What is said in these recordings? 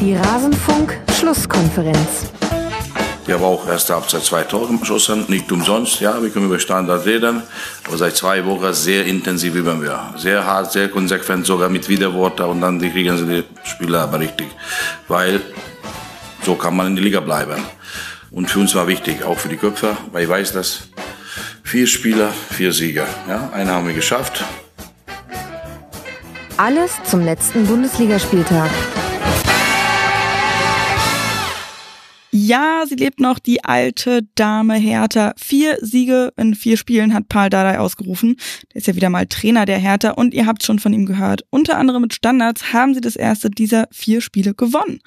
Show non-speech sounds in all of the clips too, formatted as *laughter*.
Die Rasenfunk-Schlusskonferenz. Wir haben auch erste Halbzeit zwei Tore geschossen, nicht umsonst. Ja, wir können über Standard reden, aber seit zwei Wochen sehr intensiv üben wir. Sehr hart, sehr konsequent, sogar mit Widerworten und dann kriegen sie die Spieler aber richtig. Weil so kann man in der Liga bleiben. Und für uns war wichtig, auch für die Köpfe, weil ich weiß, dass vier Spieler, vier Sieger. Ja, einen haben wir geschafft. Alles zum letzten Bundesligaspieltag. Ja, sie lebt noch, die alte Dame Hertha. Vier Siege in vier Spielen hat Paul Dardai ausgerufen. Der ist ja wieder mal Trainer der Hertha und ihr habt schon von ihm gehört. Unter anderem mit Standards haben sie das erste dieser vier Spiele gewonnen.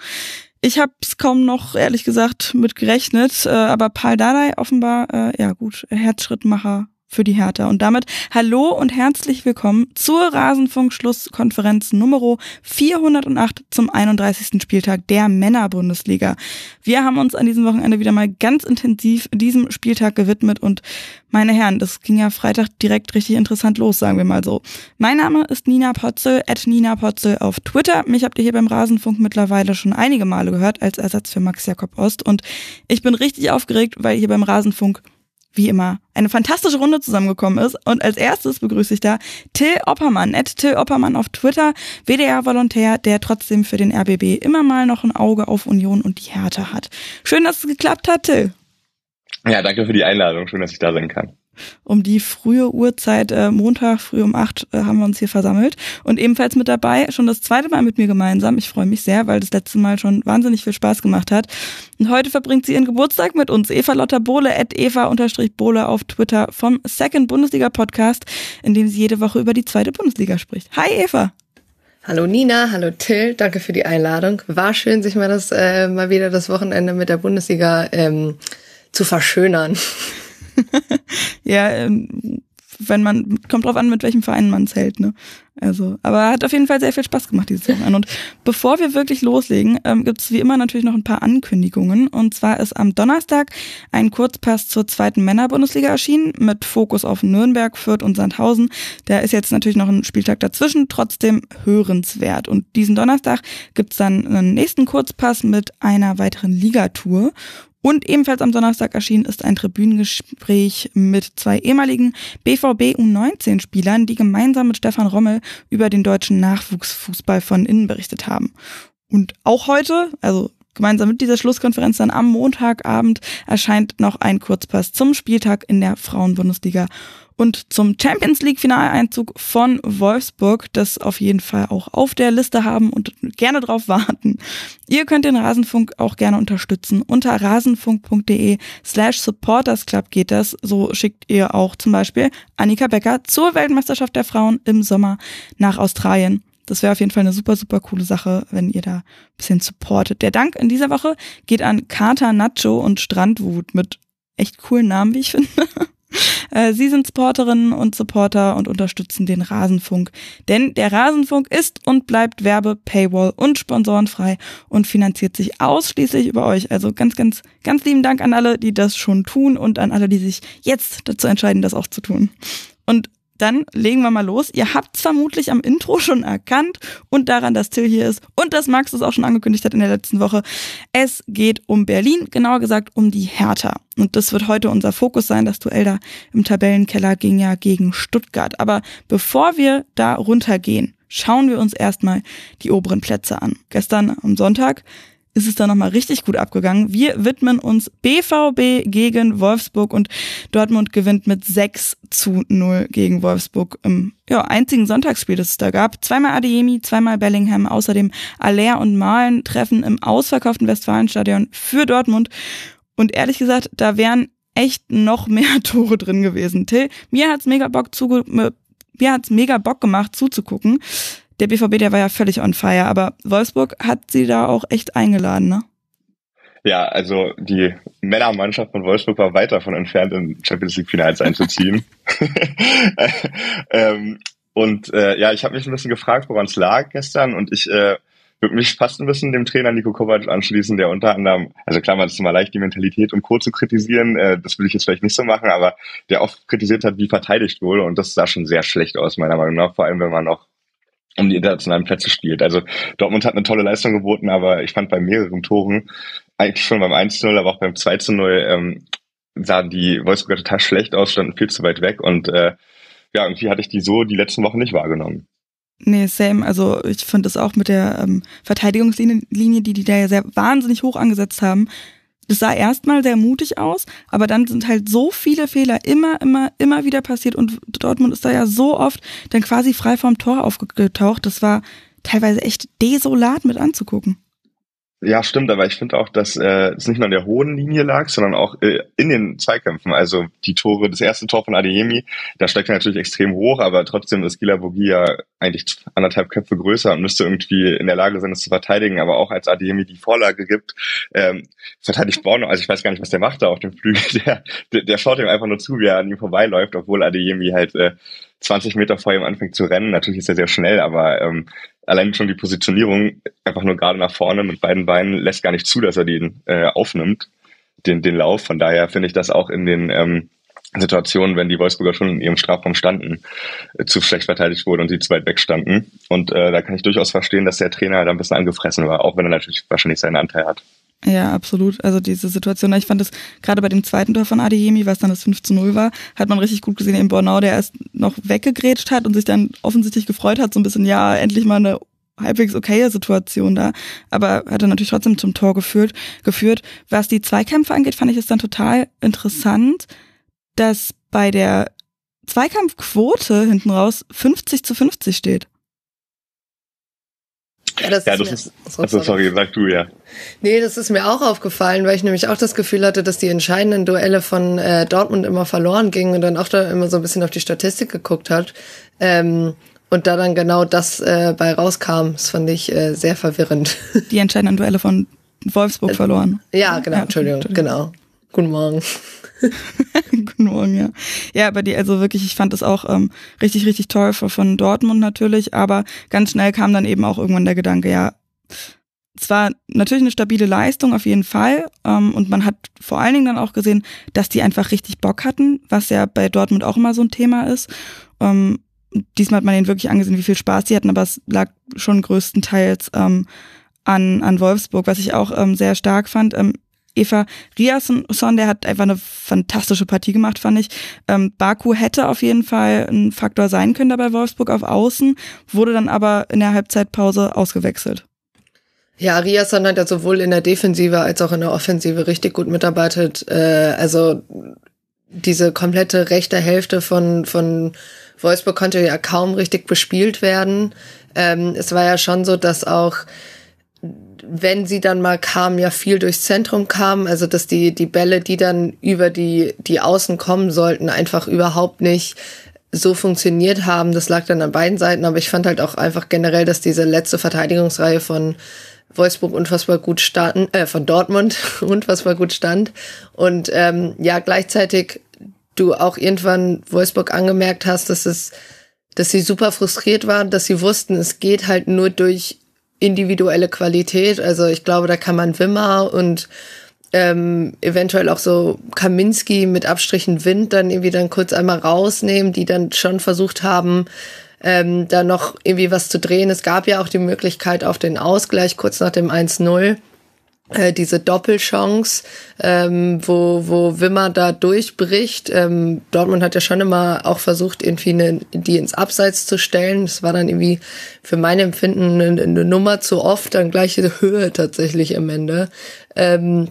Ich habe es kaum noch, ehrlich gesagt, mit gerechnet, äh, aber Paul Dardai offenbar, äh, ja gut, Herzschrittmacher für die Hertha. Und damit hallo und herzlich willkommen zur Rasenfunk-Schlusskonferenz Nummer 408 zum 31. Spieltag der Männerbundesliga. Wir haben uns an diesem Wochenende wieder mal ganz intensiv diesem Spieltag gewidmet und meine Herren, das ging ja Freitag direkt richtig interessant los, sagen wir mal so. Mein Name ist Nina Potzel, at Nina Potzel auf Twitter. Mich habt ihr hier beim Rasenfunk mittlerweile schon einige Male gehört als Ersatz für Max Jakob Ost und ich bin richtig aufgeregt, weil hier beim Rasenfunk wie immer, eine fantastische Runde zusammengekommen ist. Und als erstes begrüße ich da Till Oppermann, at Till Oppermann auf Twitter, WDR-Volontär, der trotzdem für den RBB immer mal noch ein Auge auf Union und die Härte hat. Schön, dass es geklappt hat, Till. Ja, danke für die Einladung. Schön, dass ich da sein kann um die frühe Uhrzeit, äh, Montag früh um acht, äh, haben wir uns hier versammelt. Und ebenfalls mit dabei, schon das zweite Mal mit mir gemeinsam. Ich freue mich sehr, weil das letzte Mal schon wahnsinnig viel Spaß gemacht hat. Und heute verbringt sie ihren Geburtstag mit uns. Eva Lotta Bohle, at Eva-Bohle auf Twitter vom Second Bundesliga Podcast, in dem sie jede Woche über die zweite Bundesliga spricht. Hi Eva! Hallo Nina, hallo Till, danke für die Einladung. War schön, sich mal das äh, mal wieder das Wochenende mit der Bundesliga ähm, zu verschönern. *laughs* ja, ähm, wenn man, kommt drauf an, mit welchem Verein man zählt, ne? Also, aber hat auf jeden Fall sehr viel Spaß gemacht dieses Wochenende. Und bevor wir wirklich loslegen, ähm, gibt es wie immer natürlich noch ein paar Ankündigungen. Und zwar ist am Donnerstag ein Kurzpass zur zweiten Männerbundesliga erschienen mit Fokus auf Nürnberg, Fürth und Sandhausen. Da ist jetzt natürlich noch ein Spieltag dazwischen, trotzdem hörenswert. Und diesen Donnerstag gibt's dann einen nächsten Kurzpass mit einer weiteren Ligatour. Und ebenfalls am Donnerstag erschienen ist ein Tribünengespräch mit zwei ehemaligen BVB U19-Spielern, die gemeinsam mit Stefan Rommel über den deutschen Nachwuchsfußball von innen berichtet haben. Und auch heute, also gemeinsam mit dieser Schlusskonferenz dann am Montagabend, erscheint noch ein Kurzpass zum Spieltag in der Frauenbundesliga und zum Champions League Finaleinzug von Wolfsburg, das auf jeden Fall auch auf der Liste haben und gerne drauf warten. Ihr könnt den Rasenfunk auch gerne unterstützen. Unter rasenfunk.de slash supportersclub geht das. So schickt ihr auch zum Beispiel Annika Becker zur Weltmeisterschaft der Frauen im Sommer nach Australien. Das wäre auf jeden Fall eine super, super coole Sache, wenn ihr da ein bisschen supportet. Der Dank in dieser Woche geht an Kater Nacho und Strandwut mit echt coolen Namen, wie ich finde. *laughs* Äh, Sie sind Supporterinnen und Supporter und unterstützen den Rasenfunk. Denn der Rasenfunk ist und bleibt Werbe, Paywall und sponsorenfrei und finanziert sich ausschließlich über euch. Also ganz, ganz, ganz lieben Dank an alle, die das schon tun und an alle, die sich jetzt dazu entscheiden, das auch zu tun. Und dann legen wir mal los. Ihr habt es vermutlich am Intro schon erkannt und daran, dass Till hier ist und dass Max es auch schon angekündigt hat in der letzten Woche. Es geht um Berlin, genauer gesagt um die Hertha. Und das wird heute unser Fokus sein. Das Duell da im Tabellenkeller ging ja gegen Stuttgart. Aber bevor wir da runtergehen, schauen wir uns erstmal die oberen Plätze an. Gestern am Sonntag ist es dann nochmal richtig gut abgegangen. Wir widmen uns BVB gegen Wolfsburg und Dortmund gewinnt mit 6 zu 0 gegen Wolfsburg im ja, einzigen Sonntagsspiel, das es da gab. Zweimal Adeyemi, zweimal Bellingham, außerdem Aller und Malen treffen im ausverkauften Westfalenstadion für Dortmund. Und ehrlich gesagt, da wären echt noch mehr *laughs* Tore drin gewesen. Till, mir hat's mega Bock zuge mir hat's mega Bock gemacht zuzugucken der BVB, der war ja völlig on fire, aber Wolfsburg hat sie da auch echt eingeladen, ne? Ja, also die Männermannschaft von Wolfsburg war weit davon entfernt, in Champions League Finals einzuziehen. *laughs* *laughs* ähm, und äh, ja, ich habe mich ein bisschen gefragt, woran es lag gestern und ich äh, würde mich fast ein bisschen dem Trainer Nico Kovac anschließen, der unter anderem, also klar, man ist immer leicht, die Mentalität und Co. zu kritisieren, äh, das will ich jetzt vielleicht nicht so machen, aber der oft kritisiert hat, wie verteidigt wurde und das sah schon sehr schlecht aus, meiner Meinung nach, vor allem wenn man noch um die internationalen Plätze spielt. Also Dortmund hat eine tolle Leistung geboten, aber ich fand bei mehreren Toren, eigentlich schon beim 1-0, aber auch beim 2-0, ähm, sahen die Wolfsburger total schlecht aus, standen viel zu weit weg und äh, ja, irgendwie hatte ich die so die letzten Wochen nicht wahrgenommen. Nee, same. Also ich finde es auch mit der ähm, Verteidigungslinie, die die da ja sehr wahnsinnig hoch angesetzt haben, das sah erstmal sehr mutig aus, aber dann sind halt so viele Fehler immer, immer, immer wieder passiert und Dortmund ist da ja so oft dann quasi frei vom Tor aufgetaucht. Das war teilweise echt desolat mit anzugucken. Ja, stimmt, aber ich finde auch, dass äh, es nicht nur an der hohen Linie lag, sondern auch äh, in den Zweikämpfen. Also die Tore, das erste Tor von Adeyemi, da steckt er natürlich extrem hoch, aber trotzdem ist Gila Bogi ja eigentlich anderthalb Köpfe größer und müsste irgendwie in der Lage sein, das zu verteidigen. Aber auch als Adeyemi die Vorlage gibt, ähm, verteidigt Borno, also ich weiß gar nicht, was der macht da auf dem Flügel, *laughs* der, der, der schaut ihm einfach nur zu, wie er an ihm vorbeiläuft, obwohl Adeyemi halt äh, 20 Meter vor ihm anfängt zu rennen. Natürlich ist er sehr schnell, aber ähm, allein schon die Positionierung einfach nur gerade nach vorne mit beiden Beinen lässt gar nicht zu, dass er den äh, aufnimmt, den, den Lauf. Von daher finde ich das auch in den ähm, Situationen, wenn die Wolfsburger schon in ihrem Strafraum standen, äh, zu schlecht verteidigt wurde und sie zu weit weg standen. Und äh, da kann ich durchaus verstehen, dass der Trainer da ein bisschen angefressen war, auch wenn er natürlich wahrscheinlich seinen Anteil hat. Ja, absolut. Also diese Situation, ich fand das gerade bei dem zweiten Tor von Adeyemi, was dann das 5 zu 0 war, hat man richtig gut gesehen, eben Bornau, der erst noch weggegrätscht hat und sich dann offensichtlich gefreut hat, so ein bisschen, ja, endlich mal eine halbwegs okaye Situation da, aber hat er natürlich trotzdem zum Tor geführt, geführt. Was die Zweikämpfe angeht, fand ich es dann total interessant, dass bei der Zweikampfquote hinten raus 50 zu 50 steht. Ja, das, ja, ist, das ist, also sorry, sag du ja. Nee, das ist mir auch aufgefallen, weil ich nämlich auch das Gefühl hatte, dass die entscheidenden Duelle von äh, Dortmund immer verloren gingen und dann auch da immer so ein bisschen auf die Statistik geguckt hat. Ähm, und da dann genau das äh, bei rauskam, das fand ich äh, sehr verwirrend. Die entscheidenden Duelle von Wolfsburg äh, verloren. Ja, genau, ja, Entschuldigung, Entschuldigung, genau. Guten Morgen. *laughs* Guten Morgen, ja. Ja, aber die, also wirklich, ich fand das auch ähm, richtig, richtig toll von Dortmund natürlich, aber ganz schnell kam dann eben auch irgendwann der Gedanke, ja, es war natürlich eine stabile Leistung auf jeden Fall ähm, und man hat vor allen Dingen dann auch gesehen, dass die einfach richtig Bock hatten, was ja bei Dortmund auch immer so ein Thema ist. Ähm, diesmal hat man ihnen wirklich angesehen, wie viel Spaß die hatten, aber es lag schon größtenteils ähm, an, an Wolfsburg, was ich auch ähm, sehr stark fand. Ähm, Eva Riasson, der hat einfach eine fantastische Partie gemacht, fand ich. Ähm, Baku hätte auf jeden Fall ein Faktor sein können da bei Wolfsburg auf Außen, wurde dann aber in der Halbzeitpause ausgewechselt. Ja, Riasson hat ja sowohl in der Defensive als auch in der Offensive richtig gut mitarbeitet. Äh, also diese komplette rechte Hälfte von, von Wolfsburg konnte ja kaum richtig bespielt werden. Ähm, es war ja schon so, dass auch wenn sie dann mal kam, ja viel durchs Zentrum kam, also dass die, die Bälle, die dann über die, die Außen kommen sollten, einfach überhaupt nicht so funktioniert haben. Das lag dann an beiden Seiten, aber ich fand halt auch einfach generell, dass diese letzte Verteidigungsreihe von Wolfsburg unfassbar gut stand, äh, von Dortmund *laughs* unfassbar gut stand. Und ähm, ja, gleichzeitig du auch irgendwann Wolfsburg angemerkt hast, dass es, dass sie super frustriert waren, dass sie wussten, es geht halt nur durch individuelle Qualität. Also ich glaube, da kann man Wimmer und ähm, eventuell auch so Kaminski mit Abstrichen Wind dann irgendwie dann kurz einmal rausnehmen, die dann schon versucht haben, ähm, da noch irgendwie was zu drehen. Es gab ja auch die Möglichkeit auf den Ausgleich kurz nach dem 1-0 äh, diese Doppelchance, ähm, wo, wo Wimmer da durchbricht. Ähm, Dortmund hat ja schon immer auch versucht, irgendwie eine, die ins Abseits zu stellen. Das war dann irgendwie für mein Empfinden eine, eine Nummer zu oft, dann gleiche Höhe tatsächlich am Ende. Ähm,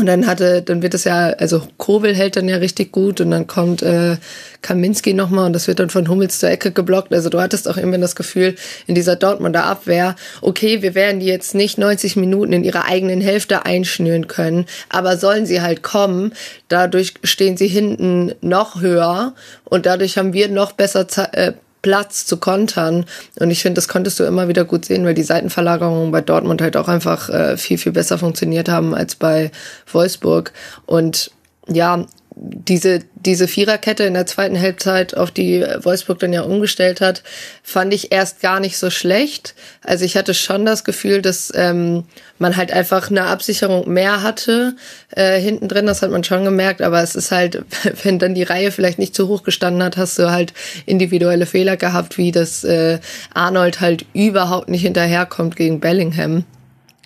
und dann hatte, dann wird es ja, also Kobel hält dann ja richtig gut und dann kommt äh, Kaminski nochmal und das wird dann von Hummels zur Ecke geblockt. Also du hattest auch immer das Gefühl in dieser Dortmunder Abwehr, okay, wir werden die jetzt nicht 90 Minuten in ihrer eigenen Hälfte einschnüren können, aber sollen sie halt kommen, dadurch stehen sie hinten noch höher und dadurch haben wir noch besser äh, Platz zu kontern. Und ich finde, das konntest du immer wieder gut sehen, weil die Seitenverlagerungen bei Dortmund halt auch einfach äh, viel, viel besser funktioniert haben als bei Wolfsburg. Und ja, diese, diese Viererkette in der zweiten Halbzeit, auf die Wolfsburg dann ja umgestellt hat, fand ich erst gar nicht so schlecht. Also ich hatte schon das Gefühl, dass ähm, man halt einfach eine Absicherung mehr hatte äh, hinten drin, das hat man schon gemerkt, aber es ist halt, *laughs* wenn dann die Reihe vielleicht nicht zu hoch gestanden hat, hast du halt individuelle Fehler gehabt, wie dass äh, Arnold halt überhaupt nicht hinterherkommt gegen Bellingham.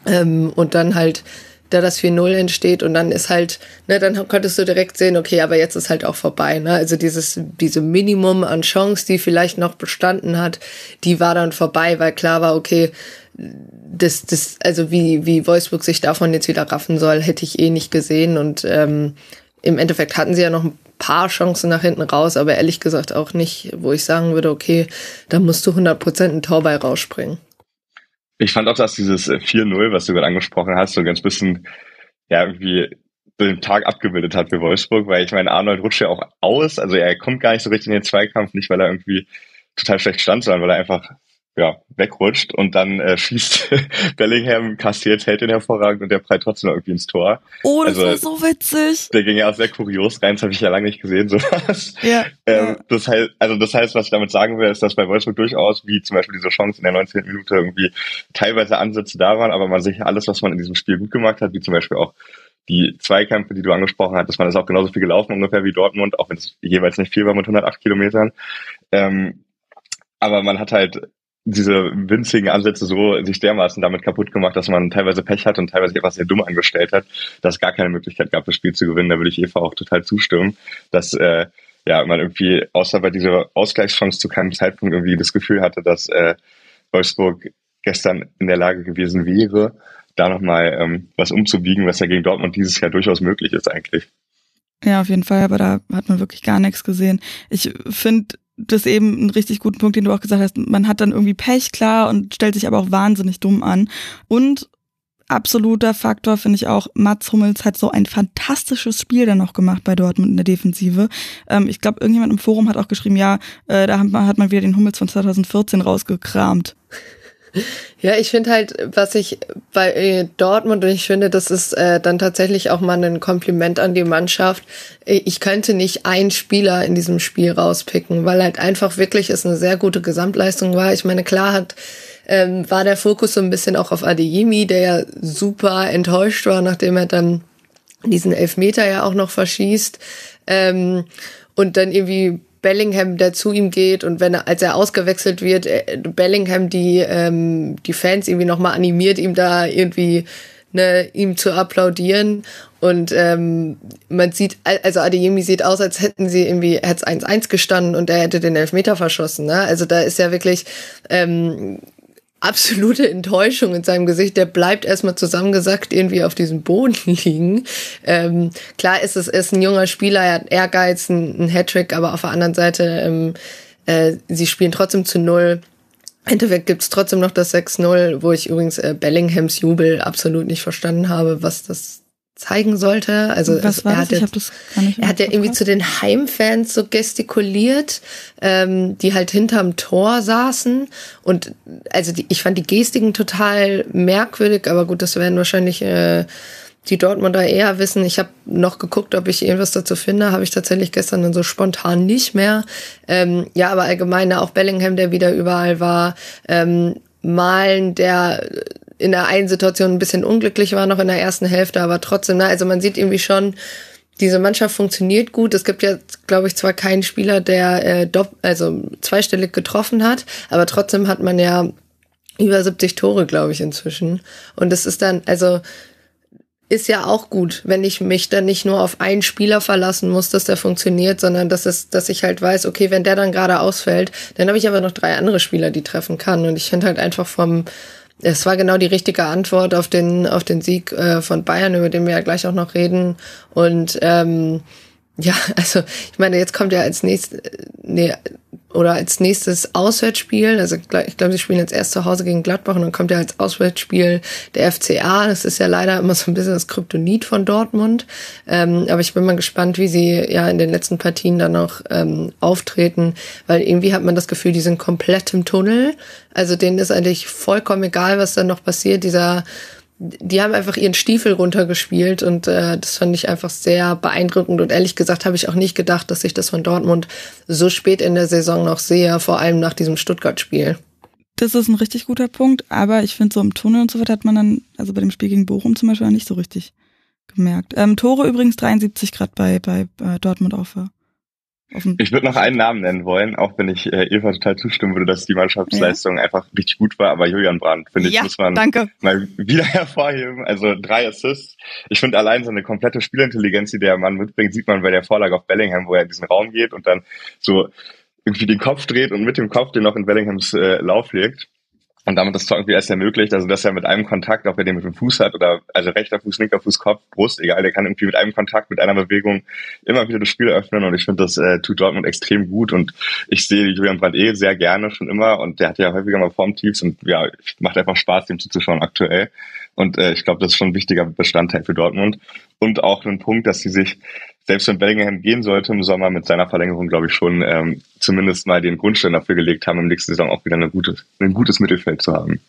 Ähm, und dann halt da das 4-0 entsteht und dann ist halt, ne, dann konntest du direkt sehen, okay, aber jetzt ist halt auch vorbei, ne? Also dieses, diese Minimum an Chance, die vielleicht noch bestanden hat, die war dann vorbei, weil klar war, okay, das, das, also wie, wie Wolfsburg sich davon jetzt wieder raffen soll, hätte ich eh nicht gesehen und ähm, im Endeffekt hatten sie ja noch ein paar Chancen nach hinten raus, aber ehrlich gesagt auch nicht, wo ich sagen würde, okay, da musst du 100% ein Tor bei rausspringen. Ich fand auch, dass dieses 4-0, äh, was du gerade angesprochen hast, so ganz bisschen, ja, irgendwie den Tag abgebildet hat für Wolfsburg, weil ich meine, Arnold rutscht ja auch aus, also er kommt gar nicht so richtig in den Zweikampf, nicht weil er irgendwie total schlecht stand, sondern weil er einfach ja, wegrutscht und dann äh, *laughs* schießt Bellingham, kassiert, hält den hervorragend und der prallt trotzdem noch irgendwie ins Tor. Oh, das also, war so witzig. Der ging ja auch sehr kurios rein, das habe ich ja lange nicht gesehen, *laughs* sowas. Ja, ähm, ja. Das heißt, also das heißt, was ich damit sagen will, ist, dass bei Wolfsburg durchaus, wie zum Beispiel diese Chance in der 19. Minute irgendwie teilweise Ansätze da waren, aber man sich alles, was man in diesem Spiel gut gemacht hat, wie zum Beispiel auch die Zweikämpfe, die du angesprochen hast, dass man ist auch genauso viel gelaufen ungefähr wie Dortmund, auch wenn es jeweils nicht viel war mit 108 Kilometern. Ähm, aber man hat halt diese winzigen Ansätze so sich dermaßen damit kaputt gemacht, dass man teilweise Pech hat und teilweise etwas sehr dumm angestellt hat, dass es gar keine Möglichkeit gab, das Spiel zu gewinnen. Da würde ich Eva auch total zustimmen, dass äh, ja man irgendwie außer bei dieser Ausgleichschance zu keinem Zeitpunkt irgendwie das Gefühl hatte, dass äh, Wolfsburg gestern in der Lage gewesen wäre, da nochmal ähm, was umzubiegen, was ja gegen Dortmund dieses Jahr durchaus möglich ist eigentlich. Ja, auf jeden Fall, aber da hat man wirklich gar nichts gesehen. Ich finde, das eben ein richtig guten Punkt, den du auch gesagt hast. Man hat dann irgendwie Pech, klar, und stellt sich aber auch wahnsinnig dumm an. Und absoluter Faktor finde ich auch, Mats Hummels hat so ein fantastisches Spiel dann noch gemacht bei Dortmund in der Defensive. Ähm, ich glaube, irgendjemand im Forum hat auch geschrieben, ja, äh, da hat man, hat man wieder den Hummels von 2014 rausgekramt. Ja, ich finde halt, was ich bei äh, Dortmund und ich finde, das ist äh, dann tatsächlich auch mal ein Kompliment an die Mannschaft. Äh, ich könnte nicht einen Spieler in diesem Spiel rauspicken, weil halt einfach wirklich es eine sehr gute Gesamtleistung war. Ich meine, klar hat ähm, war der Fokus so ein bisschen auch auf Adeyemi, der ja super enttäuscht war, nachdem er dann diesen Elfmeter ja auch noch verschießt. Ähm, und dann irgendwie Bellingham, der zu ihm geht und wenn er, als er ausgewechselt wird, äh, Bellingham die, ähm, die Fans irgendwie nochmal animiert, ihm da irgendwie ne, ihm zu applaudieren. Und ähm, man sieht, also Adeyemi sieht aus, als hätten sie irgendwie, hätte 1-1 gestanden und er hätte den Elfmeter verschossen. Ne? Also da ist ja wirklich ähm, absolute Enttäuschung in seinem Gesicht. Der bleibt erstmal zusammengesackt irgendwie auf diesem Boden *laughs* liegen. Ähm, klar ist es ist ein junger Spieler, er hat Ehrgeiz, ein, ein Hattrick, aber auf der anderen Seite, ähm, äh, sie spielen trotzdem zu null. Im Endeffekt gibt's trotzdem noch das 6-0, wo ich übrigens äh, Bellinghams Jubel absolut nicht verstanden habe, was das zeigen sollte. Also Was war er das? hat Ich jetzt, hab das gar nicht er hat ja irgendwie zu den Heimfans so gestikuliert, ähm, die halt hinterm Tor saßen. Und also die, ich fand die Gestiken total merkwürdig, aber gut, das werden wahrscheinlich äh, die Dortmunder eher wissen. Ich habe noch geguckt, ob ich irgendwas dazu finde. Habe ich tatsächlich gestern dann so spontan nicht mehr. Ähm, ja, aber allgemein auch Bellingham, der wieder überall war. Ähm, Malen, der in der einen Situation ein bisschen unglücklich war noch in der ersten Hälfte, aber trotzdem, ne, also man sieht irgendwie schon, diese Mannschaft funktioniert gut. Es gibt ja, glaube ich, zwar keinen Spieler, der äh, dopp also zweistellig getroffen hat, aber trotzdem hat man ja über 70 Tore, glaube ich, inzwischen. Und es ist dann, also ist ja auch gut, wenn ich mich dann nicht nur auf einen Spieler verlassen muss, dass der funktioniert, sondern dass es, dass ich halt weiß, okay, wenn der dann gerade ausfällt, dann habe ich aber noch drei andere Spieler, die treffen kann. Und ich finde halt einfach vom es war genau die richtige Antwort auf den, auf den Sieg äh, von Bayern, über den wir ja gleich auch noch reden. Und ähm, ja, *laughs* also ich meine, jetzt kommt ja als nächstes, nee, oder als nächstes Auswärtsspiel, also ich glaube, sie spielen jetzt erst zu Hause gegen Gladbach und dann kommt ja als Auswärtsspiel der FCA. Das ist ja leider immer so ein bisschen das Kryptonit von Dortmund. Ähm, aber ich bin mal gespannt, wie sie ja in den letzten Partien dann noch ähm, auftreten, weil irgendwie hat man das Gefühl, die sind komplett im Tunnel. Also denen ist eigentlich vollkommen egal, was da noch passiert. Dieser die haben einfach ihren Stiefel runtergespielt und äh, das fand ich einfach sehr beeindruckend und ehrlich gesagt habe ich auch nicht gedacht, dass ich das von Dortmund so spät in der Saison noch sehe, vor allem nach diesem Stuttgart-Spiel. Das ist ein richtig guter Punkt, aber ich finde so im Tunnel und so weiter hat man dann, also bei dem Spiel gegen Bochum zum Beispiel, nicht so richtig gemerkt. Ähm, Tore übrigens 73 Grad bei, bei äh, Dortmund auf. Ich würde noch einen Namen nennen wollen, auch wenn ich äh, Eva total zustimmen würde, dass die Mannschaftsleistung ja. einfach richtig gut war. Aber Julian Brandt, finde ich, ja, muss man danke. mal wieder *laughs* hervorheben. Also drei Assists. Ich finde allein so eine komplette Spielintelligenz, die der Mann mitbringt, sieht man bei der Vorlage auf Bellingham, wo er in diesen Raum geht und dann so irgendwie den Kopf dreht und mit dem Kopf den noch in Bellinghams äh, Lauf legt. Und damit das Tor irgendwie erst ermöglicht, also dass er mit einem Kontakt, ob er den mit dem Fuß hat oder also rechter Fuß, linker Fuß, Kopf, Brust, egal, der kann irgendwie mit einem Kontakt, mit einer Bewegung immer wieder das Spiel öffnen und ich finde, das äh, tut Dortmund extrem gut und ich sehe Julian Brandt eh sehr gerne schon immer und der hat ja häufiger mal Formtiefs und ja, macht einfach Spaß, dem zuzuschauen aktuell. Und äh, ich glaube, das ist schon ein wichtiger Bestandteil für Dortmund. Und auch ein Punkt, dass sie sich selbst wenn Bellingham gehen sollte im Sommer mit seiner Verlängerung, glaube ich schon, ähm, zumindest mal den Grundstein dafür gelegt haben, im nächsten Saison auch wieder eine gute, ein gutes Mittelfeld zu haben.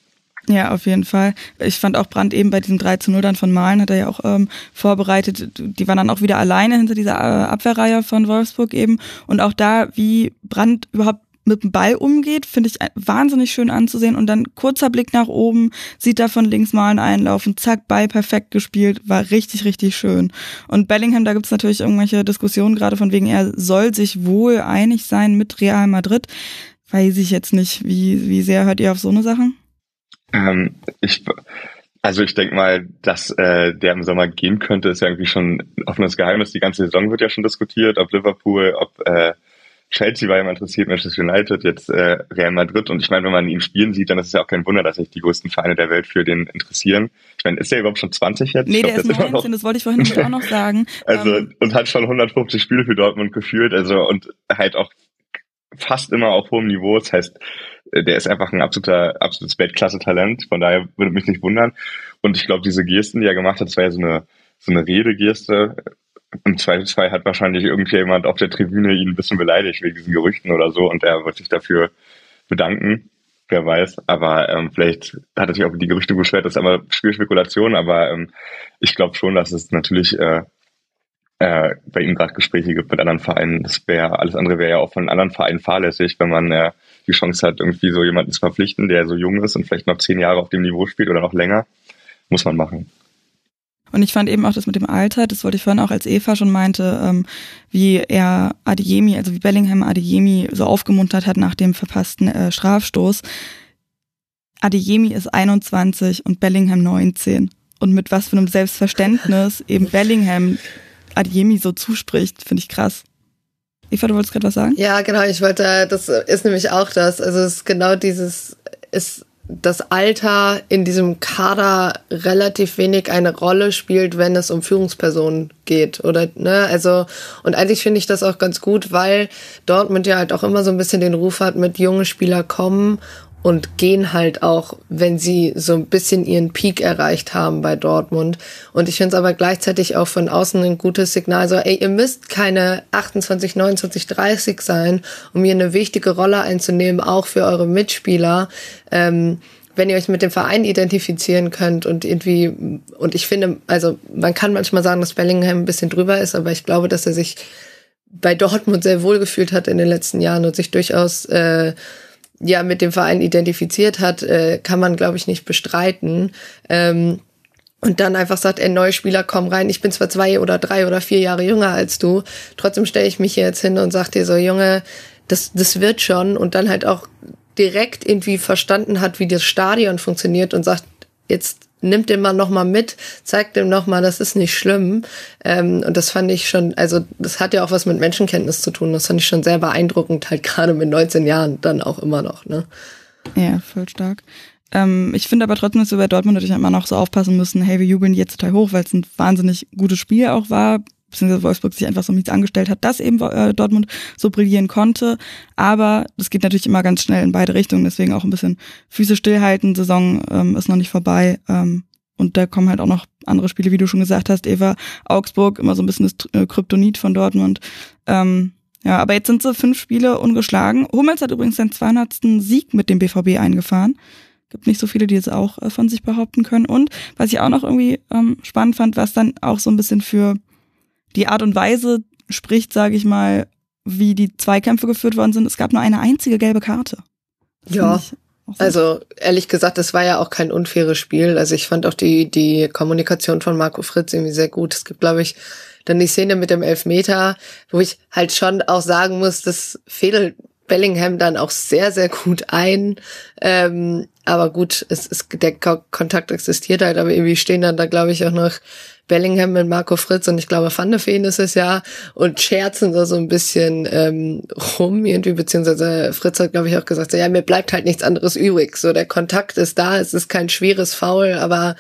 Ja, auf jeden Fall. Ich fand auch Brand eben bei diesem 3 zu 0 dann von Malen, hat er ja auch ähm, vorbereitet. Die waren dann auch wieder alleine hinter dieser äh, Abwehrreihe von Wolfsburg eben. Und auch da, wie Brand überhaupt mit dem Ball umgeht, finde ich wahnsinnig schön anzusehen. Und dann kurzer Blick nach oben, sieht da von links mal einen einlaufen, zack, Ball perfekt gespielt, war richtig, richtig schön. Und Bellingham, da gibt es natürlich irgendwelche Diskussionen, gerade von wegen, er soll sich wohl einig sein mit Real Madrid. Weiß ich jetzt nicht, wie, wie sehr hört ihr auf so eine Sachen? Ähm, ich, also ich denke mal, dass äh, der im Sommer gehen könnte, ist ja irgendwie schon ein offenes Geheimnis. Die ganze Saison wird ja schon diskutiert, ob Liverpool, ob äh, Chelsea war immer interessiert, Manchester United, jetzt äh, Real Madrid. Und ich meine, wenn man ihn spielen sieht, dann ist es ja auch kein Wunder, dass sich die größten Vereine der Welt für den interessieren. Ich meine, ist der überhaupt schon 20 jetzt? Nee, glaub, der ist 19, noch, das wollte ich vorhin auch noch sagen. *laughs* Also, ähm, und hat schon 150 Spiele für Dortmund geführt, also, und halt auch fast immer auf hohem Niveau. Das heißt, äh, der ist einfach ein absoluter, absolutes Weltklasse-Talent. Von daher würde mich nicht wundern. Und ich glaube, diese Gesten, die er gemacht hat, das war ja so eine, so eine Redegeste, im Zweifelsfall hat wahrscheinlich irgendjemand auf der Tribüne ihn ein bisschen beleidigt wegen diesen Gerüchten oder so und er wird sich dafür bedanken. Wer weiß, aber ähm, vielleicht hat er sich auch die Gerüchte beschwert, das ist aber Spielspekulation, aber ähm, ich glaube schon, dass es natürlich äh, äh, bei ihm gerade Gespräche gibt mit anderen Vereinen. Das wäre alles andere wäre ja auch von anderen Vereinen fahrlässig, wenn man äh, die Chance hat, irgendwie so jemanden zu verpflichten, der so jung ist und vielleicht noch zehn Jahre auf dem Niveau spielt oder noch länger. Muss man machen. Und ich fand eben auch das mit dem Alter, das wollte ich vorhin auch als Eva schon meinte, ähm, wie er Adeyemi, also wie Bellingham Adeyemi so aufgemuntert hat nach dem verpassten äh, Strafstoß. Adeyemi ist 21 und Bellingham 19. Und mit was für einem Selbstverständnis *laughs* eben Bellingham Adeyemi so zuspricht, finde ich krass. Eva, du wolltest gerade was sagen? Ja, genau, ich wollte, das ist nämlich auch das. Also es ist genau dieses, ist das Alter in diesem Kader relativ wenig eine Rolle spielt, wenn es um Führungspersonen geht, oder, ne, also, und eigentlich finde ich das auch ganz gut, weil Dortmund ja halt auch immer so ein bisschen den Ruf hat, mit junge Spieler kommen und gehen halt auch, wenn sie so ein bisschen ihren Peak erreicht haben bei Dortmund. Und ich finde es aber gleichzeitig auch von außen ein gutes Signal, so, ey, ihr müsst keine 28, 29, 30 sein, um hier eine wichtige Rolle einzunehmen, auch für eure Mitspieler. Ähm, wenn ihr euch mit dem Verein identifizieren könnt und irgendwie, und ich finde, also man kann manchmal sagen, dass Bellingham ein bisschen drüber ist, aber ich glaube, dass er sich bei Dortmund sehr wohl gefühlt hat in den letzten Jahren und sich durchaus äh, ja mit dem Verein identifiziert hat, äh, kann man, glaube ich, nicht bestreiten. Ähm, und dann einfach sagt, ey, neue Spieler kommen rein. Ich bin zwar zwei oder drei oder vier Jahre jünger als du, trotzdem stelle ich mich hier jetzt hin und sag dir so, Junge, das, das wird schon. Und dann halt auch direkt irgendwie verstanden hat, wie das Stadion funktioniert und sagt, jetzt nimmt den Mann nochmal mit, zeigt dem nochmal, das ist nicht schlimm. Ähm, und das fand ich schon, also das hat ja auch was mit Menschenkenntnis zu tun. Das fand ich schon sehr beeindruckend, halt gerade mit 19 Jahren dann auch immer noch. Ne? Ja, voll stark. Ähm, ich finde aber trotzdem, dass wir bei Dortmund natürlich immer noch so aufpassen müssen, hey, wir jubeln jetzt total hoch, weil es ein wahnsinnig gutes Spiel auch war beziehungsweise Wolfsburg sich einfach so mies angestellt hat, dass eben äh, Dortmund so brillieren konnte. Aber das geht natürlich immer ganz schnell in beide Richtungen, deswegen auch ein bisschen Füße stillhalten. Saison ähm, ist noch nicht vorbei. Ähm, und da kommen halt auch noch andere Spiele, wie du schon gesagt hast, Eva, Augsburg, immer so ein bisschen das äh, Kryptonit von Dortmund. Ähm, ja, aber jetzt sind sie fünf Spiele ungeschlagen. Hummels hat übrigens seinen 200. Sieg mit dem BVB eingefahren. Gibt nicht so viele, die es auch äh, von sich behaupten können. Und was ich auch noch irgendwie ähm, spannend fand, was dann auch so ein bisschen für die Art und Weise spricht, sage ich mal, wie die Zweikämpfe geführt worden sind. Es gab nur eine einzige gelbe Karte. Das ja. Also ehrlich gesagt, es war ja auch kein unfaires Spiel. Also ich fand auch die, die Kommunikation von Marco Fritz irgendwie sehr gut. Es gibt, glaube ich, dann die Szene mit dem Elfmeter, wo ich halt schon auch sagen muss, das fehlt Bellingham dann auch sehr, sehr gut ein. Ähm, aber gut, es ist, der Kontakt existiert halt, aber irgendwie stehen dann da, glaube ich, auch noch Bellingham mit Marco Fritz und ich glaube Van de Feen ist es ja und scherzen da so ein bisschen ähm, rum irgendwie, beziehungsweise Fritz hat, glaube ich, auch gesagt, so, ja, mir bleibt halt nichts anderes übrig. So, der Kontakt ist da, es ist kein schweres Foul, aber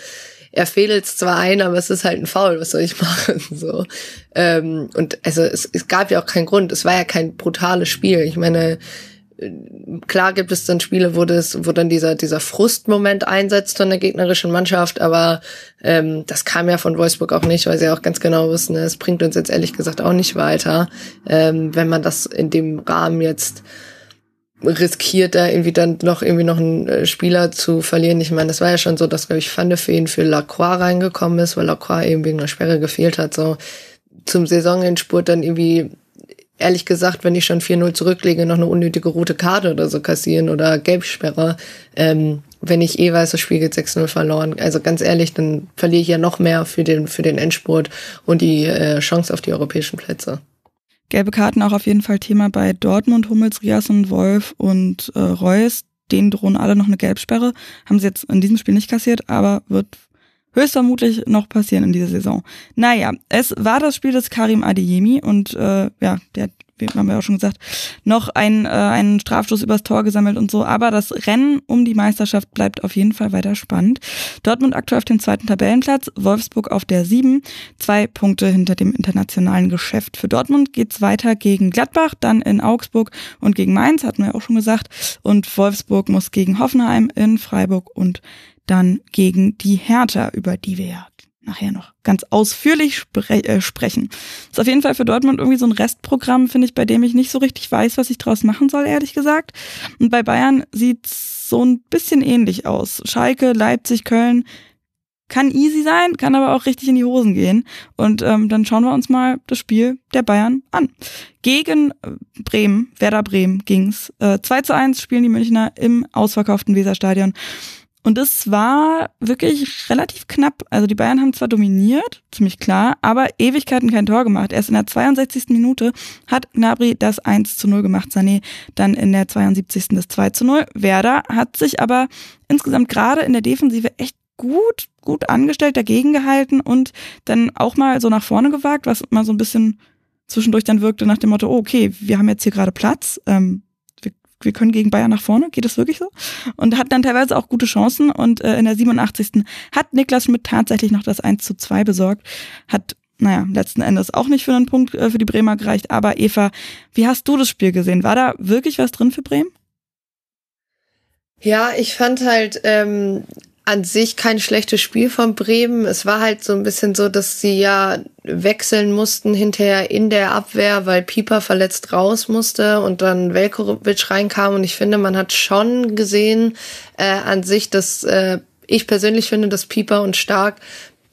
er fehlt zwar ein, aber es ist halt ein Foul, was soll ich *laughs* machen? So. Ähm, und also es, es gab ja auch keinen Grund, es war ja kein brutales Spiel. Ich meine, klar gibt es dann Spiele, wo das, wo dann dieser dieser Frustmoment einsetzt von der gegnerischen Mannschaft, aber ähm, das kam ja von Wolfsburg auch nicht, weil sie auch ganz genau wissen, ne, es bringt uns jetzt ehrlich gesagt auch nicht weiter, ähm, wenn man das in dem Rahmen jetzt riskiert, da irgendwie dann noch irgendwie noch einen äh, Spieler zu verlieren. Ich meine, das war ja schon so, dass glaube ich Van de Feen für Lacroix reingekommen ist, weil Lacroix eben wegen einer Sperre gefehlt hat. So zum Saisonendspurt dann irgendwie ehrlich gesagt, wenn ich schon 4-0 zurücklege, noch eine unnötige rote Karte oder so kassieren oder Gelbsperre, ähm, wenn ich eh weiß, das Spiel geht 6-0 verloren. Also ganz ehrlich, dann verliere ich ja noch mehr für den, für den Endspurt und die äh, Chance auf die europäischen Plätze. Gelbe Karten auch auf jeden Fall Thema bei Dortmund, Hummels, Rias und Wolf und äh, Reus. Denen drohen alle noch eine Gelbsperre. Haben sie jetzt in diesem Spiel nicht kassiert, aber wird höchstvermutlich noch passieren in dieser Saison. Naja, es war das Spiel des Karim Adeyemi und äh, ja, der wie haben wir auch schon gesagt, noch ein, äh, einen Strafstoß übers Tor gesammelt und so. Aber das Rennen um die Meisterschaft bleibt auf jeden Fall weiter spannend. Dortmund aktuell auf dem zweiten Tabellenplatz, Wolfsburg auf der sieben, zwei Punkte hinter dem internationalen Geschäft. Für Dortmund geht's weiter gegen Gladbach, dann in Augsburg und gegen Mainz, hatten wir auch schon gesagt. Und Wolfsburg muss gegen Hoffenheim in Freiburg und dann gegen die Hertha, über die wir ja nachher noch ganz ausführlich spre äh, sprechen. Ist auf jeden Fall für Dortmund irgendwie so ein Restprogramm, finde ich, bei dem ich nicht so richtig weiß, was ich draus machen soll, ehrlich gesagt. Und bei Bayern sieht's so ein bisschen ähnlich aus. Schalke, Leipzig, Köln kann easy sein, kann aber auch richtig in die Hosen gehen. Und ähm, dann schauen wir uns mal das Spiel der Bayern an. Gegen äh, Bremen, Werder Bremen ging's. Äh, 2 zu 1 spielen die Münchner im ausverkauften Weserstadion. Und es war wirklich relativ knapp. Also die Bayern haben zwar dominiert, ziemlich klar, aber Ewigkeiten kein Tor gemacht. Erst in der 62. Minute hat Gnabry das 1 zu 0 gemacht, Sané dann in der 72. das 2 zu 0. Werder hat sich aber insgesamt gerade in der Defensive echt gut, gut angestellt, dagegen gehalten und dann auch mal so nach vorne gewagt, was mal so ein bisschen zwischendurch dann wirkte nach dem Motto, okay, wir haben jetzt hier gerade Platz, ähm, wir können gegen Bayern nach vorne, geht das wirklich so? Und hat dann teilweise auch gute Chancen und äh, in der 87. hat Niklas Schmidt tatsächlich noch das 1 zu 2 besorgt, hat naja, letzten Endes auch nicht für einen Punkt äh, für die Bremer gereicht. Aber Eva, wie hast du das Spiel gesehen? War da wirklich was drin für Bremen? Ja, ich fand halt, ähm, an sich kein schlechtes Spiel von Bremen. Es war halt so ein bisschen so, dass sie ja wechseln mussten hinterher in der Abwehr, weil Pieper verletzt raus musste und dann Velkovic reinkam. Und ich finde, man hat schon gesehen äh, an sich, dass äh, ich persönlich finde, dass Pieper und Stark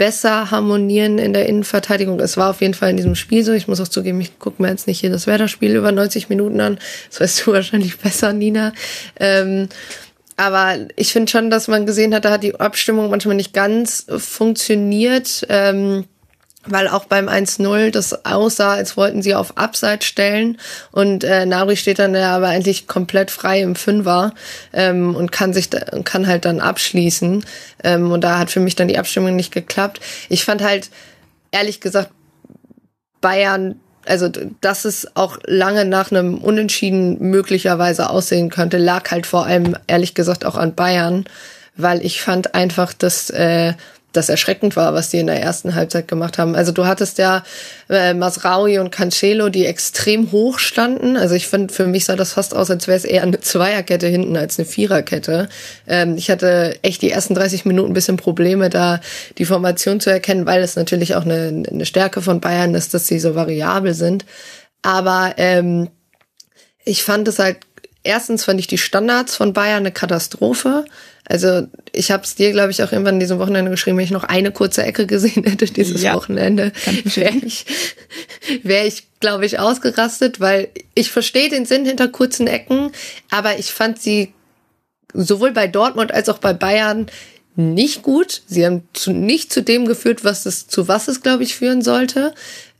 besser harmonieren in der Innenverteidigung. Es war auf jeden Fall in diesem Spiel so. Ich muss auch zugeben, ich gucke mir jetzt nicht hier das Werder-Spiel über 90 Minuten an. Das weißt du *laughs* wahrscheinlich besser, Nina. Ähm, aber ich finde schon, dass man gesehen hat, da hat die Abstimmung manchmal nicht ganz funktioniert, ähm, weil auch beim 1-0 das aussah, als wollten sie auf Abseits stellen und äh, Nari steht dann ja aber eigentlich komplett frei im Fünfer ähm, und kann sich da, kann halt dann abschließen ähm, und da hat für mich dann die Abstimmung nicht geklappt. Ich fand halt ehrlich gesagt Bayern also dass es auch lange nach einem Unentschieden möglicherweise aussehen könnte, lag halt vor allem ehrlich gesagt auch an Bayern, weil ich fand einfach, dass äh, das erschreckend war, was die in der ersten Halbzeit gemacht haben. Also du hattest ja äh, Masraui und Cancelo, die extrem hoch standen. Also ich finde, für mich sah das fast aus, als wäre es eher eine Zweierkette hinten als eine Viererkette. Ähm, ich hatte echt die ersten 30 Minuten ein bisschen Probleme, da die Formation zu erkennen, weil es natürlich auch eine, eine Stärke von Bayern ist, dass sie so variabel sind. Aber ähm, ich fand es halt erstens fand ich die Standards von Bayern eine Katastrophe. Also ich habe es dir, glaube ich, auch irgendwann in diesem Wochenende geschrieben, wenn ich noch eine kurze Ecke gesehen hätte dieses ja, Wochenende, wäre ich, wär ich glaube ich, ausgerastet, weil ich verstehe den Sinn hinter kurzen Ecken, aber ich fand sie sowohl bei Dortmund als auch bei Bayern nicht gut. Sie haben zu, nicht zu dem geführt, was es, zu was es, glaube ich, führen sollte.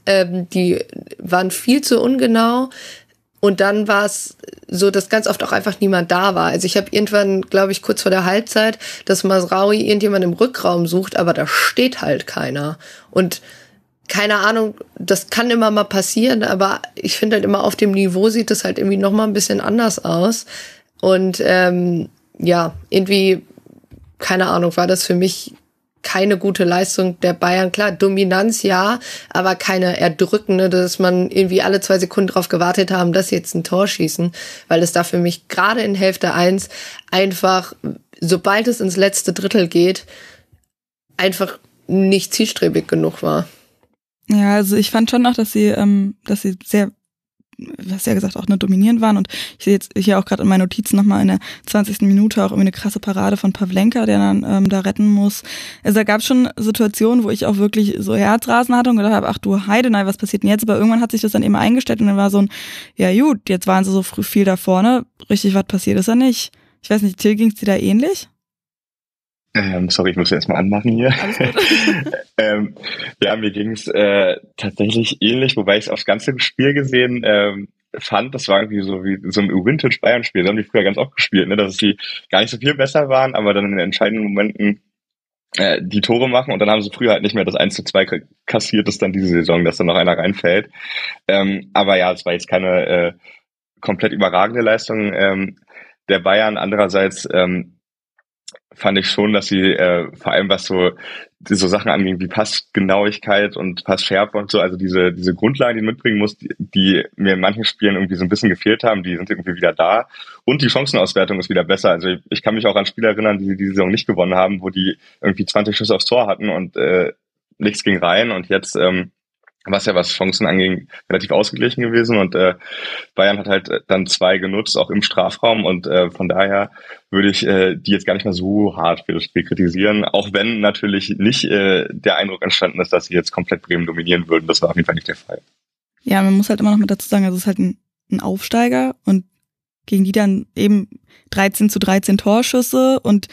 Ähm, die waren viel zu ungenau. Und dann war es so, dass ganz oft auch einfach niemand da war. Also ich habe irgendwann, glaube ich, kurz vor der Halbzeit, dass Masraui irgendjemand im Rückraum sucht, aber da steht halt keiner. Und keine Ahnung, das kann immer mal passieren, aber ich finde halt immer auf dem Niveau sieht das halt irgendwie noch mal ein bisschen anders aus. Und ähm, ja, irgendwie, keine Ahnung, war das für mich keine gute Leistung der Bayern. Klar, Dominanz ja, aber keine erdrückende, dass man irgendwie alle zwei Sekunden drauf gewartet haben, dass sie jetzt ein Tor schießen, weil es da für mich gerade in Hälfte eins einfach, sobald es ins letzte Drittel geht, einfach nicht zielstrebig genug war. Ja, also ich fand schon auch, dass sie, ähm, dass sie sehr hast ja gesagt, auch eine dominierend waren. Und ich sehe jetzt hier auch gerade in meinen Notizen nochmal in der 20. Minute auch irgendwie eine krasse Parade von Pavlenka, der dann ähm, da retten muss. Also da gab es schon Situationen, wo ich auch wirklich so Herzrasen hatte und gedacht habe, ach du Heidenei, was passiert denn jetzt? Aber irgendwann hat sich das dann eben eingestellt und dann war so ein, ja gut, jetzt waren sie so viel da vorne, richtig was passiert ist ja nicht. Ich weiß nicht, Till ging's dir da ähnlich? Ähm, sorry, ich muss erstmal anmachen hier. *laughs* ähm, ja, mir ging es äh, tatsächlich ähnlich, wobei ich es aufs ganze Spiel gesehen ähm, fand, das war irgendwie so wie so ein Vintage Bayern-Spiel. Das haben die früher ganz oft gespielt, ne? dass sie gar nicht so viel besser waren, aber dann in den entscheidenden Momenten äh, die Tore machen und dann haben sie früher halt nicht mehr das 1 zu 2 kassiert, das dann diese Saison, dass dann noch einer reinfällt. Ähm, aber ja, es war jetzt keine äh, komplett überragende Leistung ähm, der Bayern. Andererseits ähm, fand ich schon, dass sie äh, vor allem was so so Sachen anging wie Passgenauigkeit und Passschärfe und so, also diese diese Grundlagen, die mitbringen muss, die, die mir in manchen Spielen irgendwie so ein bisschen gefehlt haben, die sind irgendwie wieder da und die Chancenauswertung ist wieder besser. Also ich, ich kann mich auch an Spiele erinnern, die die Saison nicht gewonnen haben, wo die irgendwie 20 Schüsse aufs Tor hatten und äh, nichts ging rein und jetzt ähm, was ja was Chancen anging, relativ ausgeglichen gewesen. Und äh, Bayern hat halt äh, dann zwei genutzt, auch im Strafraum. Und äh, von daher würde ich äh, die jetzt gar nicht mehr so hart für das Spiel kritisieren, auch wenn natürlich nicht äh, der Eindruck entstanden ist, dass sie jetzt komplett Bremen dominieren würden. Das war auf jeden Fall nicht der Fall. Ja, man muss halt immer noch mit dazu sagen, also es ist halt ein, ein Aufsteiger. Und gegen die dann eben 13 zu 13 Torschüsse. Und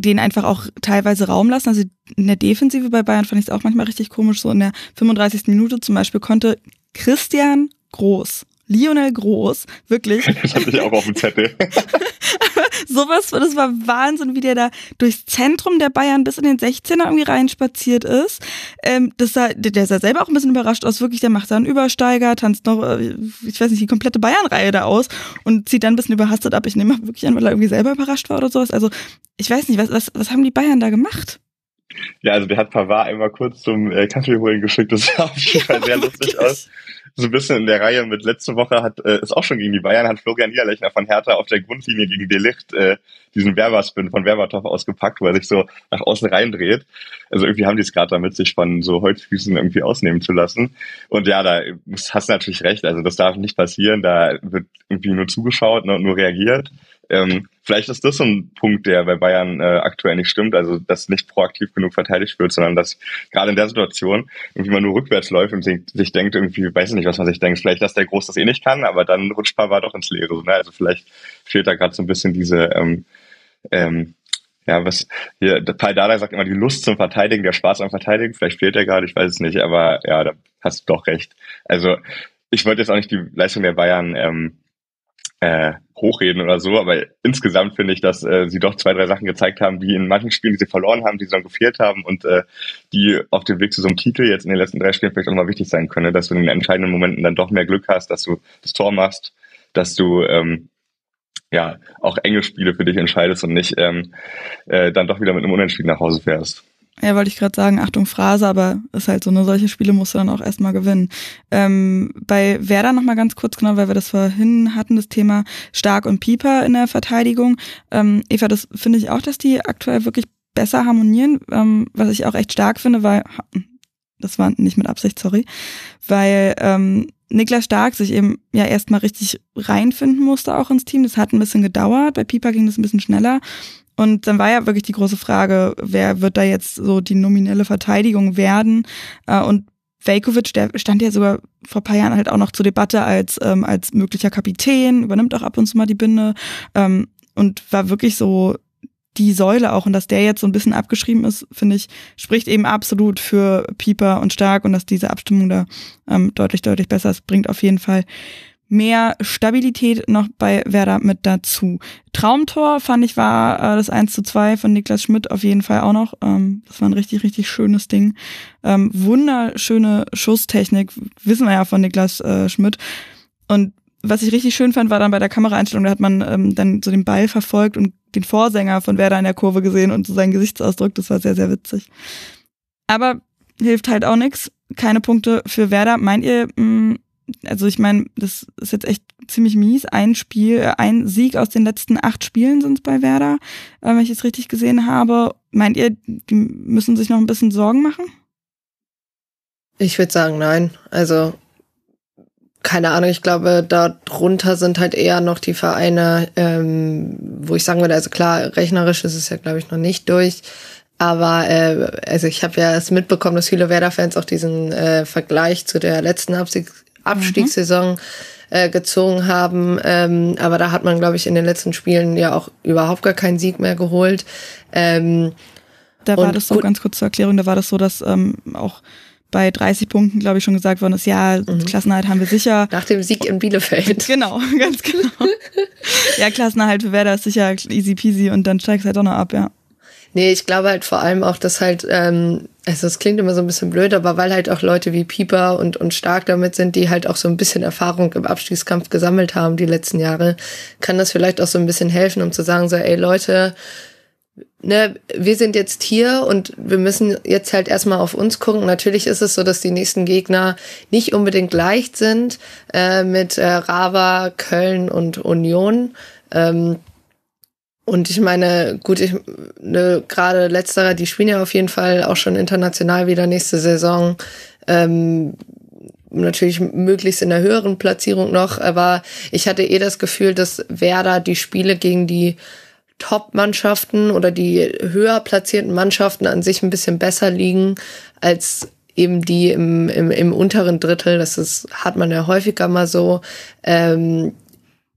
den einfach auch teilweise Raum lassen. Also in der Defensive bei Bayern fand ich es auch manchmal richtig komisch. So in der 35. Minute zum Beispiel konnte Christian Groß Lionel Groß, wirklich. *laughs* Das hatte ich auch auf dem Zettel. *laughs* Sowas, das war Wahnsinn, wie der da durchs Zentrum der Bayern bis in den 16er irgendwie reinspaziert ist. Ähm, das sah, der sah selber auch ein bisschen überrascht aus. Wirklich, der macht da einen Übersteiger, tanzt noch, äh, ich weiß nicht, die komplette Bayern-Reihe da aus und zieht dann ein bisschen überhastet ab. Ich nehme wirklich an, weil er irgendwie selber überrascht war oder sowas. Also, ich weiß nicht, was, was, was haben die Bayern da gemacht? Ja, also der hat Pavard einmal kurz zum äh, Kaffee holen geschickt. Das sah auf jeden *laughs* Fall sehr lustig aus so ein bisschen in der Reihe mit letzte Woche hat äh, ist auch schon gegen die Bayern, hat Florian Niederlechner von Hertha auf der Grundlinie gegen Delicht äh, diesen Werberspin von Werbertopf ausgepackt, wo er sich so nach außen reindreht. Also irgendwie haben die es gerade damit, sich von so Holzfüßen irgendwie ausnehmen zu lassen. Und ja, da hast du natürlich recht. Also das darf nicht passieren. Da wird irgendwie nur zugeschaut ne, und nur reagiert. Ähm, vielleicht ist das so ein Punkt, der bei Bayern äh, aktuell nicht stimmt, also dass nicht proaktiv genug verteidigt wird, sondern dass gerade in der Situation irgendwie man nur rückwärts läuft und sich, sich denkt irgendwie, weiß ich nicht, was man sich denkt, vielleicht, dass der Groß das eh nicht kann, aber dann rutscht Pavard doch ins Leere. Ne? Also vielleicht fehlt da gerade so ein bisschen diese ähm, ähm, ja, was hier, der Paul Dada sagt immer die Lust zum Verteidigen, der Spaß am Verteidigen, vielleicht fehlt er gerade, ich weiß es nicht, aber ja, da hast du doch recht. Also ich wollte jetzt auch nicht die Leistung der Bayern ähm, äh, hochreden oder so, aber insgesamt finde ich, dass äh, sie doch zwei, drei Sachen gezeigt haben, die in manchen Spielen, die sie verloren haben, die sie dann gefehlt haben und äh, die auf dem Weg zu so einem Titel jetzt in den letzten drei Spielen vielleicht auch mal wichtig sein können, dass du in den entscheidenden Momenten dann doch mehr Glück hast, dass du das Tor machst, dass du ähm, ja auch enge Spiele für dich entscheidest und nicht ähm, äh, dann doch wieder mit einem Unentschieden nach Hause fährst. Ja, wollte ich gerade sagen, Achtung Phrase, aber ist halt so, eine solche Spiele musst du dann auch erstmal gewinnen. Ähm, bei Werder nochmal ganz kurz, genau, weil wir das vorhin hatten, das Thema Stark und Pieper in der Verteidigung. Ähm, Eva, das finde ich auch, dass die aktuell wirklich besser harmonieren, ähm, was ich auch echt stark finde, weil das war nicht mit Absicht, sorry, weil ähm, Niklas Stark sich eben ja erstmal richtig reinfinden musste auch ins Team. Das hat ein bisschen gedauert. Bei Pieper ging das ein bisschen schneller. Und dann war ja wirklich die große Frage, wer wird da jetzt so die nominelle Verteidigung werden? Äh, und Velkovic, der stand ja sogar vor paar Jahren halt auch noch zur Debatte als, ähm, als möglicher Kapitän, übernimmt auch ab und zu mal die Binde ähm, und war wirklich so die Säule auch und dass der jetzt so ein bisschen abgeschrieben ist, finde ich, spricht eben absolut für Pieper und Stark und dass diese Abstimmung da ähm, deutlich, deutlich besser ist, bringt auf jeden Fall mehr Stabilität noch bei Werder mit dazu. Traumtor fand ich war äh, das 1 zu 2 von Niklas Schmidt auf jeden Fall auch noch. Ähm, das war ein richtig, richtig schönes Ding. Ähm, wunderschöne Schusstechnik, wissen wir ja von Niklas äh, Schmidt. Und was ich richtig schön fand, war dann bei der Kameraeinstellung, da hat man ähm, dann so den Ball verfolgt und den Vorsänger von Werder in der Kurve gesehen und so seinen Gesichtsausdruck. Das war sehr, sehr witzig. Aber hilft halt auch nix. Keine Punkte für Werder. Meint ihr, mh, mm, also ich meine, das ist jetzt echt ziemlich mies. Ein Spiel, äh, ein Sieg aus den letzten acht Spielen sind es bei Werder, äh, wenn ich es richtig gesehen habe. Meint ihr, die müssen sich noch ein bisschen Sorgen machen? Ich würde sagen, nein. Also keine Ahnung, ich glaube, darunter sind halt eher noch die Vereine, ähm, wo ich sagen würde, also klar, rechnerisch ist es ja, glaube ich, noch nicht durch. Aber äh, also ich habe ja es mitbekommen, dass viele Werder-Fans auch diesen äh, Vergleich zu der letzten Abstieg Abstiegssaison mhm. äh, gezogen haben. Ähm, aber da hat man, glaube ich, in den letzten Spielen ja auch überhaupt gar keinen Sieg mehr geholt. Ähm, da war das so, ganz kurz zur Erklärung, da war das so, dass ähm, auch bei 30 Punkten, glaube ich, schon gesagt worden ist, ja, mhm. Klassenerhalt haben wir sicher. Nach dem Sieg in Bielefeld. *laughs* Genau, ganz genau. *laughs* ja, Klassenerhalt für Werder ist sicher easy peasy und dann steigst halt auch noch ab, ja. Nee, ich glaube halt vor allem auch, dass halt, ähm, also es klingt immer so ein bisschen blöd, aber weil halt auch Leute wie Pieper und, und Stark damit sind, die halt auch so ein bisschen Erfahrung im Abstiegskampf gesammelt haben die letzten Jahre, kann das vielleicht auch so ein bisschen helfen, um zu sagen, so, ey Leute, ne, wir sind jetzt hier und wir müssen jetzt halt erstmal auf uns gucken. Natürlich ist es so, dass die nächsten Gegner nicht unbedingt leicht sind äh, mit äh, Rava, Köln und Union. Ähm, und ich meine, gut, ich ne, gerade letzterer, die spielen ja auf jeden Fall auch schon international wieder nächste Saison. Ähm, natürlich möglichst in der höheren Platzierung noch, aber ich hatte eh das Gefühl, dass Werder die Spiele gegen die Top-Mannschaften oder die höher platzierten Mannschaften an sich ein bisschen besser liegen als eben die im, im, im unteren Drittel. Das ist, hat man ja häufiger mal so, ähm,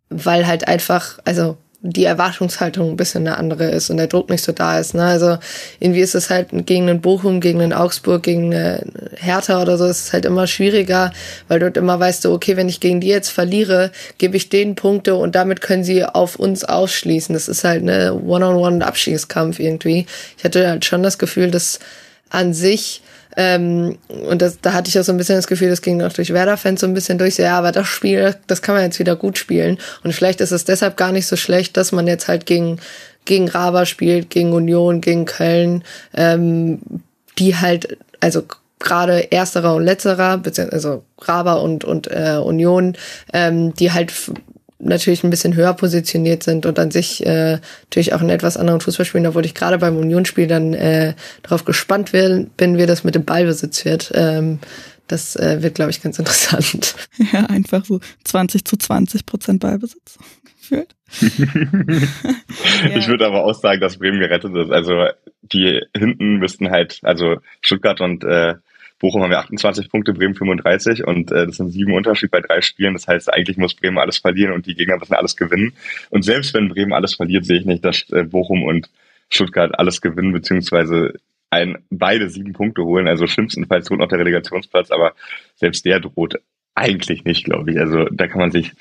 weil halt einfach, also die Erwartungshaltung ein bisschen eine andere ist und der Druck nicht so da ist. Ne? Also irgendwie ist es halt gegen einen Bochum, gegen einen Augsburg, gegen eine Hertha oder so, ist es halt immer schwieriger, weil dort immer weißt du, okay, wenn ich gegen die jetzt verliere, gebe ich denen Punkte und damit können sie auf uns ausschließen. Das ist halt eine One-on-One-Abschiedskampf irgendwie. Ich hatte halt schon das Gefühl, dass an sich ähm, und das, da hatte ich auch so ein bisschen das Gefühl, das ging auch durch Werder-Fans so ein bisschen durch. Ja, aber das Spiel, das kann man jetzt wieder gut spielen. Und vielleicht ist es deshalb gar nicht so schlecht, dass man jetzt halt gegen, gegen Raba spielt, gegen Union, gegen Köln, ähm, die halt, also gerade ersterer und letzterer, also Raba und, und äh, Union, ähm, die halt natürlich ein bisschen höher positioniert sind und an sich äh, natürlich auch einen etwas anderen Fußball spielen, obwohl ich gerade beim Unionsspiel dann äh, darauf gespannt bin, wie das mit dem Ballbesitz wird. Ähm, das äh, wird, glaube ich, ganz interessant. *laughs* Ja, einfach so 20 zu 20 Prozent Ballbesitz geführt. *laughs* Ich würde aber auch sagen, dass Bremen gerettet ist. Also die hinten müssten halt, also Stuttgart und äh, Bochum haben wir 28 Punkte, Bremen 35 und äh, das sind sieben Unterschied bei drei Spielen. Das heißt, eigentlich muss Bremen alles verlieren und die Gegner müssen alles gewinnen. Und selbst wenn Bremen alles verliert, sehe ich nicht, dass äh, Bochum und Stuttgart alles gewinnen, beziehungsweise ein, beide sieben Punkte holen. Also schlimmstenfalls droht noch der Relegationsplatz, aber selbst der droht eigentlich nicht, glaube ich. Also da kann man sich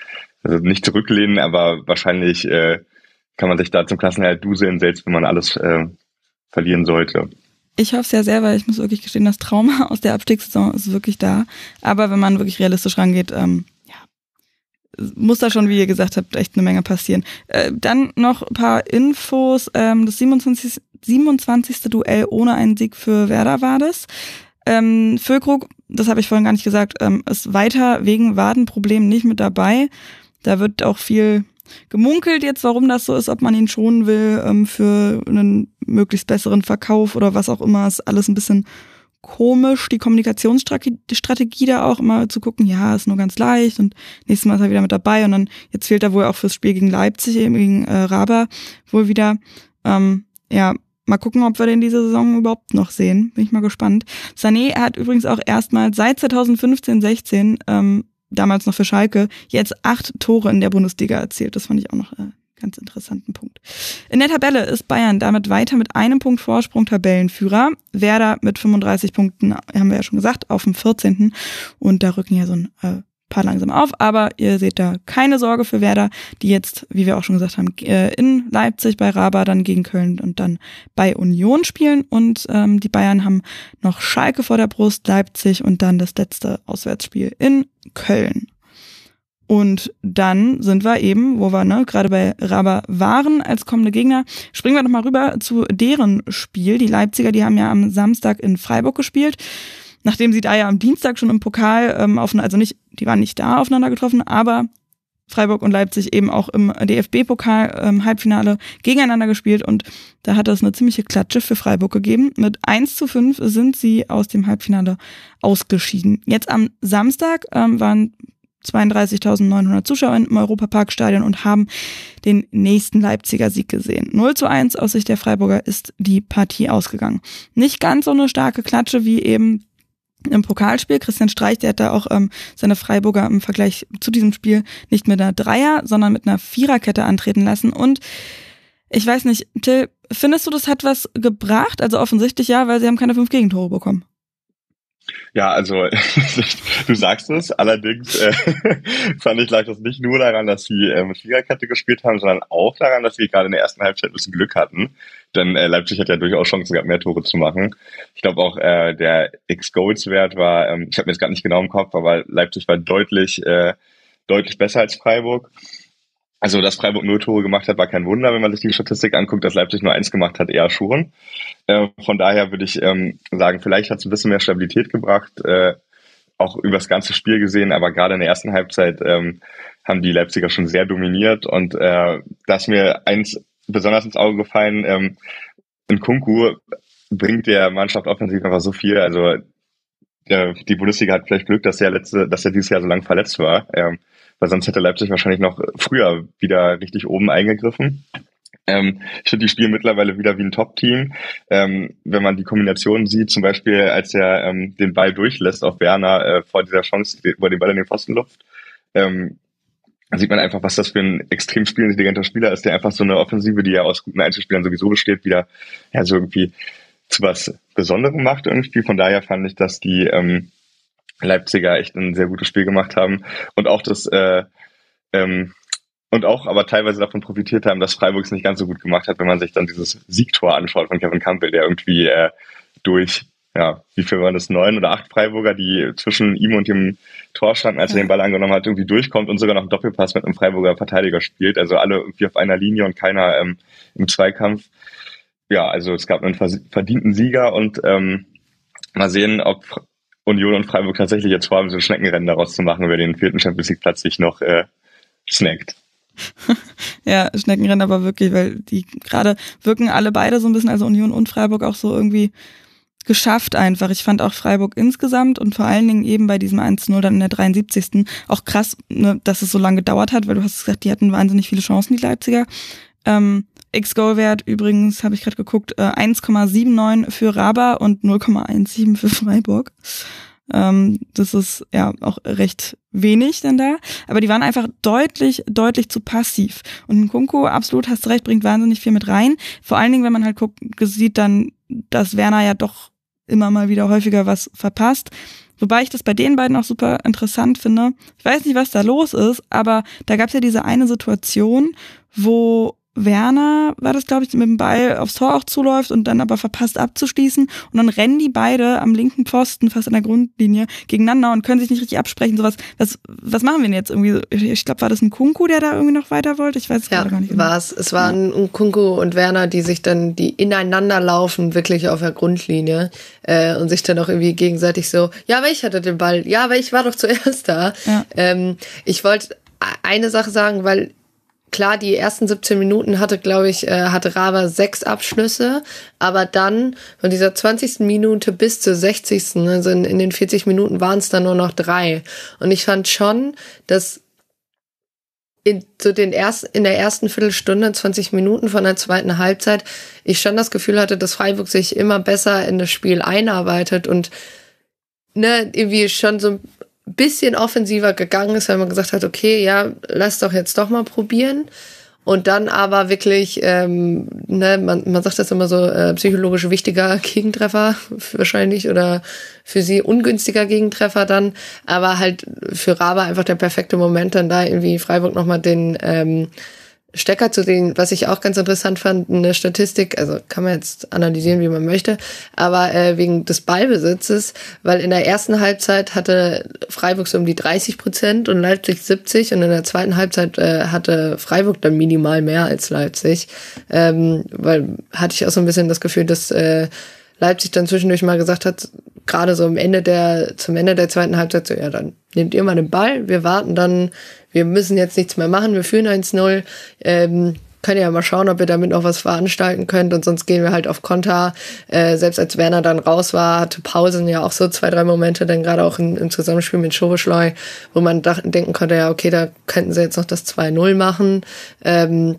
also nicht zurücklehnen, aber wahrscheinlich äh, kann man sich da zum Klassenhalt duseln, selbst wenn man alles äh, verlieren sollte. Ich hoffe es ja sehr, weil ich muss wirklich gestehen, das Trauma *laughs* aus der Abstiegssaison ist wirklich da. Aber wenn man wirklich realistisch rangeht, ähm, ja, muss da schon, wie ihr gesagt habt, echt eine Menge passieren. Äh, dann noch ein paar Infos. Ähm, das 27. 27. Duell ohne einen Sieg für Werder war das. Ähm, Füllkrug, das habe ich vorhin gar nicht gesagt, ähm, ist weiter wegen Wadenproblemen nicht mit dabei. Da wird auch viel gemunkelt jetzt, warum das so ist, ob man ihn schonen will ähm, für einen möglichst besseren Verkauf oder was auch immer. Ist alles ein bisschen komisch, die Kommunikationsstrategie da auch immer zu gucken, ja, ist nur ganz leicht und nächstes Mal ist er wieder mit dabei und dann jetzt fehlt er wohl auch fürs Spiel gegen Leipzig, eben gegen äh, Raba wohl wieder. Ähm, ja, mal gucken, ob wir den diese Saison überhaupt noch sehen. Bin ich mal gespannt. Sané hat übrigens auch erstmal seit 2015, 16, ähm, damals noch für Schalke, jetzt acht Tore in der Bundesliga erzielt. Das fand ich auch noch äh, ganz interessanten Punkt. In der Tabelle ist Bayern damit weiter mit einem Punkt Vorsprung Tabellenführer. Werder mit 35 Punkten, haben wir ja schon gesagt, auf dem 14. Und da rücken ja so ein äh, paar langsam auf, aber ihr seht da keine Sorge für Werder, die jetzt, wie wir auch schon gesagt haben, äh, in Leipzig bei Raba, dann gegen Köln und dann bei Union spielen. Und ähm, die Bayern haben noch Schalke vor der Brust, Leipzig und dann das letzte Auswärtsspiel in Köln. Und dann sind wir eben, wo wir ne, gerade bei Raba waren als kommende Gegner, springen wir nochmal rüber zu deren Spiel. Die Leipziger, die haben ja am Samstag in Freiburg gespielt. Nachdem sie da ja am Dienstag schon im Pokal ähm, auf, also nicht, die waren nicht da aufeinander getroffen, aber Freiburg und Leipzig eben auch im DFB-Pokal ähm, Halbfinale gegeneinander gespielt und da hat es eine ziemliche Klatsche für Freiburg gegeben. Mit 1 zu 5 sind sie aus dem Halbfinale ausgeschieden. Jetzt am Samstag ähm, waren 32.900 Zuschauer im Europaparkstadion und haben den nächsten Leipziger Sieg gesehen. 0 zu 1 aus Sicht der Freiburger ist die Partie ausgegangen. Nicht ganz so eine starke Klatsche wie eben im Pokalspiel. Christian Streich, der hat da auch ähm, seine Freiburger im Vergleich zu diesem Spiel nicht mit einer Dreier, sondern mit einer Viererkette antreten lassen. Und ich weiß nicht, Till, findest du, das hat was gebracht? Also offensichtlich ja, weil sie haben keine fünf Gegentore bekommen. Ja, also *laughs* du sagst es, allerdings äh, *laughs* fand ich lag das nicht nur daran, dass sie äh, mit Viererkette gespielt haben, sondern auch daran, dass sie gerade in der ersten Halbzeit ein bisschen Glück hatten. Denn äh, Leipzig hat ja durchaus Chancen gehabt, mehr Tore zu machen. Ich glaube auch, äh, der X-Goals-Wert war, ähm, ich habe mir jetzt gar nicht genau im Kopf, aber Leipzig war deutlich, äh, deutlich besser als Freiburg. Also, dass Freiburg null Tore gemacht hat, war kein Wunder, wenn man sich die Statistik anguckt, dass Leipzig nur eins gemacht hat, eher schon. Äh, von daher würde ich ähm, sagen, vielleicht hat es ein bisschen mehr Stabilität gebracht, äh, auch über das ganze Spiel gesehen, aber gerade in der ersten Halbzeit ähm, haben die Leipziger schon sehr dominiert und äh, ist mir eins besonders ins Auge gefallen, ähm, in Kunku bringt der Mannschaft offensiv einfach so viel, also der, die Bundesliga hat vielleicht Glück, dass er letzte, dass er dieses Jahr so lange verletzt war. Ähm, weil sonst hätte Leipzig wahrscheinlich noch früher wieder richtig oben eingegriffen. Ähm, ich finde, die spielen mittlerweile wieder wie ein Top-Team. Ähm, wenn man die Kombination sieht, zum Beispiel, als er ähm, den Ball durchlässt auf Werner äh, vor dieser Chance, wo er den Ball in den Pfosten luft, ähm, sieht man einfach, was das für ein extrem spielintelligenter Spieler ist, der einfach so eine Offensive, die ja aus guten Einzelspielern sowieso besteht, wieder ja so irgendwie zu was Besonderem macht irgendwie. Von daher fand ich, dass die ähm, Leipziger echt ein sehr gutes Spiel gemacht haben und auch das äh, ähm, und auch aber teilweise davon profitiert haben, dass Freiburg es nicht ganz so gut gemacht hat, wenn man sich dann dieses Siegtor anschaut von Kevin Campbell, der irgendwie äh, durch, ja, wie viel waren das, neun oder acht Freiburger, die zwischen ihm und dem Tor standen, als er den Ball angenommen hat, irgendwie durchkommt und sogar noch einen Doppelpass mit einem Freiburger Verteidiger spielt. Also alle irgendwie auf einer Linie und keiner ähm, im Zweikampf. Ja, also es gab einen verdienten Sieger und ähm, mal sehen, ob Union und Freiburg tatsächlich jetzt vor allem so ein Schneckenrennen daraus zu machen, wer den vierten Champions League Platz sich noch äh, snackt. *laughs* ja, Schneckenrennen aber wirklich, weil die gerade wirken alle beide so ein bisschen, also Union und Freiburg auch so irgendwie geschafft einfach. Ich fand auch Freiburg insgesamt und vor allen Dingen eben bei diesem 1-0 dann in der 73. auch krass, ne, dass es so lange gedauert hat, weil du hast gesagt, die hatten wahnsinnig viele Chancen, die Leipziger. Ähm, X-Goal-Wert übrigens, habe ich gerade geguckt, äh, 1,79 für Raba und 0,17 für Freiburg. Ähm, das ist ja auch recht wenig denn da. Aber die waren einfach deutlich, deutlich zu passiv. Und Kunko, absolut, hast recht, bringt wahnsinnig viel mit rein. Vor allen Dingen, wenn man halt guckt, sieht dann, dass Werner ja doch immer mal wieder häufiger was verpasst. Wobei ich das bei den beiden auch super interessant finde. Ich weiß nicht, was da los ist, aber da gab es ja diese eine Situation, wo Werner war das, glaube ich, mit dem Ball aufs Tor auch zuläuft und dann aber verpasst abzuschließen. Und dann rennen die beide am linken Pfosten, fast an der Grundlinie, gegeneinander und können sich nicht richtig absprechen. Sowas, was, was machen wir denn jetzt irgendwie? Ich glaube, war das ein Kunku, der da irgendwie noch weiter wollte? Ich weiß es ja, gar nicht genau. War es. Es waren ja. Kunku und Werner, die sich dann, die ineinander laufen, wirklich auf der Grundlinie äh, und sich dann auch irgendwie gegenseitig so, ja, aber ich hatte den Ball, ja, aber ich war doch *laughs* zuerst da. Ja. Ähm, ich wollte eine Sache sagen, weil klar, die ersten 17 Minuten hatte, glaube ich, äh, hatte Rava sechs Abschlüsse, aber dann von dieser 20. Minute bis zur 60. Also in, in den 40 Minuten waren es dann nur noch drei. Und ich fand schon, dass in so den ersten, in der ersten Viertelstunde, 20 Minuten von der zweiten Halbzeit, ich schon das Gefühl hatte, dass Freiburg sich immer besser in das Spiel einarbeitet und ne, irgendwie schon so bisschen offensiver gegangen ist, weil man gesagt hat, okay, ja, lass doch jetzt doch mal probieren. Und dann aber wirklich, ähm, ne, man, man sagt das immer so, äh, psychologisch wichtiger *laughs* Gegentreffer wahrscheinlich oder für sie ungünstiger Gegentreffer dann, aber halt für Raba einfach der perfekte Moment, dann da irgendwie Freiburg nochmal den ähm, Stecker zu sehen, was ich auch ganz interessant fand, eine Statistik, also kann man jetzt analysieren, wie man möchte, aber äh, wegen des Ballbesitzes, weil in der ersten Halbzeit hatte Freiburg so um die 30 Prozent und Leipzig 70 und in der zweiten Halbzeit äh, hatte Freiburg dann minimal mehr als Leipzig, ähm, weil hatte ich auch so ein bisschen das Gefühl, dass äh, Leipzig dann zwischendurch mal gesagt hat, gerade so am Ende der, zum Ende der zweiten Halbzeit, so, ja, dann nehmt ihr mal den Ball, wir warten dann, wir müssen jetzt nichts mehr machen, wir führen 1-0, ähm, ihr ja mal schauen, ob ihr damit noch was veranstalten könnt und sonst gehen wir halt auf Konter. Äh, selbst als Werner dann raus war, hatte Pausen ja auch so zwei, drei Momente, dann gerade auch in, im Zusammenspiel mit Schobeschleu, wo man denken konnte, ja, okay, da könnten sie jetzt noch das 2-0 machen. Ähm,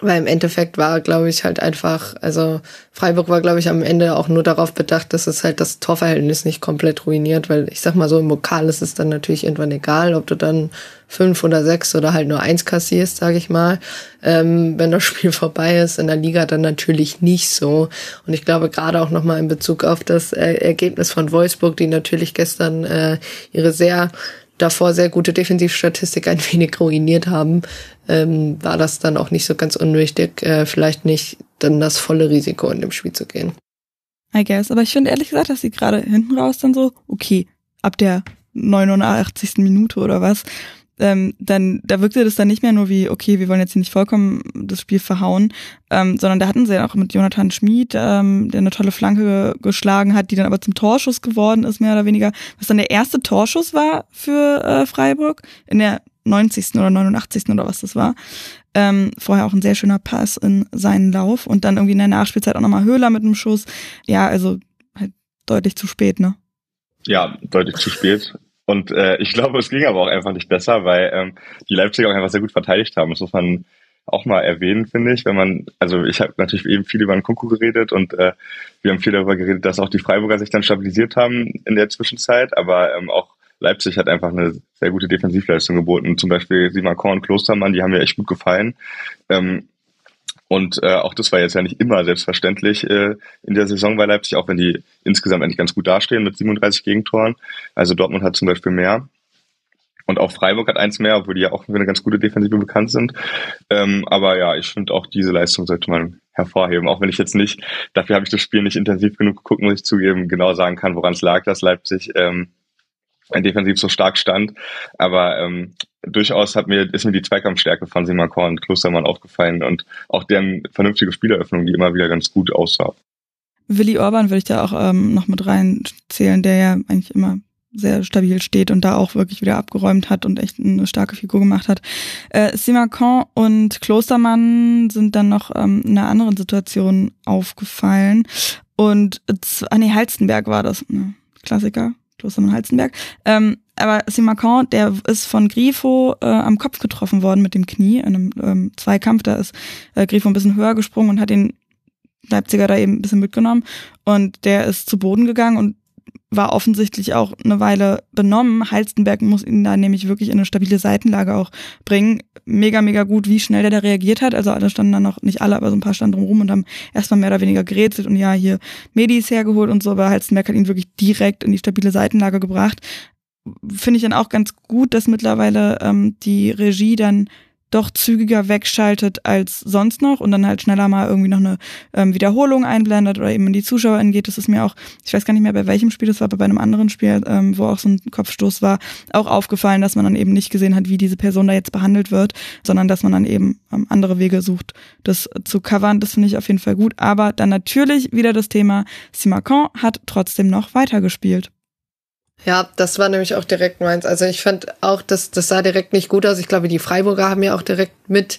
weil im Endeffekt war, glaube ich, halt einfach, also Freiburg war, glaube ich, am Ende auch nur darauf bedacht, dass es halt das Torverhältnis nicht komplett ruiniert, weil ich sag mal so, im Lokal ist es dann natürlich irgendwann egal, ob du dann fünf oder sechs oder halt nur eins kassierst, sage ich mal. Ähm, wenn das *laughs* Spiel vorbei ist, in der Liga dann natürlich nicht so. Und ich glaube gerade auch nochmal in Bezug auf das äh, Ergebnis von Wolfsburg, die natürlich gestern äh, ihre sehr davor sehr gute Defensivstatistik ein wenig ruiniert haben, ähm, war das dann auch nicht so ganz unwichtig, äh, vielleicht nicht dann das volle Risiko in dem Spiel zu gehen. I guess. Aber ich finde ehrlich gesagt, dass sie gerade hinten raus dann so, okay, ab der 89. Minute oder was, ähm, dann da wirkte das dann nicht mehr nur wie, okay, wir wollen jetzt hier nicht vollkommen das Spiel verhauen, ähm, sondern da hatten sie ja auch mit Jonathan Schmid, ähm, der eine tolle Flanke geschlagen hat, die dann aber zum Torschuss geworden ist, mehr oder weniger, was dann der erste Torschuss war für äh, Freiburg in der 90. oder 89. oder was das war. Ähm, vorher auch ein sehr schöner Pass in seinen Lauf und dann irgendwie in der Nachspielzeit auch nochmal Höhler mit einem Schuss. Ja, also halt deutlich zu spät, ne? Ja, deutlich zu spät. Und äh, ich glaube, es ging aber auch einfach nicht besser, weil ähm, die Leipziger auch einfach sehr gut verteidigt haben. Das muss man auch mal erwähnen, finde ich, wenn man, also ich habe natürlich eben viel über den Kunku geredet und äh, wir haben viel darüber geredet, dass auch die Freiburger sich dann stabilisiert haben in der Zwischenzeit, aber ähm, auch Leipzig hat einfach eine sehr gute Defensivleistung geboten. Zum Beispiel Simakon und Klostermann, die haben mir echt gut gefallen. Ähm, und äh, auch das war jetzt ja nicht immer selbstverständlich äh, in der Saison bei Leipzig, auch wenn die insgesamt eigentlich ganz gut dastehen mit 37 Gegentoren. Also Dortmund hat zum Beispiel mehr. Und auch Freiburg hat eins mehr, obwohl die ja auch für eine ganz gute Defensive bekannt sind. Ähm, aber ja, ich finde auch diese Leistung sollte man hervorheben. Auch wenn ich jetzt nicht, dafür habe ich das Spiel nicht intensiv genug geguckt, muss ich zugeben, genau sagen kann, woran es lag, dass Leipzig ähm, defensiv so stark stand. Aber ähm, durchaus hat mir, ist mir die Zweikampfstärke von Simakor und Klostermann aufgefallen und auch deren vernünftige Spieleröffnung, die immer wieder ganz gut aussah. Willi Orban würde ich da auch ähm, noch mit reinzählen, der ja eigentlich immer sehr stabil steht und da auch wirklich wieder abgeräumt hat und echt eine starke Figur gemacht hat. Äh, Simakon und Klostermann sind dann noch ähm, in einer anderen Situation aufgefallen und ah nee, Halstenberg war das, ne? Klassiker, Klostermann Halstenberg. Ähm, aber Simakon, der ist von Grifo äh, am Kopf getroffen worden mit dem Knie in einem ähm, Zweikampf. Da ist äh, Grifo ein bisschen höher gesprungen und hat den Leipziger da eben ein bisschen mitgenommen. Und der ist zu Boden gegangen und war offensichtlich auch eine Weile benommen. Halstenberg muss ihn da nämlich wirklich in eine stabile Seitenlage auch bringen. Mega, mega gut, wie schnell der da reagiert hat. Also alle standen dann noch, nicht alle, aber so ein paar standen rum und haben erstmal mehr oder weniger gerätselt und ja, hier Medis hergeholt und so, aber Halstenberg hat ihn wirklich direkt in die stabile Seitenlage gebracht. Finde ich dann auch ganz gut, dass mittlerweile ähm, die Regie dann doch zügiger wegschaltet als sonst noch und dann halt schneller mal irgendwie noch eine ähm, Wiederholung einblendet oder eben in die Zuschauer angeht. Das ist mir auch, ich weiß gar nicht mehr bei welchem Spiel das war, aber bei einem anderen Spiel, ähm, wo auch so ein Kopfstoß war, auch aufgefallen, dass man dann eben nicht gesehen hat, wie diese Person da jetzt behandelt wird, sondern dass man dann eben ähm, andere Wege sucht, das zu covern. Das finde ich auf jeden Fall gut. Aber dann natürlich wieder das Thema, Simakon hat trotzdem noch weitergespielt. Ja, das war nämlich auch direkt meins. Also ich fand auch, dass das sah direkt nicht gut aus. Ich glaube, die Freiburger haben ja auch direkt mit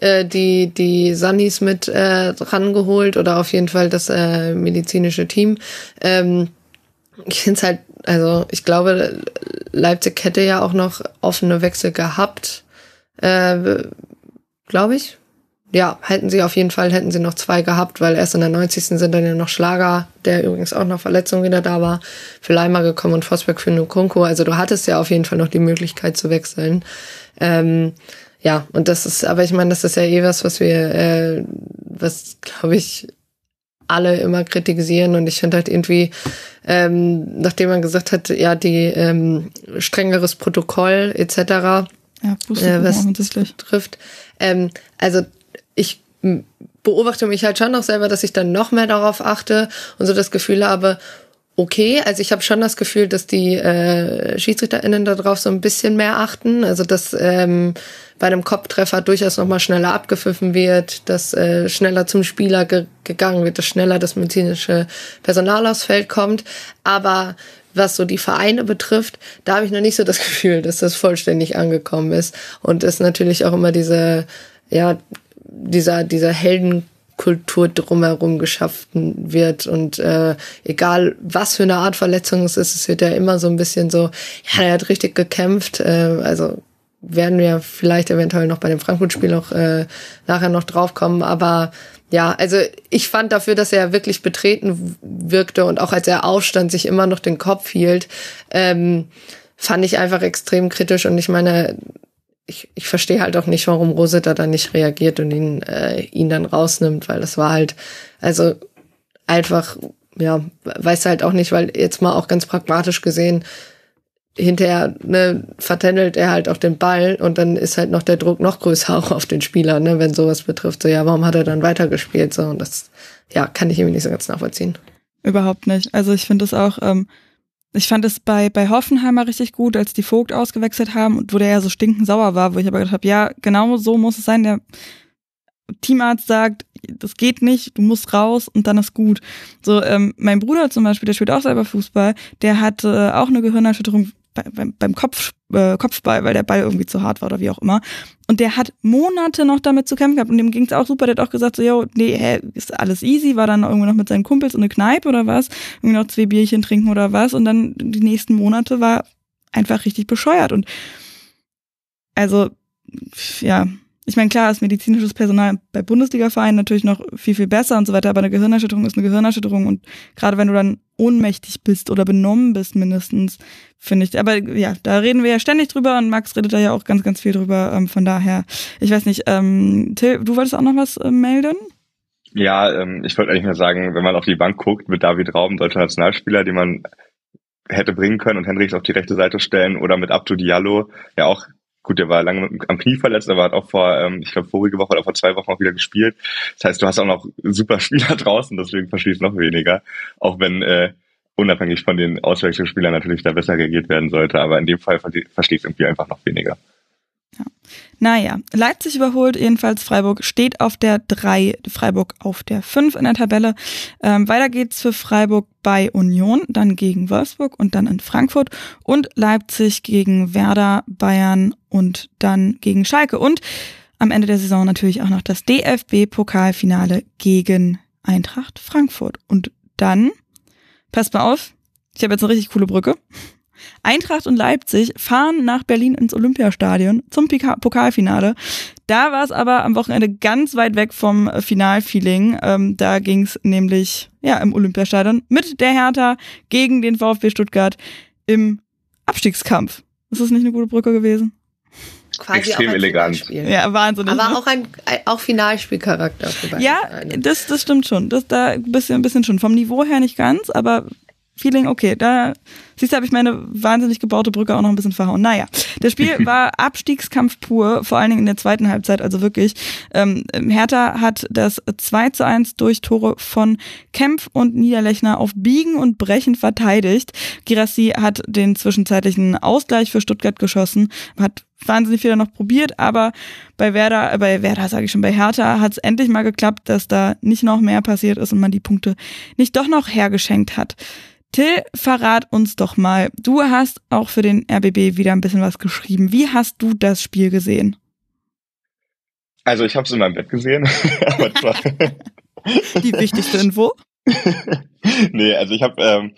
äh, die die Sunnis mit äh, rangeholt oder auf jeden Fall das äh, medizinische Team. Ähm, ich finde halt, also ich glaube, Leipzig hätte ja auch noch offene Wechsel gehabt, äh, glaube ich ja, hätten sie auf jeden Fall, hätten sie noch zwei gehabt, weil erst in der 90. sind dann ja noch Schlager, der übrigens auch noch Verletzung wieder da war, für Leimer gekommen und Vosberg für Nukunko. Also du hattest ja auf jeden Fall noch die Möglichkeit zu wechseln. Ähm, ja, und das ist, aber ich meine, das ist ja eh was, was wir, äh, was glaube ich, alle immer kritisieren und ich finde halt irgendwie, ähm, nachdem man gesagt hat, ja, die ähm, strengeres Protokoll etc., ja, äh, was das trifft. Ähm, also ich beobachte mich halt schon noch selber, dass ich dann noch mehr darauf achte und so das Gefühl habe, okay, also ich habe schon das Gefühl, dass die äh, SchiedsrichterInnen darauf so ein bisschen mehr achten, also dass ähm, bei einem Kopftreffer durchaus nochmal schneller abgepfiffen wird, dass äh, schneller zum Spieler ge gegangen wird, dass schneller das medizinische Personal aufs Feld kommt, aber was so die Vereine betrifft, da habe ich noch nicht so das *laughs* Gefühl, dass das vollständig angekommen ist. Und es natürlich auch immer diese ja dieser, dieser Heldenkultur drumherum geschaffen wird. Und äh, egal, was für eine Art Verletzung es ist, es wird ja immer so ein bisschen so, ja, er hat richtig gekämpft. Äh, also werden wir vielleicht eventuell noch bei dem Frankfurt-Spiel noch äh, nachher noch draufkommen. Aber ja, also ich fand dafür, dass er wirklich betreten wirkte und auch als er aufstand, sich immer noch den Kopf hielt, ähm, fand ich einfach extrem kritisch. Und ich meine, ich, ich verstehe halt auch nicht, warum Rosetta da nicht reagiert und ihn, äh, ihn dann rausnimmt, weil das war halt, also einfach, ja, weiß halt auch nicht, weil jetzt mal auch ganz pragmatisch gesehen, hinterher ne, vertändelt er halt auch den Ball und dann ist halt noch der Druck noch größer auch auf den Spieler, ne, wenn sowas betrifft. So, ja, warum hat er dann weitergespielt? So, und das, ja, kann ich irgendwie nicht so ganz nachvollziehen. Überhaupt nicht. Also ich finde es auch, ähm, ich fand es bei, bei Hoffenheimer richtig gut, als die Vogt ausgewechselt haben und wo der ja so stinkend sauer war, wo ich aber gedacht habe, ja, genau so muss es sein. Der Teamarzt sagt, das geht nicht, du musst raus und dann ist gut. So, ähm, mein Bruder zum Beispiel, der spielt auch selber Fußball, der hatte auch eine Gehirnerschütterung beim, beim Kopf, äh, Kopfball, weil der Ball irgendwie zu hart war oder wie auch immer. Und der hat Monate noch damit zu kämpfen gehabt und dem ging's auch super. Der hat auch gesagt so, yo, nee, hä, ist alles easy. War dann irgendwie noch mit seinen Kumpels in eine Kneipe oder was. Irgendwie noch zwei Bierchen trinken oder was. Und dann die nächsten Monate war einfach richtig bescheuert. Und also, ja, ich meine, klar ist medizinisches Personal bei Bundesliga-Vereinen natürlich noch viel, viel besser und so weiter, aber eine Gehirnerschütterung ist eine Gehirnerschütterung und gerade wenn du dann ohnmächtig bist oder benommen bist mindestens, finde ich, aber ja, da reden wir ja ständig drüber und Max redet da ja auch ganz, ganz viel drüber, ähm, von daher, ich weiß nicht, ähm, Till, du wolltest auch noch was äh, melden? Ja, ähm, ich wollte eigentlich nur sagen, wenn man auf die Bank guckt mit David Raum, deutscher Nationalspieler, den man hätte bringen können und Henrichs auf die rechte Seite stellen oder mit Abdu Diallo, ja auch gut, der war lange am Knie verletzt, aber hat auch vor, ähm, ich glaube, vorige Woche oder vor zwei Wochen auch wieder gespielt. Das heißt, du hast auch noch super *laughs* Spieler draußen, deswegen verstehst du noch weniger. Auch wenn äh, unabhängig von den Auswechselspielern natürlich da besser reagiert werden sollte, aber in dem Fall verstehst du irgendwie einfach noch weniger. Ja. Naja, Leipzig überholt jedenfalls Freiburg, steht auf der 3, Freiburg auf der 5 in der Tabelle. Ähm, weiter geht's für Freiburg bei Union, dann gegen Wolfsburg und dann in Frankfurt und Leipzig gegen Werder, Bayern und dann gegen Schalke und am Ende der Saison natürlich auch noch das DFB-Pokalfinale gegen Eintracht Frankfurt. Und dann, passt mal auf, ich habe jetzt eine richtig coole Brücke. Eintracht und Leipzig fahren nach Berlin ins Olympiastadion zum Pokalfinale. Da war es aber am Wochenende ganz weit weg vom Finalfeeling. Ähm, da ging es nämlich ja im Olympiastadion mit der Hertha gegen den VfB Stuttgart im Abstiegskampf. Ist das nicht eine gute Brücke gewesen? Quasi Extrem elegant. Ja, wahnsinnig. Aber ne? auch ein auch Finalspielcharakter. Ja, das, das stimmt schon. Das da ein bisschen, ein bisschen schon. Vom Niveau her nicht ganz, aber Feeling, okay, da siehst du, habe ich meine wahnsinnig gebaute Brücke auch noch ein bisschen verhauen. Naja, das Spiel *laughs* war Abstiegskampf pur, vor allen Dingen in der zweiten Halbzeit, also wirklich. Ähm, Hertha hat das 2 zu 1 durch Tore von Kempf und Niederlechner auf Biegen und Brechen verteidigt. Girassi hat den zwischenzeitlichen Ausgleich für Stuttgart geschossen, hat wahnsinnig viel noch probiert, aber bei Werder, äh, bei Werder sage ich schon, bei Hertha hat es endlich mal geklappt, dass da nicht noch mehr passiert ist und man die Punkte nicht doch noch hergeschenkt hat. Till, verrat uns doch mal. Du hast auch für den RBB wieder ein bisschen was geschrieben. Wie hast du das Spiel gesehen? Also ich habe es in meinem Bett gesehen. *laughs* Die wichtigste Info. *laughs* nee, also ich habe ähm,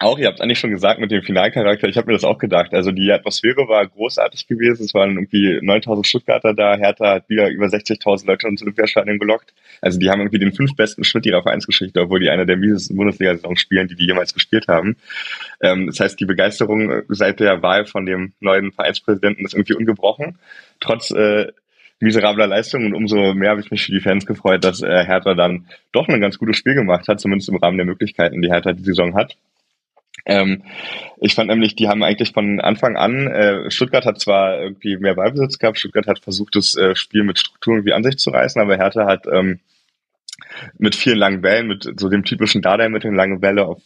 auch, ihr habt es eigentlich schon gesagt mit dem Finalcharakter, ich habe mir das auch gedacht. Also die Atmosphäre war großartig gewesen. Es waren irgendwie 9000 Stuttgarter da. Hertha hat wieder über 60.000 Leute ins Olympiastadion gelockt. Also die haben irgendwie den fünf besten Schnitt ihrer Vereinsgeschichte, obwohl die eine der miesesten Bundesliga-Saisons spielen, die die jemals gespielt haben. Ähm, das heißt, die Begeisterung seit der Wahl von dem neuen Vereinspräsidenten ist irgendwie ungebrochen. Trotz äh, miserabler Leistung und umso mehr habe ich mich für die Fans gefreut, dass äh, Hertha dann doch ein ganz gutes Spiel gemacht hat, zumindest im Rahmen der Möglichkeiten, die Hertha die Saison hat. Ähm, ich fand nämlich, die haben eigentlich von Anfang an, äh, Stuttgart hat zwar irgendwie mehr Ballbesitz gehabt, Stuttgart hat versucht, das äh, Spiel mit Struktur irgendwie an sich zu reißen, aber Hertha hat ähm, mit vielen langen Bällen, mit so dem typischen Dardai mit den langen Bälle auf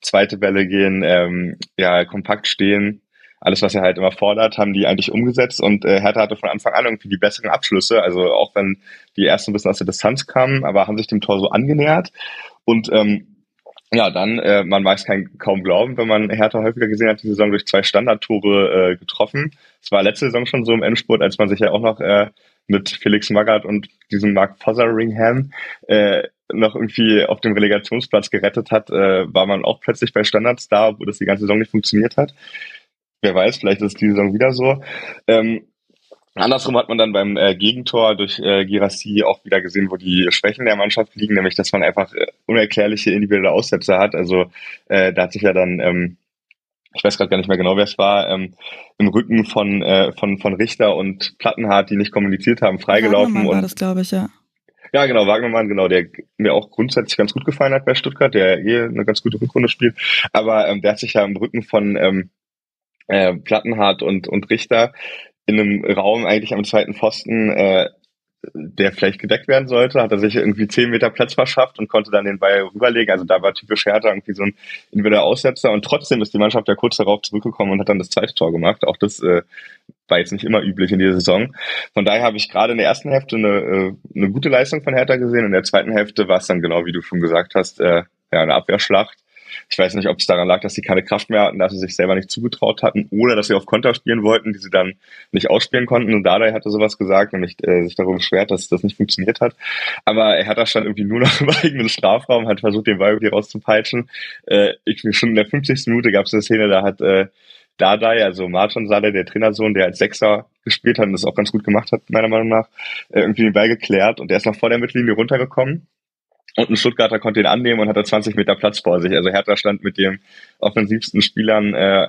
zweite Bälle gehen, ähm, ja, kompakt stehen, alles, was er halt immer fordert, haben die eigentlich umgesetzt und äh, Hertha hatte von Anfang an irgendwie die besseren Abschlüsse, also auch wenn die ersten ein bisschen aus der Distanz kamen, aber haben sich dem Tor so angenähert. Und ähm, ja, dann, äh, man mag es kein, kaum glauben, wenn man Hertha häufiger gesehen hat, die Saison durch zwei Standardtore äh, getroffen. Es war letzte Saison schon so im Endspurt, als man sich ja auch noch äh, mit Felix Magath und diesem Mark Fotheringham äh, noch irgendwie auf dem Relegationsplatz gerettet hat, äh, war man auch plötzlich bei Standards da, wo das die ganze Saison nicht funktioniert hat. Wer weiß, vielleicht ist die Saison wieder so. Ähm, Andersrum hat man dann beim äh, Gegentor durch äh, Girassi auch wieder gesehen, wo die Schwächen der Mannschaft liegen, nämlich dass man einfach äh, unerklärliche individuelle Aussätze hat. Also äh, da hat sich ja dann, ähm, ich weiß gerade gar nicht mehr genau, wer es war, ähm, im Rücken von, äh, von, von Richter und Plattenhardt, die nicht kommuniziert haben, freigelaufen. Wagnermann und war das, glaube ich, ja. ja, genau, Wagnermann, genau, der mir auch grundsätzlich ganz gut gefallen hat bei Stuttgart, der eh eine ganz gute Rückrunde spielt. Aber ähm, der hat sich ja im Rücken von ähm, äh, Plattenhardt und, und Richter in einem Raum eigentlich am zweiten Pfosten, äh, der vielleicht gedeckt werden sollte, hat er sich irgendwie zehn Meter Platz verschafft und konnte dann den Ball rüberlegen. Also da war typisch Hertha irgendwie so ein individueller Aussetzer und trotzdem ist die Mannschaft ja kurz darauf zurückgekommen und hat dann das zweite Tor gemacht. Auch das äh, war jetzt nicht immer üblich in dieser Saison. Von daher habe ich gerade in der ersten Hälfte eine, äh, eine gute Leistung von Hertha gesehen. In der zweiten Hälfte war es dann genau, wie du schon gesagt hast, äh, ja, eine Abwehrschlacht. Ich weiß nicht, ob es daran lag, dass sie keine Kraft mehr hatten, dass sie sich selber nicht zugetraut hatten oder dass sie auf Konter spielen wollten, die sie dann nicht ausspielen konnten. Und Dardai hatte sowas gesagt, nämlich äh, sich darüber beschwert, dass das nicht funktioniert hat. Aber er hat da stand irgendwie nur noch *laughs* im eigenen Strafraum, hat versucht, den Ball irgendwie rauszupeitschen. Äh, ich, schon in der 50. Minute gab es eine Szene, da hat äh, Dardai, also Martin Sade, der Trainersohn, der als Sechser gespielt hat und das auch ganz gut gemacht hat, meiner Meinung nach, äh, irgendwie den Ball geklärt und er ist noch vor der Mittellinie runtergekommen und ein Stuttgarter konnte ihn annehmen und hatte 20 Meter Platz vor sich. Also Hertha stand mit dem offensivsten Spielern, äh,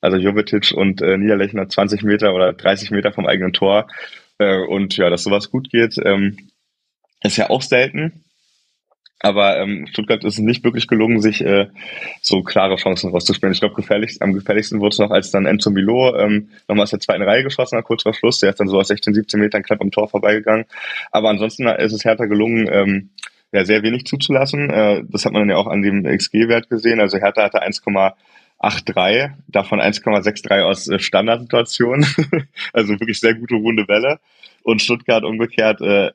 also Jovetic und äh, Niederlechner 20 Meter oder 30 Meter vom eigenen Tor. Äh, und ja, dass sowas gut geht, ähm, ist ja auch selten. Aber ähm, Stuttgart ist nicht wirklich gelungen, sich äh, so klare Chancen rauszuspielen. Ich glaube, gefährlich, am gefährlichsten wurde es noch, als dann Enzo Milo ähm, nochmal aus der zweiten Reihe geschossen hat, kurz vor Schluss. Der ist dann so aus 16, 17 Metern knapp am Tor vorbeigegangen. Aber ansonsten ist es Hertha gelungen, ähm, ja, sehr wenig zuzulassen. Äh, das hat man dann ja auch an dem XG-Wert gesehen. Also Hertha hatte 1,83, davon 1,63 aus äh, Standardsituationen. *laughs* also wirklich sehr gute runde Welle. Und Stuttgart umgekehrt äh,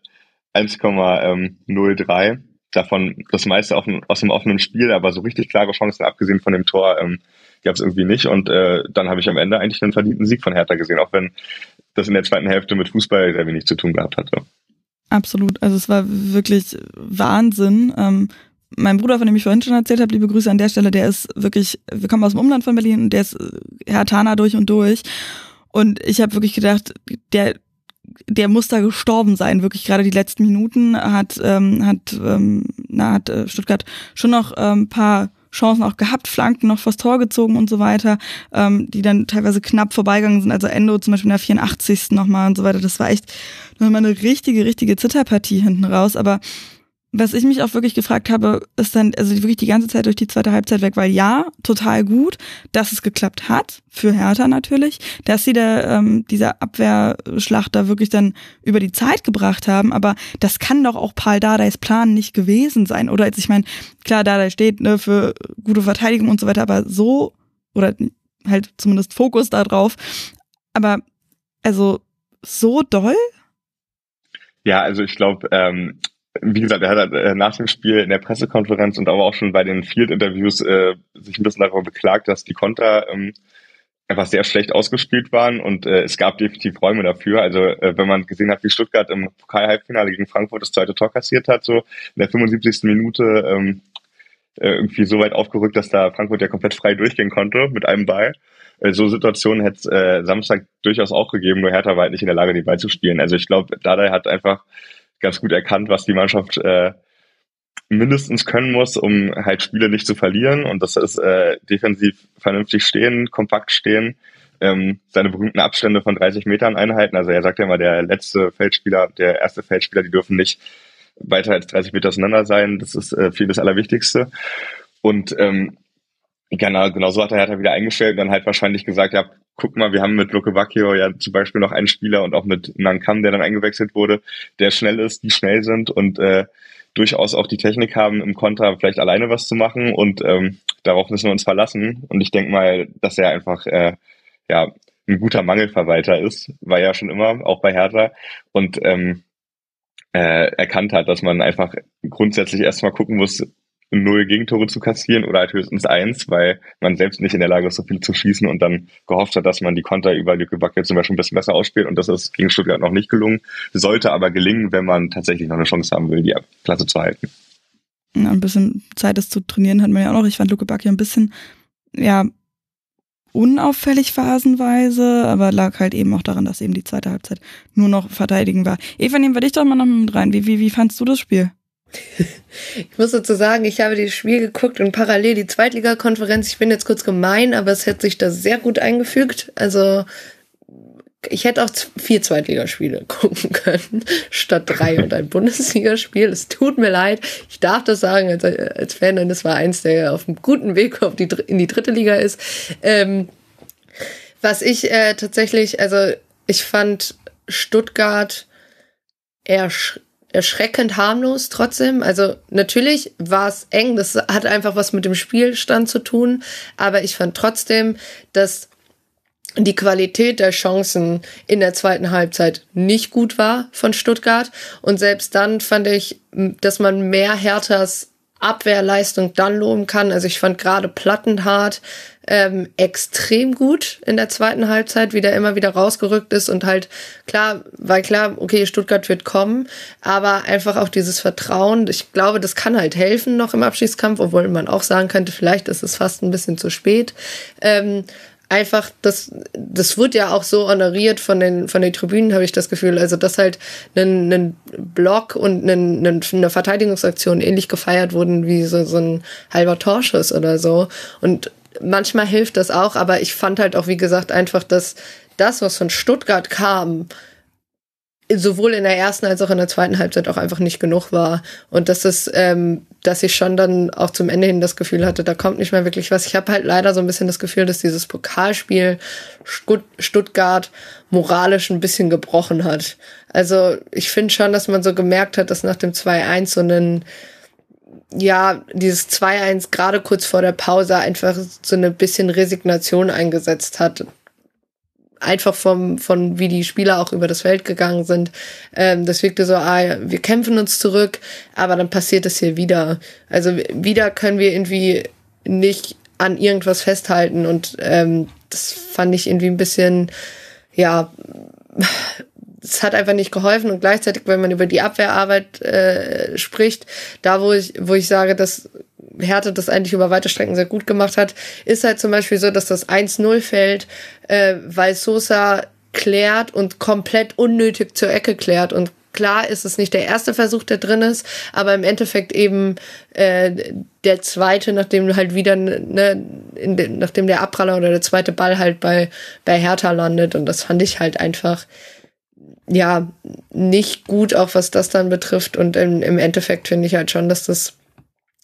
1,03. Davon das meiste auf, aus dem offenen Spiel, aber so richtig klare Chancen, abgesehen von dem Tor, ähm, gab es irgendwie nicht. Und äh, dann habe ich am Ende eigentlich einen verdienten Sieg von Hertha gesehen, auch wenn das in der zweiten Hälfte mit Fußball sehr wenig zu tun gehabt hatte. Absolut. Also es war wirklich Wahnsinn. Ähm, mein Bruder, von dem ich vorhin schon erzählt habe, liebe Grüße an der Stelle, der ist wirklich, wir kommen aus dem Umland von Berlin und der ist äh, Herr Tana durch und durch. Und ich habe wirklich gedacht, der, der muss da gestorben sein. Wirklich gerade die letzten Minuten hat, ähm, hat, ähm, na, hat äh, Stuttgart schon noch ähm, paar Chancen auch gehabt, Flanken noch vors Tor gezogen und so weiter, ähm, die dann teilweise knapp vorbeigegangen sind. Also Endo zum Beispiel in der 84. nochmal und so weiter. Das war echt nochmal eine richtige, richtige Zitterpartie hinten raus. Aber was ich mich auch wirklich gefragt habe, ist dann, also wirklich die ganze Zeit durch die zweite Halbzeit weg, weil ja, total gut, dass es geklappt hat, für Hertha natürlich, dass sie da ähm, diese Abwehrschlacht da wirklich dann über die Zeit gebracht haben, aber das kann doch auch Paul Dardais Plan nicht gewesen sein. Oder jetzt, ich meine, klar, Dardai steht ne, für gute Verteidigung und so weiter, aber so, oder halt zumindest Fokus da drauf, aber also so doll? Ja, also ich glaube, ähm, wie gesagt, er hat äh, nach dem Spiel in der Pressekonferenz und aber auch schon bei den Field-Interviews äh, sich ein bisschen darüber beklagt, dass die Konter ähm, einfach sehr schlecht ausgespielt waren und äh, es gab definitiv Räume dafür. Also äh, wenn man gesehen hat, wie Stuttgart im Pokal-Halbfinale gegen Frankfurt das zweite Tor kassiert hat, so in der 75. Minute ähm, äh, irgendwie so weit aufgerückt, dass da Frankfurt ja komplett frei durchgehen konnte mit einem Ball. Äh, so Situationen hätte es äh, Samstag durchaus auch gegeben, nur Hertha war halt nicht in der Lage, den Ball zu spielen. Also ich glaube, Dada hat einfach ganz gut erkannt, was die Mannschaft äh, mindestens können muss, um halt Spiele nicht zu verlieren. Und das ist äh, defensiv vernünftig stehen, kompakt stehen, ähm, seine berühmten Abstände von 30 Metern einhalten. Also er sagt ja immer, der letzte Feldspieler, der erste Feldspieler, die dürfen nicht weiter als 30 Meter auseinander sein. Das ist äh, viel das Allerwichtigste. Und ähm, genau, genau so hat er halt wieder eingestellt und dann halt wahrscheinlich gesagt, ja, guck mal, wir haben mit Luke Bacchio ja zum Beispiel noch einen Spieler und auch mit Nankam, der dann eingewechselt wurde, der schnell ist, die schnell sind und äh, durchaus auch die Technik haben, im Konter vielleicht alleine was zu machen und ähm, darauf müssen wir uns verlassen. Und ich denke mal, dass er einfach äh, ja ein guter Mangelverwalter ist, war ja schon immer, auch bei Hertha. Und ähm, äh, erkannt hat, dass man einfach grundsätzlich erstmal gucken muss, null Gegentore zu kassieren oder halt höchstens eins, weil man selbst nicht in der Lage ist, so viel zu schießen und dann gehofft hat, dass man die Konter über Lücke Backe zum Beispiel ein bisschen besser ausspielt und das ist gegen Stuttgart noch nicht gelungen. Sollte aber gelingen, wenn man tatsächlich noch eine Chance haben will, die Klasse zu halten. Ja, ein bisschen Zeit, das zu trainieren, hat man ja auch noch. Ich fand Luke Backe ein bisschen, ja, unauffällig phasenweise, aber lag halt eben auch daran, dass eben die zweite Halbzeit nur noch verteidigen war. Eva, nehmen wir dich doch mal noch mit rein. Wie, wie, wie fandst du das Spiel? *laughs* Ich muss dazu sagen, ich habe das Spiel geguckt und parallel die Zweitligakonferenz. Ich bin jetzt kurz gemein, aber es hat sich da sehr gut eingefügt. Also ich hätte auch vier Zweitligaspiele *laughs* gucken können, statt drei und ein *laughs* Bundesligaspiel. Es tut mir leid. Ich darf das sagen als, als Fan, denn es war eins, der auf einem guten Weg auf die, in die dritte Liga ist. Ähm, was ich äh, tatsächlich, also ich fand Stuttgart ersch erschreckend harmlos trotzdem. Also natürlich war es eng, das hat einfach was mit dem Spielstand zu tun, aber ich fand trotzdem, dass die Qualität der Chancen in der zweiten Halbzeit nicht gut war von Stuttgart. Und selbst dann fand ich, dass man mehr Herthas Abwehrleistung dann loben kann. Also ich fand gerade Plattenhart ähm, extrem gut in der zweiten Halbzeit, wie der immer wieder rausgerückt ist und halt klar, weil klar, okay, Stuttgart wird kommen, aber einfach auch dieses Vertrauen, ich glaube, das kann halt helfen noch im Abschiedskampf, obwohl man auch sagen könnte, vielleicht ist es fast ein bisschen zu spät. Ähm, einfach, das, das wird ja auch so honoriert von den, von den Tribünen, habe ich das Gefühl. Also, dass halt ein, ein Block und ein, ein, eine Verteidigungsaktion ähnlich gefeiert wurden wie so, so ein halber Torschuss oder so. Und manchmal hilft das auch, aber ich fand halt auch, wie gesagt, einfach, dass das, was von Stuttgart kam, sowohl in der ersten als auch in der zweiten Halbzeit auch einfach nicht genug war. Und das ist, ähm, dass ich schon dann auch zum Ende hin das Gefühl hatte, da kommt nicht mehr wirklich was. Ich habe halt leider so ein bisschen das Gefühl, dass dieses Pokalspiel Stuttgart moralisch ein bisschen gebrochen hat. Also ich finde schon, dass man so gemerkt hat, dass nach dem 2-1 so ein ja, dieses 2-1 gerade kurz vor der Pause einfach so eine bisschen Resignation eingesetzt hat einfach vom, von wie die Spieler auch über das Feld gegangen sind. Ähm, das wirkte so, ah, wir kämpfen uns zurück, aber dann passiert es hier wieder. Also wieder können wir irgendwie nicht an irgendwas festhalten und ähm, das fand ich irgendwie ein bisschen, ja, es hat einfach nicht geholfen und gleichzeitig, wenn man über die Abwehrarbeit äh, spricht, da wo ich, wo ich sage, dass Hertha das eigentlich über weite Strecken sehr gut gemacht hat, ist halt zum Beispiel so, dass das 1-0 fällt, äh, weil Sosa klärt und komplett unnötig zur Ecke klärt und klar ist es nicht der erste Versuch, der drin ist, aber im Endeffekt eben äh, der zweite, nachdem halt wieder, ne, de, nachdem der Abpraller oder der zweite Ball halt bei, bei Hertha landet. Und das fand ich halt einfach, ja, nicht gut, auch was das dann betrifft. Und im, im Endeffekt finde ich halt schon, dass das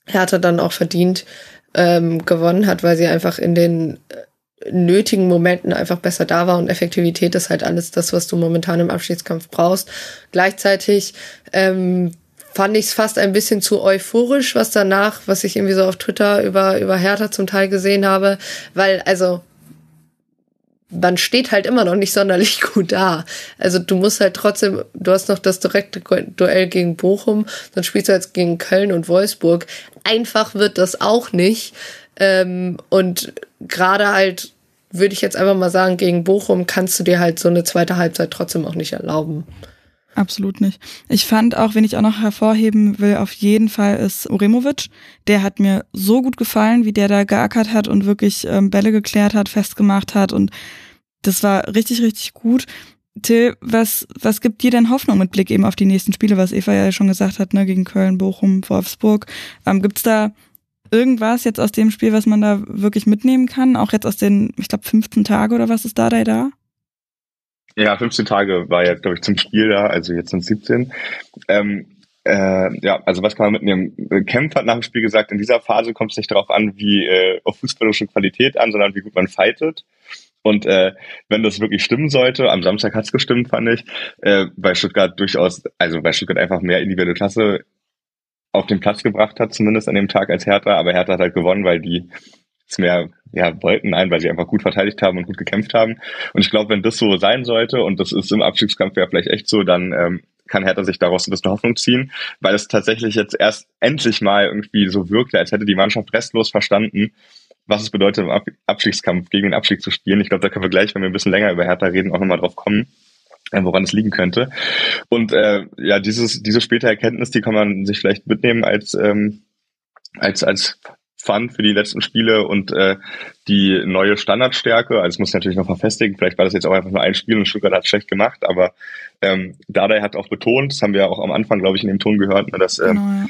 Hertha dann auch verdient ähm, gewonnen hat, weil sie einfach in den äh, nötigen Momenten einfach besser da war und Effektivität ist halt alles das, was du momentan im Abschiedskampf brauchst. Gleichzeitig ähm, fand ich es fast ein bisschen zu euphorisch, was danach, was ich irgendwie so auf Twitter über, über Hertha zum Teil gesehen habe, weil also man steht halt immer noch nicht sonderlich *laughs* gut da. Also du musst halt trotzdem, du hast noch das direkte Duell gegen Bochum, dann spielst du jetzt gegen Köln und Wolfsburg. Einfach wird das auch nicht. Ähm, und gerade halt, würde ich jetzt einfach mal sagen, gegen Bochum kannst du dir halt so eine zweite Halbzeit trotzdem auch nicht erlauben. Absolut nicht. Ich fand auch, wenn ich auch noch hervorheben will, auf jeden Fall ist Uremovic. Der hat mir so gut gefallen, wie der da geackert hat und wirklich ähm, Bälle geklärt hat, festgemacht hat und das war richtig, richtig gut. Till, was, was gibt dir denn Hoffnung mit Blick eben auf die nächsten Spiele, was Eva ja schon gesagt hat, ne, gegen Köln, Bochum, Wolfsburg? Ähm, gibt's da irgendwas jetzt aus dem Spiel, was man da wirklich mitnehmen kann? Auch jetzt aus den, ich glaube, 15 Tage oder was ist da da? Ja, 15 Tage war jetzt, glaube ich, zum Spiel da, also jetzt sind 17. Ähm, äh, ja, also was kann man mitnehmen? Kempf hat nach dem Spiel gesagt, in dieser Phase kommt es nicht darauf an, wie äh, auf fußballische Qualität an, sondern wie gut man fightet. Und äh, wenn das wirklich stimmen sollte, am Samstag hat's gestimmt, fand ich, äh, bei Stuttgart durchaus, also bei Stuttgart einfach mehr individuelle Klasse auf den Platz gebracht hat, zumindest an dem Tag als Hertha, aber Hertha hat halt gewonnen, weil die es mehr ja, wollten, nein, weil sie einfach gut verteidigt haben und gut gekämpft haben. Und ich glaube, wenn das so sein sollte, und das ist im Abstiegskampf ja vielleicht echt so, dann ähm, kann Hertha sich daraus ein bisschen Hoffnung ziehen, weil es tatsächlich jetzt erst endlich mal irgendwie so wirkte, als hätte die Mannschaft restlos verstanden, was es bedeutet, im Abstiegskampf gegen den Abstieg zu spielen. Ich glaube, da können wir gleich, wenn wir ein bisschen länger über Hertha reden, auch nochmal drauf kommen äh, woran es liegen könnte. Und äh, ja, dieses, diese späte Erkenntnis, die kann man sich vielleicht mitnehmen als, ähm, als, als Fun für die letzten Spiele und äh, die neue Standardstärke. Also es muss natürlich noch verfestigen. Vielleicht war das jetzt auch einfach nur ein Spiel und Stuttgart hat es schlecht gemacht, aber ähm, Dardai hat auch betont, das haben wir auch am Anfang, glaube ich, in dem Ton gehört, ne, dass ähm, genau,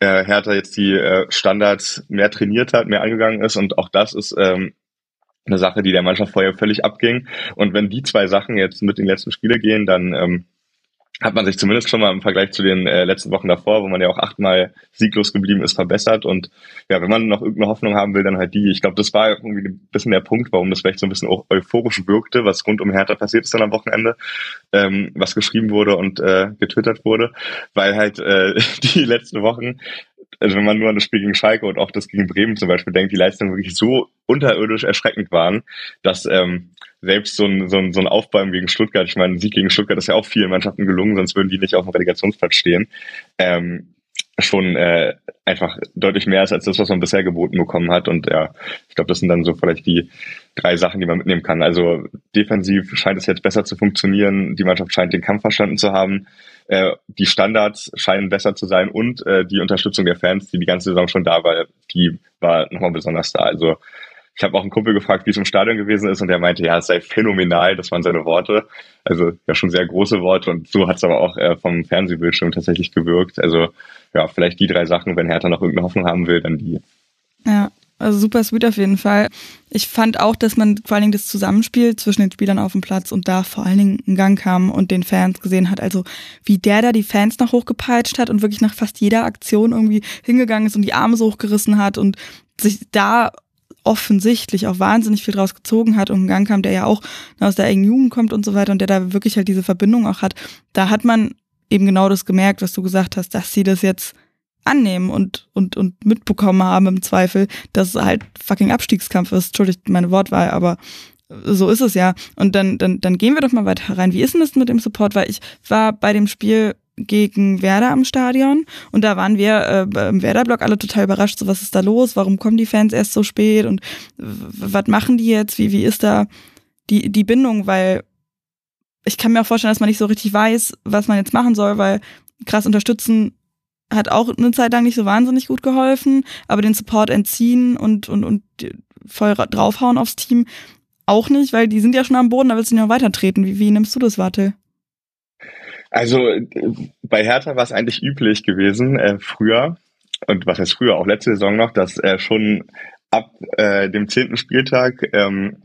äh, Hertha jetzt die äh, Standards mehr trainiert hat, mehr angegangen ist und auch das ist ähm, eine Sache, die der Mannschaft vorher völlig abging. Und wenn die zwei Sachen jetzt mit die letzten Spiele gehen, dann ähm, hat man sich zumindest schon mal im Vergleich zu den äh, letzten Wochen davor, wo man ja auch achtmal sieglos geblieben ist, verbessert. Und ja, wenn man noch irgendeine Hoffnung haben will, dann halt die. Ich glaube, das war irgendwie ein bisschen der Punkt, warum das vielleicht so ein bisschen euphorisch wirkte, was rund um Hertha passiert ist dann am Wochenende, ähm, was geschrieben wurde und äh, getwittert wurde, weil halt äh, *laughs* die letzten Wochen also wenn man nur an das Spiel gegen Schalke und auch das gegen Bremen zum Beispiel denkt, die Leistungen wirklich so unterirdisch erschreckend waren, dass ähm, selbst so ein, so ein, so ein Aufbäumen gegen Stuttgart, ich meine, ein Sieg gegen Stuttgart ist ja auch vielen Mannschaften gelungen, sonst würden die nicht auf dem Relegationsplatz stehen, ähm, schon äh, einfach deutlich mehr ist als das, was man bisher geboten bekommen hat. Und ja, ich glaube, das sind dann so vielleicht die drei Sachen, die man mitnehmen kann. Also defensiv scheint es jetzt besser zu funktionieren, die Mannschaft scheint den Kampf verstanden zu haben, äh, die Standards scheinen besser zu sein und äh, die Unterstützung der Fans, die die ganze Saison schon da war, die war nochmal besonders da. Also ich habe auch einen Kumpel gefragt, wie es im Stadion gewesen ist und der meinte, ja, es sei phänomenal, das waren seine Worte. Also ja schon sehr große Worte und so hat es aber auch äh, vom Fernsehbildschirm tatsächlich gewirkt. Also ja, vielleicht die drei Sachen, wenn Hertha noch irgendeine Hoffnung haben will, dann die. Ja, also super sweet auf jeden Fall. Ich fand auch, dass man vor allen Dingen das Zusammenspiel zwischen den Spielern auf dem Platz und da vor allen Dingen in Gang kam und den Fans gesehen hat. Also wie der da die Fans noch hochgepeitscht hat und wirklich nach fast jeder Aktion irgendwie hingegangen ist und die Arme so hochgerissen hat und sich da offensichtlich auch wahnsinnig viel draus gezogen hat und Gang kam, der ja auch aus der engen Jugend kommt und so weiter und der da wirklich halt diese Verbindung auch hat. Da hat man eben genau das gemerkt, was du gesagt hast, dass sie das jetzt annehmen und, und, und mitbekommen haben im Zweifel, dass es halt fucking Abstiegskampf ist. Entschuldigt meine Wortwahl, aber so ist es ja. Und dann, dann, dann gehen wir doch mal weiter rein. Wie ist denn das mit dem Support? Weil ich war bei dem Spiel gegen Werder am Stadion. Und da waren wir äh, im Werder-Block alle total überrascht, so was ist da los, warum kommen die Fans erst so spät? Und was machen die jetzt, wie, wie ist da die, die Bindung, weil ich kann mir auch vorstellen, dass man nicht so richtig weiß, was man jetzt machen soll, weil krass unterstützen hat auch eine Zeit lang nicht so wahnsinnig gut geholfen, aber den Support entziehen und, und, und voll draufhauen aufs Team auch nicht, weil die sind ja schon am Boden, da willst du nicht noch weiter treten. Wie, wie nimmst du das, Warte? Also bei Hertha war es eigentlich üblich gewesen, äh, früher, und was heißt früher, auch letzte Saison noch, dass äh, schon ab äh, dem zehnten Spieltag ähm,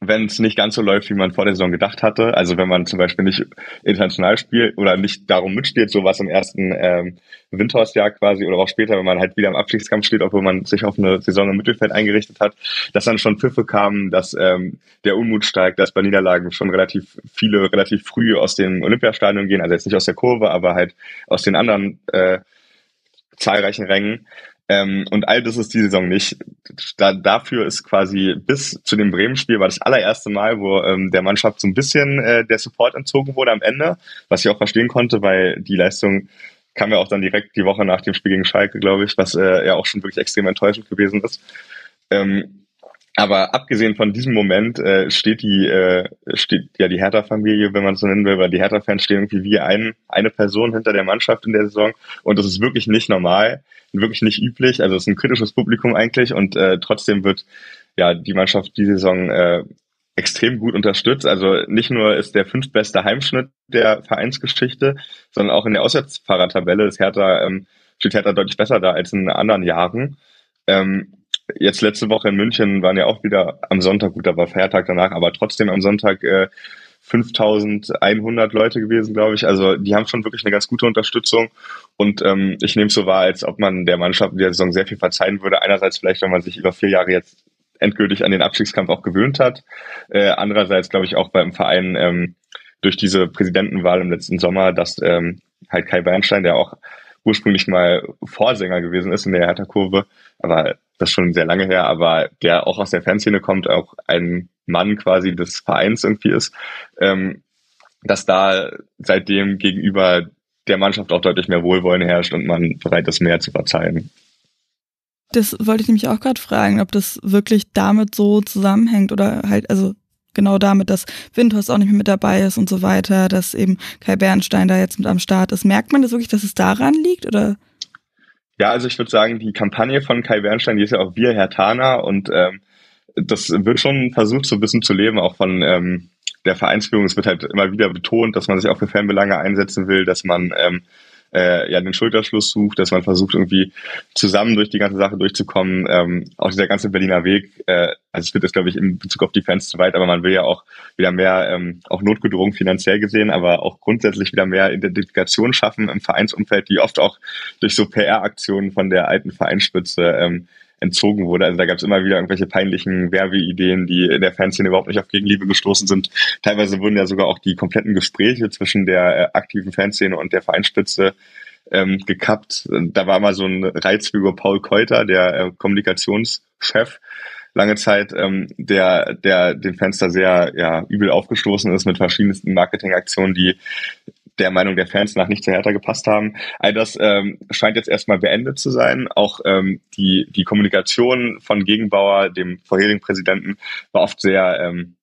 wenn es nicht ganz so läuft, wie man vor der Saison gedacht hatte. Also wenn man zum Beispiel nicht international spielt oder nicht darum mitspielt, so was im ersten ähm, Windhorstjahr quasi oder auch später, wenn man halt wieder im Abstiegskampf steht, obwohl man sich auf eine Saison im Mittelfeld eingerichtet hat, dass dann schon Pfiffe kamen, dass ähm, der Unmut steigt, dass bei Niederlagen schon relativ viele relativ früh aus dem Olympiastadion gehen, also jetzt nicht aus der Kurve, aber halt aus den anderen äh, zahlreichen Rängen Ähm, und all das ist die Saison nicht. Da, dafür ist quasi bis zu dem Bremen-Spiel war das allererste Mal, wo ähm, der Mannschaft so ein bisschen äh, der Support entzogen wurde am Ende, was ich auch verstehen konnte, weil die Leistung kam ja auch dann direkt die Woche nach dem Spiel gegen Schalke, glaube ich, was äh, ja auch schon wirklich extrem enttäuschend gewesen ist. Ähm, aber abgesehen von diesem Moment äh, steht die äh, steht ja die Hertha-Familie, wenn man es so nennen will, weil die Hertha-Fans stehen irgendwie wie ein, eine Person hinter der Mannschaft in der Saison und das ist wirklich nicht normal, wirklich nicht üblich. Also es ist ein kritisches Publikum eigentlich und äh, trotzdem wird ja die Mannschaft die Saison äh, extrem gut unterstützt. Also nicht nur ist der fünftbeste Heimschnitt der Vereinsgeschichte, sondern auch in der Auswärtsfahrertabelle ist Hertha ähm, steht Hertha deutlich besser da als in anderen Jahren. Ähm, jetzt letzte Woche in München waren ja auch wieder am Sonntag, gut, da war Feiertag danach, aber trotzdem am Sonntag äh, 5100 Leute gewesen, glaube ich. Also die haben schon wirklich eine ganz gute Unterstützung und ähm, ich nehme es so wahr, als ob man der Mannschaft in der Saison sehr viel verzeihen würde. Einerseits vielleicht, wenn man sich über vier Jahre jetzt endgültig an den Abstiegskampf auch gewöhnt hat. Äh, andererseits glaube ich auch beim Verein ähm, durch diese Präsidentenwahl im letzten Sommer, dass ähm, halt Kai Bernstein, der auch ursprünglich mal Vorsänger gewesen ist in der Hertha-Kurve, aber das ist schon sehr lange her, aber der auch aus der Fanszene kommt, auch ein Mann quasi des Vereins irgendwie ist, ähm, dass da seitdem gegenüber der Mannschaft auch deutlich mehr Wohlwollen herrscht und man bereit ist, mehr zu verzeihen. Das wollte ich nämlich auch gerade fragen, ob das wirklich damit so zusammenhängt oder halt, also genau damit, dass Windhorst auch nicht mehr mit dabei ist und so weiter, dass eben Kai Bernstein da jetzt mit am Start ist. Merkt man das wirklich, dass es daran liegt oder? Ja, also ich würde sagen, die Kampagne von Kai Bernstein, die ist ja auch Wir, Herr Tana und ähm, das wird schon versucht, so ein bisschen zu leben, auch von ähm, der Vereinsführung. Es wird halt immer wieder betont, dass man sich auch für Fanbelange einsetzen will, dass man ähm, äh, ja den Schulterschluss sucht, dass man versucht irgendwie zusammen durch die ganze Sache durchzukommen. Ähm, auch dieser ganze Berliner Weg, äh, also es wird jetzt glaube ich in Bezug auf die Fans zu weit, aber man will ja auch wieder mehr, ähm, auch notgedrungen finanziell gesehen, aber auch grundsätzlich wieder mehr Identifikation schaffen im Vereinsumfeld, die oft auch durch so PR-Aktionen von der alten Vereinsspitze ähm, entzogen wurde. Also da gab es immer wieder irgendwelche peinlichen Werbeideen, die in der Fanszene überhaupt nicht auf Gegenliebe gestoßen sind. Teilweise wurden ja sogar auch die kompletten Gespräche zwischen der äh, aktiven Fanszene und der Vereinsspitze ähm, gekappt. Da war mal so ein Reizfüger Paul Keuter, der äh, Kommunikationschef lange Zeit, ähm, der, der den da sehr ja, übel aufgestoßen ist mit verschiedensten Marketingaktionen, die der Meinung der Fans nach nicht zu Hertha gepasst haben. All das ähm, scheint jetzt erstmal beendet zu sein. Auch ähm, die, die Kommunikation von Gegenbauer, dem vorherigen Präsidenten, war oft sehr ähm,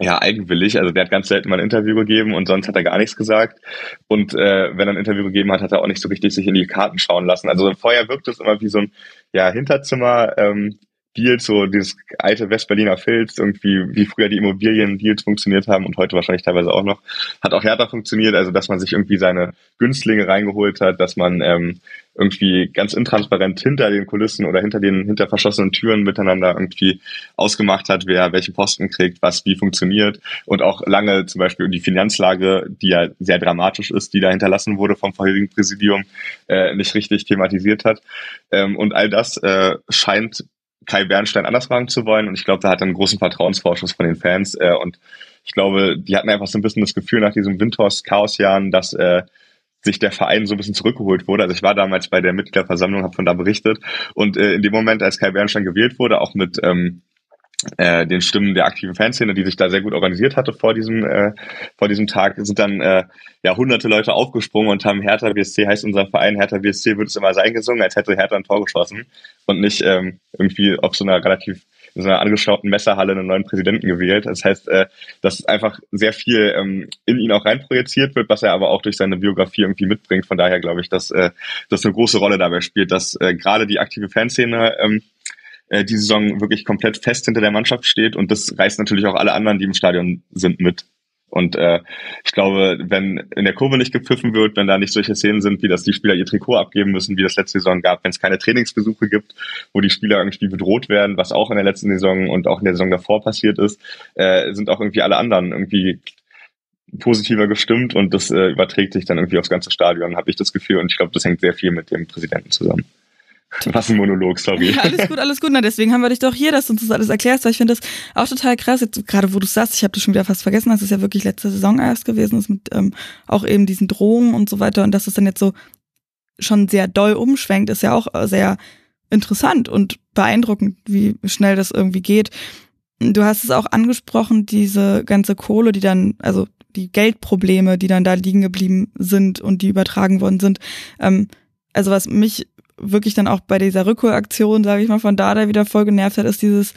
ja, eigenwillig. Also der hat ganz selten mal ein Interview gegeben und sonst hat er gar nichts gesagt. Und äh, wenn er ein Interview gegeben hat, hat er auch nicht so richtig sich in die Karten schauen lassen. Also vorher wirkt es immer wie so ein ja, Hinterzimmer, ähm, Deals, so dieses alte Westberliner Filz, irgendwie wie früher die Immobilien-Deals funktioniert haben und heute wahrscheinlich teilweise auch noch, hat auch härter funktioniert, also dass man sich irgendwie seine Günstlinge reingeholt hat, dass man ähm, irgendwie ganz intransparent hinter den Kulissen oder hinter den hinter verschlossenen Türen miteinander irgendwie ausgemacht hat, wer welche Posten kriegt, was wie funktioniert und auch lange zum Beispiel die Finanzlage, die ja sehr dramatisch ist, die da hinterlassen wurde vom vorherigen Präsidium, äh, nicht richtig thematisiert hat. Ähm, und all das äh, scheint Kai Bernstein anders machen zu wollen. Und ich glaube, da hat er einen großen Vertrauensvorschuss von den Fans. Äh, und ich glaube, die hatten einfach so ein bisschen das Gefühl nach diesem Windhorst-Chaos-Jahren, dass äh, sich der Verein so ein bisschen zurückgeholt wurde. Also ich war damals bei der Mitgliederversammlung, habe von da berichtet. Und äh, in dem Moment, als Kai Bernstein gewählt wurde, auch mit ähm, äh, den Stimmen der aktiven Fanszene, die sich da sehr gut organisiert hatte vor diesem äh, vor diesem Tag, sind dann äh, ja hunderte Leute aufgesprungen und haben Hertha BSC heißt unser Verein Hertha BSC wird es immer sein gesungen, als hätte Hertha ein Tor geschossen und nicht ähm, irgendwie auf so einer relativ in so einer angeschauten Messerhalle einen neuen Präsidenten gewählt. Das heißt, äh, dass einfach sehr viel ähm, in ihn auch reinprojiziert wird, was er aber auch durch seine Biografie irgendwie mitbringt. Von daher glaube ich, dass äh, das eine große Rolle dabei spielt, dass äh, gerade die aktive Fanszene ähm, äh, die Saison wirklich komplett fest hinter der Mannschaft steht und das reißt natürlich auch alle anderen, die im Stadion sind, mit. Und äh, ich glaube, wenn in der Kurve nicht gepfiffen wird, wenn da nicht solche Szenen sind, wie dass die Spieler ihr Trikot abgeben müssen, wie das letzte Saison gab, wenn es keine Trainingsbesuche gibt, wo die Spieler irgendwie bedroht werden, was auch in der letzten Saison und auch in der Saison davor passiert ist, äh, sind auch irgendwie alle anderen irgendwie positiver gestimmt und das äh, überträgt sich dann irgendwie aufs ganze Stadion, habe ich das Gefühl. Und ich glaube, das hängt sehr viel mit dem Präsidenten zusammen. *laughs* Was ein Monolog, sorry. Ja, alles gut, alles gut. Na, deswegen haben wir dich doch hier, dass du uns das alles erklärst, weil ich finde das auch total krass. Jetzt, gerade wo du sagst, ich habe das schon wieder fast vergessen, dass es ja wirklich letzte Saison erst gewesen ist mit ähm, auch eben diesen Drohungen und so weiter und dass es dann jetzt so schon sehr doll umschwenkt, ist ja auch sehr interessant und beeindruckend, wie schnell das irgendwie geht. Du hast es auch angesprochen, diese ganze Kohle, die dann, also die Geldprobleme, die dann da liegen geblieben sind und die übertragen worden sind. Ähm, also was mich wirklich dann auch bei dieser Rückholaktion, sage ich mal, von Dada wieder voll genervt hat, ist dieses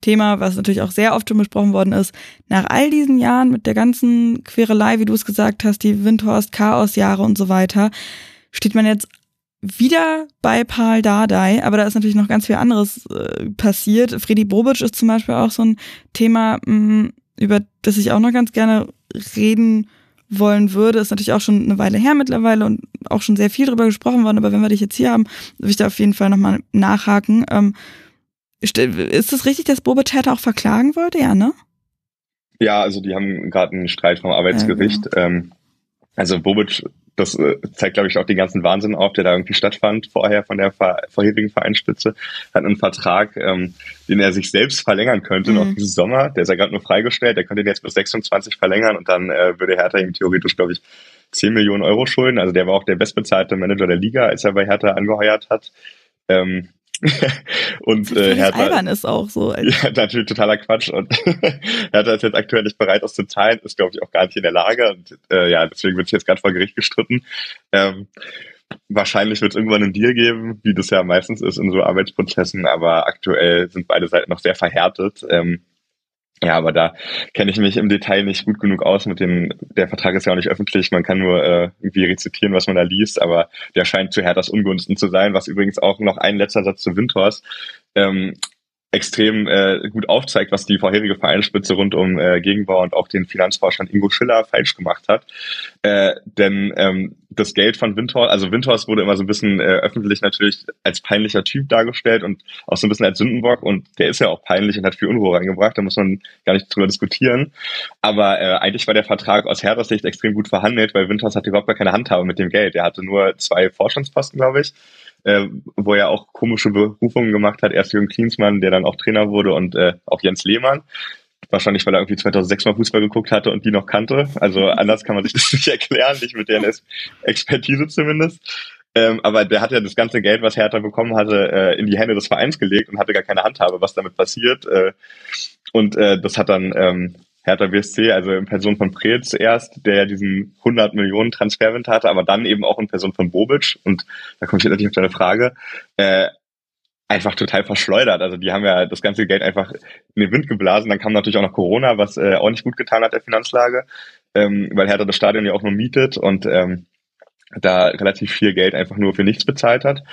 Thema, was natürlich auch sehr oft schon besprochen worden ist. Nach all diesen Jahren mit der ganzen Querelei, wie du es gesagt hast, die Windhorst-Chaos-Jahre und so weiter, steht man jetzt wieder bei Paul Dardai, aber da ist natürlich noch ganz viel anderes äh, passiert. Freddy Bobic ist zum Beispiel auch so ein Thema, mh, über das ich auch noch ganz gerne reden wollen würde. Ist natürlich auch schon eine Weile her mittlerweile und auch schon sehr viel drüber gesprochen worden, aber wenn wir dich jetzt hier haben, will ich da auf jeden Fall nochmal nachhaken. Ähm, ist es richtig, dass Hertha auch verklagen wollte? Ja, ne? Ja, also die haben gerade einen Streit vom Arbeitsgericht. Ja, genau. ähm, also Bobic das äh, zeigt, glaube ich, auch den ganzen Wahnsinn auf, der da irgendwie stattfand vorher von der vorherigen Vereinsspitze. Hat einen Vertrag, ähm, den er sich selbst verlängern könnte, mhm. noch diesen Sommer. Der ist ja gerade nur freigestellt. Der könnte den jetzt bis 26 verlängern und dann äh, würde Hertha ihm theoretisch, glaube ich, 10 Millionen Euro schulden. Also der war auch der bestbezahlte Manager der Liga, als er bei Hertha angeheuert hat. Ähm, *laughs* und äh, Hertha albern ist auch so. *laughs* Ja, natürlich totaler Quatsch und *laughs* Hertha ist jetzt aktuell nicht bereit, das zu zahlen, ist glaube ich auch gar nicht in der Lage und äh, ja, deswegen wird es jetzt gerade vor Gericht gestritten. Ähm, wahrscheinlich wird es irgendwann einen Deal geben, wie das ja meistens ist in so Arbeitsprozessen, aber aktuell sind beide Seiten noch sehr verhärtet. Ähm, ja, aber da kenne ich mich im Detail nicht gut genug aus mit dem, der Vertrag ist ja auch nicht öffentlich, man kann nur äh, irgendwie rezitieren, was man da liest, aber der scheint zu Herthas Ungunsten zu sein, was übrigens auch noch ein letzter Satz zu Windhorst. Ähm, extrem äh, gut aufzeigt, was die vorherige Vereinsspitze rund um äh, Gegenbauer und auch den Finanzvorstand Ingo Schiller falsch gemacht hat. Äh, denn ähm, das Geld von Windhorst, also Windhorst wurde immer so ein bisschen äh, öffentlich natürlich als peinlicher Typ dargestellt und auch so ein bisschen als Sündenbock und der ist ja auch peinlich und hat viel Unruhe reingebracht, da muss man gar nicht drüber diskutieren. Aber äh, eigentlich war der Vertrag aus Herthas Sicht extrem gut verhandelt, weil Windhorst hatte überhaupt gar keine Handhabe mit dem Geld. Er hatte nur zwei Vorstandsposten, glaube ich äh, wo er auch komische Berufungen gemacht hat. Erst Jürgen Klinsmann, der dann auch Trainer wurde und äh, auch Jens Lehmann. Wahrscheinlich, weil er irgendwie 2006 mal Fußball geguckt hatte und die noch kannte. Also anders kann man sich *laughs* das nicht erklären, nicht mit deren Expertise zumindest. Ähm, aber der hat ja das ganze Geld, was Hertha bekommen hatte, äh, in die Hände des Vereins gelegt und hatte gar keine Handhabe, was damit passiert. Äh, und äh, das hat dann ähm, Hertha BSC, also in Person von Preetz zuerst, der ja diesen 100 Millionen Transferwind hatte, aber dann eben auch in Person von Bobic. Und da komme ich jetzt natürlich auf deine Frage. Äh, einfach total verschleudert. Also die haben ja das ganze Geld einfach in den Wind geblasen. Dann kam natürlich auch noch Corona, was äh, auch nicht gut getan hat der Finanzlage, ähm, weil Hertha das Stadion ja auch nur mietet und ähm, da relativ viel Geld einfach nur für nichts bezahlt hat.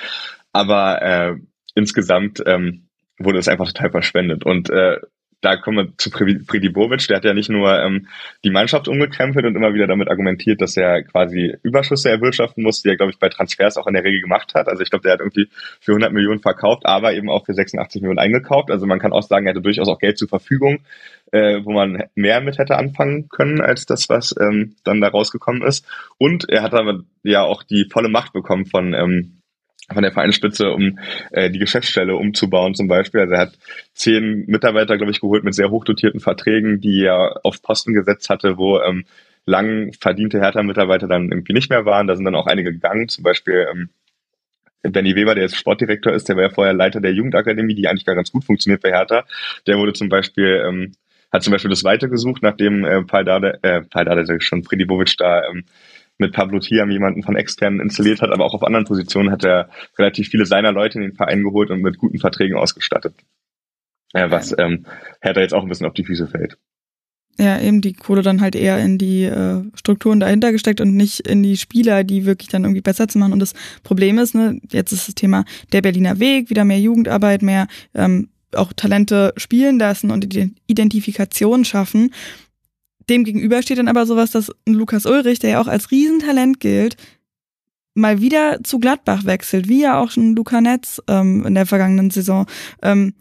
Aber äh, insgesamt ähm, wurde es einfach total verschwendet. Und äh, da kommen wir zu Freddy Bovic, der hat ja nicht nur ähm, die Mannschaft umgekrempelt und immer wieder damit argumentiert, dass er quasi Überschüsse erwirtschaften muss, die er, glaube ich, bei Transfers auch in der Regel gemacht hat. Also ich glaube, der hat irgendwie für 100 Millionen verkauft, aber eben auch für 86 Millionen eingekauft. Also man kann auch sagen, er hatte durchaus auch Geld zur Verfügung, äh, wo man mehr mit hätte anfangen können, als das, was ähm, dann da rausgekommen ist. Und er hat aber ja auch die volle Macht bekommen von ähm, von der Vereinsspitze, um äh, die Geschäftsstelle umzubauen zum Beispiel. Also er hat zehn Mitarbeiter, glaube ich, geholt mit sehr hochdotierten Verträgen, die er auf Posten gesetzt hatte, wo ähm, lang verdiente Hertha-Mitarbeiter dann irgendwie nicht mehr waren. Da sind dann auch einige gegangen, zum Beispiel ähm, Benny Weber, der jetzt Sportdirektor ist, der war ja vorher Leiter der Jugendakademie, die eigentlich gar ganz gut funktioniert bei Hertha. Der wurde zum Beispiel, ähm, hat zum Beispiel das Weite gesucht, nachdem äh, Paul Dade, äh, Paul Dade, schon Freddy Bovic da ähm, mit Pablo Tiam jemanden von externen installiert hat, aber auch auf anderen Positionen hat er relativ viele seiner Leute in den Verein geholt und mit guten Verträgen ausgestattet. Ja, was ähm, Hertha jetzt auch ein bisschen auf die Füße fällt. Ja, eben die Kohle dann halt eher in die äh, Strukturen dahinter gesteckt und nicht in die Spieler, die wirklich dann irgendwie besser zu machen. Und das Problem ist, ne, jetzt ist das Thema der Berliner Weg, wieder mehr Jugendarbeit, mehr ähm, auch Talente spielen lassen und Identifikation schaffen. Dem gegenüber steht dann aber sowas, dass Lukas Ulrich, der ja auch als Riesentalent gilt, mal wieder zu Gladbach wechselt, wie ja auch schon Luca Netz ähm, in der vergangenen Saison. Ähm,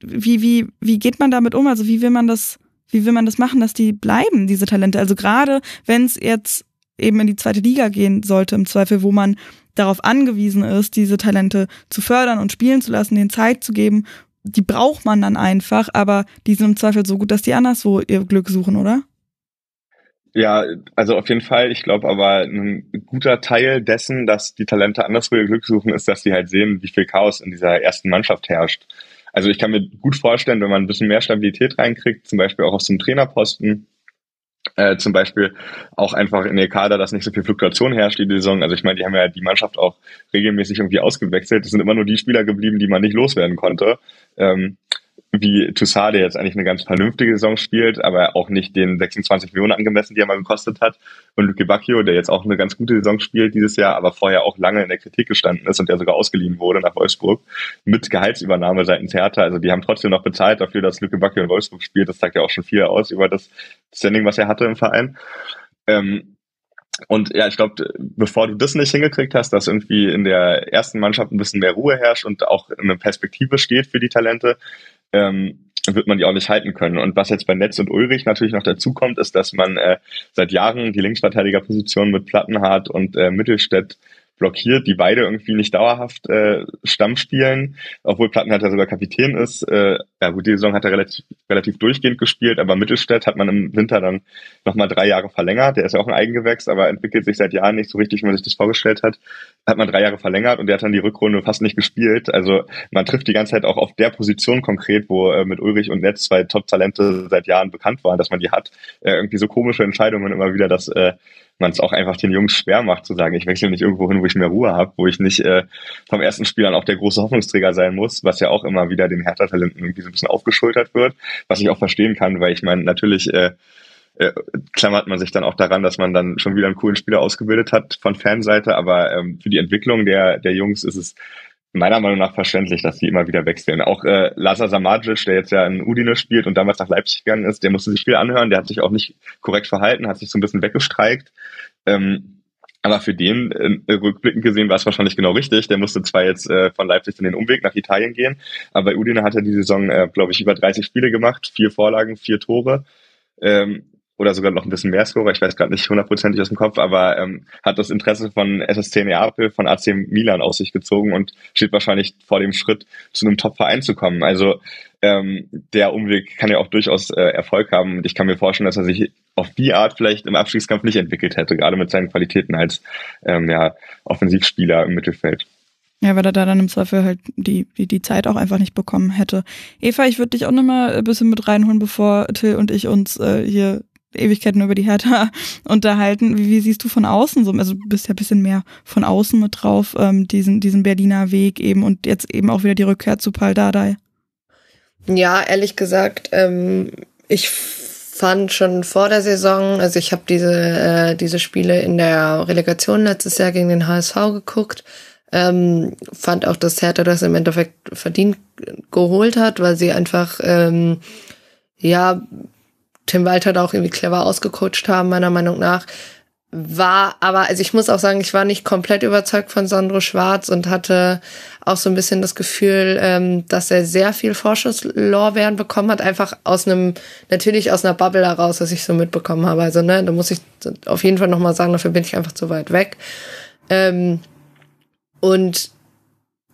wie, wie, wie geht man damit um? Also wie will man das, wie will man das machen, dass die bleiben, diese Talente? Also gerade wenn es jetzt eben in die zweite Liga gehen sollte, im Zweifel, wo man darauf angewiesen ist, diese Talente zu fördern und spielen zu lassen, denen Zeit zu geben die braucht man dann einfach, aber die sind im Zweifel so gut, dass die anderswo ihr Glück suchen, oder? Ja, also auf jeden Fall. Ich glaube aber, ein guter Teil dessen, dass die Talente anderswo ihr Glück suchen, ist, dass sie halt sehen, wie viel Chaos in dieser ersten Mannschaft herrscht. Also ich kann mir gut vorstellen, wenn man ein bisschen mehr Stabilität reinkriegt, zum Beispiel auch aus dem Trainerposten, äh, zum Beispiel auch einfach in der Kader, dass nicht so viel Fluktuation herrscht die Saison. Also ich meine, die haben ja die Mannschaft auch regelmäßig irgendwie ausgewechselt. Es sind immer nur die Spieler geblieben, die man nicht loswerden konnte. Ähm, wie Toussaint, der jetzt eigentlich eine ganz vernünftige Saison spielt, aber auch nicht den 26 Millionen angemessen, die er mal gekostet hat. Und Luke Bacchio, der jetzt auch eine ganz gute Saison spielt dieses Jahr, aber vorher auch lange in der Kritik gestanden ist und der sogar ausgeliehen wurde nach Wolfsburg mit Gehaltsübernahme seitens Hertha. Also die haben trotzdem noch bezahlt dafür, dass Luke Bacchio in Wolfsburg spielt. Das sagt ja auch schon viel aus über das Standing, was er hatte im Verein. Ähm, und ja, ich glaube, bevor du das nicht hingekriegt hast, dass irgendwie in der ersten Mannschaft ein bisschen mehr Ruhe herrscht und auch eine Perspektive steht für die Talente, ähm, wird man die auch nicht halten können. Und was jetzt bei Netz und Ulrich natürlich noch dazu kommt, ist, dass man äh, seit Jahren die Linksverteidigerposition mit Plattenhardt und äh, Mittelstädt blockiert, die beide irgendwie nicht dauerhaft äh, Stamm spielen, obwohl Plattenhardt ja sogar Kapitän ist. Äh, ja gut, die Saison hat er relativ, relativ durchgehend gespielt, aber Mittelstädt hat man im Winter dann nochmal drei Jahre verlängert. Der ist ja auch ein Eigengewächs, aber entwickelt sich seit Jahren nicht so richtig, wie man sich das vorgestellt hat. Hat man drei Jahre verlängert und der hat dann die Rückrunde fast nicht gespielt. Also man trifft die ganze Zeit auch auf der Position konkret, wo äh, mit Ulrich und Netz zwei Top-Talente seit Jahren bekannt waren, dass man die hat. Äh, irgendwie so komische Entscheidungen immer wieder, dass äh, man es auch einfach den Jungs schwer macht zu sagen, ich wechsle nicht irgendwo hin, wo ich mehr Ruhe habe, wo ich nicht äh, vom ersten Spiel an auch der große Hoffnungsträger sein muss, was ja auch immer wieder den Hertha-Talenten irgendwie so ein bisschen aufgeschultert wird, was ich auch verstehen kann, weil ich meine, natürlich äh, äh, klammert man sich dann auch daran, dass man dann schon wieder einen coolen Spieler ausgebildet hat von Fanseite, aber ähm, für die Entwicklung der, der Jungs ist es meiner Meinung nach verständlich, dass die immer wieder wechseln. Auch äh, Lazar Samadzic, der jetzt ja in Udine spielt und damals nach Leipzig gegangen ist, der musste sich viel anhören, der hat sich auch nicht korrekt verhalten, hat sich so ein bisschen weggestreikt. Ähm, aber für den, äh, rückblickend gesehen, war es wahrscheinlich genau richtig. Der musste zwar jetzt äh, von Leipzig in den Umweg nach Italien gehen, aber bei Udine hat er die Saison, äh, glaube ich, über 30 Spiele gemacht, vier Vorlagen, vier Tore. Ähm, oder sogar noch ein bisschen mehr Scorer, ich weiß gerade nicht hundertprozentig aus dem Kopf, aber ähm, hat das Interesse von SSC Neapel, von AC Milan aus sich gezogen und steht wahrscheinlich vor dem Schritt, zu einem Top-Verein zu kommen. Also ähm, der Umweg kann ja auch durchaus äh, Erfolg haben und ich kann mir vorstellen, dass er sich auf die Art vielleicht im Abstiegskampf nicht entwickelt hätte, gerade mit seinen Qualitäten als ähm, ja, Offensivspieler im Mittelfeld. Ja, weil er da dann im Zweifel halt die, die, die Zeit auch einfach nicht bekommen hätte. Eva, ich würde dich auch nochmal ein bisschen mit reinholen, bevor Till und ich uns äh, hier Ewigkeiten über die Hertha *laughs* unterhalten. Wie, wie siehst du von außen so? Also du bist ja ein bisschen mehr von außen mit drauf, ähm, diesen, diesen Berliner Weg eben und jetzt eben auch wieder die Rückkehr zu Paul Dardai. Ja, ehrlich gesagt, ähm, ich fand schon vor der Saison, also ich habe diese, äh, diese Spiele in der Relegation letztes Jahr gegen den HSV geguckt, ähm, fand auch, dass Hertha das im Endeffekt verdient geholt hat, weil sie einfach ähm, ja Tim Walter da auch irgendwie clever ausgecoacht haben, meiner Meinung nach. War aber, also ich muss auch sagen, ich war nicht komplett überzeugt von Sandro Schwarz und hatte auch so ein bisschen das Gefühl, ähm, dass er sehr viel Vorschusslorbeeren bekommen hat, einfach aus einem, natürlich aus einer Bubble heraus, was ich so mitbekommen habe. Also, ne, da muss ich auf jeden Fall nochmal sagen, dafür bin ich einfach zu weit weg. Ähm, und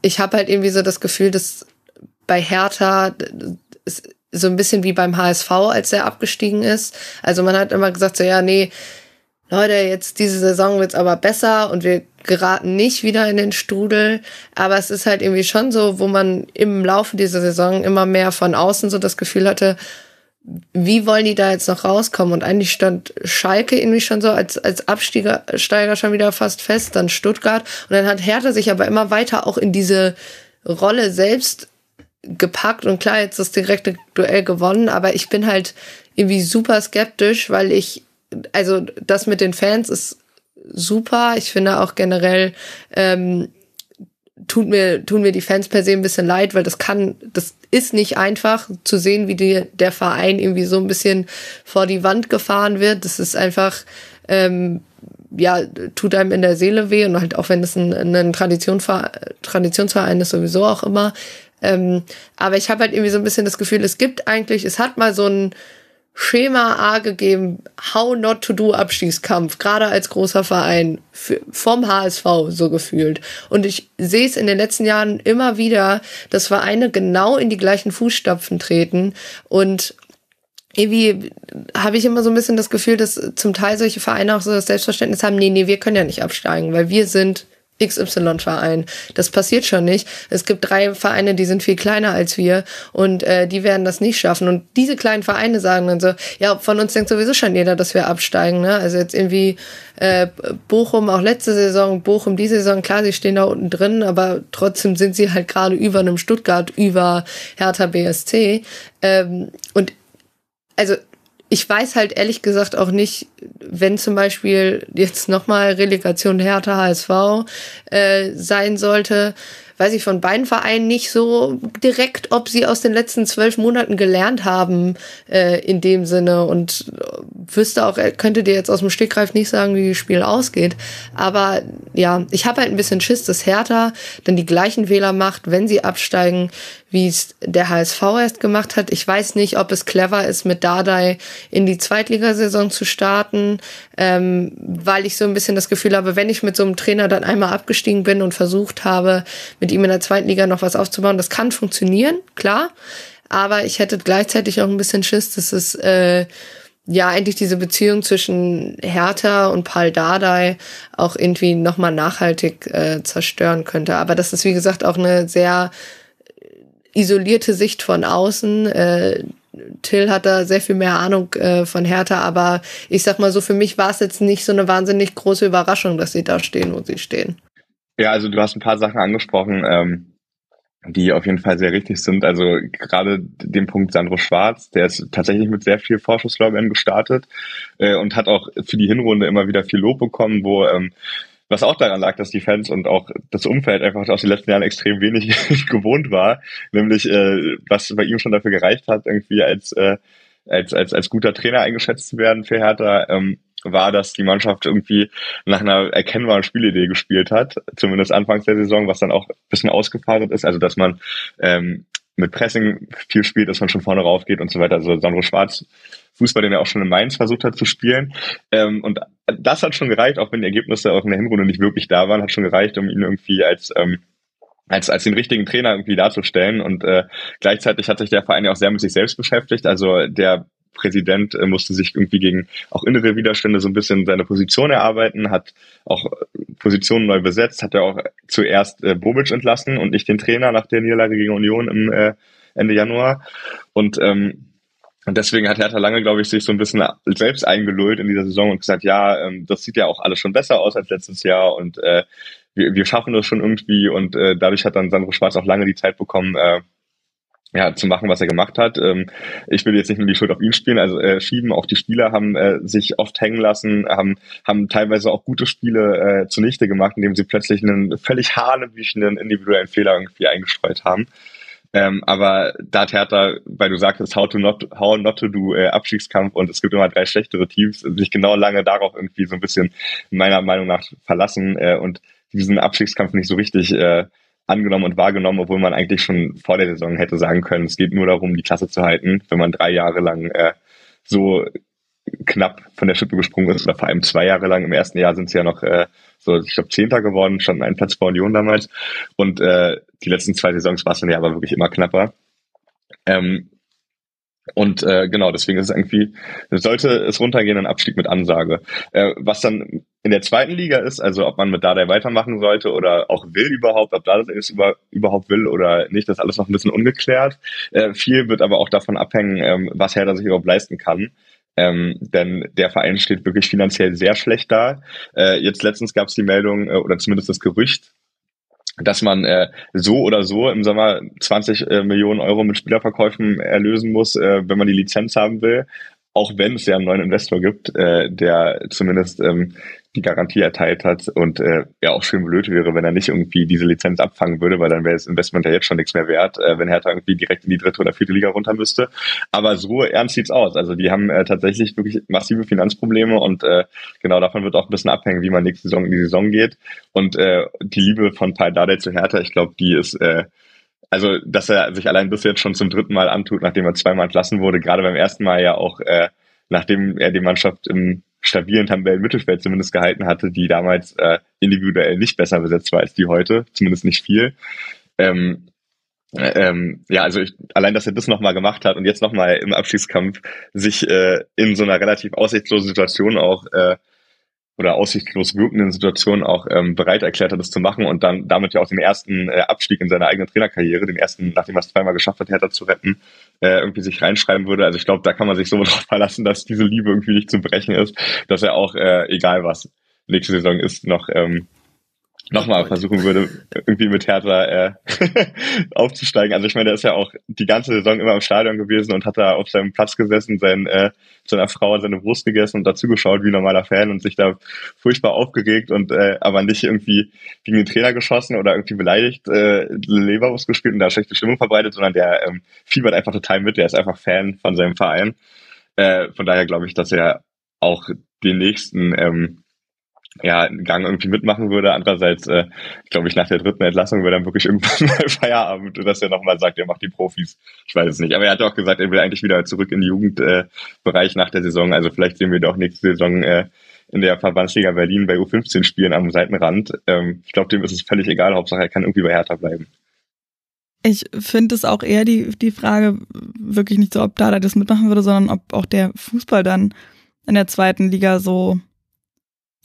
ich habe halt irgendwie so das Gefühl, dass bei Hertha es so ein bisschen wie beim HSV, als er abgestiegen ist. Also man hat immer gesagt, so ja, nee, Leute, jetzt diese Saison wird's aber besser und wir geraten nicht wieder in den Strudel. Aber es ist halt irgendwie schon so, wo man im Laufe dieser Saison immer mehr von außen so das Gefühl hatte, wie wollen die da jetzt noch rauskommen? Und eigentlich stand Schalke irgendwie schon so als, als Absteiger Steiger schon wieder fast fest, dann Stuttgart. Und dann hat Hertha sich aber immer weiter auch in diese Rolle selbst gepackt und klar, jetzt das direkte Duell gewonnen, aber ich bin halt irgendwie super skeptisch, weil ich, also das mit den Fans ist super. Ich finde auch generell, ähm, tut mir, tun mir die Fans per se ein bisschen leid, weil das kann, das ist nicht einfach zu sehen, wie die, der Verein irgendwie so ein bisschen vor die Wand gefahren wird. Das ist einfach, ähm, ja, tut einem in der Seele weh und halt auch wenn es ein, ein Tradition, Traditionsverein ist, sowieso auch immer. Ähm, aber ich habe halt irgendwie so ein bisschen das Gefühl, es gibt eigentlich, es hat mal so ein Schema A gegeben, How Not to Do Abstiegskampf, gerade als großer Verein, für, vom HSV so gefühlt. Und ich sehe es in den letzten Jahren immer wieder, dass Vereine genau in die gleichen Fußstapfen treten und irgendwie habe ich immer so ein bisschen das Gefühl, dass zum Teil solche Vereine auch so das Selbstverständnis haben, nee, nee, wir können ja nicht absteigen, weil wir sind XY-Verein. Das passiert schon nicht. Es gibt drei Vereine, die sind viel kleiner als wir und äh, die werden das nicht schaffen. Und diese kleinen Vereine sagen dann so, ja, von uns denkt sowieso schon jeder, dass wir absteigen. Ne? Also jetzt irgendwie äh, Bochum auch letzte Saison, Bochum diese Saison, klar, sie stehen da unten drin, aber trotzdem sind sie halt gerade über einem Stuttgart, über Hertha BSC. Ähm, und also ich weiß halt ehrlich gesagt auch nicht, wenn zum Beispiel jetzt nochmal Relegation Hertha HSV äh, sein sollte, weiß ich von beiden Vereinen nicht so direkt, ob sie aus den letzten zwölf Monaten gelernt haben äh, in dem Sinne und wüsste auch, könnte dir jetzt aus dem Stegreif nicht sagen, wie das Spiel ausgeht. Aber ja, ich habe halt ein bisschen Schiss, dass Hertha dann die gleichen Wähler macht, wenn sie absteigen, wie es der HSV erst gemacht hat. Ich weiß nicht, ob es clever ist, mit Dardai in die Zweitligasaison zu starten, ähm, weil ich so ein bisschen das Gefühl habe, wenn ich mit so einem Trainer dann einmal abgestiegen bin und versucht habe, mit ihm in der zweiten Liga noch was aufzubauen, das kann funktionieren, klar. Aber ich hätte gleichzeitig auch ein bisschen Schiss, dass es äh, ja eigentlich diese Beziehung zwischen Hertha und Paul Dardai auch irgendwie nochmal nachhaltig äh, zerstören könnte. Aber das ist, wie gesagt, auch eine sehr isolierte Sicht von außen. Äh, Till hat da sehr viel mehr Ahnung äh, von Hertha, aber ich sag mal so, für mich war es jetzt nicht so eine wahnsinnig große Überraschung, dass sie da stehen, wo sie stehen. Ja, also du hast ein paar Sachen angesprochen, ähm, die auf jeden Fall sehr richtig sind. Also gerade den Punkt Sandro Schwarz, der ist tatsächlich mit sehr viel Vorschusslorbeeren gestartet äh, und hat auch für die Hinrunde immer wieder viel Lob bekommen, wo ähm, was auch daran lag, dass die Fans und auch das Umfeld einfach aus den letzten Jahren extrem wenig *laughs* gewohnt war, nämlich äh, was bei ihm schon dafür gereicht hat, irgendwie als äh, als als als guter Trainer eingeschätzt zu werden für Hertha. Ähm, war, dass die Mannschaft irgendwie nach einer erkennbaren Spielidee gespielt hat, zumindest anfangs der Saison, was dann auch ein bisschen ausgefallen ist, also dass man ähm, mit Pressing viel spielt, dass man schon vorne rauf geht und so weiter. Also Sandro Schwarz, Fußball, den er auch schon in Mainz versucht hat zu spielen. Ähm, und das hat schon gereicht, auch wenn die Ergebnisse auch in der Hinrunde nicht wirklich da waren, hat schon gereicht, um ihn irgendwie als ähm, als, als den richtigen Trainer irgendwie darzustellen. Und äh, gleichzeitig hat sich der Verein ja auch sehr mit sich selbst beschäftigt. Also der Präsident äh, musste sich irgendwie gegen auch innere Widerstände so ein bisschen seine Position erarbeiten, hat auch Positionen neu besetzt, hat er auch zuerst äh, Bobic entlassen und nicht den Trainer nach der Niederlage gegen Union im äh, Ende Januar. Und ähm, deswegen hat Hertha lange, glaube ich, sich so ein bisschen selbst eingelullt in dieser Saison und gesagt, ja, ähm, das sieht ja auch alles schon besser aus als letztes Jahr und äh, wir, wir schaffen das schon irgendwie und äh, dadurch hat dann Sandro Schwarz auch lange die Zeit bekommen, äh, ja, zu machen, was er gemacht hat. Ähm, ich will jetzt nicht nur die Schuld auf ihn spielen, also äh, schieben. Auch die Spieler haben äh, sich oft hängen lassen, haben, haben teilweise auch gute Spiele äh, zunichte gemacht, indem sie plötzlich einen völlig hanebüchenden individuellen Fehler irgendwie eingestreut haben. Ähm, aber da Hertha, weil du sagtest, how, to not, how not to do äh, Abstiegskampf und es gibt immer drei schlechtere Teams, sich genau lange darauf irgendwie so ein bisschen meiner Meinung nach verlassen äh, und diesen Abstiegskampf nicht so richtig äh, angenommen und wahrgenommen, obwohl man eigentlich schon vor der Saison hätte sagen können, es geht nur darum, die Klasse zu halten, wenn man drei Jahre lang äh, so knapp von der Schippe gesprungen ist, oder vor allem zwei Jahre lang. Im ersten Jahr sind sie ja noch äh, so, ich glaube, Zehnter geworden, standen einen Platz vor Union damals. Und äh, die letzten zwei Saisons war es dann ja aber wirklich immer knapper. Ähm, und äh, genau, deswegen ist es irgendwie, sollte es runtergehen, ein Abstieg mit Ansage. Äh, was dann in der zweiten Liga ist, also ob man mit Dardai weitermachen sollte oder auch will überhaupt, ob Dardai es über, überhaupt will oder nicht, das ist alles noch ein bisschen ungeklärt. Äh, viel wird aber auch davon abhängen, ähm, was Hertha sich überhaupt leisten kann. Ähm, denn der Verein steht wirklich finanziell sehr schlecht da. Äh, jetzt letztens gab es die Meldung äh, oder zumindest das Gerücht, dass man äh, so oder so im Sommer 20 äh, Millionen Euro mit Spielerverkäufen erlösen muss, äh, wenn man die Lizenz haben will. Auch wenn es ja einen neuen Investor gibt, äh, der zumindest ähm, die Garantie erteilt hat und äh, ja auch schön blöd wäre, wenn er nicht irgendwie diese Lizenz abfangen würde, weil dann wäre das Investment ja jetzt schon nichts mehr wert, äh, wenn Hertha irgendwie direkt in die dritte oder vierte Liga runter müsste. Aber so ernst sieht's aus. Also die haben äh, tatsächlich wirklich massive Finanzprobleme und äh, genau davon wird auch ein bisschen abhängen, wie man nächste Saison in die Saison geht. Und äh, die Liebe von Paul Dardai zu Hertha, ich glaube, die ist äh, also, dass er sich allein bis jetzt schon zum dritten Mal antut, nachdem er zweimal entlassen wurde, gerade beim ersten Mal ja auch, äh, nachdem er die Mannschaft im stabilen Tabellenmittelfeld zumindest gehalten hatte, die damals äh, individuell nicht besser besetzt war als die heute, zumindest nicht viel. Ähm, ähm, ja, also ich, allein, dass er das nochmal gemacht hat und jetzt nochmal im Abschiedskampf sich äh, in so einer relativ aussichtslosen Situation auch äh, oder aussichtslos wirkenden Situation auch ähm, bereit erklärt hat, das zu machen und dann damit ja auch den ersten äh, Abstieg in seiner eigenen Trainerkarriere, den ersten, nachdem er es zweimal geschafft hat, Hertha zu retten, äh, irgendwie sich reinschreiben würde. Also ich glaube, da kann man sich so *laughs* darauf verlassen, dass diese Liebe irgendwie nicht zu brechen ist, dass er auch, äh, egal was nächste Saison ist, noch ähm, nochmal versuchen würde, irgendwie mit Hertha äh, *laughs* aufzusteigen. Also ich meine, der ist ja auch die ganze Saison immer im Stadion gewesen und hat da auf seinem Platz gesessen, sein, äh, seiner Frau seine Brust gegessen und dazugeschaut wie normaler Fan und sich da furchtbar aufgeregt und äh, aber nicht irgendwie gegen den Trainer geschossen oder irgendwie beleidigt äh, Leberwurst gespielt und da schlechte Stimmung verbreitet, sondern der ähm, fiebert einfach total mit, der ist einfach Fan von seinem Verein. Äh, von daher glaube ich, dass er auch den nächsten ähm, ja, einen Gang irgendwie mitmachen würde. Andererseits, äh, glaube ich, nach der dritten Entlassung würde dann wirklich irgendwann *laughs* mal Feierabend, dass er nochmal sagt, er macht die Profis. Ich weiß es nicht. Aber er hat auch gesagt, er will eigentlich wieder zurück in den Jugendbereich äh, nach der Saison. Also vielleicht sehen wir doch nächste Saison äh, in der Verbandsliga Berlin bei U15 spielen am Seitenrand. Ähm, ich glaube, dem ist es völlig egal. Hauptsache, er kann irgendwie bei Hertha bleiben. Ich finde es auch eher die, die Frage, wirklich nicht so, ob Dada das mitmachen würde, sondern ob auch der Fußball dann in der zweiten Liga so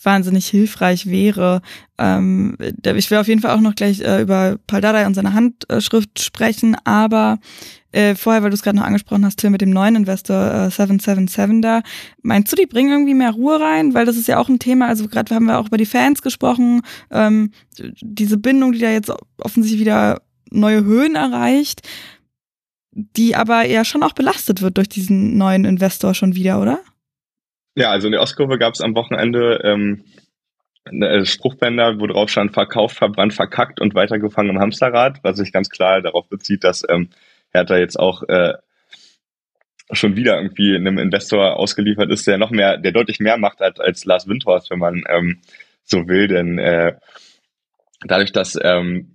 wahnsinnig hilfreich wäre. Ähm, ich will auf jeden Fall auch noch gleich äh, über Paldadei und seine Handschrift sprechen, aber äh, vorher, weil du es gerade noch angesprochen hast, Till, mit dem neuen Investor äh, 777 da, meinst du, die bringen irgendwie mehr Ruhe rein? Weil das ist ja auch ein Thema, also gerade haben wir auch über die Fans gesprochen, ähm, diese Bindung, die da jetzt offensichtlich wieder neue Höhen erreicht, die aber ja schon auch belastet wird durch diesen neuen Investor schon wieder, oder? Ja, also in der Ostkurve gab es am Wochenende ähm, äh, Spruchbänder, wo drauf stand, verkauft, verbrannt, verkackt und weitergefangen im Hamsterrad, was sich ganz klar darauf bezieht, dass ähm, Hertha jetzt auch äh, schon wieder irgendwie einem Investor ausgeliefert ist, der noch mehr, der deutlich mehr macht als, als Lars Windhorst, wenn man ähm, so will, denn äh, dadurch, dass ähm,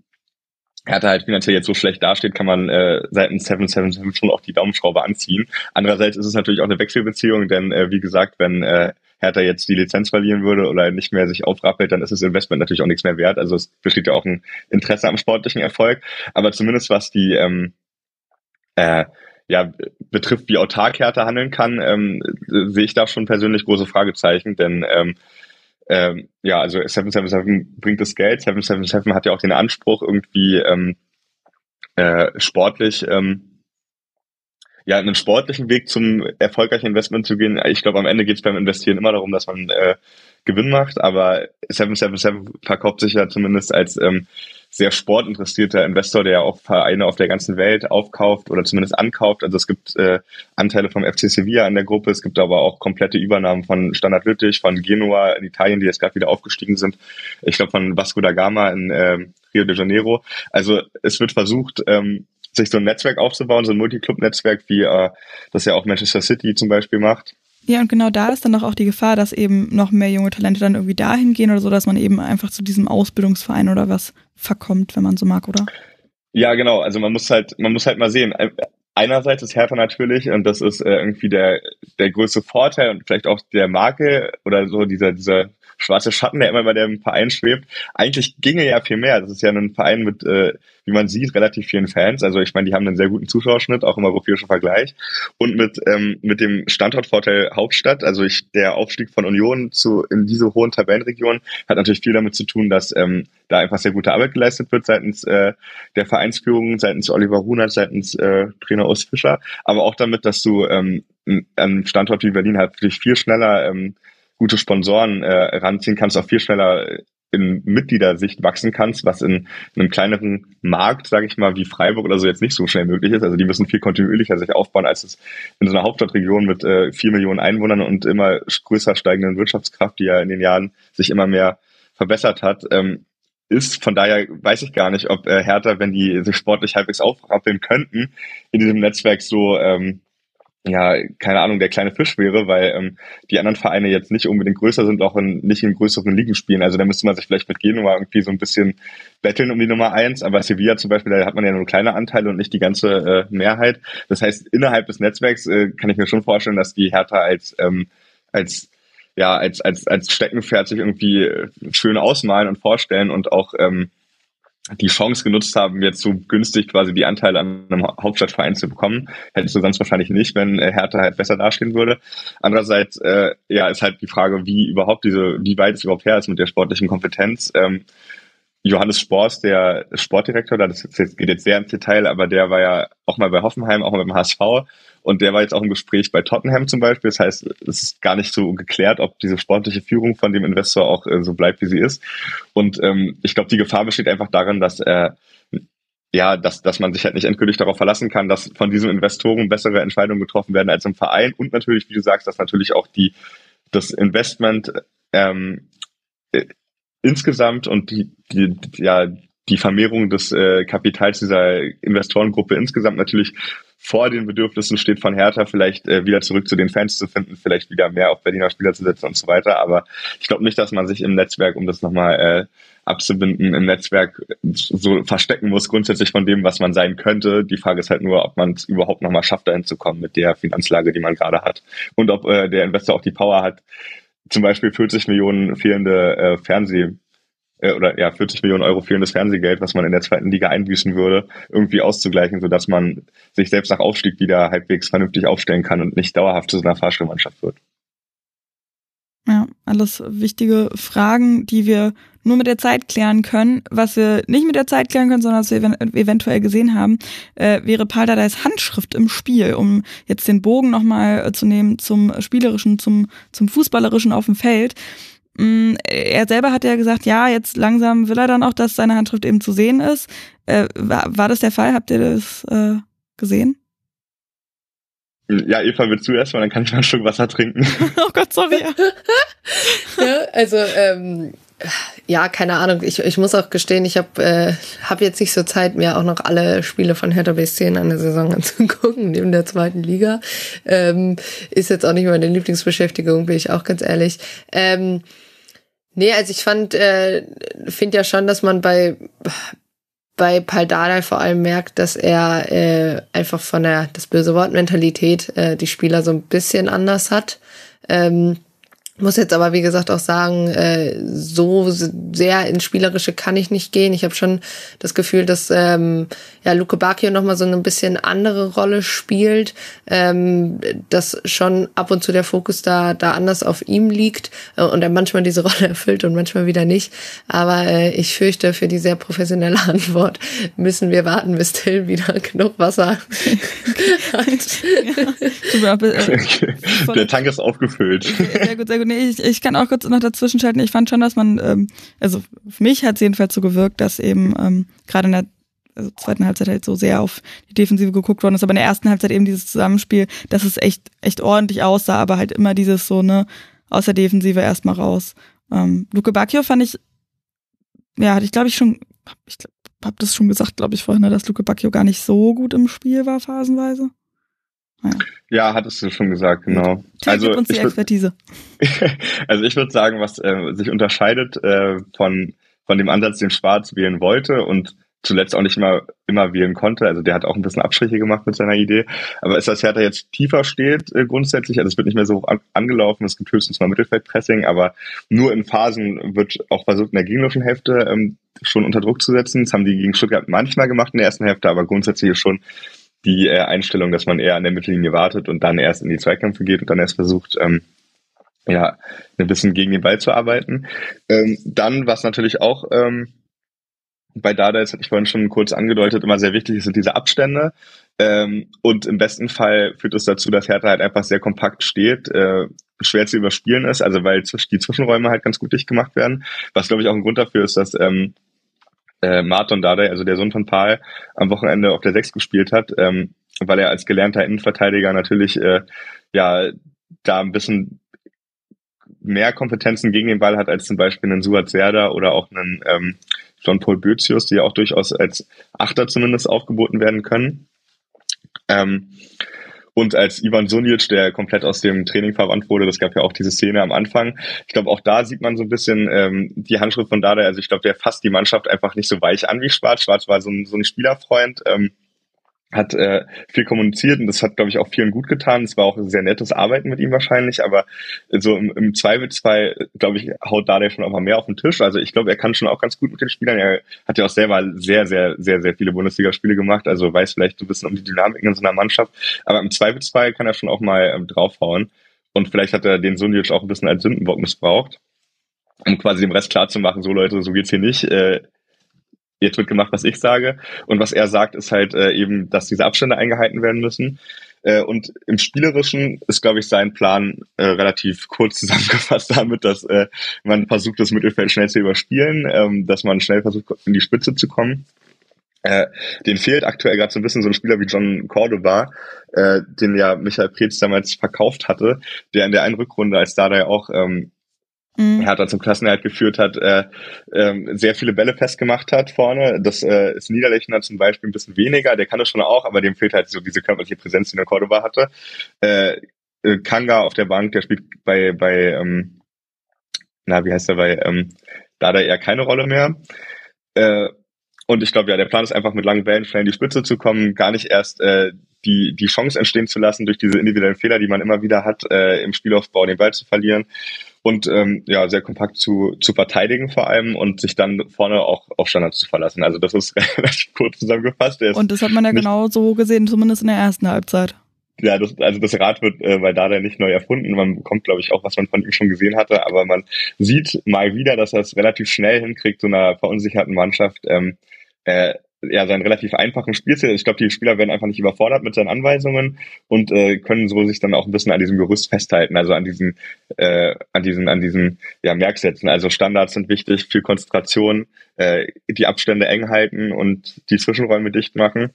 Hertha halt finanziell jetzt so schlecht dasteht, kann man äh, seitens 777 schon auch die Daumenschraube anziehen. Andererseits ist es natürlich auch eine Wechselbeziehung, denn äh, wie gesagt, wenn äh, Hertha jetzt die Lizenz verlieren würde oder nicht mehr sich aufrappelt, dann ist das Investment natürlich auch nichts mehr wert. Also es besteht ja auch ein Interesse am sportlichen Erfolg. Aber zumindest was die ähm, äh, ja, betrifft, wie autark Hertha handeln kann, ähm, sehe ich da schon persönlich große Fragezeichen, denn ähm, ähm, ja, also 777 bringt das Geld. 777 hat ja auch den Anspruch, irgendwie ähm, äh, sportlich ähm, ja, einen sportlichen Weg zum erfolgreichen Investment zu gehen. Ich glaube, am Ende geht es beim Investieren immer darum, dass man äh, Gewinn macht, aber 777 verkauft sich ja zumindest als ähm, sehr sportinteressierter Investor, der auch Vereine auf der ganzen Welt aufkauft oder zumindest ankauft. Also es gibt äh, Anteile vom FC Sevilla in der Gruppe, es gibt aber auch komplette Übernahmen von Standard Lüttich, von Genua in Italien, die jetzt gerade wieder aufgestiegen sind. Ich glaube von Vasco da Gama in äh, Rio de Janeiro. Also es wird versucht, ähm, sich so ein Netzwerk aufzubauen, so ein Multiclub-Netzwerk, wie äh, das ja auch Manchester City zum Beispiel macht. Ja, und genau da ist dann doch auch die Gefahr, dass eben noch mehr junge Talente dann irgendwie dahin gehen oder so, dass man eben einfach zu diesem Ausbildungsverein oder was verkommt, wenn man so mag, oder? Ja, genau. Also man muss halt, man muss halt mal sehen. Einerseits ist Hertha natürlich, und das ist äh, irgendwie der, der größte Vorteil und vielleicht auch der Marke oder so dieser, dieser schwarze Schatten, der immer bei dem Verein schwebt. Eigentlich ginge ja viel mehr. Das ist ja ein Verein mit, äh, wie man sieht, relativ vielen Fans. Also ich meine, die haben einen sehr guten Zuschauerschnitt, auch im europäischen Vergleich. Und mit, ähm, mit dem Standortvorteil Hauptstadt, also ich, der Aufstieg von Union zu in diese hohen Tabellenregionen hat natürlich viel damit zu tun, dass ähm, da einfach sehr gute Arbeit geleistet wird seitens äh, der Vereinsführung, seitens Oliver Runert, seitens äh, Trainer Urs Fischer, aber auch damit, dass du ähm, an Standort wie Berlin halt viel schneller ähm, gute Sponsoren äh, ranziehen kannst, auch viel schneller in Mitgliedersicht wachsen kannst, was in, in einem kleineren Markt, sage ich mal, wie Freiburg oder so jetzt nicht so schnell möglich ist. Also die müssen viel kontinuierlicher sich aufbauen, als es in so einer Hauptstadtregion mit äh, vier Millionen Einwohnern und immer größer steigenden Wirtschaftskraft, die ja in den Jahren sich immer mehr verbessert hat, ähm, ist. Von daher weiß ich gar nicht, ob äh, Hertha, wenn die sich sportlich halbwegs aufrappeln könnten, in diesem Netzwerk so ähm, ja, keine Ahnung, der kleine Fisch wäre, weil ähm, die anderen Vereine jetzt nicht unbedingt größer sind, auch in, nicht in größeren Ligen spielen. Also da müsste man sich vielleicht mit Genua irgendwie so ein bisschen betteln um die Nummer eins. Aber Sevilla zum Beispiel, da hat man ja nur kleine Anteile und nicht die ganze äh, Mehrheit. Das heißt, innerhalb des Netzwerks äh, kann ich mir schon vorstellen, dass die Hertha als, ähm, als ja, als, als, als Steckenpferd sich irgendwie äh, schön ausmalen und vorstellen und auch ähm, die Chance genutzt haben, jetzt so günstig quasi die Anteile an einem Hauptstadtverein zu bekommen. Hättest du sonst wahrscheinlich nicht, wenn äh, Hertha halt besser dastehen würde. Andererseits, äh, ja, ist halt die Frage, wie überhaupt diese, wie weit es überhaupt her ist mit der sportlichen Kompetenz. Ähm, Johannes Spors, der Sportdirektor, das geht jetzt sehr ins Detail, aber der war ja auch mal bei Hoffenheim, auch mal beim HSV und der war jetzt auch im Gespräch bei Tottenham zum Beispiel. Das heißt, es ist gar nicht so geklärt, ob diese sportliche Führung von dem Investor auch äh, so bleibt, wie sie ist. Und ähm, ich glaube, die Gefahr besteht einfach darin, dass er ja, dass, dass man sich halt nicht endgültig darauf verlassen kann, dass von diesen Investoren bessere Entscheidungen getroffen werden als im Verein und natürlich, wie du sagst, dass natürlich auch die das Investment ähm, insgesamt und die, die, ja, die Vermehrung des äh, Kapitals dieser Investorengruppe insgesamt natürlich vor den Bedürfnissen steht von Hertha, vielleicht äh, wieder zurück zu den Fans zu finden, vielleicht wieder mehr auf Berliner Spieler zu setzen und so weiter. Aber ich glaube nicht, dass man sich im Netzwerk, um das nochmal äh, abzubinden, im Netzwerk so verstecken muss, grundsätzlich von dem, was man sein könnte. Die Frage ist halt nur, ob man es überhaupt nochmal schafft, dahin zu kommen mit der Finanzlage, die man gerade hat. Und ob äh, der Investor auch die Power hat, zum Beispiel 40 Millionen fehlende äh, Fernseh äh, oder ja 40 Millionen Euro fehlendes Fernsehgeld, was man in der zweiten Liga einbüßen würde, irgendwie auszugleichen, sodass man sich selbst nach Aufstieg wieder halbwegs vernünftig aufstellen kann und nicht dauerhaft zu einer Fahrstuhlmannschaft wird. Ja, alles wichtige Fragen, die wir nur mit der Zeit klären können. Was wir nicht mit der Zeit klären können, sondern was wir eventuell gesehen haben, äh, wäre Paul Dardais Handschrift im Spiel, um jetzt den Bogen nochmal äh, zu nehmen zum Spielerischen, zum, zum Fußballerischen auf dem Feld. Mm, er selber hat ja gesagt, ja, jetzt langsam will er dann auch, dass seine Handschrift eben zu sehen ist. Äh, war, war das der Fall? Habt ihr das äh, gesehen? Ja, Eva, willst du erstmal, dann kann ich mal einen Schluck Wasser trinken. *laughs* oh Gott, sorry. *laughs* ja, also ähm, ja, keine Ahnung. Ich, ich muss auch gestehen, ich habe äh, hab jetzt nicht so Zeit, mir auch noch alle Spiele von Hertha BSC in einer Saison *laughs* anzugucken, neben der zweiten Liga. Ähm, ist jetzt auch nicht meine Lieblingsbeschäftigung, bin ich auch ganz ehrlich. Ähm, nee, also ich fand, äh, finde ja schon, dass man bei bei Paldada vor allem merkt, dass er äh, einfach von der, das böse Wort Mentalität, äh, die Spieler so ein bisschen anders hat. Ähm, muss jetzt aber, wie gesagt, auch sagen, äh, so sehr ins Spielerische kann ich nicht gehen. Ich habe schon das Gefühl, dass ähm, ja, Luke Bacchio nochmal so ein bisschen andere Rolle spielt, ähm, dass schon ab und zu der Fokus da, da anders auf ihm liegt äh, und er manchmal diese *laughs* Rolle erfüllt und manchmal wieder nicht. Aber äh, ich fürchte, für die sehr professionelle *laughs* Antwort müssen wir warten, bis Till wieder *laughs* genug Wasser hat. Ja. Der Tank ist aufgefüllt. Sehr gut, sehr gut nee, ich, ich kann auch kurz noch dazwischen schalten. Ich fand schon, dass man, ähm, also für mich hat es jedenfalls so gewirkt, dass eben ähm, gerade in der also zweiten Halbzeit halt so sehr auf die Defensive geguckt worden ist, aber in der ersten Halbzeit eben dieses Zusammenspiel, dass es echt, echt ordentlich aussah, aber halt immer dieses so, ne, aus der Defensive erstmal raus. Ähm, Luke Bacchio fand ich, ja, hatte ich glaube ich schon, ich glaub, hab das schon gesagt, glaube ich, vorhin, ne, dass Luke Bacchio gar nicht so gut im Spiel war, phasenweise. Ja. ja, hattest du schon gesagt, genau. Tja, also uns die ich Expertise. *laughs* also ich würde sagen, was äh, sich unterscheidet äh, von, von dem Ansatz, den Schwarz wählen wollte und zuletzt auch nicht immer, immer wählen konnte. Also der hat auch ein bisschen Abstriche gemacht mit seiner Idee. Aber ist das Hertha jetzt tiefer steht äh, grundsätzlich, also es wird nicht mehr so hoch an, angelaufen, es gibt höchstens mal Mittelfeldpressing, aber nur in Phasen wird auch versucht, in der gegnerischen Hälfte ähm, schon unter Druck zu setzen. Das haben die gegen Stuttgart manchmal gemacht in der ersten Hälfte, aber grundsätzlich ist schon die äh, Einstellung, dass man eher an der Mittellinie wartet und dann erst in die Zweikämpfe geht und dann erst versucht, ähm, ja, ein bisschen gegen den Ball zu arbeiten. Ähm, dann, was natürlich auch ähm, bei Dada, das hatte ich vorhin schon kurz angedeutet, immer sehr wichtig ist, sind diese Abstände. Ähm, und im besten Fall führt es das dazu, dass Hertha halt einfach sehr kompakt steht, äh, schwer zu überspielen ist, also weil die Zwischenräume halt ganz gut dicht gemacht werden. Was, glaube ich, auch ein Grund dafür ist, dass ähm, äh, Martin Dardai, also der Sohn von Paul, am Wochenende auf der Sechs gespielt hat, ähm, weil er als gelernter Innenverteidiger natürlich äh, ja da ein bisschen mehr Kompetenzen gegen den Ball hat als zum Beispiel einen Suat Serda oder auch einen ähm, John-Paul Bözius, die ja auch durchaus als Achter zumindest aufgeboten werden können. Ähm, und als Ivan Sunic, der komplett aus dem Training verwandt wurde, das gab ja auch diese Szene am Anfang. Ich glaube, auch da sieht man so ein bisschen ähm, die Handschrift von Dada. Also ich glaube, der fasst die Mannschaft einfach nicht so weich an wie Schwarz. Schwarz war so ein, so ein Spielerfreund. Ähm, hat äh, viel kommuniziert und das hat, glaube ich, auch vielen gut getan. Es war auch sehr nettes Arbeiten mit ihm wahrscheinlich, aber so im, im Zweifelsfall, glaube ich, haut da der schon auch mal mehr auf den Tisch. Also ich glaube, er kann schon auch ganz gut mit den Spielern. Er hat ja auch selber sehr, sehr, sehr, sehr viele Bundesligaspiele gemacht, also weiß vielleicht so ein bisschen um die Dynamiken in so einer Mannschaft. Aber im Zweifelsfall kann er schon auch mal ähm, draufhauen. Und vielleicht hat er den Sunjic auch ein bisschen als Sündenbock missbraucht, um quasi dem Rest klarzumachen, so Leute, so geht's hier nicht. Äh, jetzt wird gemacht, was ich sage. Und was er sagt, ist halt äh, eben, dass diese Abstände eingehalten werden müssen. Äh, und im Spielerischen ist, glaube ich, sein Plan äh, relativ kurz *laughs* zusammengefasst damit, dass äh, man versucht, das Mittelfeld schnell zu überspielen, ähm, dass man schnell versucht, in die Spitze zu kommen. Äh, den fehlt aktuell gerade so ein bisschen so ein Spieler wie John Cordoba, äh, den ja Michael Preetz damals verkauft hatte, der in der einen Rückrunde als Dada auch ähm, mhm. Hertha zum Klassenerhalt geführt hat, äh, äh, sehr viele Bälle festgemacht hat vorne. Das äh, ist Niederlechner zum Beispiel ein bisschen weniger, der kann das schon auch, aber dem fehlt halt so diese körperliche Präsenz, die der Cordoba hatte. Äh, äh, Kanga auf der Bank, der spielt bei, bei ähm, na, wie heißt er, bei ähm, da eher keine Rolle mehr. Äh, und ich glaube, ja, der Plan ist einfach mit langen Bällen schnell in die Spitze zu kommen, gar nicht erst äh, die, die Chance entstehen zu lassen, durch diese individuellen Fehler, die man immer wieder hat, äh, im Spielaufbau den Ball zu verlieren und ähm, ja, sehr kompakt zu, zu verteidigen vor allem und sich dann vorne auch auf Standards zu verlassen. Also das ist *laughs* relativ kurz zusammengefasst. Und das hat man ja genau so gesehen, zumindest in der ersten Halbzeit. Ja, das, also das Rad wird äh, bei Dada nicht neu erfunden. Man bekommt, glaube ich, auch, was man von ihm schon gesehen hatte, aber man sieht mal wieder, dass er es relativ schnell hinkriegt, so einer verunsicherten Mannschaft ähm, äh, ja seinen relativ einfachen Spielstil. Ich glaube, die Spieler werden einfach nicht überfordert mit seinen Anweisungen und äh, können so sich dann auch ein bisschen an diesem Gerüst festhalten, also an diesen, äh, an diesen, an diesen ja, Merksätzen. Also Standards sind wichtig, viel Konzentration, äh, die Abstände eng halten und die Zwischenräume dicht machen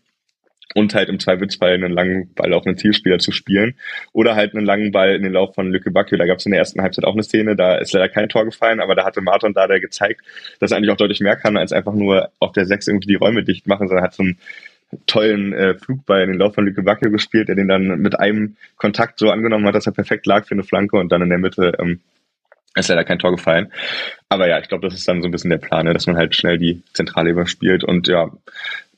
und halt im Zweifelsfall einen langen Ball auf einen Zielspieler zu spielen oder halt einen langen Ball in den Lauf von Lücke Bakio. Da gab es in der ersten Halbzeit auch eine Szene, da ist leider kein Tor gefallen, aber da hatte Martin da der gezeigt, dass er eigentlich auch deutlich mehr kann, als einfach nur auf der Sechs irgendwie die Räume dicht machen, sondern hat so einen tollen äh, Flugball in den Lauf von Lücke Bakio gespielt, der den dann mit einem Kontakt so angenommen hat, dass er perfekt lag für eine Flanke und dann in der Mitte ähm, ist leider kein Tor gefallen. Aber ja, ich glaube, das ist dann so ein bisschen der Plan, ne, dass man halt schnell die Zentrale überspielt. Und ja,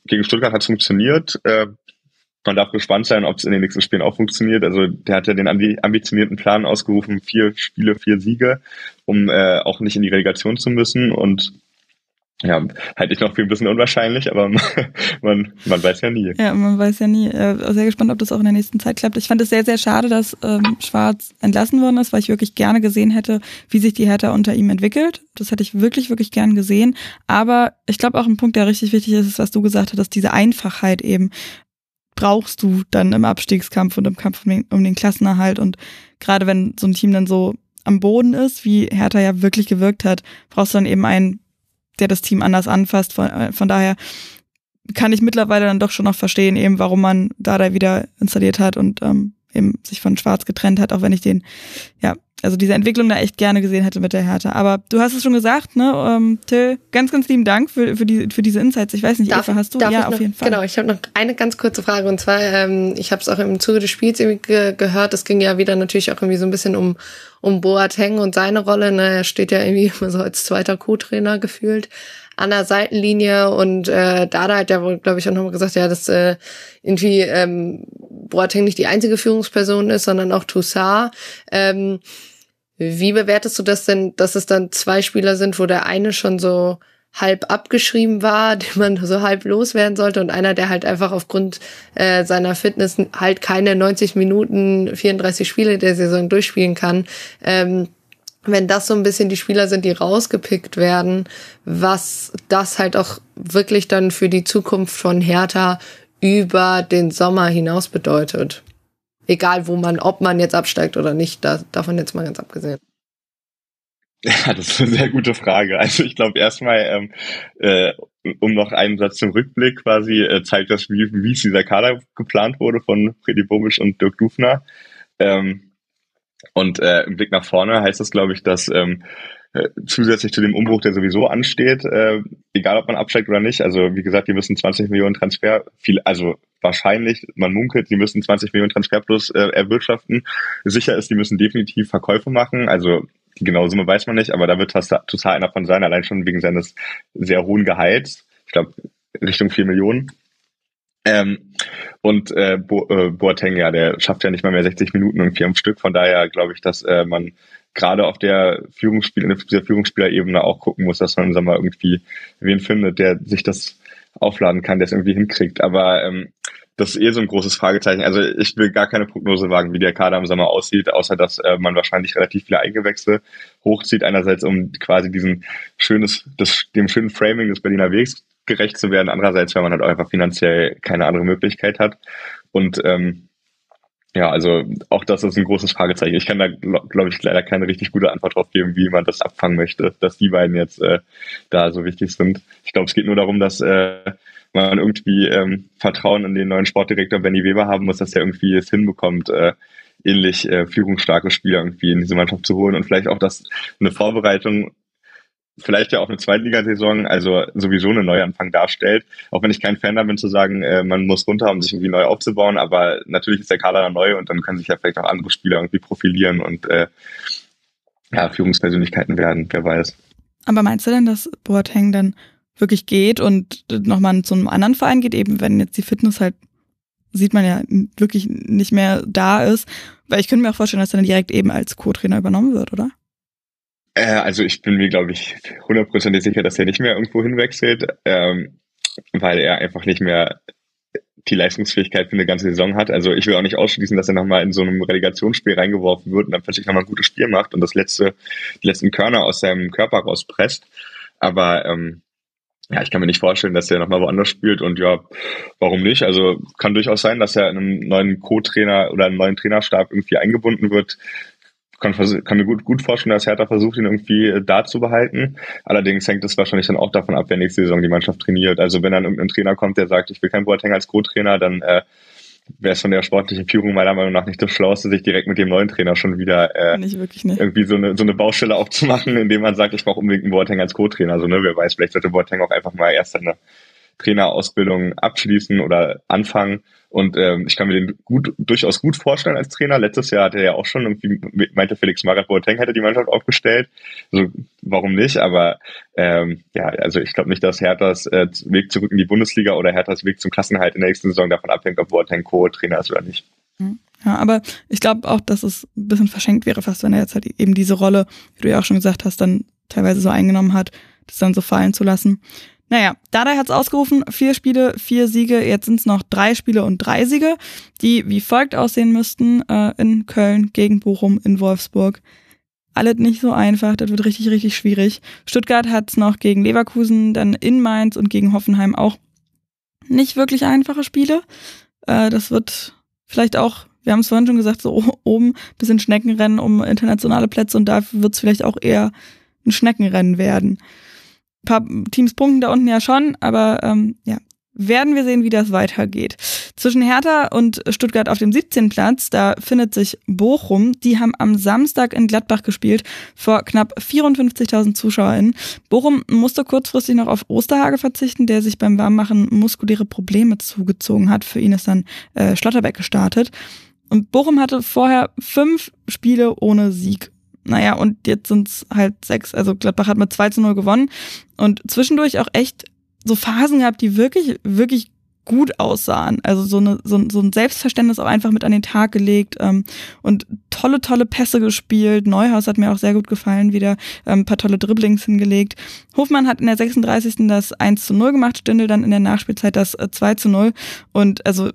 gegen Stuttgart hat es funktioniert. Äh, man darf gespannt sein, ob es in den nächsten Spielen auch funktioniert. Also der hat ja den ambitionierten Plan ausgerufen, vier Spiele, vier Siege, um äh, auch nicht in die Relegation zu müssen. Und ja, halte ich noch für ein bisschen unwahrscheinlich, aber *laughs* man, man weiß ja nie. Ja, man weiß ja nie. Äh, sehr gespannt, ob das auch in der nächsten Zeit klappt. Ich fand es sehr, sehr schade, dass ähm, Schwarz entlassen worden ist, weil ich wirklich gerne gesehen hätte, wie sich die Hertha unter ihm entwickelt. Das hätte ich wirklich, wirklich gern gesehen. Aber ich glaube auch ein Punkt, der richtig wichtig ist, ist, was du gesagt hast, dass diese Einfachheit eben brauchst du dann im Abstiegskampf und im Kampf um den, um den Klassenerhalt. Und gerade wenn so ein Team dann so am Boden ist, wie Hertha ja wirklich gewirkt hat, brauchst du dann eben einen der das Team anders anfasst. Von, äh, von daher kann ich mittlerweile dann doch schon noch verstehen, eben warum man da wieder installiert hat und ähm, eben sich von Schwarz getrennt hat, auch wenn ich den, ja, also diese Entwicklung da echt gerne gesehen hätte mit der Hertha. Aber du hast es schon gesagt, ne, ähm, Till, ganz, ganz lieben Dank für, für, die, für diese Insights. Ich weiß nicht, darf, Eva, hast du? Ja, auf noch, jeden Fall. Genau, ich habe noch eine ganz kurze Frage und zwar, ähm, ich habe es auch im Zuge des Spiels irgendwie ge gehört, es ging ja wieder natürlich auch irgendwie so ein bisschen um, um Boateng und seine Rolle. Ne? Er steht ja irgendwie *laughs* immer so als zweiter Co-Trainer gefühlt an der Seitenlinie und äh, Dada hat ja wohl, glaube ich, auch nochmal gesagt, ja, dass äh, irgendwie ähm, Boateng nicht die einzige Führungsperson ist, sondern auch Toussaint. Ähm, wie bewertest du das denn, dass es dann zwei Spieler sind, wo der eine schon so halb abgeschrieben war, *laughs* den man so halb loswerden sollte und einer, der halt einfach aufgrund äh, seiner Fitness halt keine 90 Minuten, 34 Spiele der Saison durchspielen kann. Ähm, wenn das so ein bisschen die Spieler sind, die rausgepickt werden, was das halt auch wirklich dann für die Zukunft von Hertha über den Sommer hinaus bedeutet. Egal wo man, ob man jetzt absteigt oder nicht, da, davon jetzt mal ganz abgesehen. *laughs* Ja, das ist eine sehr gute Frage. Also ich glaube erstmal, ähm, äh, um noch einen Satz zum Rückblick quasi, äh, zeigt das, wie, wie es dieser Kader geplant wurde von Freddy Bobic und Dirk Dufner. Ähm, und äh, im Blick nach vorne heißt das, glaube ich, dass ähm, äh, zusätzlich zu dem Umbruch, der sowieso ansteht, äh, egal ob man absteigt oder nicht, also wie gesagt, die müssen 20 Millionen Transfer, viel, also wahrscheinlich, man munkelt, die müssen 20 Millionen Transfer plus äh, erwirtschaften. Sicher ist, die müssen definitiv Verkäufe machen, also die genaue Summe weiß man nicht, aber da wird total einer von sein, allein schon wegen seines sehr hohen Gehalts. Ich glaube, Richtung 4 Millionen. Ähm, und äh, Bo äh, Boateng, ja, der schafft ja nicht mal mehr 60 Minuten irgendwie am Stück. Von daher glaube ich, dass äh, man gerade auf der Führungsspiel, dieser Führungsspielerebene auch gucken muss, dass man sag mal irgendwie wen findet, der sich das aufladen kann, der es irgendwie hinkriegt. Aber ähm, das ist eh so ein großes Fragezeichen. Also ich will gar keine Prognose wagen, wie der Kader im Sommer aussieht, außer dass äh, man wahrscheinlich relativ viele Eingewechsel hochzieht. Einerseits, um quasi diesen schönes, das, dem schönen Framing des Berliner Wegs gerecht zu werden. Andererseits, weil man halt einfach finanziell keine andere Möglichkeit hat. Und ähm, ja, also auch das ist ein großes Fragezeichen. Ich kann da, glaube ich, leider keine richtig gute Antwort drauf geben, wie man das abfangen möchte, dass die beiden jetzt äh, da so wichtig sind. Ich glaube, es geht nur darum, dass äh, man irgendwie ähm, Vertrauen in den neuen Sportdirektor Benny Weber haben muss, dass er irgendwie es hinbekommt, äh, ähnlich äh, führungsstarke Spieler irgendwie in diese Mannschaft zu holen und vielleicht auch, dass eine Vorbereitung vielleicht ja auch eine Zweitligasaison, also sowieso eine Neuanfang darstellt. Auch wenn ich kein Fan da bin zu sagen, äh, man muss runter, um sich irgendwie neu aufzubauen, aber natürlich ist der Kader dann neu und dann können sich ja vielleicht auch andere Spieler irgendwie profilieren und äh, ja, Führungspersönlichkeiten werden, wer weiß. Aber meinst du denn, dass Boateng dann wirklich geht und nochmal zu einem anderen Verein geht, eben wenn jetzt die Fitness halt, sieht man ja wirklich nicht mehr da ist? Weil ich könnte mir auch vorstellen, dass er dann direkt eben als Co-Trainer übernommen wird, oder? Äh, also ich bin mir, glaube ich, hundertprozentig sicher, dass er nicht mehr irgendwo hinwechselt, ähm, weil er einfach nicht mehr die Leistungsfähigkeit für eine ganze Saison hat. Also ich will auch nicht ausschließen, dass er nochmal in so einem Relegationsspiel reingeworfen wird und dann plötzlich nochmal ein gutes Spiel macht und das letzte, die letzten Körner aus seinem Körper rauspresst. Aber ähm, ja, ich kann mir nicht vorstellen, dass er nochmal woanders spielt und ja, warum nicht? Also kann durchaus sein, dass er in einem neuen Co-Trainer oder einem neuen Trainerstab irgendwie eingebunden wird. Kann, kann mir gut, gut vorstellen, dass Hertha versucht, ihn irgendwie äh, da zu behalten. Allerdings hängt es wahrscheinlich dann auch davon ab, wer nächste Saison die Mannschaft trainiert. Also wenn dann irgendein Trainer kommt, der sagt, ich will kein Boateng als Co-Trainer, dann äh, wäre es von der sportlichen Führung meiner Meinung nach nicht das Schlauste, sich direkt mit dem neuen Trainer schon wieder äh, nicht wirklich, ne? irgendwie so eine, so eine Baustelle aufzumachen, indem man sagt, ich brauche unbedingt einen Boateng als Co-Trainer. Also ne, wer weiß, vielleicht sollte Boateng auch einfach mal erst eine Trainerausbildung abschließen oder anfangen. Und ähm, ich kann mir den gut, durchaus gut vorstellen als Trainer. Letztes Jahr hat er ja auch schon irgendwie, meinte Felix Magath, Boateng hätte die Mannschaft aufgestellt. Also warum nicht? Aber ähm, ja, also ich glaube nicht, dass Herthas äh, Weg zurück in die Bundesliga oder Herthas Weg zum Klassenhalt in der nächsten Saison davon abhängt, ob Boateng Co-Trainer ist oder nicht. Mhm. Ja, aber ich glaube auch, dass es ein bisschen verschenkt wäre, fast wenn er jetzt halt eben diese Rolle, wie du ja auch schon gesagt hast, dann teilweise so eingenommen hat, das dann so fallen zu lassen. Naja, Dada hat's ausgerufen, vier Spiele, vier Siege, jetzt sind's noch drei Spiele und drei Siege, die wie folgt aussehen müssten äh, in Köln, gegen Bochum, in Wolfsburg. Alles nicht so einfach, das wird richtig, richtig schwierig. Stuttgart hat's noch gegen Leverkusen, dann in Mainz und gegen Hoffenheim auch nicht wirklich einfache Spiele. Äh, das wird vielleicht auch, wir haben es vorhin schon gesagt, so *laughs* oben bisschen Schneckenrennen um internationale Plätze und da wird's vielleicht auch eher ein Schneckenrennen werden paar Teams punkten da unten ja schon, aber ähm, ja, werden wir sehen, wie das weitergeht. Zwischen Hertha und Stuttgart auf dem 17. Platz, da findet sich Bochum. Die haben am Samstag in Gladbach gespielt vor knapp 54.000 ZuschauerInnen. Bochum musste kurzfristig noch auf Osterhage verzichten, der sich beim Warmmachen muskuläre Probleme zugezogen hat. Für ihn ist dann äh, Schlotterbeck gestartet. Und Bochum hatte vorher fünf Spiele ohne Sieg. Naja, und jetzt sind es halt sechs. Also Gladbach hat mit 2 zu 0 gewonnen und zwischendurch auch echt so Phasen gehabt, die wirklich, wirklich gut aussahen. Also so, eine, so, so ein Selbstverständnis auch einfach mit an den Tag gelegt ähm, und tolle, tolle Pässe gespielt. Neuhaus hat mir auch sehr gut gefallen, wieder ähm, paar tolle Dribblings hingelegt. Hofmann hat in der 36. das 1 zu 0 gemacht, Stindel dann in der Nachspielzeit das äh, 2 zu 0 und also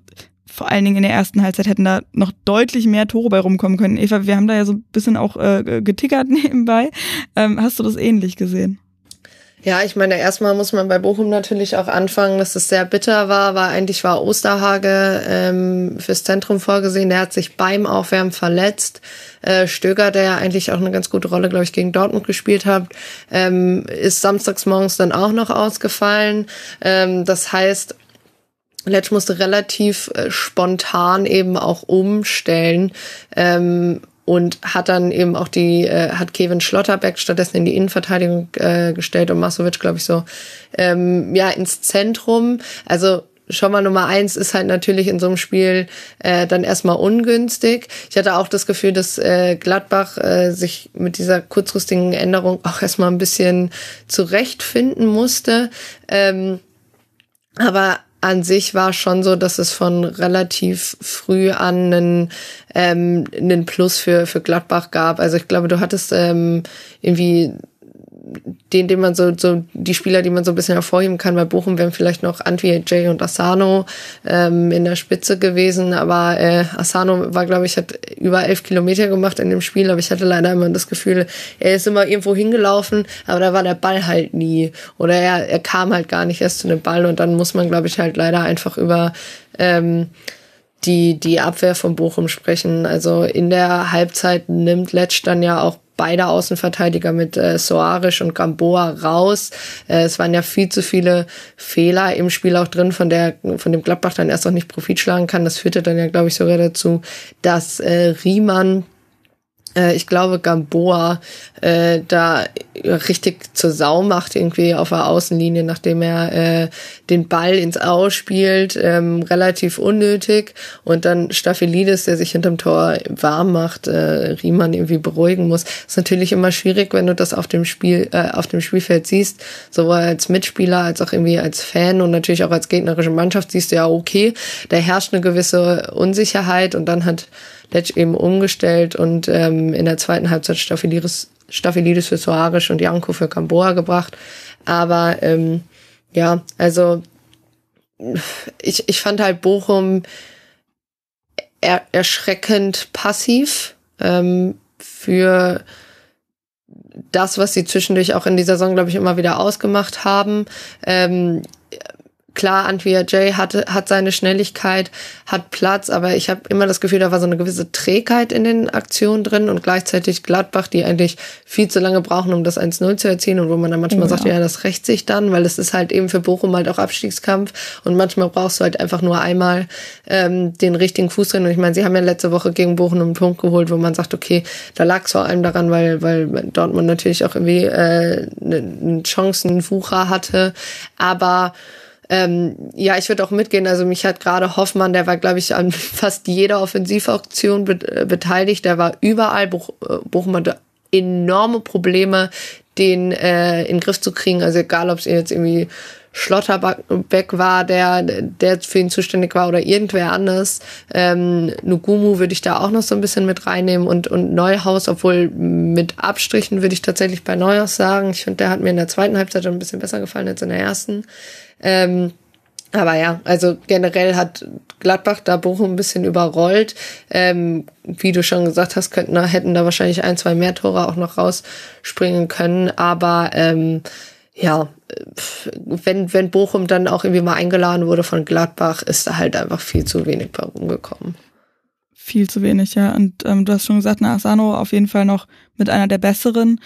vor allen Dingen in der ersten Halbzeit hätten da noch deutlich mehr Tore bei rumkommen können. Eva, wir haben da ja so ein bisschen auch äh, getickert *laughs* nebenbei. Ähm, hast du das ähnlich gesehen? Ja, ich meine, erstmal muss man bei Bochum natürlich auch anfangen, dass es sehr bitter war, weil eigentlich war Osterhage ähm, fürs Zentrum vorgesehen. Der hat sich beim Aufwärmen verletzt. Äh, Stöger, der ja eigentlich auch eine ganz gute Rolle, glaube ich, gegen Dortmund gespielt hat, ähm, ist samstags morgens dann auch noch ausgefallen. Ähm, das heißt, Letsch musste relativ äh, spontan eben auch umstellen ähm, und hat dann eben auch die, äh, hat Kevin Schlotterbeck stattdessen in die Innenverteidigung äh, gestellt und Masovic, glaube ich, so, ähm, ja, ins Zentrum. Also schon mal Nummer eins ist halt natürlich in so einem Spiel äh, dann erstmal ungünstig. Ich hatte auch das Gefühl, dass äh, Gladbach äh, sich mit dieser kurzfristigen Änderung auch erstmal ein bisschen zurechtfinden musste. Ähm, aber an sich war schon so, dass es von relativ früh an einen, ähm, einen Plus für, für Gladbach gab. Also ich glaube, du hattest ähm, irgendwie den, den man so, so, die Spieler, die man so ein bisschen hervorheben kann, bei Bochum wären vielleicht noch Antwi, Jay und Asano ähm, in der Spitze gewesen, aber äh, Asano war, glaube ich, hat über elf Kilometer gemacht in dem Spiel, aber ich hatte leider immer das Gefühl, er ist immer irgendwo hingelaufen, aber da war der Ball halt nie. Oder er, er kam halt gar nicht erst zu dem Ball. Und dann muss man, glaube ich, halt leider einfach über ähm, die, die Abwehr von Bochum sprechen. Also in der Halbzeit nimmt Letsch dann ja auch beide Außenverteidiger mit äh, Soares und Gamboa raus. Äh, es waren ja viel zu viele Fehler im Spiel auch drin, von der von dem Gladbach dann erst noch nicht Profit schlagen kann. Das führte dann ja, glaube ich, sogar dazu, dass äh, Riemann ich glaube, Gamboa äh, da richtig zur Sau macht, irgendwie auf der Außenlinie, nachdem er äh, den Ball ins Aus spielt, ähm, relativ unnötig. Und dann Staphylides, der sich hinterm Tor warm macht, äh, Riemann irgendwie beruhigen muss. Ist natürlich immer schwierig, wenn du das auf dem Spiel, äh, auf dem Spielfeld siehst, sowohl als Mitspieler als auch irgendwie als Fan und natürlich auch als gegnerische Mannschaft siehst du ja, okay, da herrscht eine gewisse Unsicherheit und dann hat Letsch eben umgestellt und ähm, in der zweiten Halbzeit Staphylidis, Staphylidis für Soares und Janko für Gamboa gebracht. Aber ähm, ja, also ich, ich fand halt Bochum er, erschreckend passiv ähm, für das, was sie zwischendurch auch in dieser Saison, glaube ich, immer wieder ausgemacht haben. Ähm, klar, Antwia J hat, hat seine Schnelligkeit, hat Platz, aber ich habe immer das Gefühl, da war so eine gewisse Trägheit in den Aktionen drin und gleichzeitig Gladbach, die eigentlich viel zu lange brauchen, um das 1-0 zu erzielen und wo man dann manchmal ja. sagt, ja, das rächt sich dann, weil es ist halt eben für Bochum halt auch Abstiegskampf und manchmal brauchst du halt einfach nur einmal ähm, den richtigen Fuß drin und ich meine, sie haben ja letzte Woche gegen Bochum einen Punkt geholt, wo man sagt, okay, da lag es vor allem daran, weil, weil Dortmund natürlich auch irgendwie äh, einen Chancenwucher hatte, aber ähm, ja, ich würde auch mitgehen. Also mich hat gerade Hoffmann, der war, glaube ich, an *laughs* fast jeder Offensivaktion be äh, beteiligt. Der war überall. Buch, äh, Bochum hatte enorme Probleme, den äh, in den Griff zu kriegen. Also egal, ob es jetzt irgendwie Schlotterbeck war, der, der für ihn zuständig war oder irgendwer anders. Ähm, Nugumu würde ich da auch noch so ein bisschen mit reinnehmen und, und Neuhaus, obwohl mit Abstrichen würde ich tatsächlich bei Neuhaus sagen. Ich finde, der hat mir in der zweiten Halbzeit ein bisschen besser gefallen als in der ersten. Ähm, aber ja, also generell hat Gladbach da Bochum ein bisschen überrollt. Ähm, wie du schon gesagt hast, könnten, hätten da wahrscheinlich ein, zwei mehr Tore auch noch rausspringen können. Aber ähm, ja, wenn, wenn Bochum dann auch irgendwie mal eingeladen wurde von Gladbach, ist da halt einfach viel zu wenig bei rumgekommen. Viel zu wenig, ja. Und ähm, du hast schon gesagt, na, Asano auf jeden Fall noch mit einer der besseren.